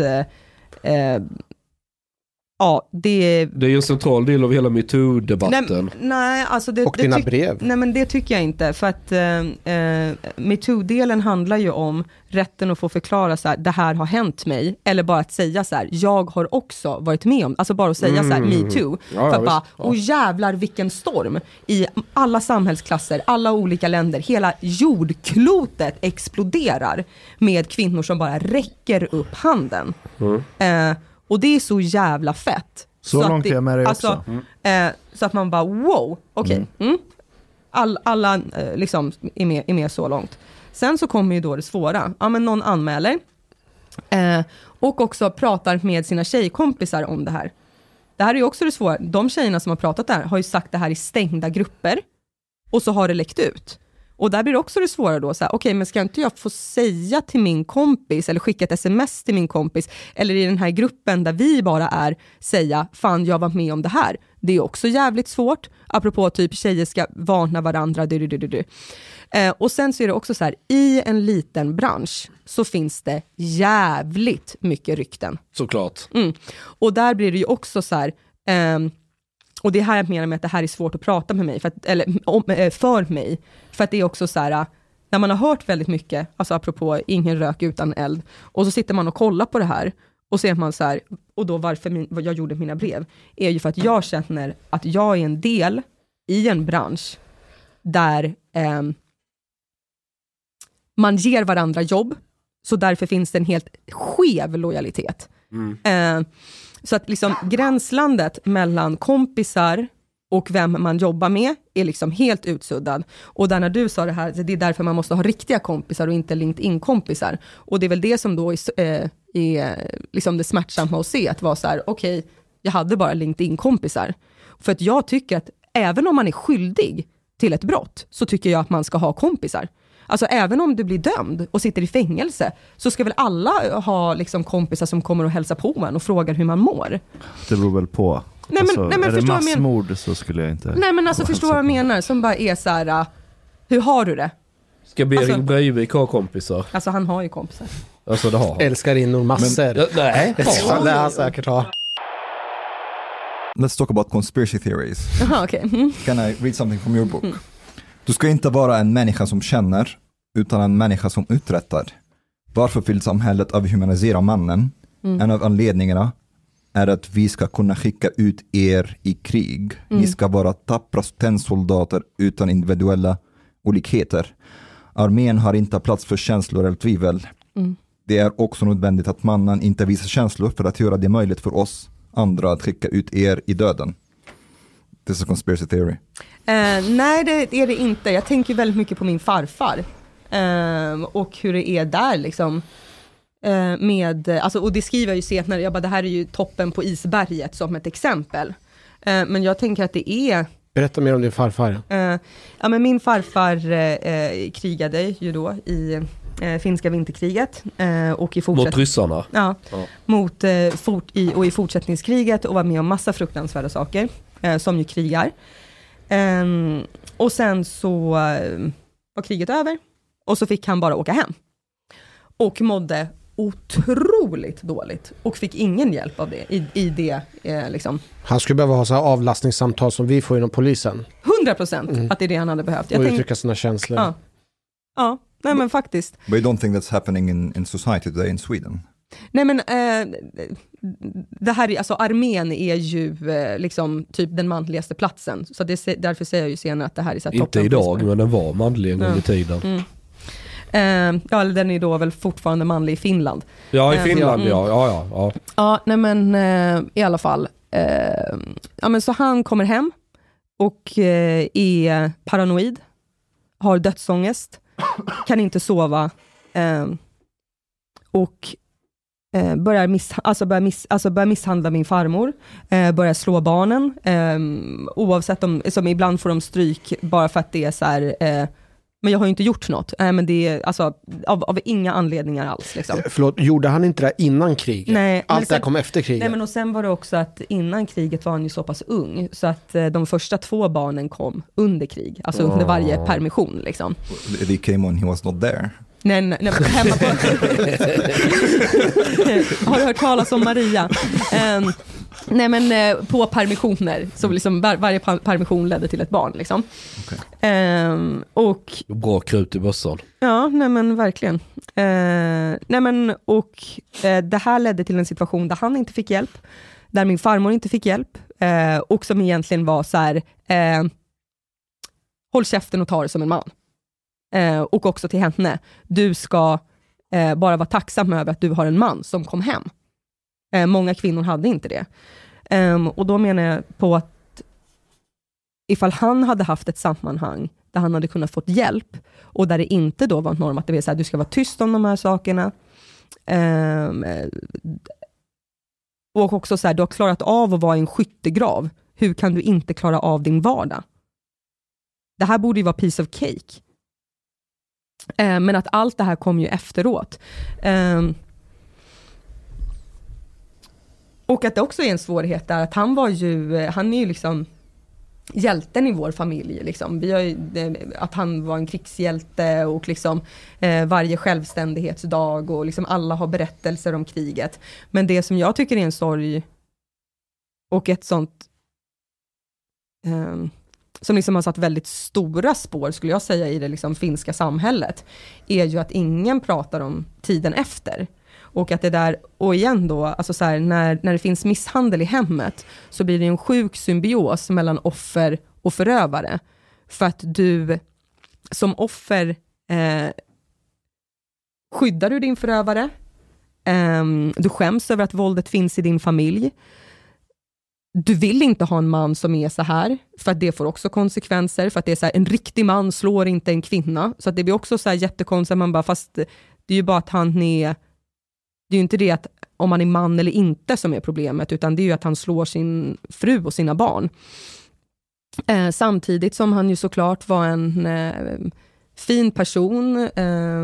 ja, det Det är ju en central del av hela Nej, metoo-debatten. nej, alltså det, Och det dina brev. Nej men det tycker jag inte, för att eh, eh, metoo-delen handlar ju om rätten att få förklara så här, det här har hänt mig, eller bara att säga så här, jag har också varit med om, alltså bara att säga så här, Mm. metoo, Ja, för ja, att bara, visst. Och jävlar vilken storm, i alla samhällsklasser, alla olika länder, hela jordklotet exploderar med kvinnor som bara räcker upp handen. Mm. Eh, och det är så jävla fett. Så att långt det, är jag med dig alltså, också. Eh, så att man bara wow, okej. Mm. All, alla eh, liksom är med, är med så långt. Sen så kommer ju då det svåra. Ja men någon anmäler. Eh, och också pratar med sina tjejkompisar om det här. Det här är ju också det svåra. De tjejerna som har pratat där har ju sagt det här i stängda grupper. Och så har det läckt ut. Och där blir det också det svåra då, okej men ska inte jag få säga till min kompis, eller skicka ett sms till min kompis, eller i den här gruppen där vi bara är, säga, fan jag var med om det här. Det är också jävligt svårt, apropå typ tjejer ska varna varandra, du, du, du, du. Eh, och sen så är det också så här, i en liten bransch så finns det jävligt mycket rykten. Såklart. Mm. Och där blir det ju också så här, ehm, och det är här jag menar med att det här är svårt att prata med mig, för, att, eller om, eh, för mig, för att det är också så här, när man har hört väldigt mycket, alltså apropå ingen rök utan eld, och så sitter man och kollar på det här, och ser man så här, och då varför min, vad jag gjorde mina brev, är ju för att jag känner att jag är en del i en bransch där ehm, man ger varandra jobb, så därför finns det en helt skev lojalitet. Eh, så att liksom gränslandet mellan kompisar och vem man jobbar med är liksom helt utsuddad. Och där när du sa det här, det är därför man måste ha riktiga kompisar och inte LinkedIn-kompisar. Och det är väl det som då är, eh, är liksom det smärtsamma att se, att vara så här, okej, jag hade bara LinkedIn-kompisar. För att jag tycker att även om man är skyldig till ett brott, så tycker jag att man ska ha kompisar. Alltså även om du blir dömd och sitter i fängelse, så ska väl alla ha liksom kompisar som kommer och hälsar på en och frågar hur man mår. Det beror väl på. Nej, men- nej, men är det jag men- massmord så skulle jag inte... Nej men alltså hälsa vad jag menar, som bara är så här, uh, hur har du det? Ska Berit Alltså- Breivik ha kompisar? Alltså han har ju kompisar. Alltså det har han. Älskarinnor massor. Ja, nej, Det lär han säkert ha. Let's talk about conspiracy theories. Jaha okej. Mm. Can I read something from your book? Du ska inte vara en människa som känner, utan en människa som uträttar. Varför vill samhället avhumanisera mannen? Mm. En av anledningarna är att vi ska kunna skicka ut er i krig. Ni Mm. ska vara tappra tennsoldater utan individuella olikheter. Armén har inte plats för känslor eller tvivel. Mm. Det är också nödvändigt att mannen inte visar känslor för att göra det möjligt för oss andra att skicka ut er i döden. This is a conspiracy theory. Eh, nej det är det inte, jag tänker väldigt mycket på min farfar. Eh, och hur det är där liksom. Eh, med, alltså, och det skriver jag ju senare, jag bara, det här är ju toppen på isberget som ett exempel. Eh, men jag tänker att det är Berätta mer om din farfar. Eh, ja, men min farfar krigade ju då i eh, finska vinterkriget. Eh, och i fortsätt- Mot ryssarna? Ja, Ja. Mot, eh, fort, i, och i fortsättningskriget och var med om massa fruktansvärda saker, eh, som ju krigar. Ehm, och sen så eh, var kriget över och så fick han bara åka hem. Och mådde otroligt dåligt och fick ingen hjälp av det i, i det eh, liksom. Han skulle behöva ha så här avlastningssamtal som vi får inom polisen. 100 procent Mm. att det är det han hade behövt. Och tänk- uttrycka sina känslor. Ja. ja, nej men faktiskt. But you don't think that's happening in, in society today in Sweden? Nej men eh, det här är, alltså armén är ju eh, liksom typ den manligaste platsen. Så det, därför säger jag ju senare att det här är så här Inte idag, men den var manlig en gång i tiden. Mm. Eh, ja, eller den är då väl fortfarande manlig i Finland. Ja, i Eh, Finland mm. ja. ja, ja, ja. Ja, nej men eh, i alla fall. Ja, men så han kommer hem och är paranoid, har dödsångest, kan inte sova och börjar, miss, alltså börjar, miss, alltså börjar misshandla min farmor, börjar slå barnen, oavsett om, som ibland får de stryk bara för att det är så här, men jag har ju inte gjort något, eh, men det är alltså av, av inga anledningar alls. Liksom. Eh, Förlåt, gjorde han inte det innan kriget? Nej, Allt det här kom efter kriget? Nej men och sen var det också att innan kriget var han ju så pass ung, så att eh, de första två barnen kom under krig, alltså under varje Oh. permission liksom. They came when he was not there. Nej, nej, nej, hemma på... Har du hört talas om Maria? Ehm, nej men eh, på permissioner, så liksom var, varje per- permission ledde till ett barn liksom. Ehm, och Bra krut i bössan. Ja, nej men verkligen. Eh, nej men, och eh, det här ledde till en situation där han inte fick hjälp, där min farmor inte fick hjälp, eh, och som egentligen var så här, eh, håll käften och ta det som en man. Eh, och också till henne, du ska eh, bara vara tacksam över att du har en man som kom hem. Eh, många kvinnor hade inte det. Ehm, och då menar jag på att ifall han hade haft ett sammanhang där han hade kunnat fått hjälp och där det inte då var en norm att det är så här, du ska vara tyst om de här sakerna. Ehm, eh, och också så här, du har klarat av att vara i en skyttegrav. Hur kan du inte klara av din vardag? Det här borde ju vara piece of cake. Eh, men att allt det här kom ju efteråt. Ehm, och att det också är en svårighet där att han var ju, eh, han är ju liksom hjälten i vår familj. Liksom. Vi har ju, eh, att han var en krigshjälte och liksom, eh, varje självständighetsdag och liksom alla har berättelser om kriget. Men det som jag tycker är en sorg och ett sånt eh, som liksom har satt väldigt stora spår, skulle jag säga, i det liksom finska samhället, är ju att ingen pratar om tiden efter. Och att det där, och igen då, alltså så här, när, när det finns misshandel i hemmet, så blir det en sjuk symbios mellan offer och förövare. För att du som offer eh, skyddar du din förövare, eh, du skäms över att våldet finns i din familj. Du vill inte ha en man som är så här, för att det får också konsekvenser, för att det är så här, en riktig man slår inte en kvinna, så att det blir också så här jättekonstigt, man bara, fast det är ju bara att han är, det är ju inte det att om han är man eller inte som är problemet, utan det är ju att han slår sin fru och sina barn. Eh, samtidigt som han ju såklart var en eh, fin person, eh,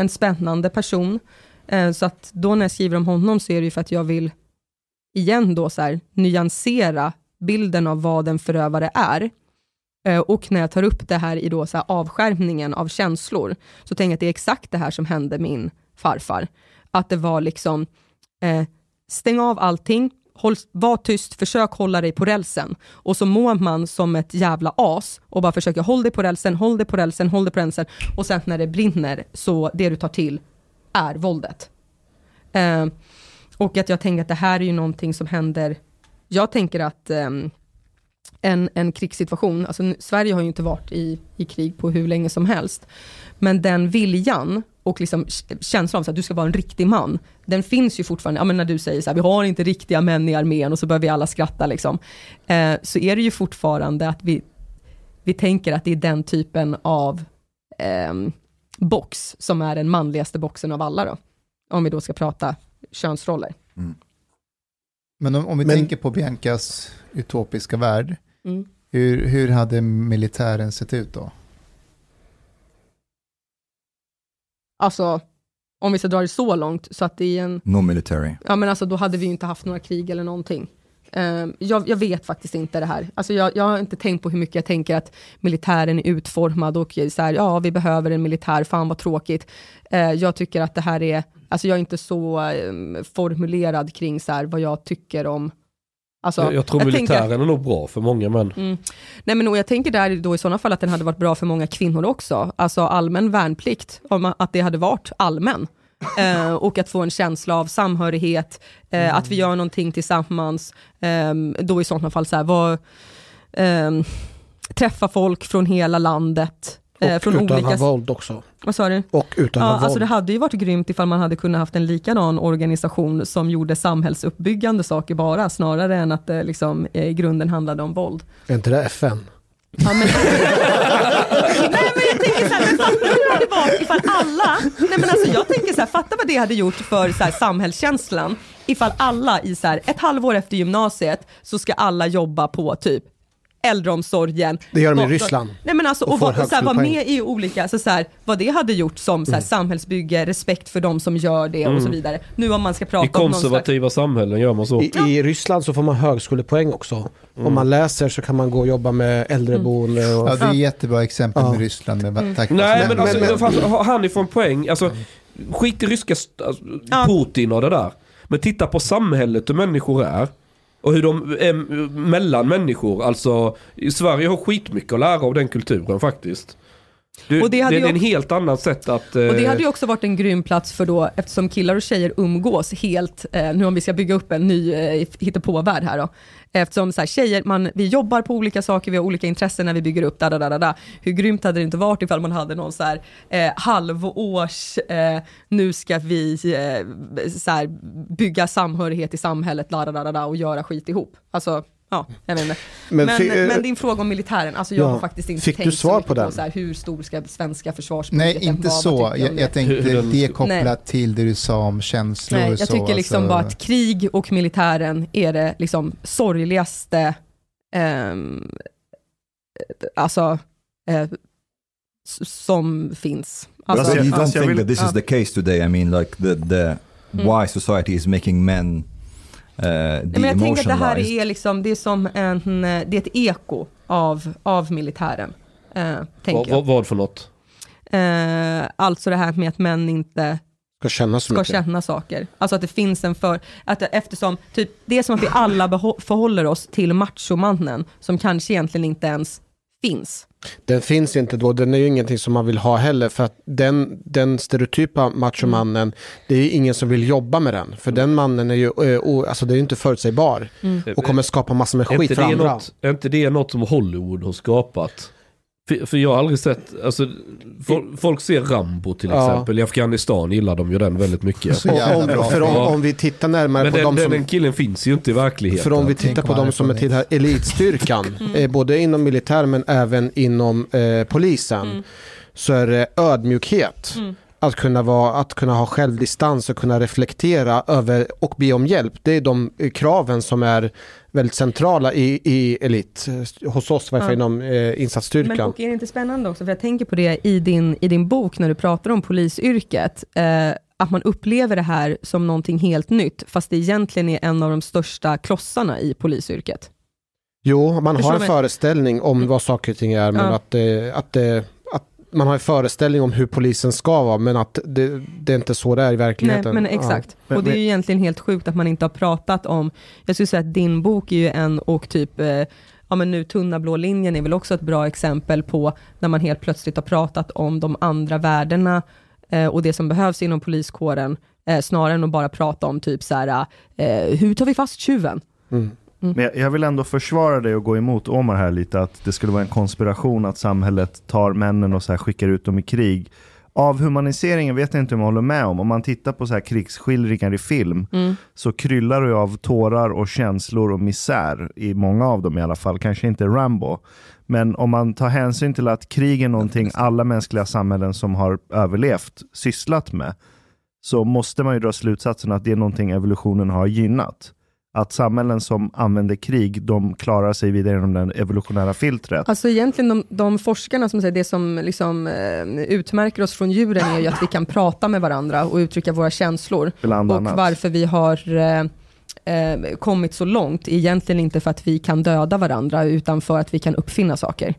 en spännande person. Eh, så att då när jag skriver om honom så är det ju för att jag vill igen då så här, nyansera bilden av vad en förövare är. Eh, och när jag tar upp det här i då så här avskärmningen av känslor, så tänker jag att det är exakt det här som hände min farfar. Att det var liksom, eh, stäng av allting, håll, var tyst, försök hålla dig på rälsen. Och så mår man som ett jävla as och bara försöker håll dig på rälsen, håll dig på rälsen, håll dig på rälsen. Och sen när det brinner, så det du tar till är våldet. Eh, och att jag tänker att det här är ju någonting som händer, jag tänker att eh, en, en krigssituation, alltså Sverige har ju inte varit i, i krig på hur länge som helst, men den viljan och liksom känslan av att du ska vara en riktig man, den finns ju fortfarande, ja, men när du säger så här, vi har inte riktiga män i armén och så börjar vi alla skratta liksom, eh, så är det ju fortfarande att vi, vi tänker att det är den typen av ehm, box som är den manligaste boxen av alla då. om vi då ska prata könsroller. Men om, om vi Men- tänker på Biancas utopiska värld, Mm. hur, hur hade militären sett ut då? Alltså, om vi ska dra det så långt, så att det är en No military. Ja men alltså då hade vi ju inte haft några krig eller någonting. Ehm, jag, jag vet faktiskt inte det här. Alltså jag, jag har inte tänkt på hur mycket jag tänker att militären är utformad och så här, ja vi behöver en militär, fan vad tråkigt. Eh, jag tycker att det här är, alltså jag är inte så ehm, formulerad kring så här, vad jag tycker om Alltså, jag, jag tror tänker- militären är nog bra för många män. Mm. Nej men och jag tänker där då i sådana fall att den hade varit bra för många kvinnor också. Alltså allmän värnplikt, om att det hade varit allmän. Eh, och att få en känsla av samhörighet, eh, att vi gör någonting tillsammans. Eh, då i sådana fall så här, vad, eh, träffa folk från hela landet. Eh, Och från utöva olika... våld också. Vad sa du? Och utöva Ja, våld. alltså det hade ju varit grymt ifall man hade kunnat haft en likadan organisation som gjorde samhällsuppbyggande saker bara, snarare än att det liksom, eh, i grunden handlade om våld. Är inte det FN? Ja, men... nej men jag tänker så här, men fattar du hur det hade varit ifall alla, nej men alltså jag tänker så här, fatta vad det hade gjort för så här, samhällskänslan ifall alla i så här, ett halvår efter gymnasiet så ska alla jobba på typ äldreomsorgen. Det gör de i Och- Ryssland. Nej men alltså, Och och, vara, så här, vara med i olika, så så här, vad det hade gjort som så här, samhällsbygge, respekt för de som gör det och så Mm. vidare. Nu om man ska prata I om någon slags... konservativa samhällen gör man så. I, I Ryssland så får man högskolepoäng också. Mm. Om man läser så kan man gå och jobba med äldreboende. Och... Ja, det är jättebra exempel Ja. med Ryssland. Med, Mm. tack, Nej men, men, alltså, men- fan, har han ifrån poäng, alltså skit i ryska alltså, Ja. Putin och det där. Men titta på samhället hur människor är. Och hur de är mellan människor. Alltså, i Sverige har skitmycket att lära av den kulturen faktiskt. Du, Och det hade det ju är en också- helt annat sätt att... Och det eh, hade ju också varit en grym plats för då, eftersom killar och tjejer umgås helt, eh, nu om vi ska bygga upp en ny eh, hittepåvärld här då. Eftersom så här, tjejer, man, vi jobbar på olika saker, vi har olika intressen när vi bygger upp, da, da, da, da. Hur grymt hade det inte varit ifall man hade någon så här eh, halvårs, eh, nu ska vi eh, så här, bygga samhörighet i samhället, da, da, da, da, och göra skit ihop. Alltså, ja, jag vet inte. Men Men, fi- men, eh, din fråga om militären, alltså jag ja. har faktiskt inte Fick du tänkt svar så på den? så här, hur stor ska svenska försvarsbudgeten nej, inte vara, så. du Jag, det? jag tänkte Hur det kopplat Nej. till det du sa om känslor. Nej, jag så, tycker liksom alltså- bara att krig och militären är det liksom sorgligaste, ehm, alltså, eh, som finns. Alltså, you don't Fast jag think that this is the case today? I mean, like the, the Mm. why society is making men Nej, men jag tänker att det här är liksom, det är som en, det är ett eko av, av militären. Eh, tänker vad, vad, för något? Eh, alltså det här med att män inte Ska känna så ska känna saker. Alltså att det finns en för, att eftersom, typ, det är som att vi alla förhåller oss till machomannen, som kanske egentligen inte ens finns. Den finns inte då, den är ju ingenting som man vill ha heller. För att den, den stereotypa machomannen, det är ju ingen som vill jobba med den. För den mannen är ju, eh, alltså det är inte förutsägbar. Och kommer skapa massor med skit för det andra. något, är inte det något som Hollywood har skapat? För, för jag har aldrig sett, alltså fol- folk ser Rambo till Ja. exempel. I Afghanistan gillar de ju den väldigt mycket. Så om, bra för om, Ja. om vi tittar närmare Men på den, de som... den killen finns ju inte i verkligheten. För om vi tittar på de som är till här elitstyrkan, eh, både inom militär men även inom eh, polisen, så är det ödmjukhet. Att kunna, vara, att kunna ha självdistans och kunna reflektera över och be om hjälp. Det är de eh, kraven som är väldigt centrala i, i elit. Hos oss, i varje fall Ja. inom eh, Men insatsstyrkan. och är det inte spännande också, för jag tänker på det i din, i din bok när du pratar om polisyrket, eh, att man upplever det här som någonting helt nytt, fast det egentligen är en av de största klossarna i polisyrket. Jo, man Förstår har en du? föreställning om vad saker och ting är, men Ja. att, det, att, det, man har en föreställning om hur polisen ska vara, men att det, det är inte så det är i Nej, verkligheten. men Ja. exakt. Men- och det är ju men- egentligen helt sjukt att man inte har pratat om, jag skulle säga att din bok är ju en, och typ, eh, ja men nu Tunna blå linjen är väl också ett bra exempel på när man helt plötsligt har pratat om de andra värdena eh, och det som behövs inom poliskåren, eh, snarare än att bara prata om typ så här, eh, hur tar vi fast tjuven? Mm. Men jag, jag vill ändå försvara dig och gå emot Omar här lite, att det skulle vara en konspiration att samhället tar männen och så här skickar ut dem i krig. Avhumaniseringen vet jag inte om jag håller med om. Om man tittar på så här krigsskildringar i film Mm. så kryllar det av tårar och känslor och misär i många av dem i alla fall. Kanske inte Rambo. Men om man tar hänsyn till att krig är någonting alla mänskliga samhällen som har överlevt sysslat med så måste man ju dra slutsatsen att det är någonting evolutionen har gynnat. Att samhällen som använder krig, de klarar sig vidare genom det evolutionära filtret. Alltså egentligen de, de forskarna som säger det som liksom, eh, utmärker oss från djuren är ju att vi kan prata med varandra och uttrycka våra känslor. Bland och annat. varför vi har eh, eh, kommit så långt är egentligen inte för att vi kan döda varandra utan för att vi kan uppfinna saker.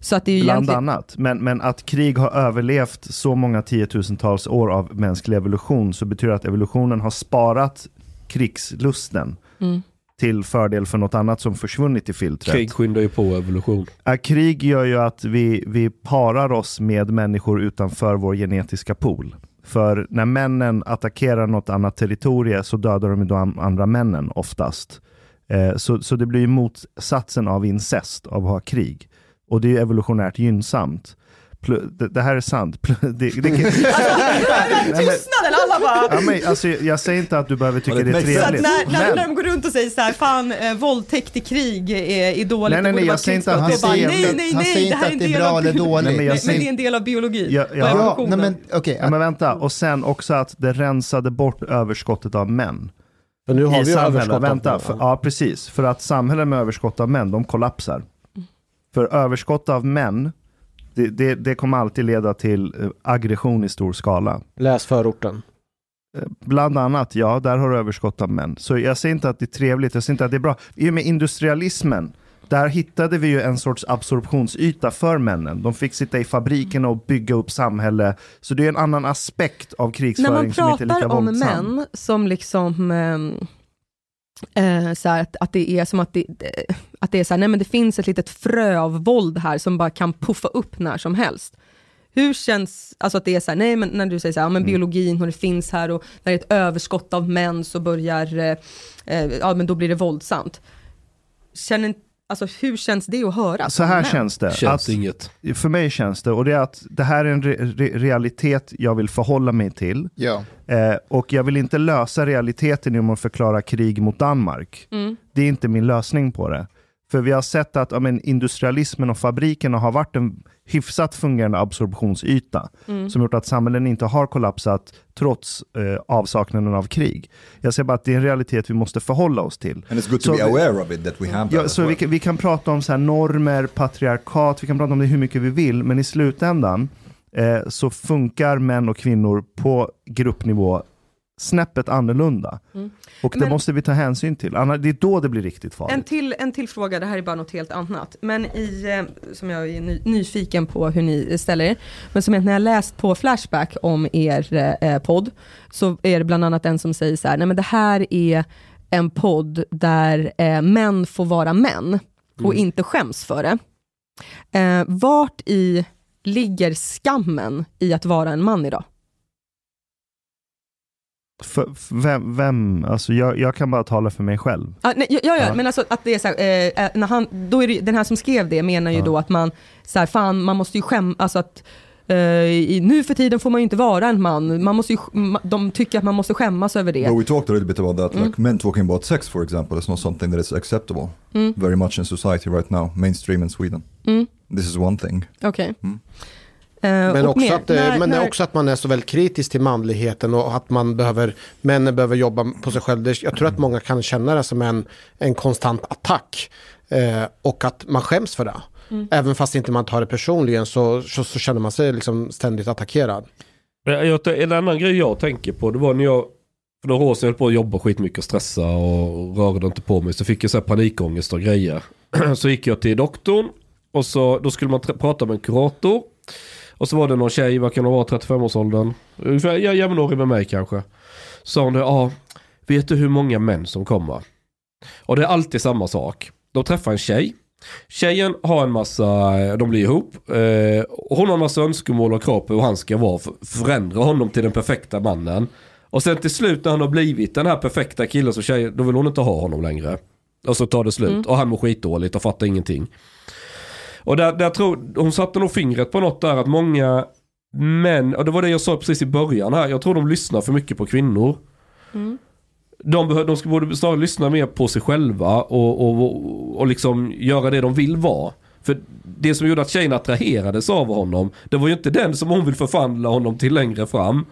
Så att det är ju Bland egentligen... annat. Men, men att krig har överlevt så många tiotusentals år av mänsklig evolution så betyder det att evolutionen har sparat krigslusten Mm. till fördel för något annat som försvunnit i filtret. Krig skyndar ju på evolution. Krig gör ju att vi, vi parar oss med människor utanför vår genetiska pool. För när männen attackerar något annat territorium så dödar de ju de andra männen oftast. Eh, så, så det blir ju motsatsen av incest, av att ha krig. Och det är ju evolutionärt gynnsamt. Plu- Det, det här är sant. Plu- Det, det, Nej, men- Tystnaden, alla bara... Ja, men, alltså, jag säger inte att du behöver tycka det det är trevligt. när, när, men- när de går runt och säger så här, fan eh, våldtäkt i krig är, är dåligt, Nej, nej, nej, jag säger inte att det är nej, trevligt. nej, Han nej, säger det här inte är att en det är del bra av eller dåligt. Nej, men Nej, säger- det är en del av biologin. Ja, ja. Och Ja, nej, men okej. Ja, men vänta, och sen också att det rensade bort överskottet av män. För nu har I vi överskott. Vänta, för, ja precis. För att samhällen med överskott av män, de kollapsar. För överskott av män, det, det, det kommer alltid leda till eh, aggression i stor skala. Läs förorten. Eh, Bland annat, ja, där har du överskott av män. Så jag säger inte att det är trevligt, jag säger inte att det är bra. I och med industrialismen, där hittade vi ju en sorts absorptionsyta för männen. De fick sitta i fabrikerna och bygga upp samhälle. Så det är en annan aspekt av När krigsföring man som inte är lika pratar om våldsam. män som liksom ehm, eh, så här, att, att det är som att det, att det är så här, nej men det finns ett litet frö av våld här som bara kan puffa upp när som helst. Hur känns, alltså att det är så här, nej men när du säger så här, ja, men biologin och det finns här och när det är ett överskott av män så börjar, eh, eh, ja men då blir det våldsamt. Känner, alltså hur känns det att höra? Så här känns det. Känns att, inget. För mig känns det, och det är att det här är en re re realitet jag vill förhålla mig till. Ja. Eh, och jag vill inte lösa realiteten genom att förklara krig mot Danmark. Mm. Det är inte min lösning på det. För vi har sett att ja, men, industrialismen och fabrikerna har varit en hyfsat fungerande absorptionsyta Mm. som gjort att samhällen inte har kollapsat trots eh, avsaknaden av krig. Jag säger bara att det är en realitet vi måste förhålla oss till. And it's good to Så be vi- aware of it that we have that Ja, så vi, well. kan, vi kan prata om så här normer, patriarkat, vi kan prata om det hur mycket vi vill, men i slutändan eh, så funkar män och kvinnor på gruppnivå snäppet annorlunda. Mm. Och det Men- måste vi ta hänsyn till, annars, det är då det blir riktigt farligt. En till, en till fråga, det här är bara något helt annat. Men i, eh, som jag är ny, nyfiken på hur ni ställer er. Men som jag, när jag läst på Flashback om er eh, podd, så är det bland annat en som säger så här, nej men det här är en podd där eh, män får vara män och Mm. inte skäms för det. Eh, vart i ligger skammen i att vara en man idag? För, för vem, vem, alltså jag, jag kan bara tala för mig själv. Ah, nej, ja, ja, Ja. men alltså att det är så här, eh, eh, när han, då är det, den här som skrev det menar ju Ja. då att man, så här, fan man måste ju skämma, alltså att eh, i, nu för tiden får man ju inte vara en man, man måste ju, de tycker att man måste skämmas över det. Well, we talked a little bit about that. Mm. Like men talking about sex, for example, is not something that is acceptable Mm. very much in society right now, mainstream in Sweden. Mm. This is one thing. Okej. Mm. Eh, Men, och också, mer, att, eh, när- men när- också att man är så väldigt kritisk till manligheten och att man behöver, männen behöver jobba på sig själv. Jag tror att många kan känna det som en, en konstant attack. Eh, och att man skäms för det. Mm. Även fast inte man tar det personligen så, så, så känner man sig liksom ständigt attackerad. Jag, en annan grej jag tänker på, det var när jag för några år sedan höll på att jobba skitmycket och stressa och rörde inte på mig. Så fick jag så här panikångest och grejer. så gick jag till doktorn och så, då skulle man prata med en kurator. Och så var det någon tjej, vad kan hon vara, 35-årsåldern? Ungefär jämnårig med mig kanske. Sa hon det, ja, vet du hur många män som kommer? Och det är alltid samma sak. De träffar en tjej. Tjejen har en massa, de blir ihop. Eh, hon har en massa önskemål och krav på hur han ska vara. För, förändra honom till den perfekta mannen. Och sen till slut när han har blivit den här perfekta killen så tjejen, då vill hon inte ha honom längre. Och så tar det slut. Mm. Och han mår skitdåligt och fattar ingenting. Och där, där tror, hon satte nog fingret på något där att många män, och det var det jag sa precis i början här, jag tror de lyssnar för mycket på kvinnor. Mm. De, behö- de ska borde snarare lyssna mer på sig själva och, och, och, och liksom göra det de vill vara. För det som gjorde att tjejen attraherades av honom, det var ju inte den som hon vill förvandla honom till längre fram.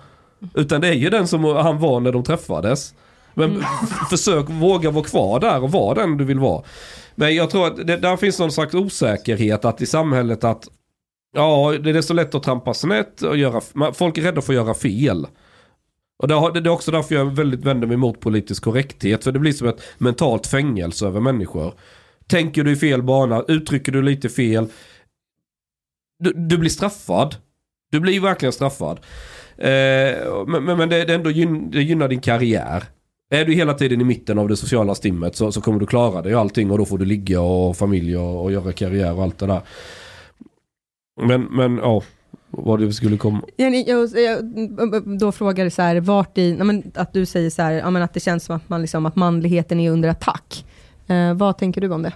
Utan det är ju den som han var när de träffades. Men Mm. försök våga vara kvar där och vara den du vill vara. Men jag tror att det, där finns någon slags osäkerhet att i samhället att Ja, det är så lätt att trampa snett och göra, folk är rädda för att göra fel. Och det, har- det är också därför jag väldigt vänder mig mot politisk korrekthet. För det blir som ett mentalt fängelse över människor. Tänker du i fel bana, uttrycker du lite fel. Du, du blir straffad. Du blir verkligen straffad. Eh, men men, men det, det, ändå gyn, det gynnar din karriär. Är du hela tiden i mitten av det sociala stimmet så, så kommer du klara dig och allting och då får du ligga och familj och, och göra karriär och allt det där. Men, men ja, vad det skulle komma. Jag, jag, jag, då frågar du så här, vart i, ja, men att du säger så här, ja, men att det känns som att, man liksom, att manligheten är under attack. Eh, vad tänker du om det?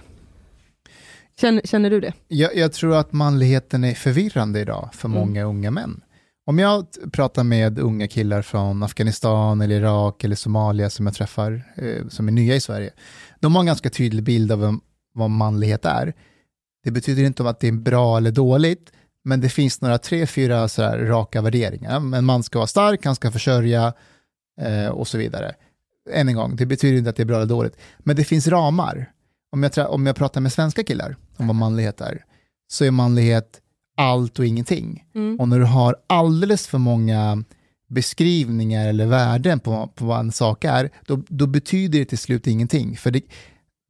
Känner, känner du det? Jag, jag tror att manligheten är förvirrande idag för Mm. många unga män. Om jag pratar med unga killar från Afghanistan eller Irak eller Somalia som jag träffar, eh, som är nya i Sverige, de har en ganska tydlig bild av vad, vad manlighet är. Det betyder inte om att det är bra eller dåligt, men det finns några tre, fyra så här raka värderingar. En man ska vara stark, han ska försörja eh, och så vidare. Än en gång, det betyder inte att det är bra eller dåligt, men det finns ramar. Om jag, om jag pratar med svenska killar om vad manlighet är, så är manlighet allt och ingenting. Mm. Och när du har alldeles för många beskrivningar eller värden på, på vad en sak är, då, då betyder det till slut ingenting. För det,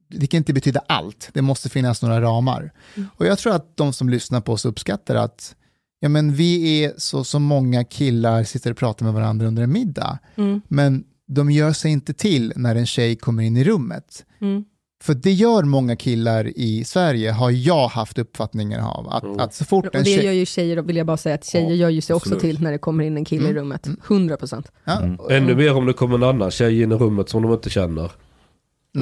det kan inte betyda allt, det måste finnas några ramar. Och jag tror att de som lyssnar på oss uppskattar att ja, men vi är så, så många killar sitter och pratar med varandra under en middag, Mm. men de gör sig inte till när en tjej kommer in i rummet. Mm. För det gör många killar i Sverige, har jag haft uppfattningen av. Att, att så fort Och en det tjej... gör ju tjejer, vill jag bara säga, att tjejer gör ju sig också absolut. till när det kommer in en kille i Mm. rummet. 100 procent. Ännu mer om det kommer en annan tjej in i rummet som de inte känner.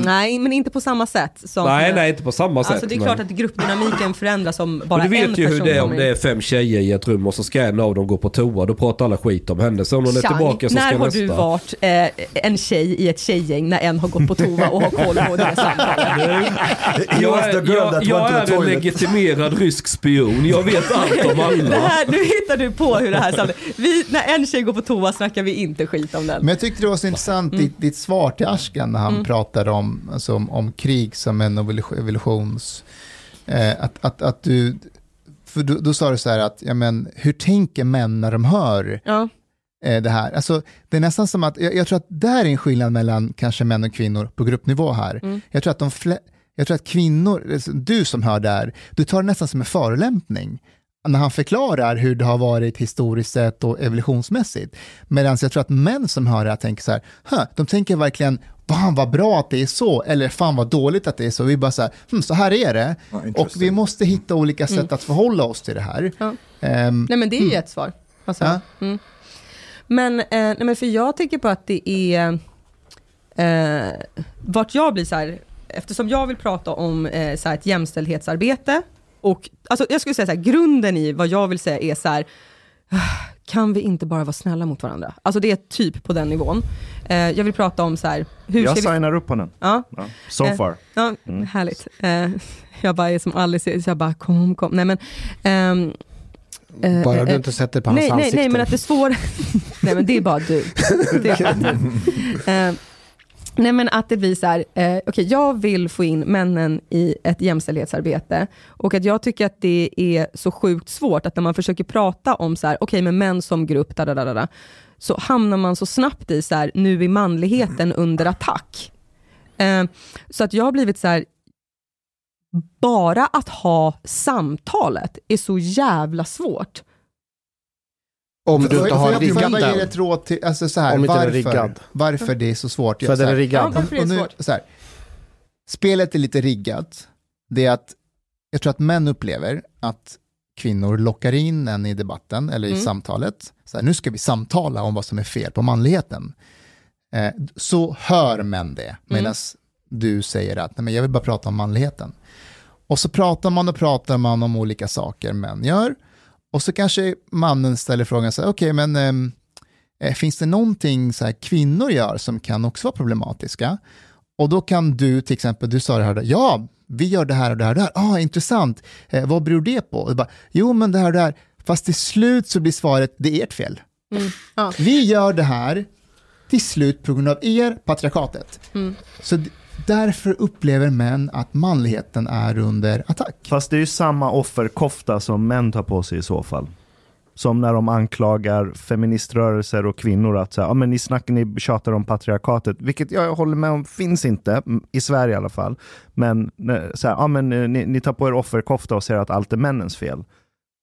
Nej, men inte på samma sätt. Som Nej, nej, inte på samma Alltså sätt. det är men- klart att gruppdynamiken förändras om bara Men du en vet ju person hur det är om det är fem tjejer i ett rum och så ska en av dem gå på toa. Då pratar alla skit om henne. Så om hon är Chang, tillbaka så när ska har nästa. du varit eh, en tjej i ett tjejgäng när en har gått på toa och har koll på det samtalet? Jag är, jag, jag är en legitimerad rysk spion. Jag vet allt om Det alla. här, nu hittar du på hur det här samtalet... Vi, när en tjej går på toa snackar vi inte skit om den. Men jag tyckte det var så intressant, ditt, ditt svar till Ashkan när han Mm. pratade om, alltså, om, om krig som en evolution- evolutions... Eh, att, att, att du... För då, då sa du så här att, ja men, hur tänker män när de hör Ja. eh, det här? Alltså, det är nästan som att, jag, jag tror att det här är en skillnad mellan kanske män och kvinnor på gruppnivå här. Mm. Jag tror att de fle- jag tror att kvinnor, alltså, du som hör det här, du tar det nästan som en förolämpning när han förklarar hur det har varit historiskt sett och evolutionsmässigt. Medan jag tror att män som hör det här tänker så här, de tänker verkligen, fan vad bra att det är så, eller fan vad dåligt att det är så. Vi bara så här, hm, så här är det. och vi måste hitta olika sätt Mm. att förhålla oss till det här. Ja. Ehm, Nej men det är ju mm. ett svar. Alltså, Ja. mm. Men, eh, nej, men för jag tänker på att det är, eh, vart jag blir så här, eftersom jag vill prata om eh, så här ett jämställdhetsarbete, och alltså, jag skulle säga så här, grunden i vad jag vill säga är så här, kan vi inte bara vara snälla mot varandra? Alltså det är typ på den nivån. Eh, jag vill prata om så här, hur Jag ska vi... signar upp på den. Ja. Ja, so Eh, far. Ja, Mm. härligt. Eh, jag bara är som Alice, så jag bara kom, kom. Nej men... ehm, eh, Bara eh, du inte sätter på hans nej, nej, ansikte. nej, men att det svår... nej men det är bara du. Det är bara du. Nej men att det blir så här, eh, okay, jag vill få in männen i ett jämställdhetsarbete och att jag tycker att det är så sjukt svårt att när man försöker prata om så här, okej men män som grupp, da, da, da, da, så hamnar man så snabbt i så här, nu är manligheten under attack. Eh, så att jag har blivit så här, bara att ha samtalet är så jävla svårt. Om du Får- inte har jag- Får jag riggat ge den. ett råd till, alltså så här, Om inte den är varför, riggad. varför det är så svårt? För den är riggad. Ja, varför det nu, svårt? så här, spelet är lite riggat. Det är att jag tror att män upplever att kvinnor lockar in en i debatten eller i Mm. samtalet. Så här, nu ska vi samtala om vad som är fel på manligheten. Eh, så hör män det, medan du säger att Nej, men jag vill bara prata om manligheten. Och så pratar man och pratar man om olika saker män gör. Och så kanske mannen ställer frågan så här, okej men ehm, eh, finns det någonting så här kvinnor gör som kan också vara problematiska? Och då kan du till exempel, du sa det här, ja, vi gör det här och det här och det här, ah, intressant, eh, vad beror det på? Och bara, jo men det här och det här, fast till slut så blir svaret, det är ert fel. Mm. Ja. Vi gör det här till slut på grund av er, patriarkatet. Mm. Så därför upplever män att manligheten är under attack. Fast det är ju samma offerkofta som män tar på sig i så fall. Som när de anklagar feministrörelser och kvinnor att säga, ja men ni snackar, ni tjatar om patriarkatet, vilket jag håller med om finns inte, i Sverige i alla fall. Men, eh, så här, ja, men eh, ni, ni tar på er offerkofta och säger att allt är männens fel.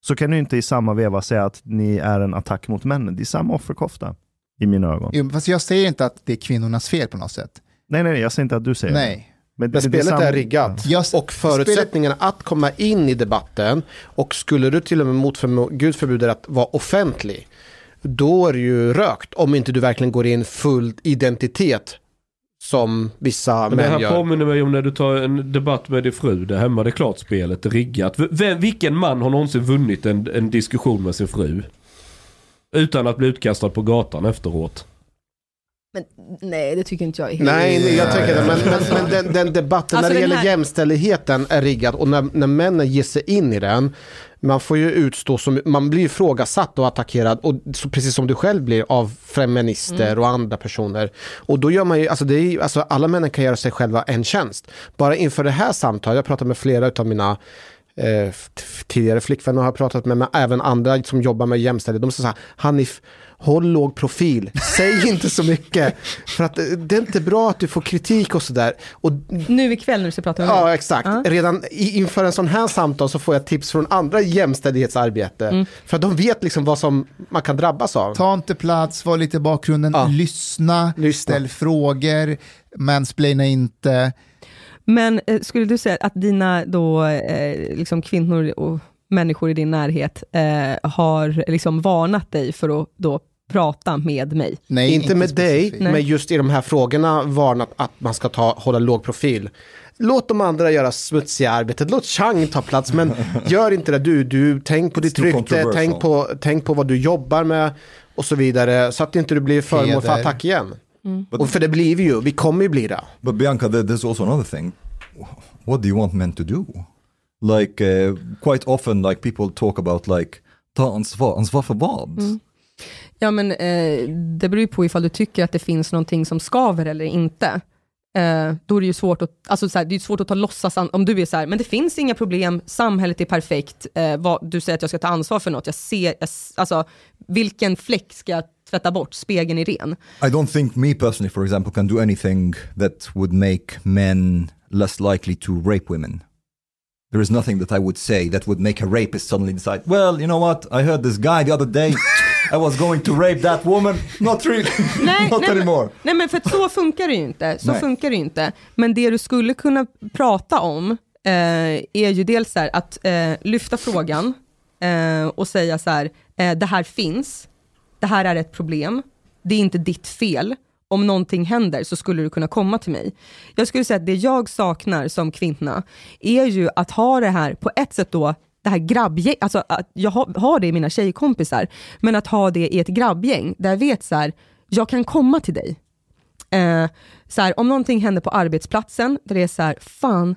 Så kan du inte i samma veva säga att ni är en attack mot männen. Det är samma offerkofta i mina ögon. Jo, fast jag säger inte att det är kvinnornas fel på något sätt. Nej, nej, jag säger inte att du säger Nej. det. Men det- det spelet samma- är riggat. Och förutsättningarna att komma in i debatten och skulle du till och med mot Gud förbjuder att vara offentlig, då är det ju rökt om inte du verkligen går in full identitet som vissa Men det män här gör. påminner mig om när du tar en debatt med din fru där hemma. Det är klart spelet är riggat. V- Vem, vilken man har någonsin vunnit en, en diskussion med sin fru? Utan att bli utkastad på gatan efteråt. Men nej, det tycker inte jag är helt... Nej, nej, jag tänker det. Men, men, men den, den debatten Alltså när det den gäller här- jämställdheten är riggad och när, när männen ger sig in i den, man får ju utstå som, man blir ifrågasatt och attackerad, och så, precis som du själv blir av feminister Mm. och andra personer. Och då gör man ju, alltså, det är, alltså alla männen kan göra sig själva en tjänst. Bara inför det här samtalet, jag pratar med flera av mina eh, tidigare flickvänner har pratat med, men även andra som jobbar med jämställdhet. De säger så här, Hanif, håll låg profil, säg inte så mycket. För att eh, det är inte bra att du får kritik och sådär. Och Nu ikväll när du ska prata med mig? Ja, exakt. Redan i, inför en sån här samtal så får jag tips från andra jämställdhetsarbete. Mm. För att de vet liksom vad som man kan drabbas av. Ta inte plats, var lite i bakgrunden, lyssna, ställ frågor, mansplaina inte. Men eh, skulle du säga att dina då, eh, liksom kvinnor och människor i din närhet eh, har liksom varnat dig för att då prata med mig? inte, med dig, Nej. men just i de här frågorna varnat att man ska ta, hålla låg profil. Låt de andra göra smutsiga arbetet, låt Chang ta plats, men gör inte det du. du tänk på ditt rykte, tänk på, tänk på vad du jobbar med och så vidare, så att inte du blir föremål för attack igen. Mm. Och för det blir vi ju, vi kommer ju bli det. But Bianca, there- there's also another thing. What do you want men to do? Like uh, quite often, like people talk about like ta ansvar, ansvar för vad? Mm. Ja, men eh, det beror ju på ifall du tycker att det finns någonting som skaver eller inte. Eh, då är det ju svårt att, alltså så här, det är svårt att ta låtsas, om du är så här, men det finns inga problem, samhället är perfekt, eh, vad, du säger att jag ska ta ansvar för något, jag ser, jag, alltså vilken fläck ska jag tvätta bort, spegeln är ren. I don't think me personally, for example, can do anything that would make men less likely to rape women. There is nothing that I would say that would make a rapist suddenly decide, well, you know what, I heard this guy the other day, I was going to rape that woman, not really, Nej, not nej, men- anymore. Nej men för så funkar det ju inte. Så Nej. funkar det ju inte. Men det du skulle kunna prata om eh, är ju dels här, att eh, lyfta frågan eh, och säga så här, eh, det här finns, det här är ett problem, det är inte ditt fel. Om någonting händer så skulle du kunna komma till mig. Jag skulle säga att det jag saknar som kvinna är ju att ha det här, på ett sätt då, det här grabbgäng, alltså att jag har, det i mina tjejkompisar, men att ha det i ett grabbgäng där jag vet så här, jag kan komma till dig. Eh, så här, om någonting händer på arbetsplatsen, där det är så här, fan,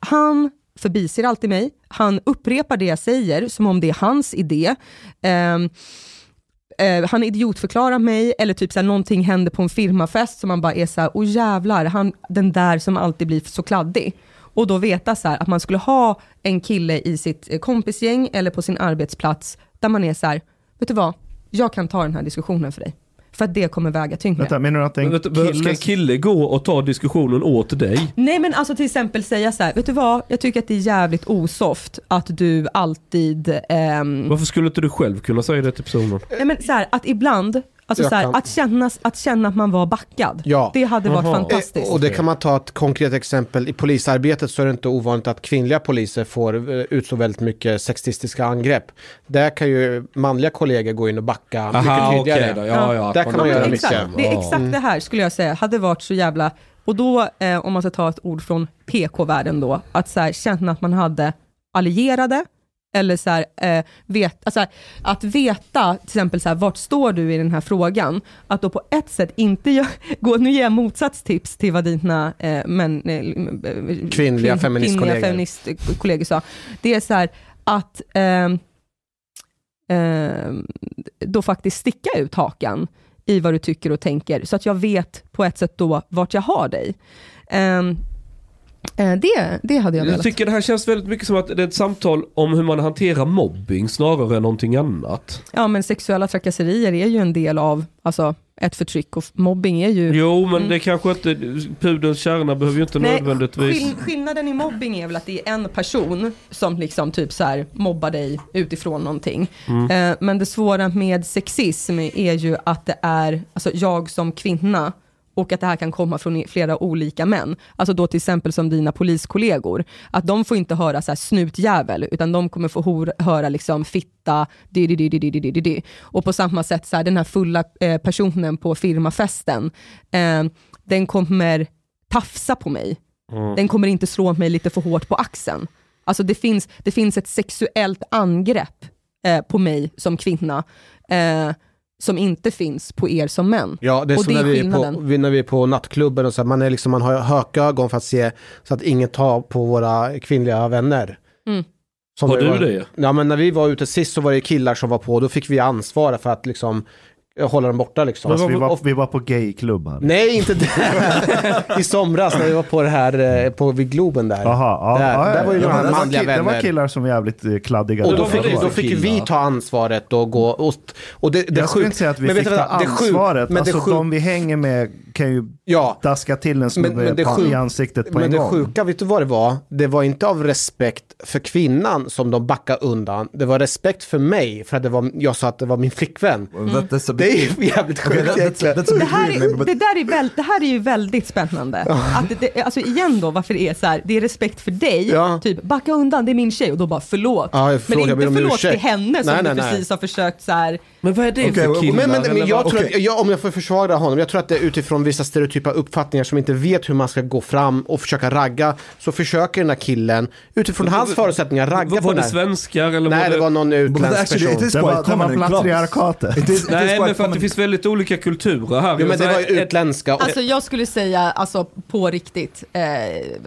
han förbiser alltid mig, han upprepar det jag säger som om det är hans idé. Eh, eh, han idiotförklarar mig, eller typ såhär, någonting händer på en firmafest som man bara är så här, åh jävlar, han, den där som alltid blir så kladdig. Och då veta så här, att man skulle ha en kille i sitt eh, kompisgäng eller på sin arbetsplats, där man är så här, vet du vad, jag kan ta den här diskussionen för dig. För att det kommer väga tyngre. Vänta, menar du att en Men du, Ska kille... en kille gå och ta diskussionen åt dig? Nej men alltså till exempel säga så här, vet du vad, jag tycker att det är jävligt osoft att du alltid, ehm, Varför skulle inte du själv kunna säga det till personen? nej men så här, att ibland, alltså Jag så här, kan- att, känna, att känna att man var backad, Ja. det hade varit fantastiskt. Eh, Och det kan man ta ett konkret exempel. I polisarbetet så är det inte ovanligt att kvinnliga poliser får eh, utstå väldigt mycket sexistiska angrepp. Där kan ju manliga kollegor gå in och backa Aha, mycket tydligare. då. Ja, ja, Där kan man göra exakt, mycket. Det är exakt det här skulle jag säga, hade varit så jävla, och då eh, om man ska ta ett ord från PK-världen då, att så här, känna att man hade allierade, eller så här, eh, vet, alltså, att veta till exempel så här, vart står du i den här frågan, att då på ett sätt inte gö- gå, nu ger jag motsatstips till vad dina eh, men, eh, eh, Kvinnliga feministkollegor. kvinnliga feministkollegor sa, det är så här att ehm, ehm, då faktiskt sticka ut hakan i vad du tycker och tänker, så att jag vet på ett sätt då vart jag har dig. Eh, det, det hade jag Jag velat. tycker det här känns väldigt mycket som att det är ett samtal om hur man hanterar mobbing snarare än någonting annat. Ja, men sexuella trakasserier är ju en del av alltså, ett förtryck och mobbing är ju... Jo men Mm. det kanske inte, pudelns kärna behöver ju inte nödvändigtvis... skill- skillnaden i mobbing är väl att det är en person som liksom typ så här mobbar dig utifrån någonting. Mm. Eh, men det svåra med sexism är ju att det är, alltså jag som kvinna, och att det här kan komma från flera olika män. Alltså då till exempel som dina poliskollegor. Att de får inte höra så här snutjävel, utan de kommer få höra liksom fitta, di, di, di, di, di, di, di. Och på samma sätt, så här, den här fulla eh, personen på firmafesten, eh, den kommer tafsa på mig. Mm. Den kommer inte slå mig lite för hårt på axeln. Alltså det finns, det finns ett sexuellt angrepp eh, på mig som kvinna. Eh, som inte finns på er som män. Ja, det är och som det när, är vi på, vi- när vi är på nattklubben och så här, man, är liksom, man har hökögon för att se så att ingen tar på våra kvinnliga vänner. Mm. Som Har du var, det? Ja, men när vi var ute sist så var det killar som var på, då fick vi ansvara för att liksom hålla dem borta liksom. Fast vi, var, Och- vi var på gayklubbar. Nej, inte där. I somras när vi var på det här, eh, på, vid Globen där. Jaha, ja, där, ja, ja, där var ju ja, några det var manliga vänner. Det var killar som var jävligt eh, kladdiga. Och då fick, då fick vi ta ansvaret och gå och, och det, det jag skulle inte säga att vi men vet fick du ta vad, det sjukt- ansvaret. men det alltså de vi hänger med kan ju daska till en snubbe det i ansiktet på men en det gång. sjuka, vet du vad det var? Det var inte av respekt för kvinnan som de backade undan. Det var respekt för mig, för att det var, jag sa att det var min flickvän. bit- Det är jävligt sjukt egentligen. Det här, är, but- det, där är väl, det här är ju väldigt spännande. Att det, det, alltså igen då, varför det är så här, det är respekt för dig, Ja. typ backa undan, det är min tjej, och då bara förlåt. Ja, men förlåt, ber inte förlåt ursäkt. till henne som Nej, nej, du nej. precis har försökt så här. Men vad är det Okej, för killar? Men, men, men jag tror Okej. att, jag, om jag får försvara honom, jag tror att det är utifrån vissa stereotypa uppfattningar som inte vet hur man ska gå fram och försöka ragga, så försöker den här killen utifrån hans förutsättningar ragga Var, på var den det här. svenskar eller Nej, var det var någon utländsk actually, person. Det var, det clubs. patriarkatet. Nej men för att det finns väldigt olika kulturer här. Jo men det Jag var ju utländska. Alltså jag skulle säga, alltså på riktigt, eh,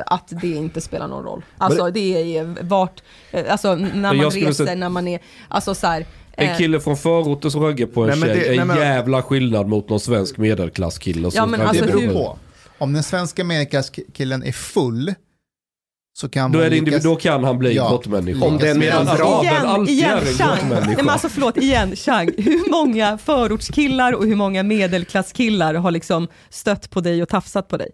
att det inte spelar någon roll. Alltså det är vart, eh, alltså när man reser, när man är, alltså så här. En eh, kille från förorten som raggar på en Nej, tjej det- är en nej, men- jävla skillnad mot någon svensk medelklasskille Ja, men alltså det beror på. Om den svenska medelklasskillen är full så kan Då, är det lyckas- då kan han bli Ja. grottmänniska. Om den Medan är bra- araben Igen, alltid igen, är en Chang. Nej, men alltså förlåt, igen, Chang. Hur många förortskillar och hur många medelklasskillar har liksom stött på dig och tafsat på dig?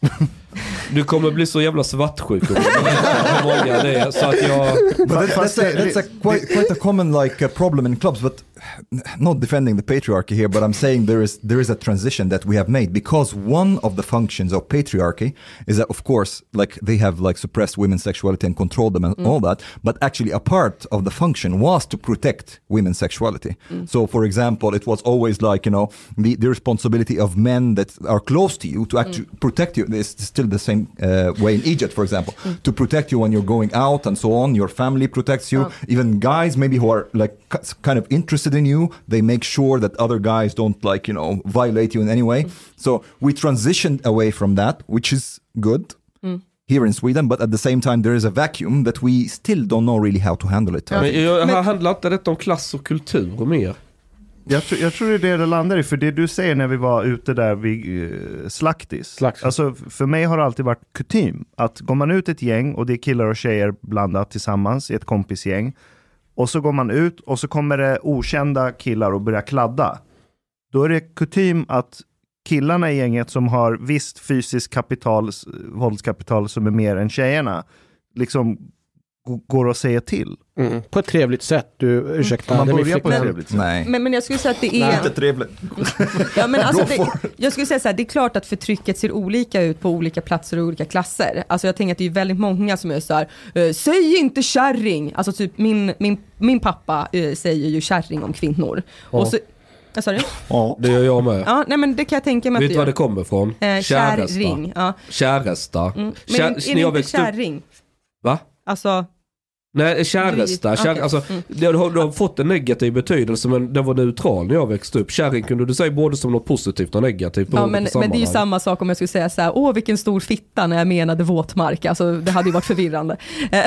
Du kommer bli så jävla svartsjuk om hur många det är. Så att jag... But that, Fast that's, a, that's a quite, quite a common like uh, problem in clubs, but not defending the patriarchy here, but I'm saying there is there is a transition that we have made because one of the functions of patriarchy is that of course like they have like suppressed women's sexuality and controlled them and all that, but actually a part of the function was to protect women's sexuality. So for example, it was always like you know the, the responsibility of men that are close to you to actually protect you. It's still the same uh, way in Egypt, for example, to protect you when you're going out and so on. Your family protects you. Even guys, maybe who are like ki- kind of interested in you, they make sure that other guys don't like you know violate you in any way. So we transitioned away from that, which is good. Here in Sweden, but at the same time, there is a vacuum that we still don't know really how to handle it. I Men handlar inte detta om klass och kultur mer? Jag, tror, jag tror det är det det landar i, för det du säger när vi var ute där vid eh, Slaktis. Slaktis. Alltså för mig har det alltid varit kutym att går man ut ett gäng och det är killar och tjejer blandat tillsammans i ett kompisgäng. Och så går man ut och så kommer det okända killar och börjar kladda. Då är det kutym att killarna i gänget som har visst fysiskt kapital, våldskapital som är mer än tjejerna, liksom går och säger till. mm, på ett trevligt sätt. Du, ursäkta. Man det är min börjar på ett trevligt sätt. Nej. Men, men jag skulle säga att det är... Inte trevligt. Ja, men alltså, det, jag skulle säga så här, det är klart att förtrycket ser olika ut på olika platser och olika klasser. Alltså jag tänker att det är väldigt många som är så här, eh, säg inte kärring. Alltså typ min, min, min pappa eh, säger ju kärring om kvinnor. Och så, sa du? Det gör jag med. Ja, nej men det kan jag tänka mig Vet att du var det kommer ifrån? Eh, kärring. Ja. Käresta. Mm. Men Kär- är, det inte växte upp- kärring? Va? Alltså, Nej, käresta. Kär, okej. alltså, Mm. det, har, det har fått en negativ betydelse men den var neutral när jag växte upp. Kärring kunde du säga både som något positivt och negativt Ja, men, men det är ju samma sak om jag skulle säga så här, åh vilken stor fitta när jag menade våtmark, alltså det hade ju varit förvirrande. Eh,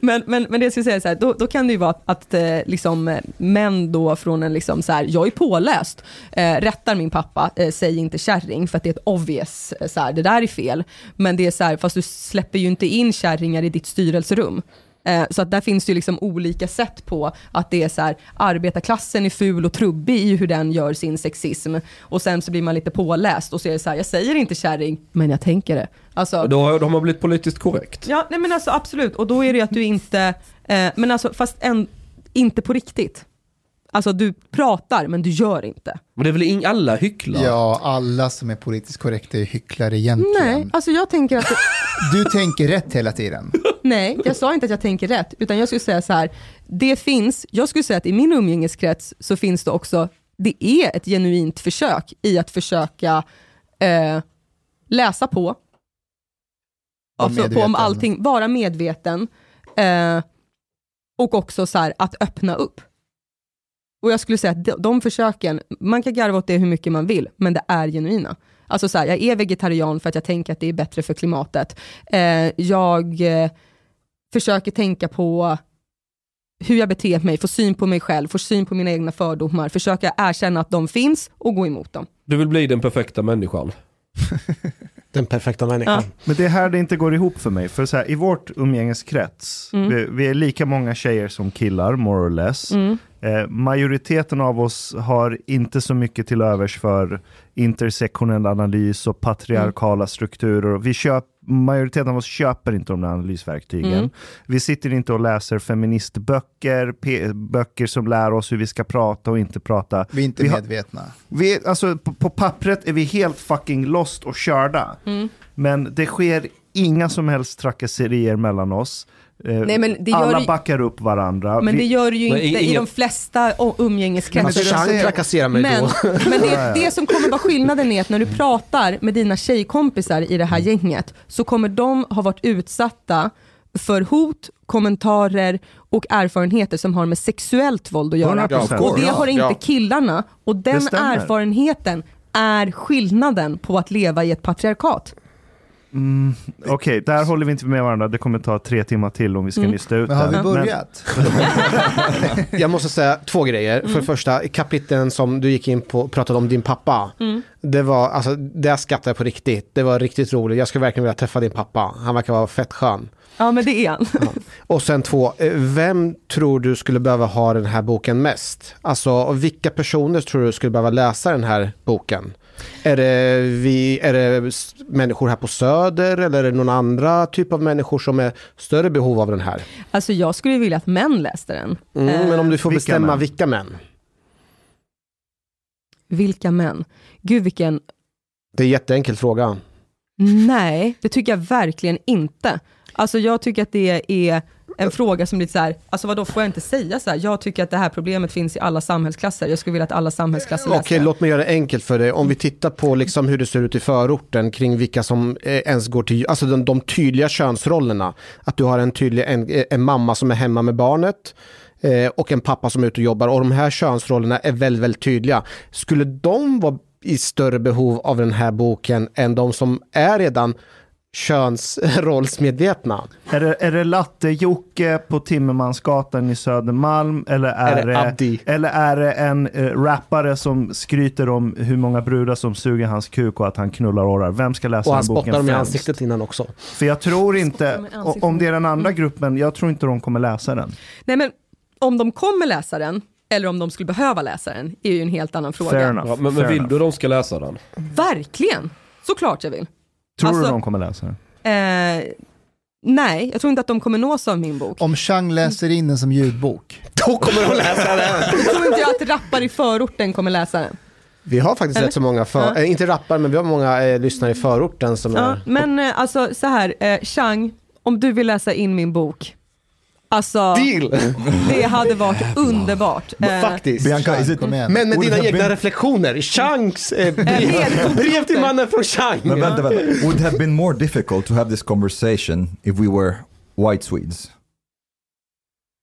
men, men, men det jag skulle säga så här, då, då kan det ju vara att, att eh, liksom, män då från en liksom så här, jag är påläst, eh, rättar min pappa, eh, säg inte kärring för att det är ett obvious, eh, så här, det där är fel. Men det är så här, fast du släpper ju inte in kärringar i ditt styrelserum. Eh, Så att där finns det ju liksom olika sätt på att det är så här, arbetarklassen är ful och trubbig i hur den gör sin sexism. Och sen så blir man lite påläst och så är det så här, jag säger inte kärring, men jag tänker det. Alltså, Då har de har blivit politiskt korrekt. ja, nej men alltså absolut. Och då är det ju att du inte, eh, men alltså fast en, inte på riktigt. Alltså du pratar, men du gör inte. Men det är väl ing, alla hycklar? Ja, alla som är politiskt korrekta är hycklare egentligen. Nej, alltså jag tänker att... Du tänker rätt hela tiden. Nej, jag sa inte att jag tänker rätt, utan jag skulle säga så här, det finns, jag skulle säga att i min umgängeskrets så finns det också, det är ett genuint försök i att försöka eh, läsa på, alltså på om allting, vara medveten eh, och också så här, att öppna upp. Och jag skulle säga att de, de försöken, man kan garva åt det hur mycket man vill, men det är genuina. Alltså så här, jag är vegetarian för att jag tänker att det är bättre för klimatet. Eh, jag eh, försöker tänka på hur jag beter mig, få syn på mig själv, få syn på mina egna fördomar, försöka erkänna att de finns och gå emot dem. Du vill bli den perfekta människan. Den perfekta människan. Men det är här det inte går ihop för mig. För så här, i vårt umgängeskrets, Mm. vi, vi är lika många tjejer som killar, more or less. Mm. Eh, majoriteten av oss har inte så mycket till övers för intersektionell analys och patriarkala Mm. strukturer. Vi köp, majoriteten av oss köper inte de där analysverktygen. Mm. Vi sitter inte och läser feministböcker, böcker som lär oss hur vi ska prata och inte prata. Vi är inte Vi har- medvetna. vi är, alltså, på, på pappret är vi helt fucking lost och körda. Mm. Men det sker inga som helst trakasserier mellan oss. Eh, Nej, men det gör Alla ju- backar upp varandra. Men Vi- det gör det ju Men inte i ingen- de flesta umgängeskretsar. Alltså, trakasserar mig Men, då. men det, det som kommer vara skillnaden är att när du pratar med dina tjejkompisar i det här gänget så kommer de ha varit utsatta för hot, kommentarer och erfarenheter som har med sexuellt våld att göra. 100%. Och det har inte Ja. killarna. Och den erfarenheten är skillnaden på att leva i ett patriarkat. Okej, där håller vi inte med varandra. Det kommer ta tre timmar till om vi ska Mm. nysta ut Men har det. vi börjat? Jag måste säga två grejer. För det första, i kapiteln som du gick in på och pratade om din pappa. Det var, alltså, det skattade jag på riktigt. Det var riktigt roligt. Jag skulle verkligen vilja träffa din pappa. Han verkar vara fett skön. Ja men det är han. Och sen två, eh, vem tror du skulle behöva ha den här boken mest? Alltså, vilka personer tror du skulle behöva läsa den här boken? Är det, vi, är det människor här på Söder eller är det någon andra typ av människor som är större behov av den här? Alltså jag skulle vilja att män läste den. Mm, Eh, men om du får vilka bestämma män? vilka män? Vilka män? Gud vilken Det är en jätteenkel fråga. Nej, det tycker jag verkligen inte. Alltså jag tycker att det är en fråga som lite så här, alltså vadå får jag inte säga så här? Jag tycker att det här problemet finns i alla samhällsklasser. Jag skulle vilja att alla samhällsklasser läser Okej, låt mig göra det enkelt för dig. Om vi tittar på liksom hur det ser ut i förorten kring vilka som eh, ens går till, alltså de, de tydliga könsrollerna. Att du har en tydlig, en, eh, en mamma som är hemma med barnet eh, och en pappa som är ute och jobbar. Och de här könsrollerna är väldigt, väldigt tydliga. Skulle de vara i större behov av den här boken än de som är redan könsrollsmedvetna? Är det, är det latte-Jocke på Timmermansgatan i Södermalm? Eller är, Är det Abdi? Eller är det en eh, rappare som skryter om hur många brudar som suger hans kuk och att han knullar årar? Vem ska läsa Och han den boken spottar dem i främst? ansiktet innan också. För jag tror inte, dem i ansiktet. om det är den andra gruppen, jag tror inte de kommer läsa den. Nej men om de kommer läsa den, eller om de skulle behöva läsa den, är ju en helt annan fråga. Fair enough. Ja, men, fair men vill enough. du de ska läsa den? Verkligen! Såklart jag vill. Tror du Alltså- de kommer läsa den? Eh, nej, jag tror inte att de kommer nås av min bok. Om Chang läser in den som ljudbok. Då kommer de läsa den! Jag tror inte jag att rappare i förorten kommer läsa den. Vi har faktiskt Eller? rätt så många, för, Ja. eh, inte rappar, men vi har många eh, lyssnare i förorten som Ja, är... men eh, alltså så här, eh, Chang, om du vill läsa in min bok, alltså Deal! det hade varit underbart. Eh, Faktiskt. Bianca, is it. Men med dina egna been- reflektioner, Changs eh, brev, till mannen från Chang. Men vänta, vänta. Would have been more difficult to have this conversation if we were white Swedes?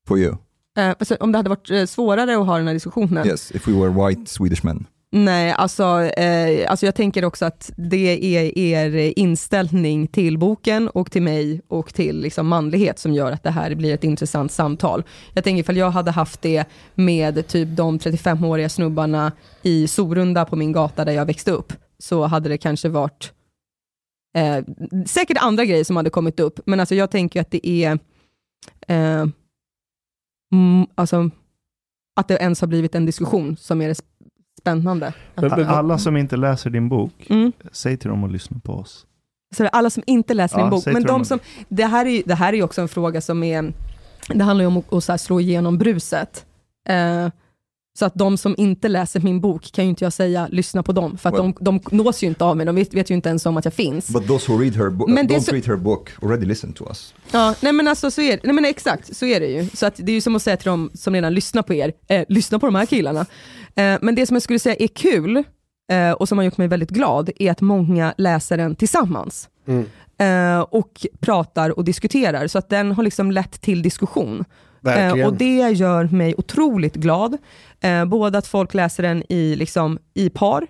For you? Eh, alltså, om det hade varit eh, svårare att ha den här diskussionen? Yes, if we were white Swedish men. Nej, alltså, eh, alltså jag tänker också att det är er inställning till boken och till mig och till liksom manlighet som gör att det här blir ett intressant samtal. Jag tänker ifall jag hade haft det med typ de 35-åriga snubbarna i Sorunda på min gata där jag växte upp, så hade det kanske varit eh, säkert andra grejer som hade kommit upp, men alltså jag tänker att det är eh, mm, alltså, att det ens har blivit en diskussion som är det spännande. Alla som inte läser din bok, Mm. säg till dem att lyssna på oss. Så alla som inte läser Ja, din bok, säg men de som, det här är det här är också en fråga som är, det handlar ju om att, att slå igenom bruset. Eh, så att de som inte läser min bok kan ju inte jag säga, lyssna på dem, för att Well- de, de nås ju inte av mig, de vet, vet ju inte ens om att jag finns. But those who read her book, Men don't så- read her book already listen to us. Ja, nej men alltså så är nej men exakt, så är det ju. Så att det är ju som att säga till dem som redan lyssnar på er, eh, lyssna på de här killarna. Eh, men det som jag skulle säga är kul, eh, och som har gjort mig väldigt glad, är att många läser den tillsammans. Eh, och pratar och diskuterar, så att den har liksom lett till diskussion. Verkligen. Eh, och det gör mig otroligt glad. Eh, både att folk läser den i, liksom, i par,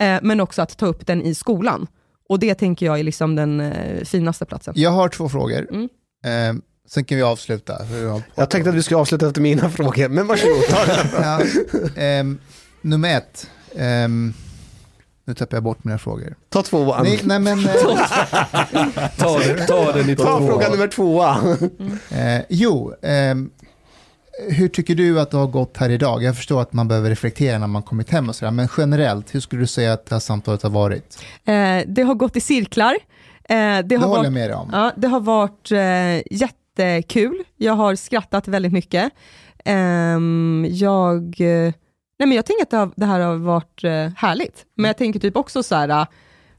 eh, men också att ta upp den i skolan. Och det tänker jag är liksom den eh, finaste platsen. Jag har två frågor. Mm. Eh, sen kan vi avsluta. Jag tänkte att vi skulle avsluta efter mina frågor, men varsågod. Ta ja, ehm, nummer ett. Ehm, nu tappar jag bort mina frågor. Ta tvåan. Nej, nej men... eh, Ta, den- ta den i Ta två. fråga nummer tvåa. Eh, jo, ehm, hur tycker du att det har gått här idag? Jag förstår att man behöver reflektera när man kommit hem och sådär, men generellt, hur skulle du säga att det här samtalet har varit? Eh, det har gått i cirklar. Eh, det, Det har håller varit, jag med dig om. Ja, det har varit eh, jättekul. Jag har skrattat väldigt mycket. Ehm, jag, eh, nej men jag tänker att det, har, det här har varit eh, härligt. Men jag tänker typ också så här, eh,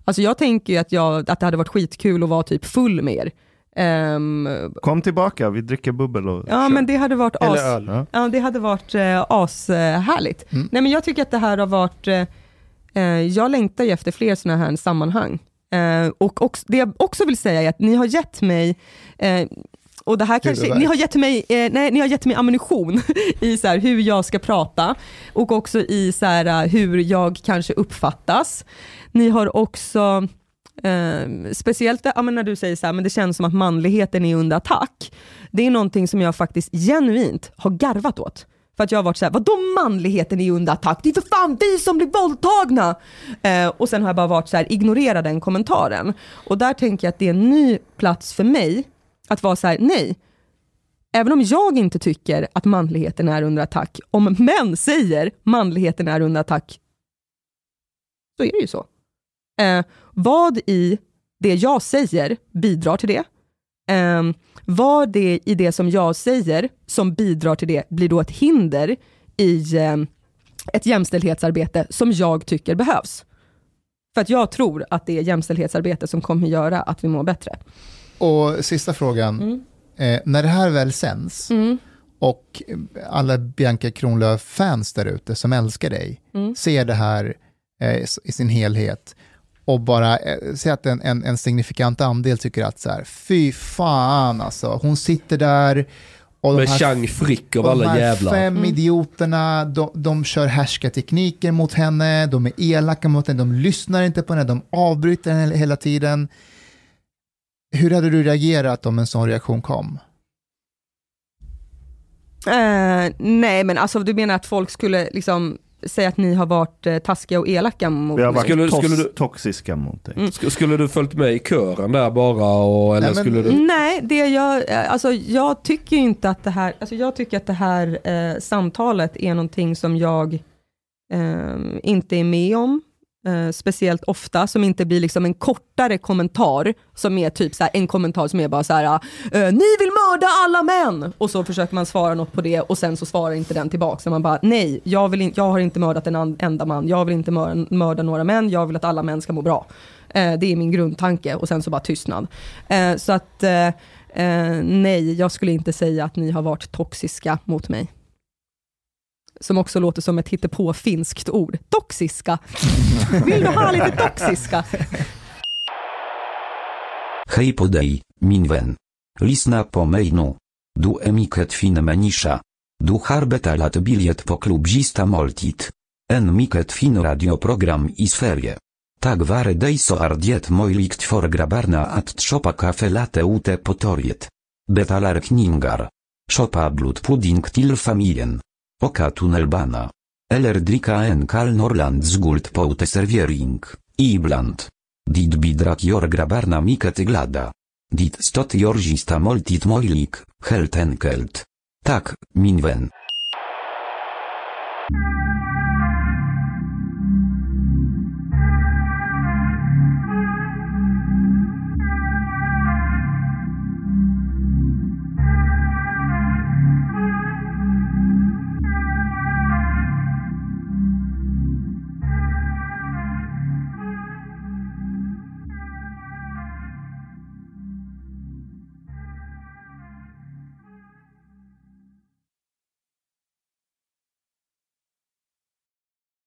alltså jag tänker ju att, jag, att det hade varit skitkul att vara typ full med er. Ehm, Kom tillbaka, vi dricker bubbel och Ja, kör. men det hade varit Eller as, öl. Ja. Ja, det hade varit eh, ashärligt. Nej, men jag tycker att det här har varit, eh, jag längtar ju efter fler sådana här sammanhang. Eh, och också, det jag också vill säga är att ni har gett mig, eh, och det här kanske, ni har gett mig, eh, nej, ni har gett mig ammunition i så här, hur jag ska prata och också i så här, eh, hur jag kanske uppfattas. Ni har också, eh, speciellt ja, när du säger så här, men det känns som att manligheten är under attack. Det är någonting som jag faktiskt genuint har garvat åt. För att jag har varit såhär, vadå manligheten är under attack? Det är för fan vi som blir våldtagna! Eh, och sen har jag bara varit så här, ignorera den kommentaren. Och där tänker jag att det är en ny plats för mig att vara så här: nej. Även om jag inte tycker att manligheten är under attack, om män säger manligheten är under attack, så är det ju så. Eh, vad i det jag säger bidrar till det? Eh, vad det i det som jag säger som bidrar till det blir då ett hinder i eh, ett jämställdhetsarbete som jag tycker behövs. För att jag tror att det är jämställdhetsarbete som kommer göra att vi mår bättre. Och sista frågan, Mm. eh, när det här väl sänds och eh, alla Bianca Kronlöf-fans där ute som älskar dig Mm. ser det här eh, i sin helhet och bara eh, säg att en, en, en signifikant andel tycker att så här, fy fan alltså, hon sitter där och Med Chang Frick av och alla de här jävlar. fem Mm. idioterna, de, de kör härskartekniker mot henne, de är elaka mot henne, de lyssnar inte på henne, de avbryter henne hela tiden. Hur hade du reagerat om en sån reaktion kom? Eh, nej men alltså du menar att folk skulle liksom säga att ni har varit eh, taskiga och elaka mot Vi har mig? varit Skulle- skulle du- toxiska mot dig. Sk- Skulle du följt med i kören där bara och, eller Nej, men- skulle du? Nej, det jag, eh, alltså, jag tycker inte att det här, alltså, jag tycker att det här eh, samtalet är någonting som jag eh, inte är med om. Eh, speciellt ofta, som inte blir liksom en kortare kommentar, som är typ så här, en kommentar som är bara så här, eh, ni vill mörda alla män! Och så försöker man svara något på det och sen så svarar inte den tillbaka. Så man bara, nej, jag, vill in, jag har inte mördat en enda man, jag vill inte mörda, mörda några män, jag vill att alla män ska må bra. Eh, det är min grundtanke och sen så bara tystnad. Eh, så att eh, eh nej, jag skulle inte säga att ni har varit toxiska mot mig. Som också låter som ett hittepå finskt ord. Toxiska. Vill du ha lite toxiska? Hej på dig, min vän. Lyssna på mig nu. Du emiket fin menisza. Du harbeta lat biliet po klubzista moltit. En miket fin radioprogram i sferie. Tak ware deiso ardiet möjligt for grabarna at köpa kafe late ute potoriet. Betalar kningar. Szopa blut pudding til familien. Oka tunnelbana. Eller drika en kal norland z guld poute serviering, ibland. Dit bidrak jor grabarna miket glada. Dit stot jorzista moltit moilik, helt enkelt. Tak, minwen.